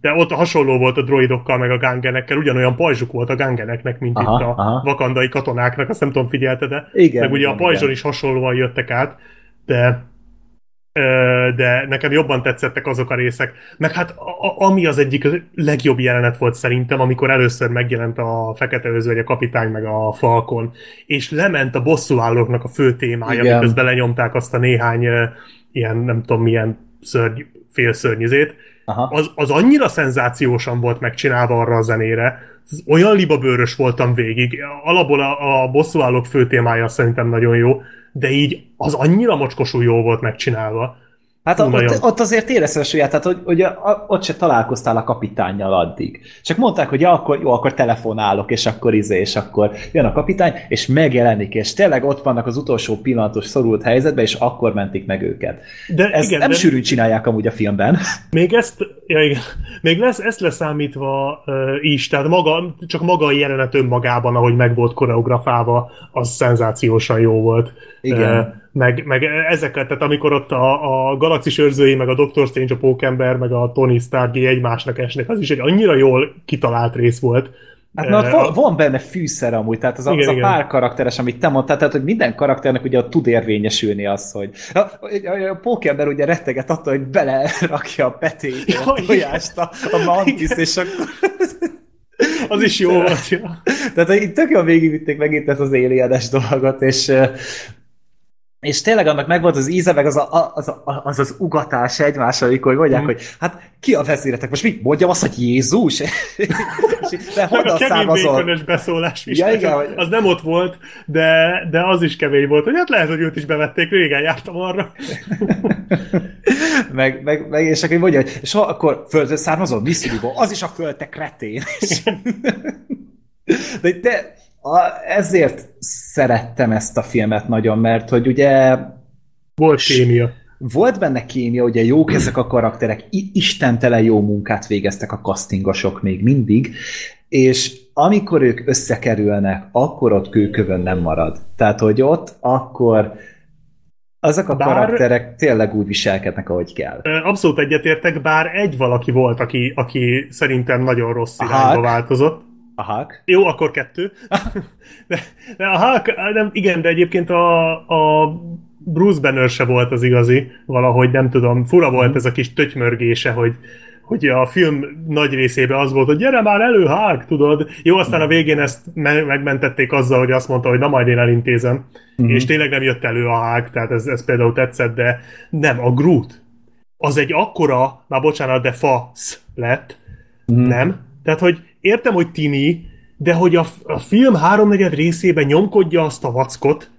de ott hasonló volt a droidokkal, meg a gangenekkel, ugyanolyan pajzsuk volt a gangeneknek, mint
Aha,
itt a
aha.
vakandai katonáknak, azt nem tudom, figyelte, de
Igen,
meg ugye
igen,
a pajzson
igen.
is hasonlóan jöttek át, de de nekem jobban tetszettek azok a részek. Meg hát a, ami az egyik legjobb jelenet volt szerintem, amikor először megjelent a Fekete Özvegy, a kapitány meg a Falkon, és lement a bosszúállóknak a fő témája,
Igen.
miközben lenyomták azt a néhány ilyen, nem tudom milyen szörny, félszörnyizét,
Aha.
az, az annyira szenzációsan volt megcsinálva arra a zenére, olyan libabőrös voltam végig. Alapból a, a bosszúállók fő témája szerintem nagyon jó, de így az annyira mocskosul jó volt megcsinálva.
Hát
Hú,
ott,
nagyon.
ott azért érezted a súlyát, tehát hogy, hogy a, ott se találkoztál a kapitánnyal addig. Csak mondták, hogy ja, akkor jó, akkor telefonálok, és akkor izé, és akkor jön a kapitány, és megjelenik, és tényleg ott vannak az utolsó pillanatos szorult helyzetben, és akkor mentik meg őket.
De
Ezt
igen,
nem
de
sűrűn csinálják amúgy a filmben.
még ezt, ja igen, még lesz, ezt leszámítva uh, is, tehát maga, csak maga a jelenet önmagában, ahogy meg volt koreografálva, az szenzációsan jó volt.
Igen.
Ö, meg, meg ezeket, tehát amikor ott a, a galaxis őrzői, meg a Doctor Strange, a Pókember, meg a Tony Stark egymásnak esnek, az is egy annyira jól kitalált rész volt.
Hát
Ö,
van, van benne fűszer amúgy, tehát az,
Igen,
az a
igen.
pár karakteres, amit te mondtál, tehát hogy minden karakternek ugye tud érvényesülni az, hogy a, a, a pókember ugye retteget attól, hogy belerakja a petét,
Ja,
a tojást, a, a mantis, és akkor
Az is jó volt, ja.
Tehát itt tök jól végigvitték megint ezt az alienes dolgot, és és tényleg annak megvolt az íze, meg az a, az, a, az, az ugatás egymással, amikor mondják, mm. hogy hát ki a vezéretek? Most mit mondjam azt, hogy Jézus?
de honnan származol? beszólás is. Ja, igen, hogy... Az nem ott volt, de, de az is kemény volt, hogy hát lehet, hogy őt is bevették, régen jártam arra.
meg, meg, meg, és akkor mondja, hogy soha akkor földön származol? Missouriból? Az is a föld, te kretén. de, de a, ezért szerettem ezt a filmet nagyon, mert hogy ugye...
Volt kémia.
Volt benne kémia, ugye jók ezek a karakterek, istentelen jó munkát végeztek a castingosok még mindig, és amikor ők összekerülnek, akkor ott kőkövön nem marad. Tehát, hogy ott akkor azok a bár, karakterek tényleg úgy viselkednek, ahogy kell.
Abszolút egyetértek, bár egy valaki volt, aki, aki szerintem nagyon rossz irányba változott.
A Hulk?
Jó, akkor kettő. de, de a Hulk, nem, igen, de egyébként a, a Bruce Banner se volt az igazi, valahogy nem tudom, fura volt mm. ez a kis tötymörgése, hogy, hogy a film nagy részében az volt, hogy gyere már elő, Hulk, tudod. Jó, aztán a végén ezt me- megmentették azzal, hogy azt mondta, hogy na majd én elintézem. Mm. És tényleg nem jött elő a Hulk, tehát ez, ez például tetszett, de nem, a Groot, az egy akkora, már bocsánat, de fasz lett, mm. nem? Tehát, hogy értem, hogy tini, de hogy a, a film háromnegyed részében nyomkodja azt a vackot,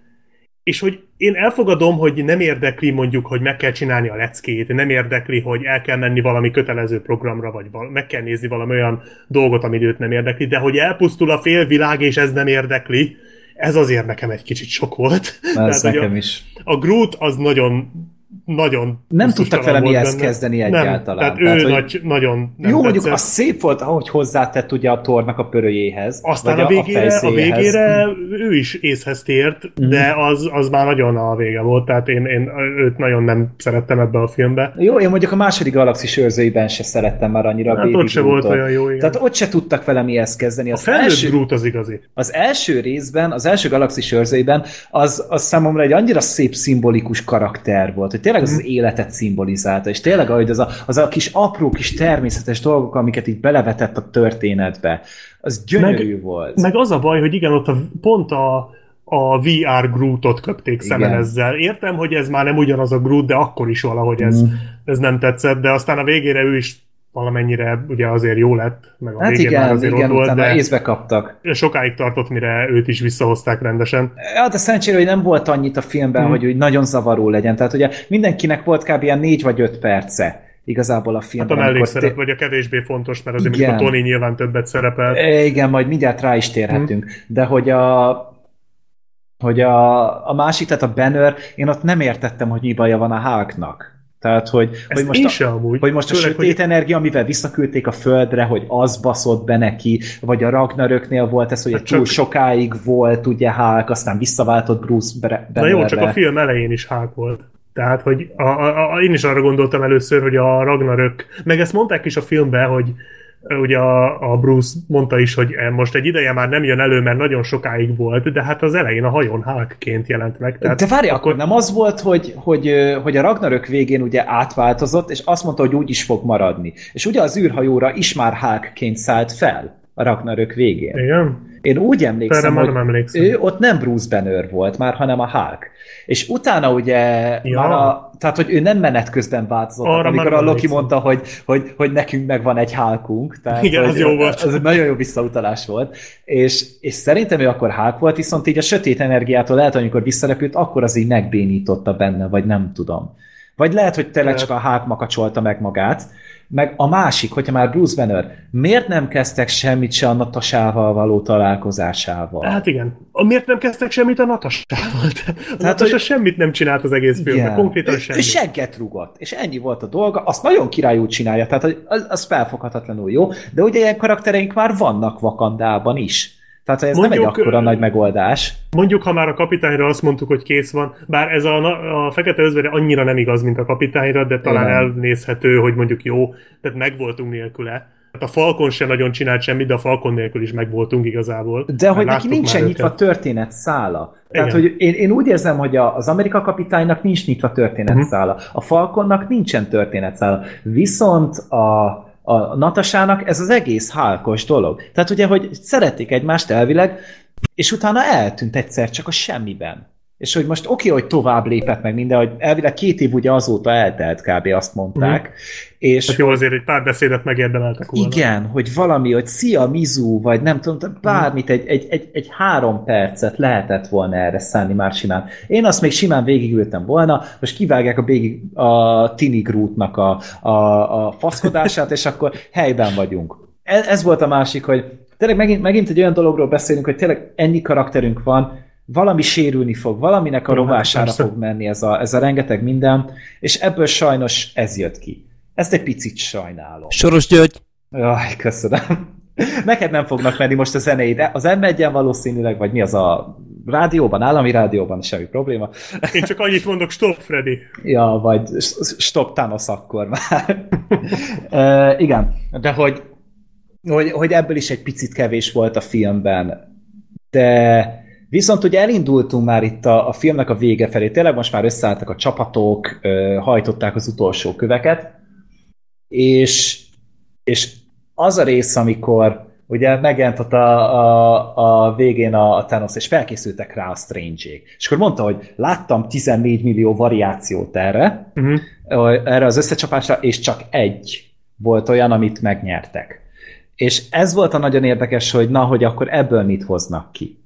és hogy én elfogadom, hogy nem érdekli mondjuk, hogy meg kell csinálni a leckét, nem érdekli, hogy el kell menni valami kötelező programra, vagy val- meg kell nézni valami olyan dolgot, ami őt nem érdekli, de hogy elpusztul a félvilág, és ez nem érdekli, ez azért nekem egy kicsit sok volt.
Ez Tehát, nekem a, is.
A Groot az nagyon nagyon
Nem tudtak vele mihez benne. kezdeni egyáltalán.
Nem, tehát ő tehát, nagy, nagyon
nem Jó, mondjuk az szép volt, ahogy hozzátett ugye a tornak a pörőjéhez.
Aztán a végére, a, a végére ő is észhez tért, mm. de az, az már nagyon a vége volt, tehát én, én őt nagyon nem szerettem ebbe a filmbe.
Jó, én mondjuk a második galaxis őrzőiben se szerettem már annyira
hát a ott se volt olyan jó, igen.
Tehát ott se tudtak vele mihez kezdeni.
Az a első, Groot az igazi.
Az első részben, az első galaxis őrzőiben az, az számomra egy annyira szép szimbolikus karakter volt, hogy tényleg az, az életet szimbolizálta, és tényleg ahogy az a, az a kis apró, kis természetes dolgok, amiket itt belevetett a történetbe, az gyönyörű
meg,
volt.
Meg az a baj, hogy igen, ott a, pont a, a VR Grootot köpték szemen Igen. ezzel. Értem, hogy ez már nem ugyanaz a Groot, de akkor is valahogy ez, mm. ez nem tetszett, de aztán a végére ő is valamennyire ugye azért jó lett, meg a
hát
végén
igen,
már azért
igen,
ott volt,
de észbe kaptak.
sokáig tartott, mire őt is visszahozták rendesen.
Ja, de szerencsére, hogy nem volt annyit a filmben, hmm. hogy úgy nagyon zavaró legyen. Tehát ugye mindenkinek volt kb. ilyen négy vagy öt perce igazából a filmben.
Hát a mellékszerep, té- vagy a kevésbé fontos, mert azért igen. a Tony nyilván többet szerepel.
E, igen, majd mindjárt rá is térhetünk. Hmm. De hogy a hogy a, a másik, tehát a Banner, én ott nem értettem, hogy mi baja van a Hulknak. Tehát, hogy, hogy most, a,
sem, amúgy.
hogy most a Főleg, sötét hogy... energia, amivel visszaküldték a földre, hogy az baszott be neki, vagy a Ragnaröknél volt ez, hogy hát túl csak... sokáig volt ugye Hulk, aztán visszaváltott Bruce Bannerre.
Na jó, csak a film elején is Hulk volt. Tehát, hogy a, a, a, én is arra gondoltam először, hogy a Ragnarök, meg ezt mondták is a filmben, hogy ugye a, a Bruce mondta is, hogy most egy ideje már nem jön elő, mert nagyon sokáig volt, de hát az elején a hajón Hulkként jelent meg.
Tehát de várj, akkor nem az volt, hogy, hogy, hogy a Ragnarök végén ugye átváltozott, és azt mondta, hogy úgy is fog maradni. És ugye az űrhajóra is már Hulkként szállt fel a Ragnarök végén.
Igen?
Én úgy emlékszem,
hogy nem emlékszem.
ő ott nem Bruce Banner volt már, hanem a Hulk. És utána ugye ja. már a, tehát, hogy ő nem menet közben változott, Arra amikor a Loki emlékszem. mondta, hogy, hogy, hogy nekünk megvan egy Hulkunk. Tehát,
Igen,
hogy,
az jó volt.
Az egy nagyon jó visszautalás volt. És, és szerintem ő akkor Hulk volt, viszont így a sötét energiától lehet, amikor visszarepült, akkor az így megbénította benne, vagy nem tudom. Vagy lehet, hogy csak a Hulk makacsolta meg magát, meg a másik, hogyha már Bruce Banner, miért nem kezdtek semmit se a Natasával való találkozásával?
Hát igen. Miért nem kezdtek semmit a Natasával? A Natasa hogy... semmit nem csinált az egész filmben, konkrétan semmit.
Ő segget rugott, és ennyi volt a dolga, azt nagyon királyú csinálja, tehát az, az felfoghatatlanul jó, de ugye ilyen karaktereink már vannak Vakandában is. Tehát ez mondjuk, nem egy akkora nagy megoldás.
Mondjuk, ha már a kapitányra azt mondtuk, hogy kész van, bár ez a, a fekete özvegye annyira nem igaz, mint a kapitányra, de talán Igen. elnézhető, hogy mondjuk jó, tehát megvoltunk nélküle. Hát a Falcon sem nagyon csinált semmit, de a Falcon nélkül is megvoltunk igazából.
De hogy neki nincsen nyitva őket. történet szála. Tehát, Igen. hogy én, én úgy érzem, hogy az Amerika kapitánynak nincs nyitva történet uh-huh. szála. A Falconnak nincsen történet szála. Viszont a, a Natasának ez az egész hálkos dolog. Tehát ugye, hogy szeretik egymást elvileg, és utána eltűnt egyszer csak a semmiben. És hogy most oké, okay, hogy tovább lépett meg minden, hogy elvileg két év ugye azóta eltelt kb. azt mondták. Mm. És
hát jó, azért egy pár beszédet megérdemeltek volna.
Igen, hogy valami, hogy szia Mizu, vagy nem tudom, bármit, egy, egy, egy, egy három percet lehetett volna erre szánni már simán. Én azt még simán végigültem volna, most kivágják a, végig, a Tini Grootnak a, a, a faszkodását, és akkor helyben vagyunk. Ez, ez volt a másik, hogy tényleg megint, megint egy olyan dologról beszélünk, hogy tényleg ennyi karakterünk van, valami sérülni fog, valaminek a hát rovására fog menni ez a, ez a rengeteg minden, és ebből sajnos ez jött ki. Ezt egy picit sajnálom.
Soros György!
Jaj, köszönöm. Neked nem fognak menni most a zenei, de az m valószínűleg, vagy mi az a rádióban, állami rádióban, semmi probléma.
Én csak annyit mondok, stop Freddy.
Ja, vagy stop Thanos akkor már. uh, igen, de hogy, hogy, hogy ebből is egy picit kevés volt a filmben, de Viszont ugye elindultunk már itt a, a filmnek a vége felé, tényleg most már összeálltak a csapatok, hajtották az utolsó köveket, és, és az a rész, amikor ugye megjelent ott a, a, a végén a, a Thanos, és felkészültek rá a strange És akkor mondta, hogy láttam 14 millió variációt erre, uh-huh. erre az összecsapásra, és csak egy volt olyan, amit megnyertek. És ez volt a nagyon érdekes, hogy na, hogy akkor ebből mit hoznak ki.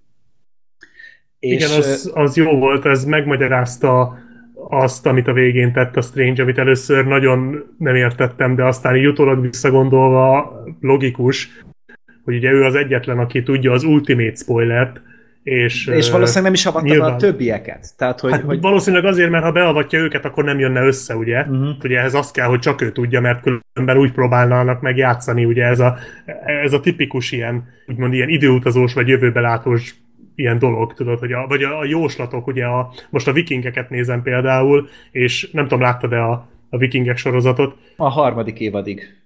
És, Igen, az, az jó volt, ez megmagyarázta azt, amit a végén tett a Strange, amit először nagyon nem értettem, de aztán így utólag visszagondolva logikus, hogy ugye ő az egyetlen, aki tudja az ultimate spoilert, és,
és valószínűleg nem is avatta nyilván. a többieket. Tehát, hogy,
hát
hogy...
Valószínűleg azért, mert ha beavatja őket, akkor nem jönne össze, ugye? Uh-huh. Ugye ehhez az kell, hogy csak ő tudja, mert különben úgy próbálnának meg játszani, ugye ez a, ez a tipikus ilyen, úgymond ilyen időutazós vagy jövőbelátós ilyen dolog, tudod, hogy a, vagy a, a jóslatok, ugye a, most a vikingeket nézem például, és nem tudom, láttad-e a, a vikingek sorozatot?
A harmadik évadig.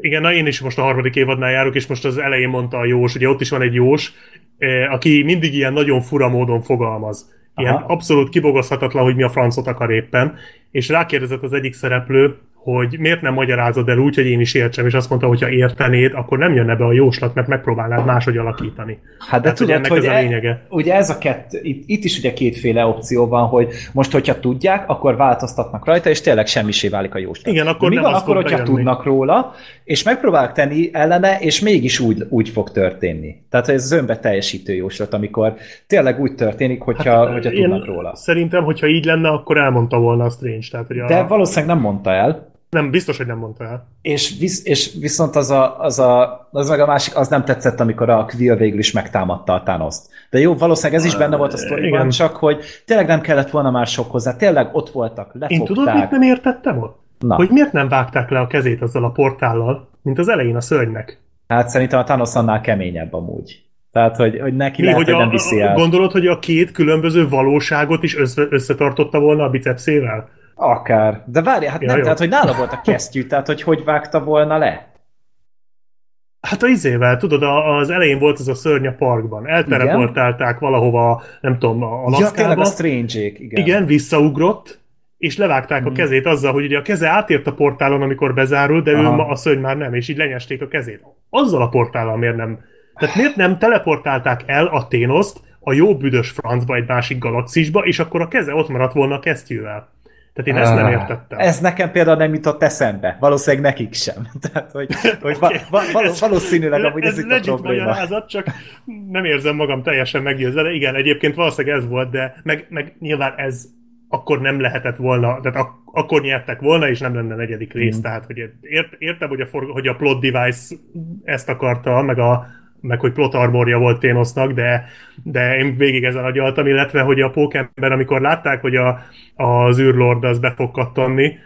Igen, na én is most a harmadik évadnál járok, és most az elején mondta a Jós, ugye ott is van egy Jós, eh, aki mindig ilyen nagyon fura módon fogalmaz. Ilyen Aha. abszolút kibogozhatatlan, hogy mi a francot akar éppen, és rákérdezett az egyik szereplő, hogy miért nem magyarázod el úgy, hogy én is értsem, és azt mondta, hogy ha értenéd, akkor nem jönne be a jóslat, mert megpróbálnád máshogy alakítani.
Hát de Tehát, tudod, ennek hogy ez a e- lényege. E, ugye ez a kett, itt, itt, is ugye kétféle opció van, hogy most, hogyha tudják, akkor változtatnak rajta, és tényleg semmisé válik a jóslat.
Igen, akkor
de
mi
van akkor, hogyha
jönni.
tudnak róla, és megpróbálják tenni ellene, és mégis úgy, úgy fog történni. Tehát ez az önbe teljesítő jóslat, amikor tényleg úgy történik, hogyha, hát, hogyha tudnak róla.
Szerintem, hogyha így lenne, akkor elmondta volna a Strange. Tehát, hogy a...
De valószínűleg nem mondta el.
Nem, biztos, hogy nem mondta el.
És, visz, és viszont az, a, az, a, az meg a másik, az nem tetszett, amikor a Quill végül is megtámadta a Thanos-t. De jó, valószínűleg ez is benne volt a sztoriban, csak hogy tényleg nem kellett volna már sok hozzá. Tényleg ott voltak, lefogták.
Én tudod, mit nem értettem ott? Na. Hogy miért nem vágták le a kezét azzal a portállal, mint az elején a szörnynek?
Hát szerintem a Thanos annál keményebb amúgy. Tehát, hogy, hogy neki Mi, lehet, hogy, hogy nem viszi el.
Gondolod, hogy a két különböző valóságot is össze, összetartotta volna a bicepszével?
Akár. De várj, hát ja, nem, jó. tehát hogy nála volt a kesztyű, tehát hogy hogy vágta volna le?
Hát a izével, tudod, az elején volt az a szörny a parkban. Elteleportálták valahova, nem tudom, a laszkába. Ja, tényleg
a strange igen.
Igen, visszaugrott, és levágták hmm. a kezét azzal, hogy ugye a keze átért a portálon, amikor bezárult, de Aha. ő a szörny már nem, és így lenyesték a kezét. Azzal a portállal miért nem? Tehát miért nem teleportálták el a Ténoszt a jó büdös francba egy másik galaxisba, és akkor a keze ott maradt volna a kesztyűvel? Tehát én ezt nem értettem.
Ez nekem például nem jutott eszembe. Valószínűleg nekik sem. Tehát, hogy, hogy okay. va- va- valószínűleg amúgy ez, ez itt a probléma.
Magyarázat, csak nem érzem magam teljesen meggyőzve, igen, egyébként valószínűleg ez volt, de meg, meg nyilván ez akkor nem lehetett volna, tehát ak- akkor nyertek volna, és nem lenne negyedik rész, mm. tehát hogy ért, értem, hogy a, for- hogy a plot device ezt akarta, meg a, meg hogy plot armorja volt Ténosznak, de, de én végig ezen agyaltam, illetve hogy a pókember, amikor látták, hogy a, az űrlord az be fog kattanni,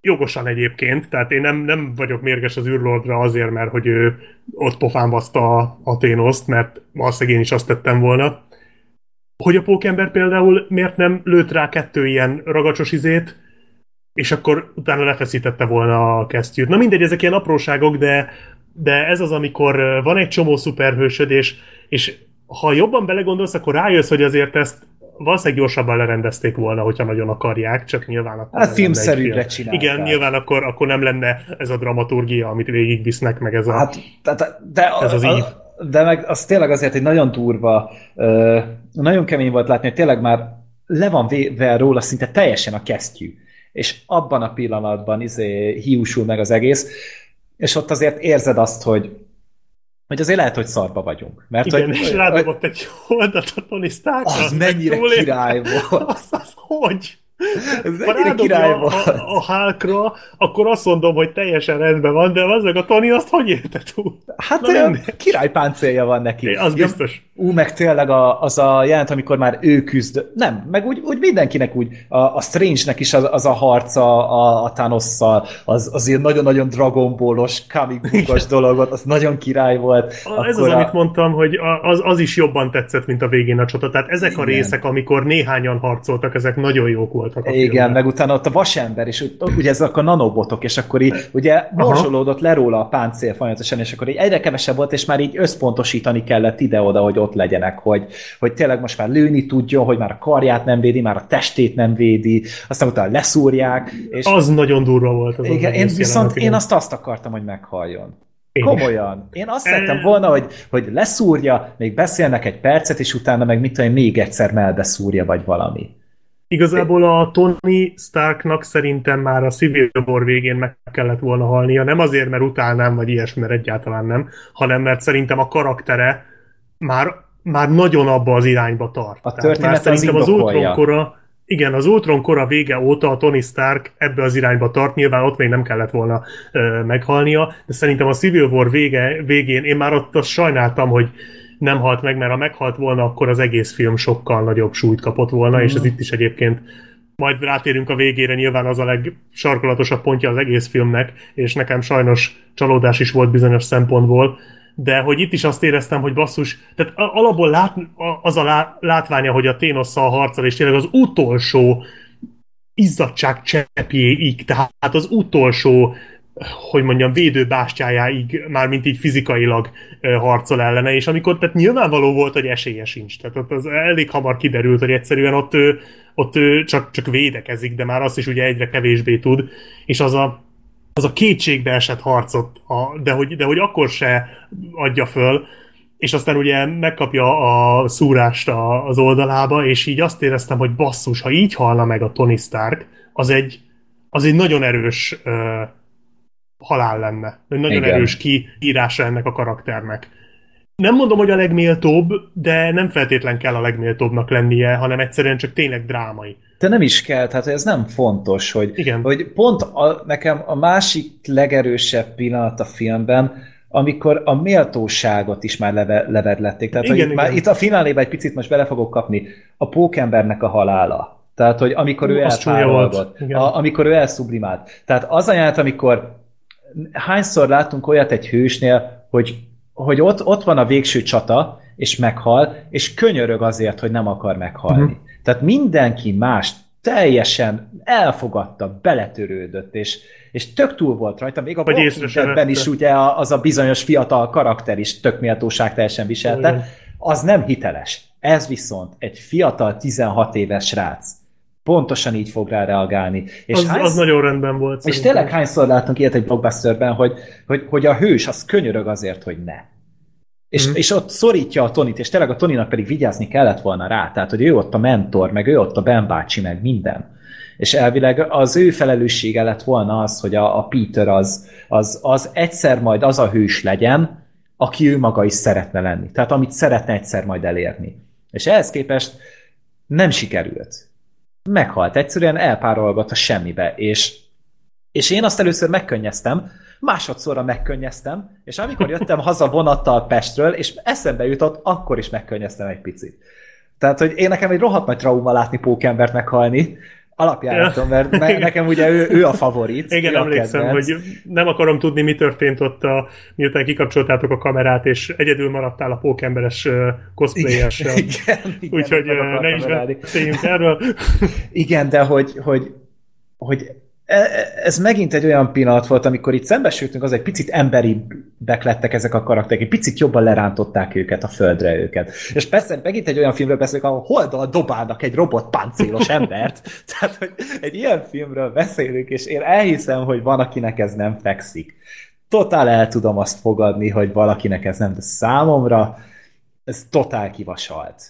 jogosan egyébként, tehát én nem, nem vagyok mérges az űrlordra azért, mert hogy ő ott pofán baszta a, a Ténoszt, mert valószínűleg én is azt tettem volna. Hogy a pókember például miért nem lőtt rá kettő ilyen ragacsos izét, és akkor utána lefeszítette volna a kesztyűt. Na mindegy, ezek ilyen apróságok, de de ez az, amikor van egy csomó szuperhősöd, és, és ha jobban belegondolsz, akkor rájössz, hogy azért ezt valószínűleg gyorsabban lerendezték volna, hogyha nagyon akarják, csak nyilván akkor
Hát filmszerűbbre
film.
csinálták.
Igen, nyilván akkor, akkor nem lenne ez a dramaturgia, amit végigvisznek, meg ez a...
Hát, de, de,
Ez az ív.
de meg az tényleg azért egy nagyon durva, nagyon kemény volt látni, hogy tényleg már le van véve róla szinte teljesen a kesztyű. És abban a pillanatban izé, hiúsul meg az egész, és ott azért érzed azt, hogy hogy azért lehet, hogy szarba vagyunk. Mert
Igen,
hogy,
és rádobott egy oldat a Tony Stark.
az mennyire király volt.
Az, az hogy?
Ez
Ha
király
a, a, a Hulkra, akkor azt mondom, hogy teljesen rendben van, de az meg a Tony azt hogy érte túl?
Hát
Na,
olyan
nem.
királypáncélja van neki.
Az
Ja,
biztos.
Ú, meg tényleg a, az a jelent, amikor már ő küzd. Nem, meg úgy, úgy mindenkinek úgy, a, a Strange-nek is az, az a harca a, a Thanosszal, az, az ilyen nagyon-nagyon Dragon Ball-os, comic bookos dolog volt, az nagyon király volt.
A, ez az, amit mondtam, hogy a- az, az is jobban tetszett, mint a végén a csata. Tehát ezek a
Igen.
részek, amikor néhányan harcoltak, ezek nagyon jók voltak a
Igen,
filmben.
meg utána ott a vasember, és ugye ezek a nanobotok, és akkor így ugye morzsolódott le róla a páncél folyamatosan, és akkor így egyre kevesebb volt, és már így összpontosítani kellett ide-oda, hogy ott legyenek, hogy, hogy tényleg most már lőni tudjon, hogy már a karját nem védi, már a testét nem védi, aztán utána leszúrják, és
Az nagyon durva volt. Az az
igen, én
egész
viszont
jelenet,
én azt azt akartam, hogy meghalljon.
Én is.
Komolyan. Én azt szerettem volna, hogy, hogy leszúrja, még beszélnek egy percet, és utána meg mit tudom, én, még egyszer melbeszúrja, vagy valami.
Igazából a Tony Starknak szerintem már a Civil War végén meg kellett volna halnia. Nem azért, mert utálnám, vagy ilyesmi, mert egyáltalán nem, hanem mert szerintem a karaktere már, már nagyon abba az irányba tart.
A
Tehát
történet
már szerintem az
indokolja.
Ultron kora, igen, az Ultron kora vége óta a Tony Stark ebbe az irányba tart, nyilván ott még nem kellett volna ö, meghalnia, de szerintem a Civil War vége, végén én már ott azt sajnáltam, hogy nem halt meg, mert ha meghalt volna, akkor az egész film sokkal nagyobb súlyt kapott volna, és ez itt is egyébként majd rátérünk a végére, nyilván az a legsarkolatosabb pontja az egész filmnek, és nekem sajnos csalódás is volt bizonyos szempontból, de hogy itt is azt éreztem, hogy basszus, tehát alapból lát, az a lá, látványa, hogy a Ténosszal harcol, és tényleg az utolsó izzadság cseppjéig, tehát az utolsó hogy mondjam, védőbástyájáig, mármint így fizikailag harcol ellene, és amikor, tehát nyilvánvaló volt, hogy esélye sincs. Tehát ott az elég hamar kiderült, hogy egyszerűen ott, ő, ott ő csak, csak védekezik, de már azt is ugye egyre kevésbé tud, és az a, az a kétségbe esett harcot, a, de, hogy, de hogy akkor se adja föl, és aztán ugye megkapja a szúrást a, az oldalába, és így azt éreztem, hogy basszus, ha így halna meg a Tony Stark, az egy, az egy nagyon erős ö, halál lenne. Egy nagyon
Igen.
erős kiírása ennek a karakternek. Nem mondom, hogy a legméltóbb, de nem feltétlen kell a legméltóbbnak lennie, hanem egyszerűen csak tényleg drámai.
De nem is kell, tehát ez nem fontos, hogy,
Igen.
hogy pont a, nekem a másik legerősebb pillanat a filmben, amikor a méltóságot is már leve, levedlették. Tehát,
Igen,
hogy itt, már,
igen.
itt a fináléban egy picit most bele fogok kapni. A pókembernek a halála. Tehát, hogy amikor
Ú,
ő elpárolgott.
Igen.
a, amikor ő elszublimált. Tehát az a jelenet, amikor hányszor látunk olyat egy hősnél, hogy, hogy ott, ott van a végső csata, és meghal, és könyörög azért, hogy nem akar meghalni.
Mhm.
Tehát mindenki más teljesen elfogadta, beletörődött, és, és tök túl volt rajta, még a Walking is ugye az a bizonyos fiatal karakter is tök méltóság teljesen viselte,
Igen.
az nem hiteles. Ez viszont egy fiatal 16 éves srác pontosan így fog rá reagálni. És
Az,
hánysz-
az nagyon rendben volt.
és
szerintem.
tényleg hányszor látunk ilyet egy blockbusterben, hogy, hogy, hogy a hős az könyörög azért, hogy ne. És,
Mhm.
és ott szorítja a Tonit, és tényleg a Toninak pedig vigyázni kellett volna rá, tehát hogy ő ott a mentor, meg ő ott a Ben bácsi, meg minden. És elvileg az ő felelőssége lett volna az, hogy a, a Peter az, az, az egyszer majd az a hős legyen, aki ő maga is szeretne lenni. Tehát amit szeretne egyszer majd elérni. És ehhez képest nem sikerült. Meghalt, egyszerűen elpárolgott a semmibe, és, és én azt először megkönnyeztem, másodszorra megkönnyeztem, és amikor jöttem haza vonattal Pestről, és eszembe jutott, akkor is megkönnyeztem egy picit. Tehát, hogy én nekem egy rohadt nagy trauma látni pókembert meghalni, alapjáraton, mert ne, nekem ugye ő, ő a favorit.
Igen,
ő
emlékszem,
kedvenc.
hogy nem akarom tudni, mi történt ott, a, miután kikapcsoltátok a kamerát, és egyedül maradtál a pókemberes uh, cosplayessel.
igen, igen,
Úgyhogy ne is beszéljünk erről.
Igen, de hogy, hogy, hogy ez megint egy olyan pillanat volt, amikor itt szembesültünk, az egy picit emberibbek lettek ezek a karakterek, egy picit jobban lerántották őket a földre őket. És persze megint egy olyan filmről beszélünk, ahol holdal dobálnak egy robot páncélos embert. Tehát, hogy egy ilyen filmről beszélünk, és én elhiszem, hogy van, akinek ez nem fekszik. Totál el tudom azt fogadni, hogy valakinek ez nem, de számomra ez totál kivasalt.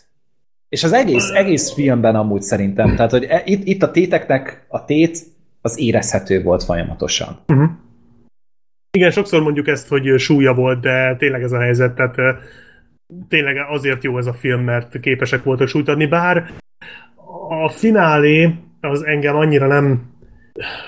És az egész, egész filmben amúgy szerintem, tehát hogy e- itt, itt a téteknek a tét az érezhető volt folyamatosan.
Uh-huh. Igen, sokszor mondjuk ezt, hogy súlya volt, de tényleg ez a helyzet, tehát tényleg azért jó ez a film, mert képesek voltak súlyt adni, bár a finálé az engem annyira nem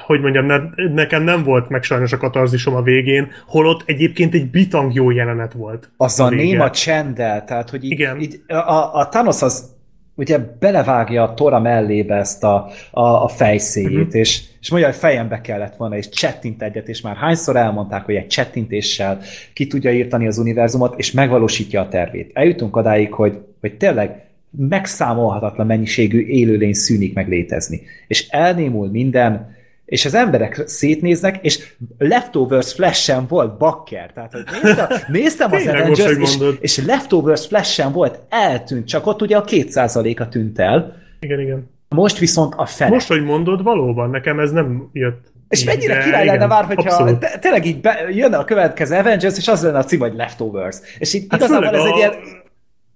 hogy mondjam, ne, nekem nem volt meg sajnos a katarzisom a végén, holott egyébként egy bitang jó jelenet volt.
Az a
vége.
néma csenddel, tehát hogy így,
Igen.
így a, a Thanos az ugye belevágja a tora mellébe ezt a, a, a fejszéjét, uh-huh. és, és mondja, hogy fejembe kellett volna, és csettint egyet, és már hányszor elmondták, hogy egy csettintéssel ki tudja írtani az univerzumot, és megvalósítja a tervét. Eljutunk odáig, hogy, hogy tényleg megszámolhatatlan mennyiségű élőlény szűnik meg létezni. És elnémul minden, és az emberek szétnéznek, és Leftovers Flash-en volt bakker. Tehát, hogy néztem, néztem az Avengers, és,
mondod.
és Leftovers Flash-en volt, eltűnt, csak ott ugye a 2%-a tűnt el.
Igen, igen.
Most viszont a fele.
Most, hogy mondod, valóban, nekem ez nem jött.
és
így,
mennyire király lenne már, hogyha te, tényleg így be, jönne a következő Avengers, és az lenne a cím, hogy Leftovers. És így
Hát
igazából ez
a-
egy ilyen...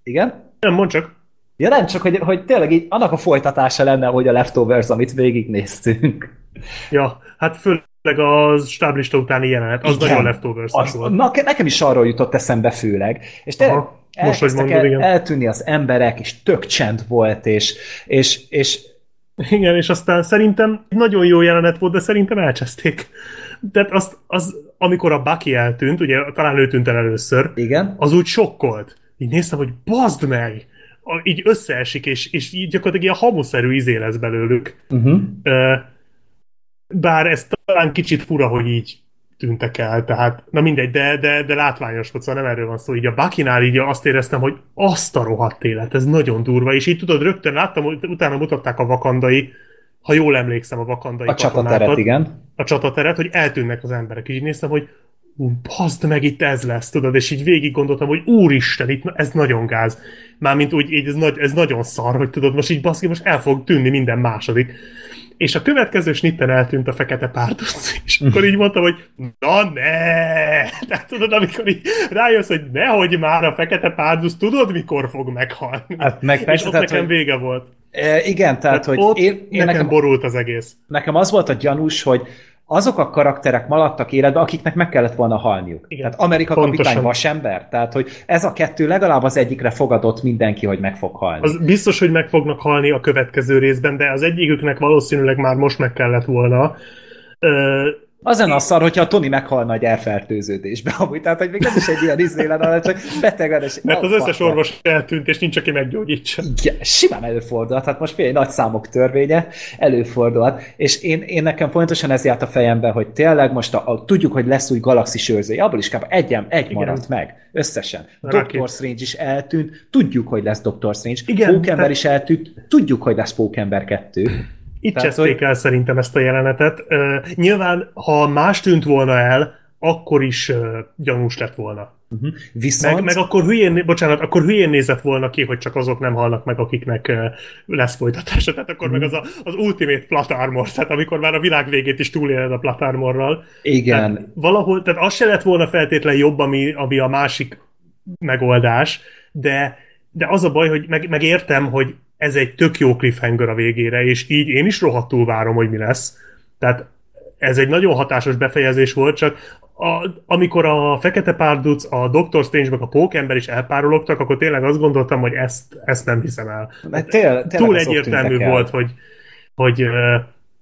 Igen?
Nem, mondd csak.
Ja nem, csak hogy, hogy tényleg így annak a folytatása lenne, hogy a Leftovers, amit végignéztünk.
Ja, hát főleg a stáblista utáni jelenet, az
Igen.
nagyon leftovers
Az,
volt.
na, nekem is arról jutott eszembe főleg. És
Aha, most, hogy mondod,
el,
igen.
eltűnni az emberek, és tök csend volt, és, és, és
Igen, és aztán szerintem nagyon jó jelenet volt, de szerintem elcseszték. Tehát azt, az, amikor a Bucky eltűnt, ugye talán ő tűnt el először,
igen,
az úgy sokkolt. Így néztem, hogy bazd meg! A, így összeesik, és, és így gyakorlatilag ilyen hamuszerű izé lesz belőlük.
uh-huh.
Ö, Bár ez talán kicsit fura, hogy így tűntek el, tehát na mindegy, de, de, de látványos volt, szóval nem erről van szó. Így a Bakinál így azt éreztem, hogy azt a rohadt élet, ez nagyon durva, és így tudod, rögtön láttam, hogy utána mutatták a vakandai, ha jól emlékszem, a vakandai
a csatateret, igen.
a csatateret, hogy eltűnnek az emberek. Így néztem, hogy ú, bazd meg, itt ez lesz, tudod, és így végig gondoltam, hogy úristen, itt ez nagyon gáz. Mármint úgy, így ez, nagy, ez nagyon szar, hogy tudod, most így baszki, most el fog tűnni minden második. És a következő snitten eltűnt a fekete párduc, és akkor így mondtam, hogy na ne! Tehát tudod, amikor így rájössz, hogy nehogy már a fekete párduc, tudod, mikor fog meghalni.
Hát meg
és
persze,
ott
tehát,
nekem
hogy-
vége volt.
E, igen, tehát, hogy
ott
én, én
nekem,
nekem,
borult az egész.
nekem az volt a gyanús, hogy azok a karakterek maradtak életbe, akiknek meg kellett volna halniuk.
Igen,
Tehát Amerika
pontosan.
kapitány vasember, tehát hogy ez a kettő legalább az egyikre fogadott mindenki, hogy meg fog halni.
Az biztos, hogy meg fognak halni a következő részben, de az egyiküknek valószínűleg már most meg kellett volna. Ö,
Az lenne a szar, hogyha a Tony meghalna egy elfertőződésbe, amúgy, tehát hogy még nem is egy ilyen izé lenne, csak beteg lenne, és
mert az összes orvos eltűnt, és nincs, aki meggyógyítsa.
Ja, simán előfordulhat, hát most fél nagy számok törvénye, előfordulhat, és én, én nekem pontosan ez járt a fejembe, hogy tényleg most a, a, tudjuk, hogy lesz új galaxis őrzője, abból is kb. egy, egy
Igen.
maradt meg, összesen. Doctor Strange is eltűnt, tudjuk, hogy lesz Doctor Strange,
Igen,
Pókember
te-
is eltűnt, tudjuk, hogy lesz Pókember 2.
Itt
Tehát,
cseszték
hogy-
el szerintem ezt a jelenetet. Ö, nyilván, ha más tűnt volna el, akkor is ö, gyanús lett volna.
Uh-huh. Viszont...
Meg, meg akkor hülyén, bocsánat, akkor hülyén nézett volna ki, hogy csak azok nem halnak meg, akiknek ö, lesz folytatása. Tehát akkor
Mhm.
meg az a, az ultimate plot armor, tehát amikor már a világ végét is túléled a plot armorral.
igen,
Tehát valahol, tehát az se lett volna feltétlen jobb, ami, ami a másik megoldás, de, de az a baj, hogy meg, meg értem, hogy ez egy tök jó cliffhanger a végére, és így én is rohadtul várom, hogy mi lesz. Tehát ez egy nagyon hatásos befejezés volt, csak a, amikor a Fekete Párduc, a Doctor Strange meg a Pókember is elpárologtak, akkor tényleg azt gondoltam, hogy ezt, ezt nem hiszem el.
mert tél,
Túl egyértelmű
tűntek el.
volt, hogy, hogy uh,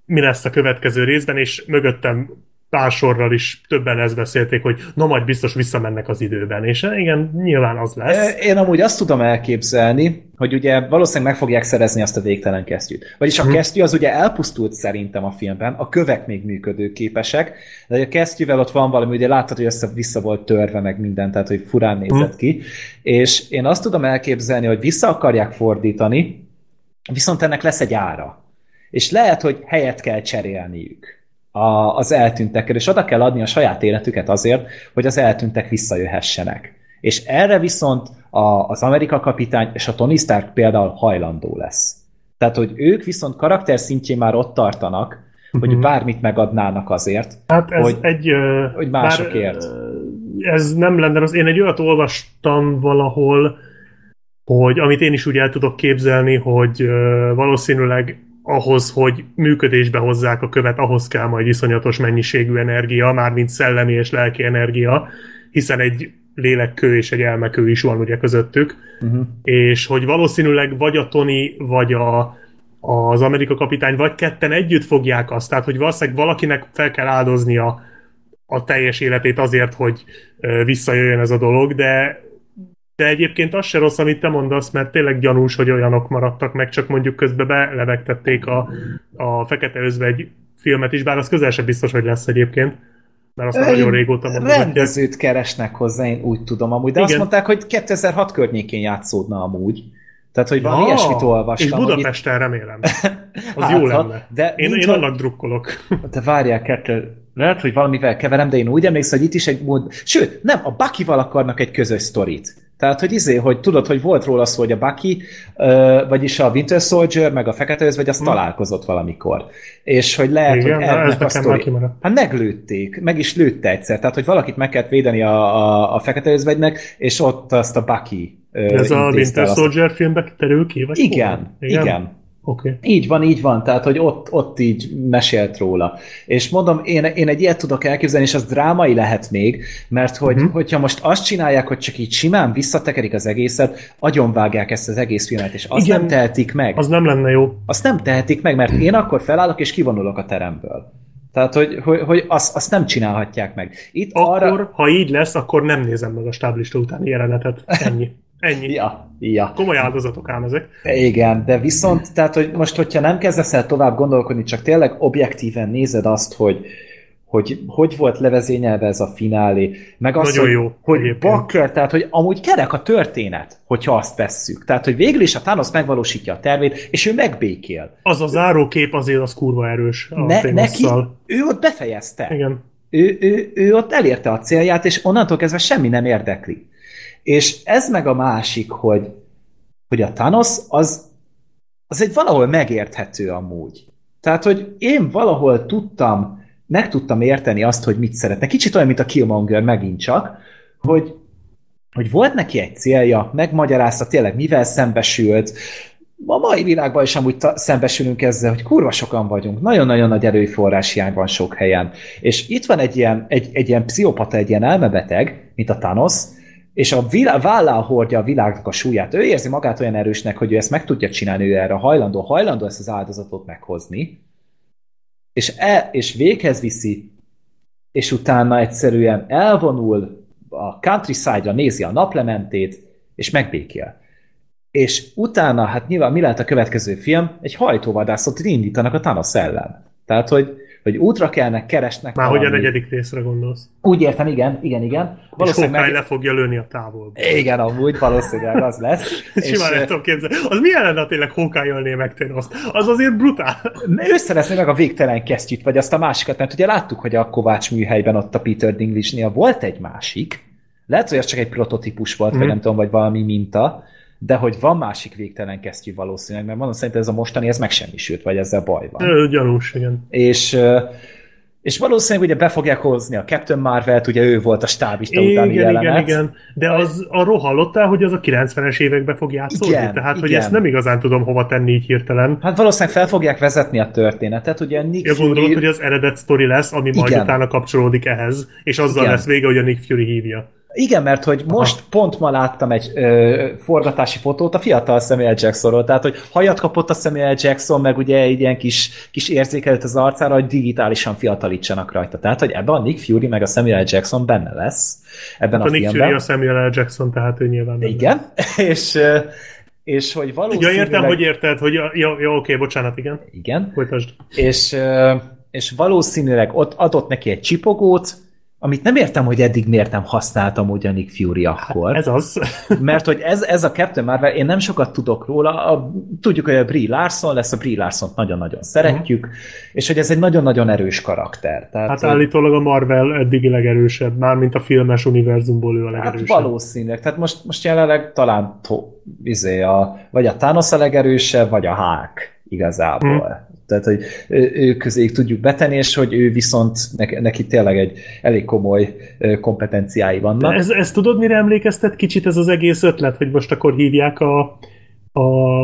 mi lesz a következő részben, és mögöttem pár sorral is többen ezt beszélték, hogy na majd biztos visszamennek az időben, és igen, nyilván az lesz.
Én amúgy azt tudom elképzelni, hogy ugye valószínűleg meg fogják szerezni azt a végtelen kesztyűt. Vagyis a
Hm.
kesztyű az ugye elpusztult szerintem a filmben, a kövek még működőképesek, de a kesztyűvel ott van valami, ugye láttad, hogy össze-vissza volt törve meg minden, tehát hogy furán nézett ki, és én azt tudom elképzelni, hogy vissza akarják fordítani, viszont ennek lesz egy ára. És lehet, hogy helyet kell cserélniük. A, az eltűntekkel, és oda kell adni a saját életüket azért, hogy az eltűntek visszajöhessenek. És erre viszont a, az Amerika kapitány és a Tony Stark például hajlandó lesz. Tehát, hogy ők viszont karakter szintjén már ott tartanak, hogy
Mhm.
bármit megadnának azért.
Hát ez
Hogy-
egy... ö,
hogy másokért.
bár, Ez nem lenne rossz. Én egy olyat olvastam valahol, hogy amit én is úgy el tudok képzelni, hogy ö, valószínűleg ahhoz, hogy működésbe hozzák a követ, ahhoz kell majd iszonyatos mennyiségű energia, mármint szellemi és lelki energia, hiszen egy lélekkő és egy elmekő is van ugye közöttük,
Uh-huh.
és hogy valószínűleg vagy a Tony, vagy a, az Amerika kapitány, vagy ketten együtt fogják azt, tehát hogy valószínűleg valakinek fel kell áldoznia a teljes életét azért, hogy visszajöjjön ez a dolog, de de egyébként az se rossz, amit te mondasz, mert tényleg gyanús, hogy olyanok maradtak meg, csak mondjuk közben belevegtették a, a Fekete Özvegy filmet is, bár az közel sem biztos, hogy lesz egyébként, mert azt már nagyon régóta mondogatják.
Rendezőt keresnek hozzá, én úgy tudom amúgy. De Igen. azt mondták, hogy 2006 környékén játszódna amúgy. Tehát, hogy valami ilyesmit olvastam.
És
hogy itt-
Budapesten remélem. Az
Hát,
jó lenne.
de
én, én annak drukkolok.
De várják kettő. Lehet, hogy valamivel keverem, de én úgy emlékszem, hogy itt is egy mód... Sőt, nem, a Bucky-val akarnak egy közös sztorit. Tehát, hogy izé, hogy tudod, hogy volt róla szó, hogy a Bucky, ö, vagyis a Winter Soldier, meg a Fekete Őz, vagy az
Hm.
találkozott valamikor. És hogy lehet,
Igen,
hogy ennek a sztori... Hát meglőtték, meg is lőtte egyszer. Tehát, hogy valakit meg kellett védeni a, a, a Fekete Özvegynek, és ott azt a Bucky ö,
Ez a Winter
el azt.
Soldier filmbe terül ki? Vagy
Igen,
hol?
igen. igen.
Okay.
Így van, így van, tehát hogy ott, ott így mesélt róla. És mondom, én, én egy ilyet tudok elképzelni, és az drámai lehet még, mert hogy, uh-huh. hogyha most azt csinálják, hogy csak így simán visszatekerik az egészet, agyonvágják ezt az egész filmet, és azt
Igen.
nem tehetik meg.
Az nem lenne jó.
Azt nem tehetik meg, mert én akkor felállok, és kivonulok a teremből. Tehát, hogy, hogy, hogy azt, azt nem csinálhatják meg. Itt
Akkor,
arra...
ha így lesz, akkor nem nézem meg a stáblista utáni jelenetet. Ennyi. Ennyi.
Ja, ja.
Komoly áldozatok ám ezek.
Igen, de viszont, tehát, hogy most, hogyha nem kezdesz el tovább gondolkodni, csak tényleg objektíven nézed azt, hogy hogy hogy volt levezényelve ez a finálé, meg az,
Nagyon
hogy,
jó,
hogy bakker, tehát hogy amúgy kerek a történet, hogyha azt vesszük. Tehát, hogy végül is a Thanos megvalósítja a tervét, és ő megbékél.
Az a zárókép azért az kurva erős a
Ne, neki, ő ott befejezte.
Igen.
Ő, ő, ő ott elérte a célját, és onnantól kezdve semmi nem érdekli. És ez meg a másik, hogy, hogy a Thanos az, az egy valahol megérthető amúgy. Tehát, hogy én valahol tudtam, meg tudtam érteni azt, hogy mit szeretne. Kicsit olyan, mint a Killmonger megint csak, hogy, hogy volt neki egy célja, megmagyarázta tényleg, mivel szembesült, a mai világban is amúgy szembesülünk ezzel, hogy kurva sokan vagyunk, nagyon-nagyon nagy erőforrás hiány van sok helyen. És itt van egy ilyen, egy, egy ilyen pszichopata, egy ilyen elmebeteg, mint a Thanos, és a vilá- vállán hordja a világnak a súlyát. Ő érzi magát olyan erősnek, hogy ő ezt meg tudja csinálni, ő erre hajlandó, hajlandó ezt az áldozatot meghozni, és, el, és véghez viszi, és utána egyszerűen elvonul a countryside-ra, nézi a naplementét, és megbékél. És utána, hát nyilván mi lehet a következő film? Egy hajtóvadászot indítanak a Thanos ellen. Tehát, hogy, hogy útra kelnek, keresnek
Már hogy a
valami-
negyedik részre gondolsz.
Úgy értem, igen, igen, igen.
És
Valószínűleg
Hawkeye
meg...
le fogja lőni a távolba.
Igen, amúgy valószínűleg az lesz.
Simán
és,
tudom képzelni. Az milyen lenne, ha tényleg Hawkeye ölné meg Thanos-t? Az azért brutál.
ő szerezné meg a végtelen kesztyűt, vagy azt a másikat, mert ugye láttuk, hogy a Kovács műhelyben ott a Peter Dinklage-nél volt egy másik, lehet, hogy az csak egy prototípus volt, vagy
Mhm.
nem tudom, vagy valami minta, de hogy van másik végtelen kesztyű valószínűleg, mert mondom, szerintem ez a mostani, ez megsemmisült, vagy ezzel baj van.
Gyanús, igen.
És, és valószínűleg ugye be fogják hozni a Captain Marvelt, ugye ő volt a stábista utáni
Igen, igen,
jelenet.
igen. De az arról hallottál, hogy az a 90-es években fog játszódni?
Igen,
Tehát, hogy
igen.
ezt nem igazán tudom hova tenni így hirtelen.
Hát valószínűleg fel fogják vezetni a történetet, ugye Nick
Ja, gondolod,
Fury...
hogy az eredet sztori lesz, ami majd
Igen.
utána kapcsolódik ehhez, és azzal
Igen.
lesz vége, hogy a Nick Fury hívja.
Igen, mert hogy most pont ma láttam egy ö, forgatási fotót a fiatal Samuel Jacksonról, tehát hogy hajat kapott a Samuel Jackson, meg ugye egy ilyen kis, kis érzékelőt az arcára, hogy digitálisan fiatalítsanak rajta. Tehát, hogy ebben a Nick Fury meg a Samuel Jackson benne lesz ebben
A,
a,
a Nick
filmben.
Fury a Samuel L. Jackson, tehát ő nyilván benne.
Igen, és, ö, és hogy
Ja,
valószínűleg...
értem, hogy érted, hogy ja, ja, ja oké, bocsánat, igen.
Igen,
Folytasd.
és, és valószínűleg ott adott neki egy csipogót, amit nem értem, hogy eddig miért nem használtam Nick Fury akkor.
Ez az.
Mert hogy ez, ez a Captain Marvel, én nem sokat tudok róla, a, tudjuk, hogy a Brie Larson lesz, a Brie larson nagyon-nagyon szeretjük, uh-huh. és hogy ez egy nagyon-nagyon erős karakter. Tehát,
hát állítólag a Marvel eddigi legerősebb, mármint a filmes univerzumból ő a
hát
legerősebb.
Hát valószínűleg, tehát most, most jelenleg talán to, izé a, vagy a Thanos a legerősebb, vagy a Hulk igazából. Hmm tehát, hogy ő közéig tudjuk betenni, és hogy ő viszont neki tényleg egy elég komoly kompetenciái vannak.
ez, ez tudod, mire emlékeztet kicsit ez az egész ötlet, hogy most akkor hívják a, a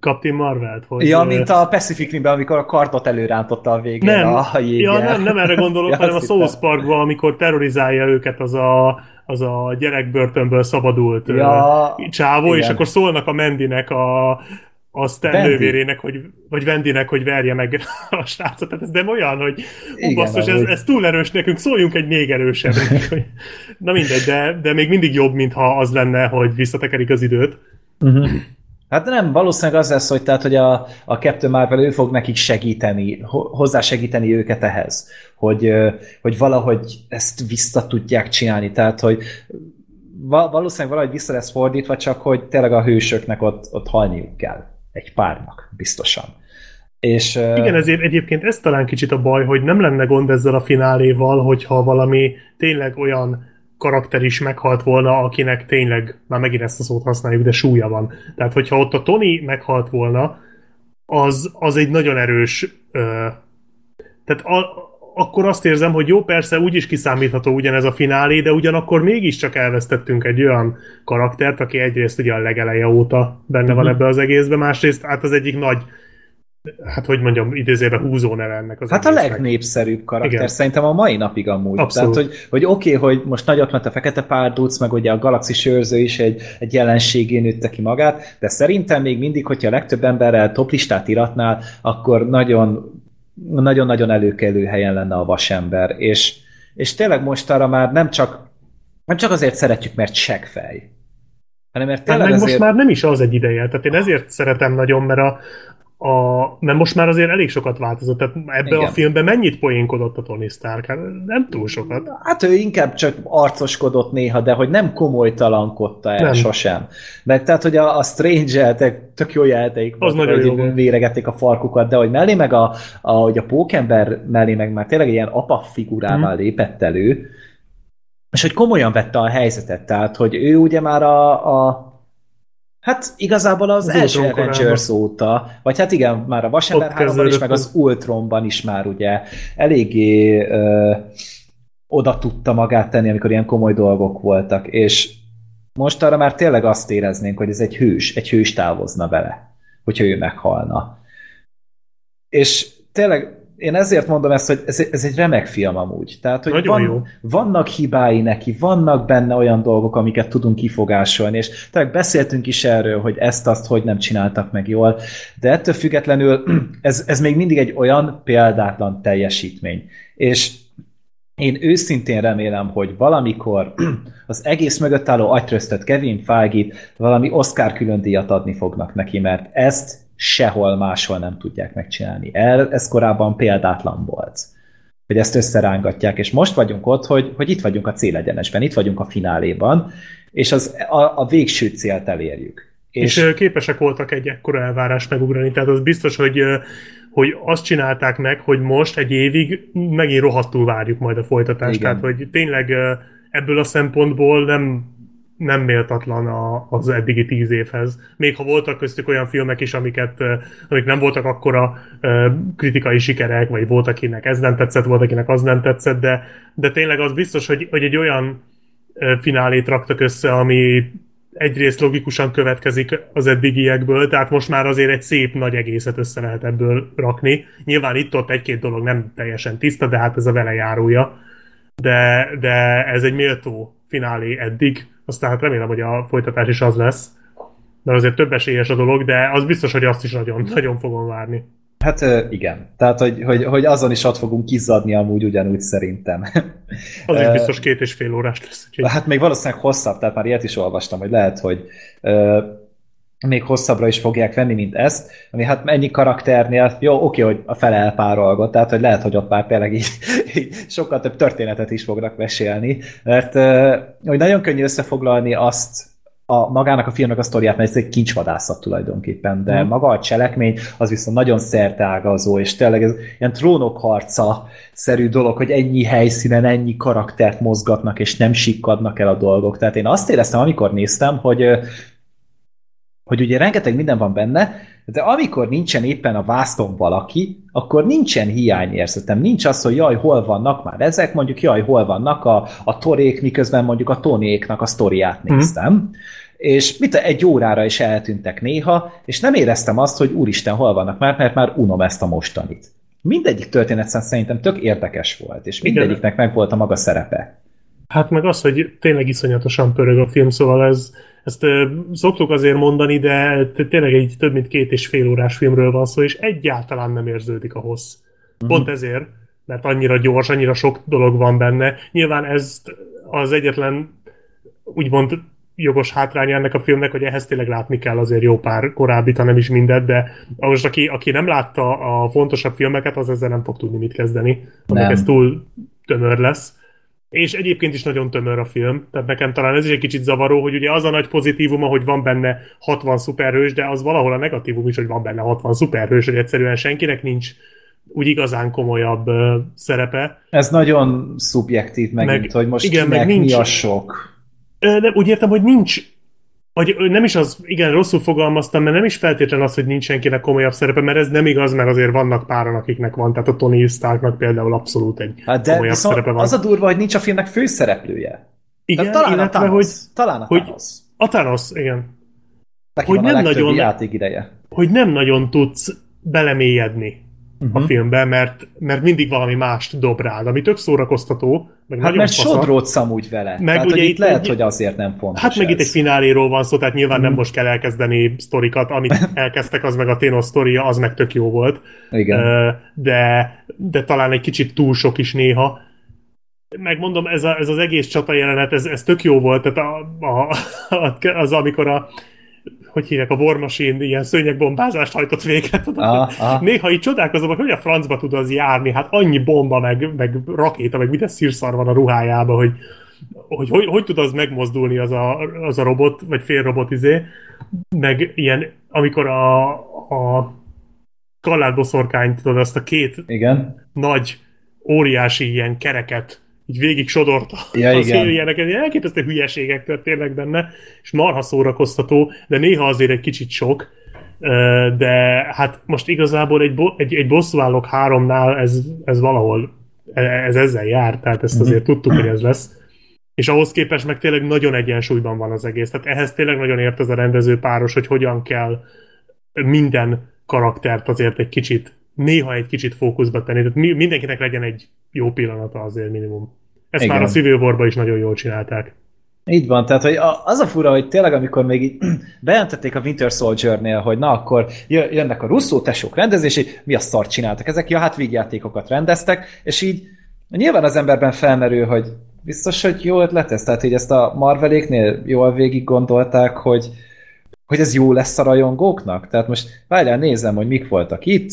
Captain Marvelt? Hogy
ja, mint a Pacific Rimben, amikor a kartot előrántotta a végén
nem,
a jéggel.
Ja, nem, nem erre gondolok, ja, hanem a South Parkban, amikor terrorizálja őket az a, az a gyerekbörtönből szabadult ja, csávó, igen. és akkor szólnak a Mendinek a a Stan nővérének, hogy, vagy Vendinek, hogy verje meg a srácot. Tehát ez nem olyan, hogy ú, basszus, ez, ez túl erős nekünk, szóljunk egy még erősebb. Na mindegy, de, de még mindig jobb, mintha az lenne, hogy visszatekerik az időt.
Uh-huh. Hát nem, valószínűleg az lesz, hogy, tehát, hogy a, a Captain Marvel ő fog nekik segíteni, hozzá segíteni őket ehhez, hogy, hogy valahogy ezt vissza tudják csinálni, tehát hogy valószínűleg valahogy vissza lesz fordítva, csak hogy tényleg a hősöknek ott, ott halniuk kell egy párnak, biztosan. És,
Igen, ezért egyébként ez talán kicsit a baj, hogy nem lenne gond ezzel a fináléval, hogyha valami tényleg olyan karakter is meghalt volna, akinek tényleg, már megint ezt a szót használjuk, de súlya van. Tehát, hogyha ott a Tony meghalt volna, az, az egy nagyon erős ö, tehát a, akkor azt érzem, hogy jó, persze úgy is kiszámítható ugyanez a finálé, de ugyanakkor mégiscsak elvesztettünk egy olyan karaktert, aki egyrészt ugye a legeleje óta benne van mhm. ebbe az egészbe, másrészt hát az egyik nagy hát hogy mondjam, idézőben húzó neve ennek az
Hát a legnépszerűbb karakter, Igen. szerintem a mai napig amúgy.
Abszolút.
Tehát, hogy, hogy oké, okay, hogy most nagyot ment a fekete párduc, meg ugye a galaxis őrző is egy, egy jelenségén nőtte ki magát, de szerintem még mindig, hogyha a legtöbb emberrel toplistát iratnál, akkor nagyon nagyon-nagyon előkelő helyen lenne a vasember, és, és tényleg most arra már nem csak, nem csak azért szeretjük, mert seggfej, hanem mert hát tényleg
hát
azért...
most már nem is az egy ideje, tehát én ezért szeretem nagyon, mert a, a, mert most már azért elég sokat változott, tehát ebben a filmben mennyit poénkodott a Tony Stark? Hát nem túl sokat.
Hát ő inkább csak arcoskodott néha, de hogy nem komolytalankodta el nem. sosem. Meg tehát, hogy a, a Strange tök jó jelteik
az nagyon jó
véregették a farkukat, de hogy mellé meg a, a, hogy a pókember mellé meg már tényleg ilyen apa figurával hmm. lépett elő, és hogy komolyan vette a helyzetet, tehát, hogy ő ugye már a, a Hát igazából az, az első Avengers óta, vagy hát igen, már a Vasember 3 is, meg az Ultronban is már ugye eléggé ö, oda tudta magát tenni, amikor ilyen komoly dolgok voltak, és most arra már tényleg azt éreznénk, hogy ez egy hős, egy hős távozna vele, hogyha ő meghalna. És tényleg én ezért mondom ezt, hogy ez, ez egy remek film amúgy. Tehát, hogy van, jó. vannak hibái neki, vannak benne olyan dolgok, amiket tudunk kifogásolni, és tehát beszéltünk is erről, hogy ezt-azt hogy nem csináltak meg jól, de ettől függetlenül ez, ez még mindig egy olyan példátlan teljesítmény. És én őszintén remélem, hogy valamikor az egész mögött álló agytröztet Kevin feige valami Oscar külön díjat adni fognak neki, mert ezt sehol máshol nem tudják megcsinálni. El, ez korábban példátlan volt hogy ezt összerángatják, és most vagyunk ott, hogy, hogy itt vagyunk a célegyenesben, itt vagyunk a fináléban, és az, a, a végső célt elérjük.
És, és képesek voltak egy ekkora elvárást megugrani, tehát az biztos, hogy, hogy azt csinálták meg, hogy most egy évig megint rohadtul várjuk majd a folytatást, Igen. tehát hogy tényleg ebből a szempontból nem nem méltatlan a, az eddigi tíz évhez. Még ha voltak köztük olyan filmek is, amiket, amik nem voltak akkora kritikai sikerek, vagy volt, akinek ez nem tetszett, volt, akinek az nem tetszett, de, de tényleg az biztos, hogy, hogy egy olyan finálét raktak össze, ami egyrészt logikusan következik az eddigiekből, tehát most már azért egy szép nagy egészet össze lehet ebből rakni. Nyilván itt-ott egy-két dolog nem teljesen tiszta, de hát ez a vele járója. De, de ez egy méltó finálé eddig aztán hát remélem, hogy a folytatás is az lesz, mert azért több esélyes a dolog, de az biztos, hogy azt is nagyon, nagyon fogom várni.
Hát igen. Tehát, hogy, hogy, hogy azon is ott fogunk kizzadni amúgy ugyanúgy szerintem.
Az is biztos két és fél órás lesz.
Úgyhogy... Hát még valószínűleg hosszabb, tehát már ilyet is olvastam, hogy lehet, hogy még hosszabbra is fogják venni, mint ezt, ami hát ennyi karakternél, jó, oké, hogy a fele elpárolgott, tehát hogy lehet, hogy ott már tényleg így, így sokkal több történetet is fognak mesélni, mert hogy nagyon könnyű összefoglalni azt, a magának a filmnek a sztoriát, mert ez egy kincsvadászat tulajdonképpen, de mm. maga a cselekmény az viszont nagyon szerteágazó, és tényleg ez ilyen trónokharca szerű dolog, hogy ennyi helyszínen ennyi karaktert mozgatnak, és nem sikkadnak el a dolgok. Tehát én azt éreztem, amikor néztem, hogy hogy ugye rengeteg minden van benne, de amikor nincsen éppen a vászton valaki, akkor nincsen hiányérzetem. Nincs az, hogy jaj, hol vannak már ezek, mondjuk jaj, hol vannak a, a torék, miközben mondjuk a Tonyéknak a sztoriát mhm. néztem. Mm. És mit egy órára is eltűntek néha, és nem éreztem azt, hogy úristen, hol vannak már, mert már unom ezt a mostanit. Mindegyik történet szerintem tök érdekes volt, és mindegyiknek meg volt a maga szerepe.
Hát meg az, hogy tényleg iszonyatosan pörög a film, szóval ez, ezt uh, szoktuk azért mondani, de tényleg egy több mint két és fél órás filmről van szó, és egyáltalán nem érződik a hossz. Mm. Pont ezért, mert annyira gyors, annyira sok dolog van benne. Nyilván ez az egyetlen úgymond jogos hátránya ennek a filmnek, hogy ehhez tényleg látni kell azért jó pár korábbit, hanem is mindet, de most aki, aki nem látta a fontosabb filmeket, az ezzel nem fog tudni mit kezdeni, annak ez túl tömör lesz. És egyébként is nagyon tömör a film, tehát nekem talán ez is egy kicsit zavaró, hogy ugye az a nagy pozitívuma, hogy van benne 60 szuperhős, de az valahol a negatívum is, hogy van benne 60 szuperhős, hogy egyszerűen senkinek nincs úgy igazán komolyabb uh, szerepe.
Ez nagyon szubjektív megint, meg, hogy most igen, meg nincs, mi a sok.
De úgy értem, hogy nincs vagy nem is az, igen, rosszul fogalmaztam, mert nem is feltétlen az, hogy nincs senkinek komolyabb szerepe, mert ez nem igaz, mert azért vannak páran, akiknek van, tehát a Tony Starknak például abszolút egy hát de komolyabb szerepe van.
az a durva, hogy nincs a filmnek főszereplője.
Igen,
talán illetve, a Thanos.
hogy,
talán a
hogy Thanos. A Thanos, igen.
Neki hogy nem nagyon, játék ideje.
Hogy nem nagyon tudsz belemélyedni uh-huh. a mhm. filmbe, mert, mert mindig valami mást dob rád, ami tök szórakoztató, meg
hát mert sodródsz amúgy vele. Meg tehát, ugye itt lehet, egy, hogy azért nem fontos
Hát meg ez. itt egy fináléról van szó, tehát nyilván uh-huh. nem mhm. most kell elkezdeni sztorikat, amit elkezdtek, az meg a Thanos sztoria, az meg tök jó volt.
Igen.
De, de talán egy kicsit túl sok is néha. Megmondom, ez, a, ez az egész csata jelenet, ez, ez tök jó volt, tehát a, a, az, amikor a hogy hívják, a War Machine ilyen szőnyegbombázást hajtott végre. Ah, ah. Néha így csodálkozom, hogy hogy a francba tud az járni, hát annyi bomba, meg, meg rakéta, meg minden szírszar van a ruhájába, hogy hogy, hogy, hogy tud az megmozdulni az a, az a robot, vagy fél robot izé, meg ilyen, amikor a, a kaládboszorkányt, tudod, azt a két
Igen.
nagy, óriási ilyen kereket így végig sodorta
ja,
az igen. ilyeneket, elképesztő hülyeségek történnek benne, és marha szórakoztató, de néha azért egy kicsit sok, de hát most igazából egy, bo- egy, egy bosszúállók háromnál ez, ez valahol e, ez ezzel jár, tehát ezt azért mm-hmm. tudtuk, hogy ez lesz. És ahhoz képest meg tényleg nagyon egyensúlyban van az egész. Tehát ehhez tényleg nagyon ért ez a rendező páros, hogy hogyan kell minden karaktert azért egy kicsit néha egy kicsit fókuszba tenni, tehát mindenkinek legyen egy jó pillanata azért minimum. Ezt Igen. már a Civil war is nagyon jól csinálták.
Így van, tehát hogy az a fura, hogy tényleg amikor még így bejelentették a Winter Soldier-nél, hogy na akkor jönnek a Russo tesók rendezési, mi a szart csináltak ezek? Ja, hát vígjátékokat rendeztek, és így nyilván az emberben felmerül, hogy biztos, hogy jó ötlet ez? Tehát, hogy ezt a Marveléknél jól végig gondolták, hogy, hogy ez jó lesz a rajongóknak? Tehát most várjál, nézem, hogy mik voltak itt,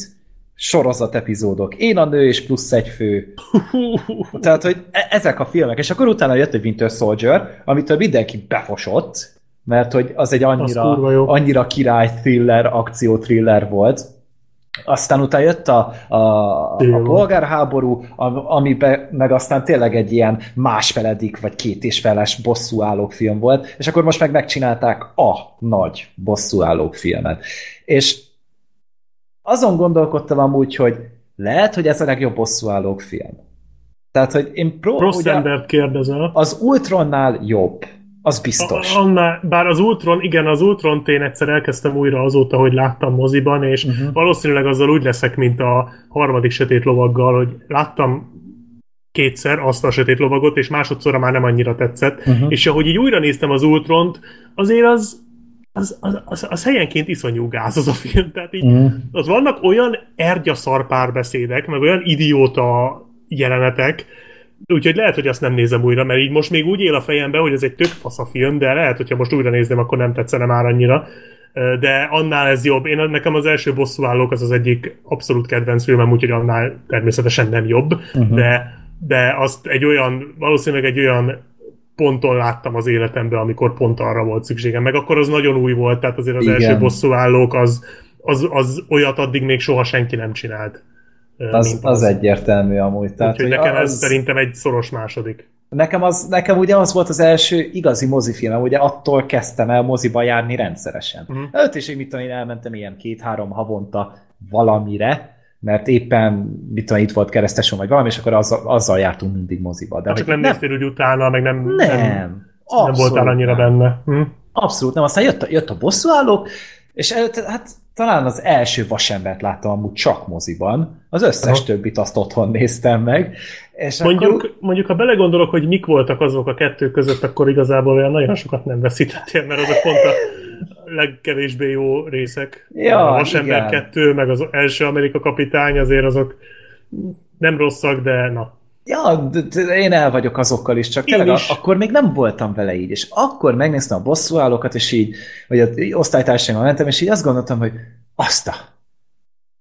sorozat epizódok. Én a nő és plusz egy fő. Tehát, hogy e- ezek a filmek. És akkor utána jött egy Winter Soldier, amitől mindenki befosott, mert hogy az egy annyira, az annyira király thriller, akció thriller volt. Aztán utána jött a, a, a polgárháború, amiben meg aztán tényleg egy ilyen másfeledik, vagy két és feles bosszúállók film volt, és akkor most meg megcsinálták a nagy bosszúállók filmet. És azon gondolkodtam amúgy, hogy lehet, hogy ez a legjobb bosszúállók film. Tehát, hogy én
pró... Rossz ugye, embert kérdezel.
Az Ultronnál jobb. Az biztos.
A, annál, bár az Ultron, igen, az ultron én egyszer elkezdtem újra azóta, hogy láttam moziban, és uh-huh. valószínűleg azzal úgy leszek, mint a harmadik sötét lovaggal, hogy láttam kétszer azt a sötét lovagot, és másodszorra már nem annyira tetszett, uh-huh. és ahogy így újra néztem az Ultront, azért az az, az, az, az helyenként iszonyú gáz az a film. Tehát így, mm. az vannak olyan ergyaszar párbeszédek, meg olyan idióta jelenetek, úgyhogy lehet, hogy azt nem nézem újra, mert így most még úgy él a fejembe, hogy ez egy tök fasz a film, de lehet, hogyha most újra nézném, akkor nem tetszene már annyira. De annál ez jobb. Én nekem az első bosszúállók az az egyik abszolút kedvenc filmem, úgyhogy annál természetesen nem jobb, uh-huh. de, de azt egy olyan, valószínűleg egy olyan ponton láttam az életemben, amikor pont arra volt szükségem. Meg akkor az nagyon új volt, tehát azért az
Igen.
első bosszúállók az, az, az olyat addig még soha senki nem csinált.
Az,
mint
az egyértelmű amúgy. Tehát,
Úgyhogy
hogy
nekem ez
az,
szerintem egy szoros második.
nekem, az, nekem ugye az volt az első igazi mozifilmem, ugye attól kezdtem el moziba járni rendszeresen.
Mhm.
Uh-huh. Öt és így mit tudom, én elmentem ilyen két-három havonta valamire, mert éppen mit tudom, itt volt kereszteson vagy valami, és akkor azzal, azzal jártunk mindig moziba. De
De csak
hogy
nem néztél úgy utána, meg nem,
nem,
nem,
nem,
nem voltál annyira
nem.
benne. Hm?
Abszolút nem. Aztán jött a, jött a bosszúállók, és előtte, hát talán az első vasembert láttam amúgy csak moziban. Az összes
Aha.
többit azt otthon néztem meg. És
Mondjuk,
akkor,
mondjuk, ha belegondolok, hogy mik voltak azok a kettő között, akkor igazából olyan nagyon sokat nem veszítettél, mert azok pont a legkevésbé jó részek.
Ja,
a Vasember
igen.
2, meg az első Amerika kapitány, azért azok nem rosszak, de na.
Ja, én el vagyok azokkal is, csak
Én
tényleg
is.
akkor még nem voltam vele így, és akkor megnéztem a bosszúállókat, és így, vagy az osztálytársaimmal mentem, és így azt gondoltam, hogy azt a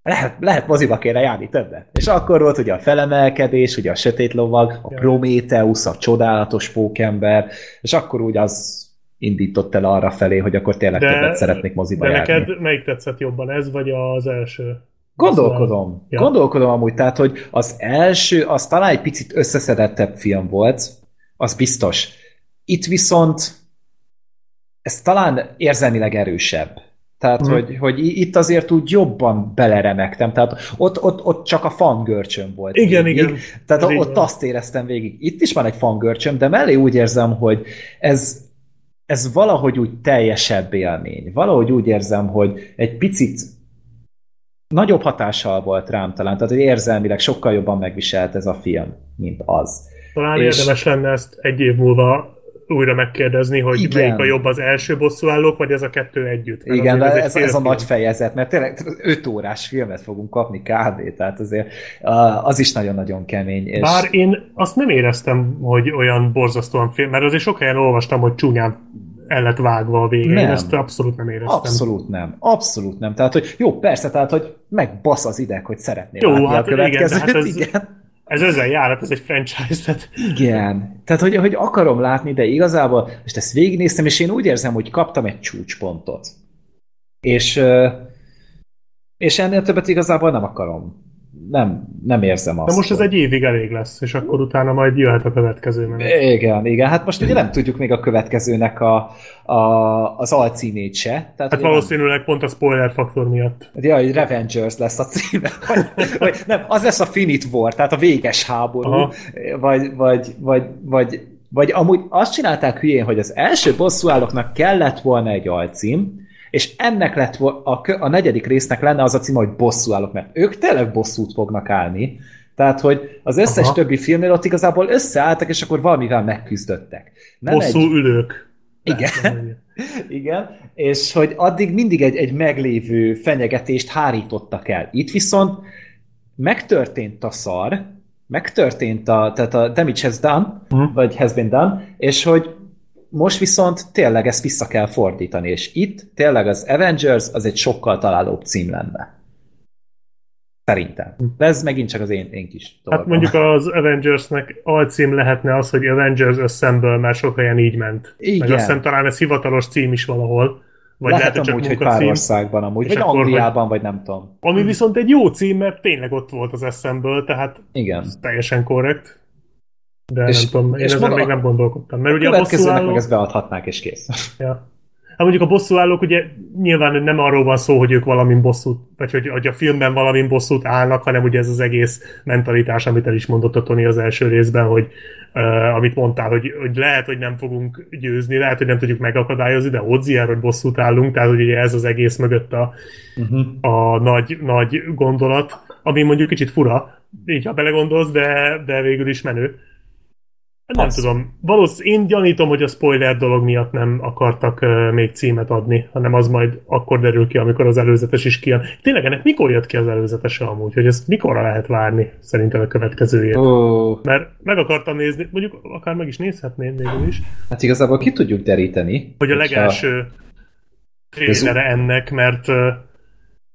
lehet, lehet moziba kéne járni többet. És akkor volt ugye a felemelkedés, ugye a sötét lovag, a. Prométeusz, a csodálatos pókember, és akkor úgy az indított el arra felé, hogy akkor tényleg
De-
többet szeretnék moziba
De
járni.
neked melyik tetszett jobban, ez vagy az első?
Gondolkodom.
Ja.
Gondolkodom amúgy, tehát, hogy az első, az talán egy picit összeszedettebb film volt, az biztos. Itt viszont ez talán érzelmileg erősebb. Tehát,
Mhm.
mm. hogy, hogy itt azért úgy jobban beleremegtem. Tehát ott, ott, ott csak a fangörcsöm volt.
Igen,
végig.
igen.
Tehát
Ez
ott
van.
azt éreztem végig. Itt is van egy fangörcsöm, de mellé úgy érzem, hogy ez, ez valahogy úgy teljesebb élmény. Valahogy úgy érzem, hogy egy picit nagyobb hatással volt rám talán, tehát hogy érzelmileg sokkal jobban megviselt ez a film, mint az.
Talán
És-
érdemes lenne ezt egy év múlva újra megkérdezni, hogy
Igen.
melyik a jobb az első bosszúállók, vagy ez a kettő együtt. Mert
Igen, de
egy
ez, ez a nagy fejezet, mert tényleg 5 órás filmet fogunk kapni kb. Tehát azért az is nagyon-nagyon kemény. És
Bár én azt nem éreztem, hogy olyan borzasztóan film, mert azért sok helyen olvastam, hogy csúnyán el lett vágva a vége. Én
Nem.
ezt abszolút nem éreztem.
Abszolút nem. Abszolút nem. Tehát, hogy jó, persze, tehát, hogy megbasz az ideg, hogy szeretné
Jó, hát
a
igen, de
következőt.
hát ez-
igen.
Ez ezzel jár, ez egy franchise, tehát
Igen. Tehát, hogy, hogy akarom látni, de igazából most ezt végignéztem, és én úgy érzem, hogy kaptam egy csúcspontot. És, és ennél többet igazából nem akarom. Nem, nem érzem azt.
de most ez
hogy-
egy évig elég lesz, és akkor utána majd jöhet a következő menet.
Igen, igen. Hát most ugye nem tudjuk még a következőnek a, a, az alcímét se. Tehát
Hát valószínűleg pont a spoiler faktor miatt.
Nem, ja, hogy Revengers lesz a címe. Vagy, vagy nem, az lesz a Finite War, tehát a véges háború.
Aha.
Vagy, vagy, vagy, vagy, vagy amúgy azt csinálták hülyén, hogy az első bosszúállóknak kellett volna egy alcím, és ennek lett a, a negyedik résznek lenne az a címe, hogy bosszúállók, mert ők tényleg bosszút fognak állni. Tehát, hogy az összes
Aha.
többi filmnél ott igazából összeálltak, és akkor valamivel megküzdöttek. Nem
Bosszú
egy,
ülők.
igen, igen, és hogy addig mindig egy, egy meglévő fenyegetést hárítottak el. Itt viszont megtörtént a szar, megtörtént a, tehát a damage has done,
Mhm.
vagy has been done, és hogy most viszont tényleg ezt vissza kell fordítani, és itt tényleg az Avengers az egy sokkal találóbb cím lenne. Szerintem. De ez megint csak az én, én kis
Hát
dolgom.
mondjuk az Avengersnek alcím lehetne az, hogy Avengers Assemble, mert sok helyen így ment.
Igen.
Meg azt hiszem talán ez hivatalos cím is valahol. Vagy
lehet,
lehet,
amúgy, hogy pár
munkacím.
országban amúgy, vagy
akkor,
Angliában, vagy nem tudom.
Ami viszont egy jó cím, mert tényleg ott volt az Assemble, tehát
Igen.
teljesen korrekt. De
És-
nem tudom, én
és
ezen még nem gondolkodtam. Mert ugye a
Következőnek meg
bosszúállók...
ezt beadhatnák, és kész.
Ja. Hát mondjuk a bosszúállók ugye nyilván nem arról van szó, hogy ők valamin bosszút, vagy hogy, hogy a filmben valamin bosszút állnak, hanem ugye ez az egész mentalitás, amit el is mondott a Tony az első részben, hogy uh, amit mondtál, hogy, hogy lehet, hogy nem fogunk győzni, lehet, hogy nem tudjuk megakadályozni, de Odzier, hogy bosszút állunk, tehát hogy ugye ez az egész mögött a,
Uh-huh.
a nagy, nagy gondolat, ami mondjuk kicsit fura, így ha belegondolsz, de, de végül is menő. Nem
Az.
tudom. Valószínűleg én gyanítom, hogy a spoiler dolog miatt nem akartak uh, még címet adni, hanem az majd akkor derül ki, amikor az előzetes is kijön. Tényleg ennek mikor jött ki az előzetese amúgy, hogy ezt mikorra lehet várni szerintem a következőjét?
Ó,
Mert meg akartam nézni, mondjuk akár meg is nézhetném végül is,
hát igazából ki tudjuk deríteni.
hogy a legelső trailere ennek, mert ö,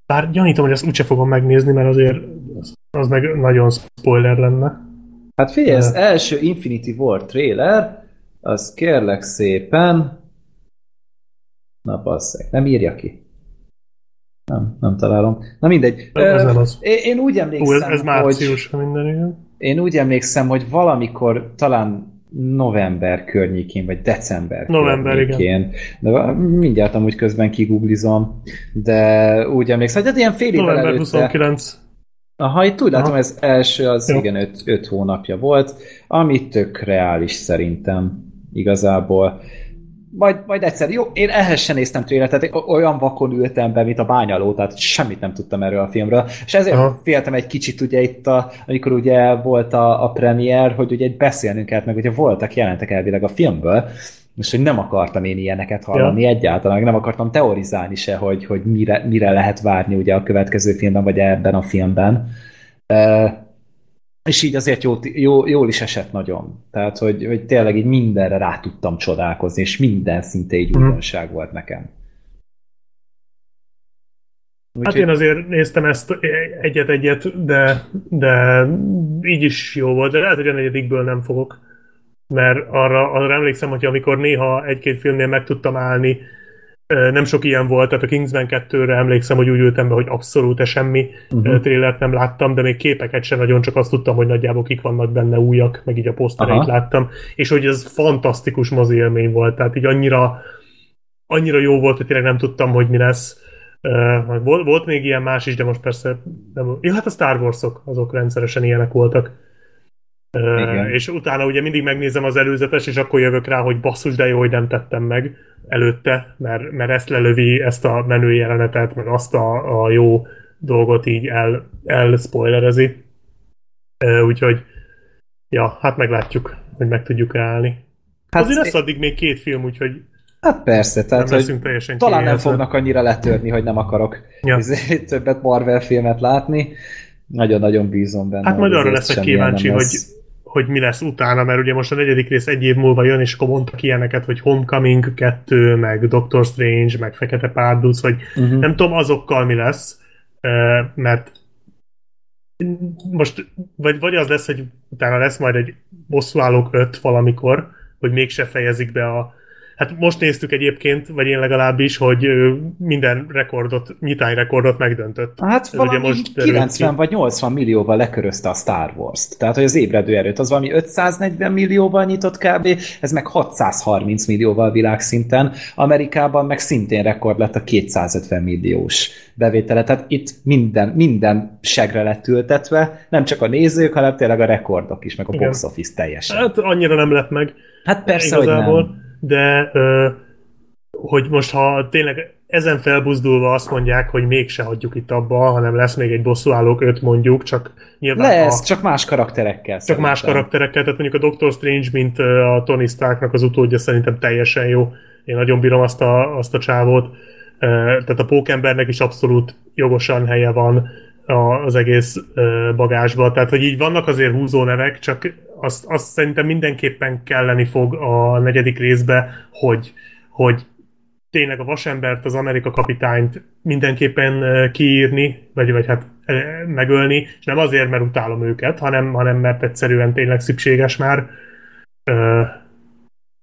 bár gyanítom, hogy ezt úgyse fogom megnézni, mert azért az, az meg nagyon spoiler lenne.
Hát figyelj, az első Infinity War trailer, az kérlek szépen... Na basszeg, nem írja ki. Nem, nem találom. Na mindegy.
Ez
Ö. Én, én úgy
ez,
emlékszem,
ez
hogy...
március, minden igen.
Én úgy emlékszem, hogy valamikor talán november környékén, vagy december
November,
környékén. De va- mindjárt amúgy közben kigooglizom, de úgy emlékszem, hogy hát ilyen fél évvel
November
előtte...
29.
Aha, itt úgy látom, ez első, az
Jó.
igen, öt, öt hónapja volt, ami tök reális szerintem igazából. Majd, majd egyszer, jó, én ehhez sem néztem trélet, tehát olyan vakon ültem be, mint a bányaló, tehát semmit nem tudtam erről a filmről, és ezért.
Aha.
féltem egy kicsit ugye itt, a, amikor ugye volt a, a premier, hogy ugye beszélnünk kellett, meg ugye voltak jelentek elvileg a filmből, és hogy nem akartam én ilyeneket hallani ja. egyáltalán, nem akartam teorizálni se, hogy, hogy mire, mire lehet várni ugye a következő filmben, vagy ebben a filmben. Uh, és így azért jó, jó, jól is esett nagyon. Tehát, hogy, hogy tényleg így mindenre rá tudtam csodálkozni, és minden szinte egy
Mhm.
újdonság volt nekem.
Hát én azért néztem ezt egyet-egyet, de, de így is jó volt, de lehet, hogy a negyedikből nem fogok. Mert arra, arra emlékszem, hogy amikor néha egy-két filmnél meg tudtam állni, nem sok ilyen volt, tehát a Kingsman 2-re emlékszem, hogy úgy ültem be, hogy abszolút semmi uh-huh. trélert nem láttam, de még képeket sem nagyon, csak azt tudtam, hogy nagyjából kik vannak benne újak, meg így a posztereit
Aha.
láttam, és hogy ez fantasztikus mozi élmény volt, tehát így annyira, annyira jó volt, hogy tényleg nem tudtam, hogy mi lesz. Uh, volt, volt még ilyen más is, de most persze nem. Ja, hát a Star Wars-ok, azok rendszeresen ilyenek voltak.
Igen.
és utána ugye mindig megnézem az előzetes, és akkor jövök rá, hogy basszus, de jó, hogy nem tettem meg előtte, mert, mert ezt lelövi, ezt a menő jelenetet, meg azt a, a jó dolgot így el, el spoilerezi. Uh, úgyhogy, ja, hát meglátjuk, hogy meg tudjuk állni. Hát Azért lesz addig még két film, úgyhogy
hát persze, tehát
nem
hogy
leszünk teljesen
talán nem fognak annyira letörni, hogy nem akarok
ja.
többet Marvel filmet látni. Nagyon-nagyon bízom benne.
Hát majd
hogy
arra leszek kíváncsi, hogy,
lesz.
hogy mi lesz utána, mert ugye most a negyedik rész egy év múlva jön, és akkor mondtak ilyeneket, hogy Homecoming 2, meg Doctor Strange, meg Fekete Párduc, hogy
Uh-huh.
nem tudom azokkal mi lesz, mert most vagy, vagy az lesz, hogy utána lesz majd egy bosszúállók 5 valamikor, hogy mégse fejezik be a Hát most néztük egyébként, vagy én legalábbis, hogy minden rekordot, nyitányrekordot megdöntött.
Hát
Ez ugye
valami
most derült
90
ki.
vagy 80 millióval lekörözte a Star Wars-t. Tehát, hogy az ébredő erőt az valami 540 millióval nyitott kb., ez meg 630 millióval világszinten. Amerikában meg szintén rekord lett a 250 milliós bevétele. Tehát itt minden, minden segre lett ültetve, nem csak a nézők, hanem tényleg a rekordok is, meg a
Igen.
box office teljesen.
Hát annyira nem lett meg.
Hát persze, hogy nem.
De hogy most ha tényleg ezen felbuzdulva azt mondják, hogy mégse hagyjuk itt abba, hanem lesz még egy bosszúállók öt mondjuk, csak nyilván
Lesz,
a,
csak más karakterekkel.
csak más
szerintem.
karakterekkel, tehát mondjuk a Doctor Strange, mint a Tony Starknak az utódja szerintem teljesen jó. Én nagyon bírom azt a, azt a csávót. Tehát a pókembernek is abszolút jogosan helye van az egész bagásba. Tehát, hogy így vannak azért húzó nevek, csak azt, azt szerintem mindenképpen kelleni fog a negyedik részbe, hogy, hogy tényleg a vasembert, az Amerika kapitányt mindenképpen kiírni, vagy, vagy hát megölni, és nem azért, mert utálom őket, hanem, hanem mert egyszerűen tényleg szükséges már. Ö,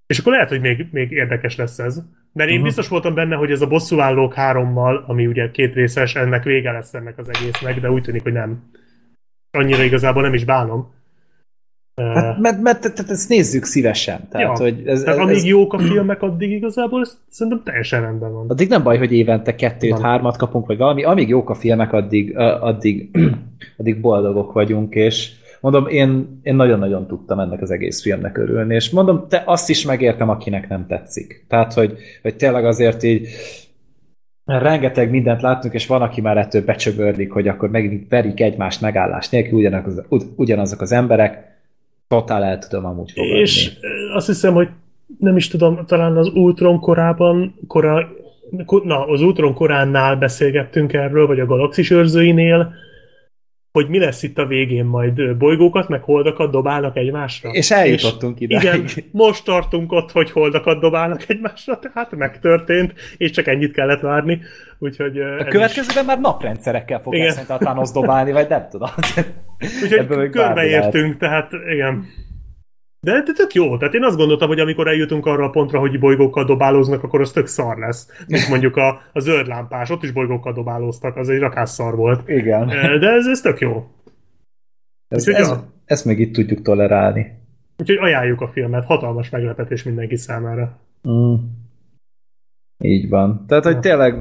és akkor lehet, hogy még, még érdekes lesz ez. Mert én
Mhm.
biztos voltam benne, hogy ez a bosszúállók hárommal, ami ugye két részes, ennek vége lesz ennek az egésznek, de úgy tűnik, hogy nem. Annyira igazából nem is bánom.
Hát, mert, mert, mert ezt nézzük szívesen. Tehát,
Ja.
hogy ez,
tehát
ez,
amíg
ez,
jók a filmek, addig igazából ez szerintem teljesen rendben van.
Addig nem baj, hogy évente kettőt, hármat kapunk, vagy valami. Amíg jók a filmek, addig, addig, addig boldogok vagyunk, és mondom, én, én nagyon-nagyon tudtam ennek az egész filmnek örülni, és mondom, te azt is megértem, akinek nem tetszik. Tehát, hogy, hogy tényleg azért így rengeteg mindent láttunk, és van, aki már ettől becsöbörlik, hogy akkor megint verik egymást megállás nélkül, ugyanazok, az- ugyanazok az emberek, totál el tudom amúgy fogadni.
És ö, azt hiszem, hogy nem is tudom, talán az Ultron korában, kora, ko- na, az Ultron koránál beszélgettünk erről, vagy a Galaxis őrzőinél, hogy mi lesz itt a végén, majd bolygókat, meg holdakat dobálnak egymásra.
És eljutottunk ide.
Igen, most tartunk ott, hogy holdakat dobálnak egymásra, tehát megtörtént, és csak ennyit kellett várni. Úgyhogy
a következőben is... már naprendszerekkel fog szerintem a Thanos dobálni, vagy nem tudom.
Úgyhogy körbeértünk, tehát igen. De, tök jó. Tehát én azt gondoltam, hogy amikor eljutunk arra a pontra, hogy bolygókkal dobálóznak, akkor az tök szar lesz. Mint mondjuk a, a zöld lámpás, ott is bolygókkal dobálóztak, az egy rakás szar volt.
Igen.
De ez, ez tök jó.
Ez, ez, ja. ezt meg itt tudjuk tolerálni.
Úgyhogy ajánljuk a filmet, hatalmas meglepetés mindenki számára.
Mm. Így van. Tehát, hogy tényleg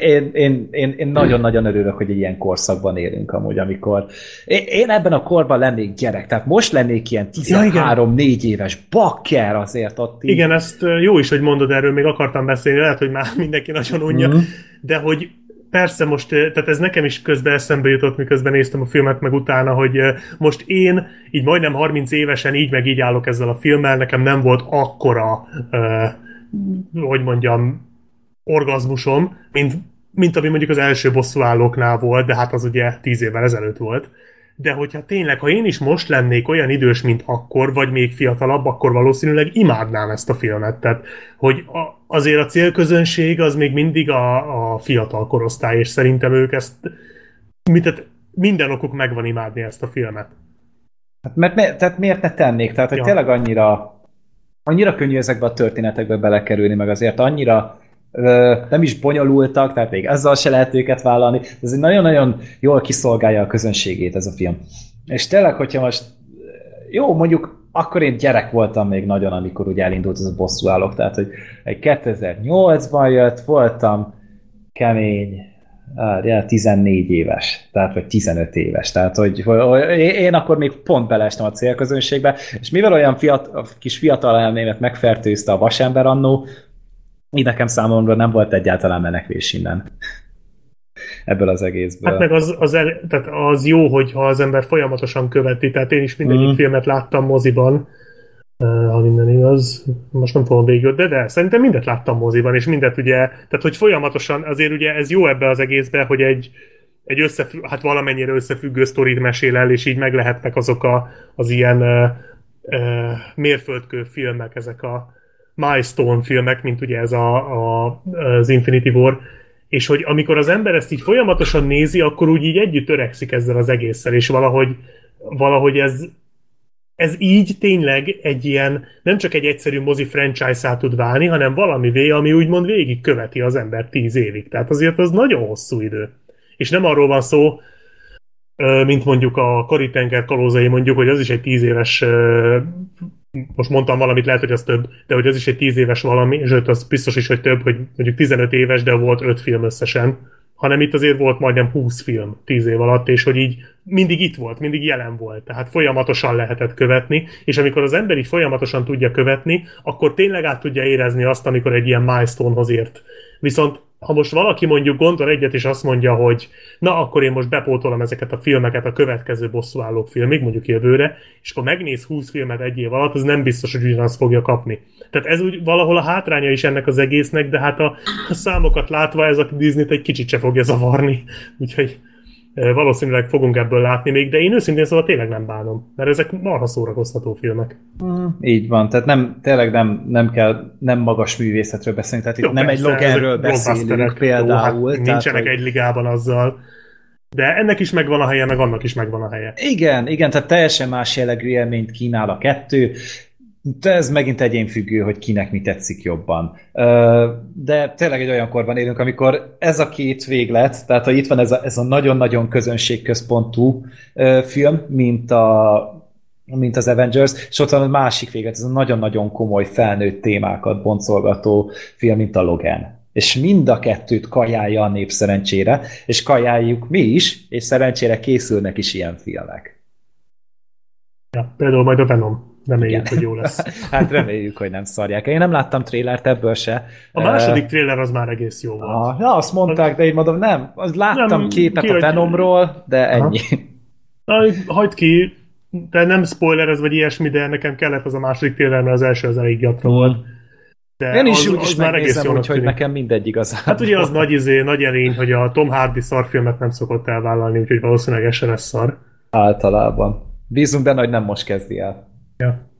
én, én, én, én nagyon-nagyon örülök, hogy egy ilyen korszakban élünk amúgy, amikor én, én ebben a korban lennék gyerek, tehát most lennék ilyen 13-4 éves bakker azért ott
így. Igen, ezt jó is, hogy mondod erről, még akartam beszélni, lehet, hogy már mindenki nagyon unja, mm-hmm. de hogy persze most, tehát ez nekem is közben eszembe jutott, miközben néztem a filmet meg utána, hogy most én így majdnem 30 évesen így meg így állok ezzel a filmmel, nekem nem volt akkora, hogy mondjam, orgazmusom, mint, mint ami mondjuk az első bosszúállóknál volt, de hát az ugye tíz évvel ezelőtt volt. De hogyha tényleg, ha én is most lennék olyan idős, mint akkor, vagy még fiatalabb, akkor valószínűleg imádnám ezt a filmet. Tehát, hogy a, azért a célközönség az még mindig a, a fiatal korosztály, és szerintem ők ezt, mit, tehát minden okuk megvan imádni ezt a filmet.
Hát mert, tehát miért ne tennék? Tehát, hogy ja. tényleg annyira annyira könnyű ezekbe a történetekbe belekerülni, meg azért annyira nem is bonyolultak, tehát még ezzel se lehet őket vállalni. Ez nagyon-nagyon jól kiszolgálja a közönségét ez a film. És tényleg, hogyha most jó, mondjuk akkor én gyerek voltam még nagyon, amikor ugye elindult ez a bosszúállók, tehát hogy egy 2008-ban jött, voltam kemény, ja, 14 éves, tehát vagy 15 éves, tehát hogy, hogy én akkor még pont beleestem a célközönségbe, és mivel olyan fiatal, kis fiatal elmémet megfertőzte a vasember annó, így nekem számomra nem volt egyáltalán menekvés innen ebből az egészből.
Hát meg az, az, el, tehát az jó, hogyha az ember folyamatosan követi, tehát én is mindegyik mm. filmet láttam moziban, ha minden igaz, most nem fogom végül, de, de szerintem mindet láttam moziban, és mindet ugye, tehát hogy folyamatosan, azért ugye ez jó ebbe az egészbe, hogy egy, egy összefügg, hát valamennyire összefüggő sztorit mesél el, és így meg lehetnek azok a, az ilyen uh, uh, mérföldkő filmek, ezek a, milestone filmek, mint ugye ez a, a, az Infinity War, és hogy amikor az ember ezt így folyamatosan nézi, akkor úgy így együtt törekszik ezzel az egésszel, és valahogy, valahogy ez, ez így tényleg egy ilyen, nem csak egy egyszerű mozi franchise-á tud válni, hanem valami ami úgymond végig követi az ember tíz évig. Tehát azért az nagyon hosszú idő. És nem arról van szó, mint mondjuk a Karitenger kalózai mondjuk, hogy az is egy tíz éves most mondtam valamit, lehet, hogy az több, de hogy az is egy 10 éves valami, és az biztos is, hogy több, hogy mondjuk 15 éves, de volt 5 film összesen, hanem itt azért volt majdnem 20 film 10 év alatt, és hogy így mindig itt volt, mindig jelen volt, tehát folyamatosan lehetett követni, és amikor az ember így folyamatosan tudja követni, akkor tényleg át tudja érezni azt, amikor egy ilyen milestone-hoz ért. Viszont ha most valaki mondjuk gondol egyet, és azt mondja, hogy na, akkor én most bepótolom ezeket a filmeket a következő bosszúállók filmig, mondjuk jövőre, és akkor megnéz 20 filmet egy év alatt, az nem biztos, hogy ugyanazt fogja kapni. Tehát ez úgy valahol a hátránya is ennek az egésznek, de hát a, a számokat látva ez a Disney-t egy kicsit se fogja zavarni. Úgyhogy valószínűleg fogunk ebből látni még, de én őszintén szóval tényleg nem bánom, mert ezek marha szórakoztató filmek.
Mm, így van, tehát nem, tényleg nem, nem kell nem magas művészetről beszélni, tehát Jó, itt nem persze, egy Loganről beszélünk például. Jó, hát
tehát, nincsenek hogy... egy ligában azzal. De ennek is megvan a helye, meg annak is megvan a helye.
Igen, igen, tehát teljesen más jellegű élményt kínál a kettő. De ez megint egyénfüggő, hogy kinek mi tetszik jobban. De tényleg egy olyan korban élünk, amikor ez a két véglet, tehát hogy itt van ez a, ez a nagyon-nagyon közönségközpontú film, mint a mint az Avengers, és ott van a másik véglet, ez a nagyon-nagyon komoly felnőtt témákat boncolgató film, mint a Logan. És mind a kettőt kajálja a nép szerencsére, és kajáljuk mi is, és szerencsére készülnek is ilyen filmek.
Ja, például majd a Venom. Reméljük, Igen. hogy jó lesz.
hát reméljük, hogy nem szarják. Én nem láttam trélert ebből se.
A második tréler az már egész jó volt.
Ah, ja, azt mondták, de én mondom, nem. Láttam nem, képet ki, a Venomról, de ennyi.
Na, hagyd ki, de nem spoiler ez vagy ilyesmi, de nekem kellett az a második tréler, mert az első az elég gyatra mm. volt. De
Én is
az,
úgy is
már egész
úgyhogy
tűnik.
nekem mindegy igazán.
Hát ugye az nagy izé, nagy elény, hogy a Tom Hardy szarfilmet nem szokott elvállalni, úgyhogy valószínűleg ez se lesz szar.
Általában. Bízunk benne, hogy nem most kezdi el.
Ja.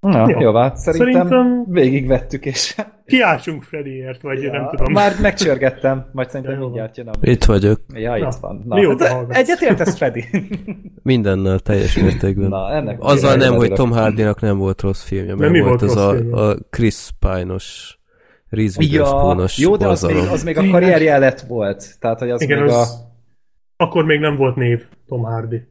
Na,
Jó.
jó, hát szerintem,
Szerintem-
végigvettük, és
Kiáltsunk Freddyért, vagy ja, nem tudom.
már megcsörgettem, majd szerintem
Ja,
mindjárt jön a...
Itt vagyok.
Ja,
Na,
itt van. Na,
mióta
hát,
hallgatsz?
egyetértesz, Freddy?
Mindennel teljes mértékben.
Na, ennek
Azzal nem, hogy. Tom Hardynak nem volt rossz filmje, mert
mi
volt
volt
az a,
filmje?
a Chris Pine-os Reese
Ja, jó, de az még, az még a karrierje előtt volt. Tehát, hogy az
Igen,
még
az... Akkor még nem volt név Tom Hardy.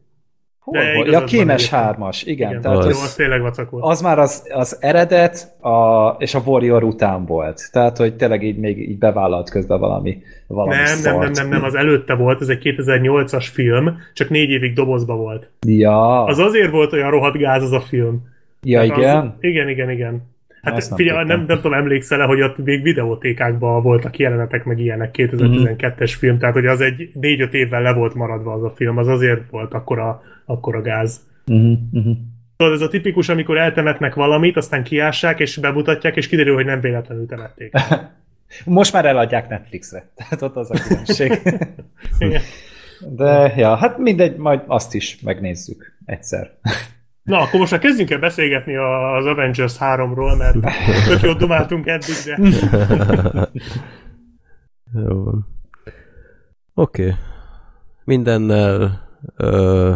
A...
de
Hol Ja, kémes hármas, igen.
Igen,
Tehát
az.
jó,
az,
tényleg vacak volt.
az már az, az eredet a, és a Warrior után volt. Tehát, hogy tényleg így még így bevállalt közben valami, valami
Nem, nem, nem, nem, nem, az előtte volt, ez egy 2008-as film, csak négy évig dobozba volt.
Ja,
Az azért volt olyan rohadt gáz az a film.
ja
Tehát
igen.
Az, igen, igen, igen. Hát
Azt nem
figyelj,
tudtam.
nem, nem tudom, emlékszel hogy ott még videótékákban voltak jelenetek, meg ilyenek 2012-es
Mhm.
film, tehát hogy az egy 4-5 évvel le volt maradva az a film, az azért volt akkora, akkora gáz.
Uh-huh, uh-huh.
Tudod, ez a tipikus, amikor eltemetnek valamit, aztán kiássák, és bemutatják, és kiderül, hogy nem véletlenül temették.
Most már eladják Netflixre. Tehát ott az a különbség. De, ja, hát mindegy, majd azt is megnézzük egyszer.
Na, akkor most már kezdjünk el beszélgetni a- az Avengers 3-ról, mert tök jót dumáltunk eddig, de
Jó van. Oké. Okay. Mindennel ö,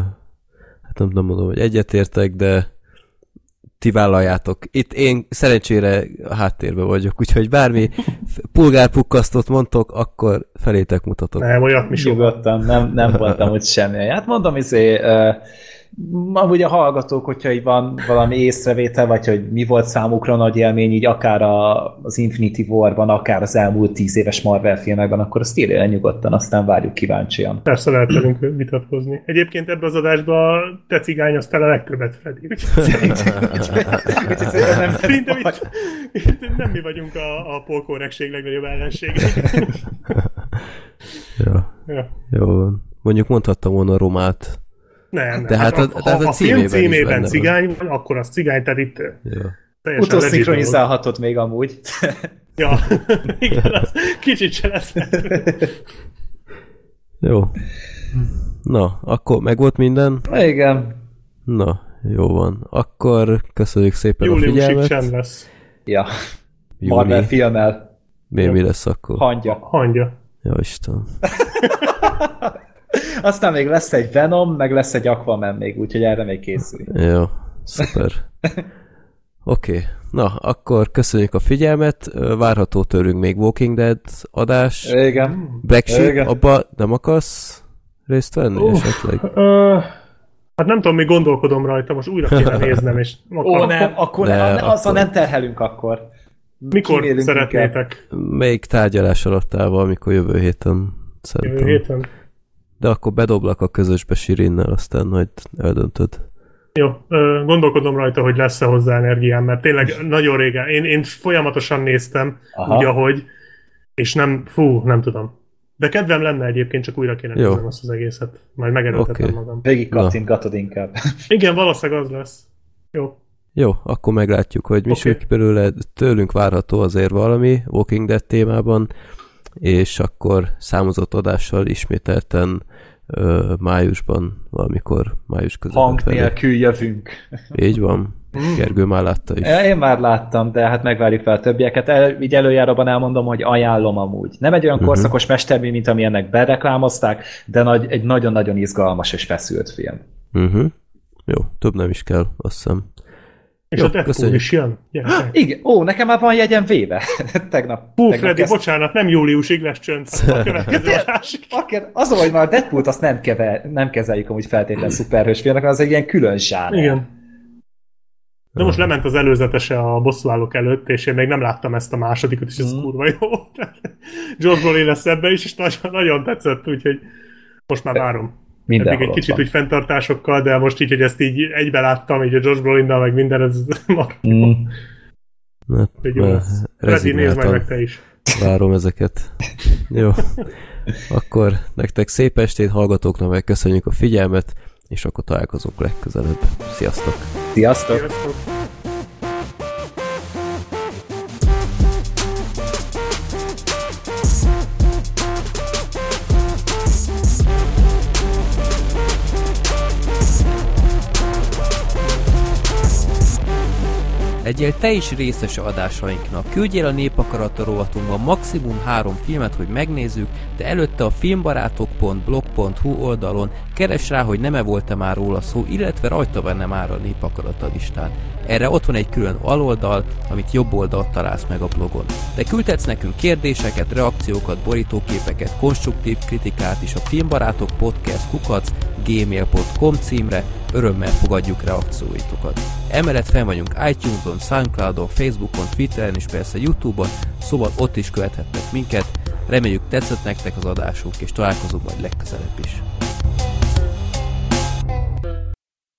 hát nem, nem mondom, hogy egyetértek, de ti vállaljátok. Itt én szerencsére a háttérben vagyok, úgyhogy bármi pulgárpukkasztót mondtok, akkor felétek mutatok.
nem, olyat mi.
Nyugodtan, nem, nem voltam úgy semmi. Hát mondom, izé, uh, amúgy a hallgatók, hogyha így van valami észrevétel, vagy hogy mi volt számukra nagy élmény, így akár a, az Infinity War-ban, akár az elmúlt tíz éves Marvel filmekben, akkor azt írja nyugodtan, aztán várjuk kíváncsian.
Persze lehet velünk vitatkozni. Egyébként ebbe az adásban te cigányoztál a legtöbbet, Freddy.
Szerintem
itt, itt nem mi vagyunk a, a polkorrekség legnagyobb ellensége.
Ja,
ja.
jó van. Mondjuk mondhattam volna romát.
Nem, nem.
De hát a- a
ha a film
címében benne
címében
van.
cigány van, akkor az cigány, tehát itt
Utószinkronizálhatod még amúgy.
Ja, igen, az kicsit se lesz.
Jó. Na, akkor megvolt minden?
Igen.
Na, jó van. Akkor köszönjük szépen a
Júliusig
figyelmet.
csend lesz.
Ja. Marvel
Júni.
filmmel.
Mi, mi lesz akkor?
Hangya.
Hangya.
Ja, Isten.
Aztán még lesz egy Venom, meg lesz egy Aquaman még, úgyhogy erre még készül.
Jó, szuper. Oké, okay. na, akkor köszönjük a figyelmet. Várható tőlünk még Walking Dead adás.
Igen.
Black Sheep,
Igen.
abba nem akarsz részt venni
Uff.
esetleg?
Ö, hát nem tudom, még gondolkodom rajta, most újra kéne néznem, és
Ó, nem, akkor nem, azzal
akkor-
nem terhelünk akkor.
Mikor
Kimélünk
szeretnétek?
Még tárgyalás alatt állva, amikor jövő héten
Jövő
szerintem.
héten?
De akkor bedoblak a közösbe Sirinnel, aztán majd eldöntöd.
Jó, gondolkodom rajta, hogy lesz-e hozzá energiám, mert tényleg nagyon régen, én, én folyamatosan néztem,
Aha.
úgy ahogy, és nem, fú, nem tudom. De kedvem lenne egyébként, csak újra kéne néznem azt az egészet. Majd megerőltetem
Oké.
magam.
Végig kattintgatod inkább.
Igen, valószínűleg az lesz. Jó.
Jó, akkor meglátjuk, hogy mi ki belőle. Tőlünk várható azért valami Walking Dead témában, és akkor számozott adással ismételten ö, májusban, valamikor május közepén.
Hang nélkül jövünk.
Így van.
Mm.
Gergő már látta is.
Én már láttam, de hát megvárjuk fel a többieket. El, így előjáróban elmondom, hogy ajánlom amúgy. Nem egy olyan
Mhm.
korszakos mestermű, mint ami ennek bereklámozták, de nagy, egy nagyon-nagyon izgalmas és feszült film.
Uh-huh. Jó, több nem is kell, azt hiszem.
És
Jó,
a Deadpool
köszönjük.
is jön. Gyerekek.
Igen, ó, nekem már van jegyem véve. tegnap.
Hú,
tegnap
Freddy,
kezd-
bocsánat, nem júliusig lesz csönd,
az, hogy már a Deadpool-t azt nem, kever, nem kezeljük amúgy feltétlen szuperhős filmnek, az egy ilyen külön zsáner.
Igen. De most lement az előzetese a bosszúállók előtt, és én még nem láttam ezt a másodikat, és ez
Mm.
kurva jó. George Brolin lesz ebbe is, és nagyon, nagyon tetszett, úgyhogy most már várom. Eddig egy kicsit
van.
úgy fenntartásokkal, de most így, hogy ezt így egybe láttam, így a George Brolinnal, meg minden, ez mar.
Mm.
Hát,
Hogy jó lesz. Freddy, nézd majd meg te is.
várom ezeket. Jó. Akkor nektek szép estét, hallgatóknak meg köszönjük a figyelmet, és akkor találkozunk legközelebb. Sziasztok!
Sziasztok!
Sziasztok!
Legyél te is részes adásainknak. Küldjél a Népakarata rovatunkban maximum három filmet, hogy megnézzük, de előtte a filmbarátok.blog.hu oldalon keres rá, hogy nem-e volt-e már róla szó, illetve rajta benne már a Népakarata listán. Erre ott van egy külön aloldal, amit jobb oldalt találsz meg a blogon. De küldhetsz nekünk kérdéseket, reakciókat, borítóképeket, konstruktív kritikát is a Filmbarátok Podcast kukac gmail.com címre, örömmel fogadjuk reakcióitokat. Emellett fenn vagyunk iTunes-on, Soundcloud-on, Facebookon, Twitteren és persze Youtube-on, szóval ott is követhettek minket. Reméljük tetszett nektek az adásunk, és találkozunk majd legközelebb is.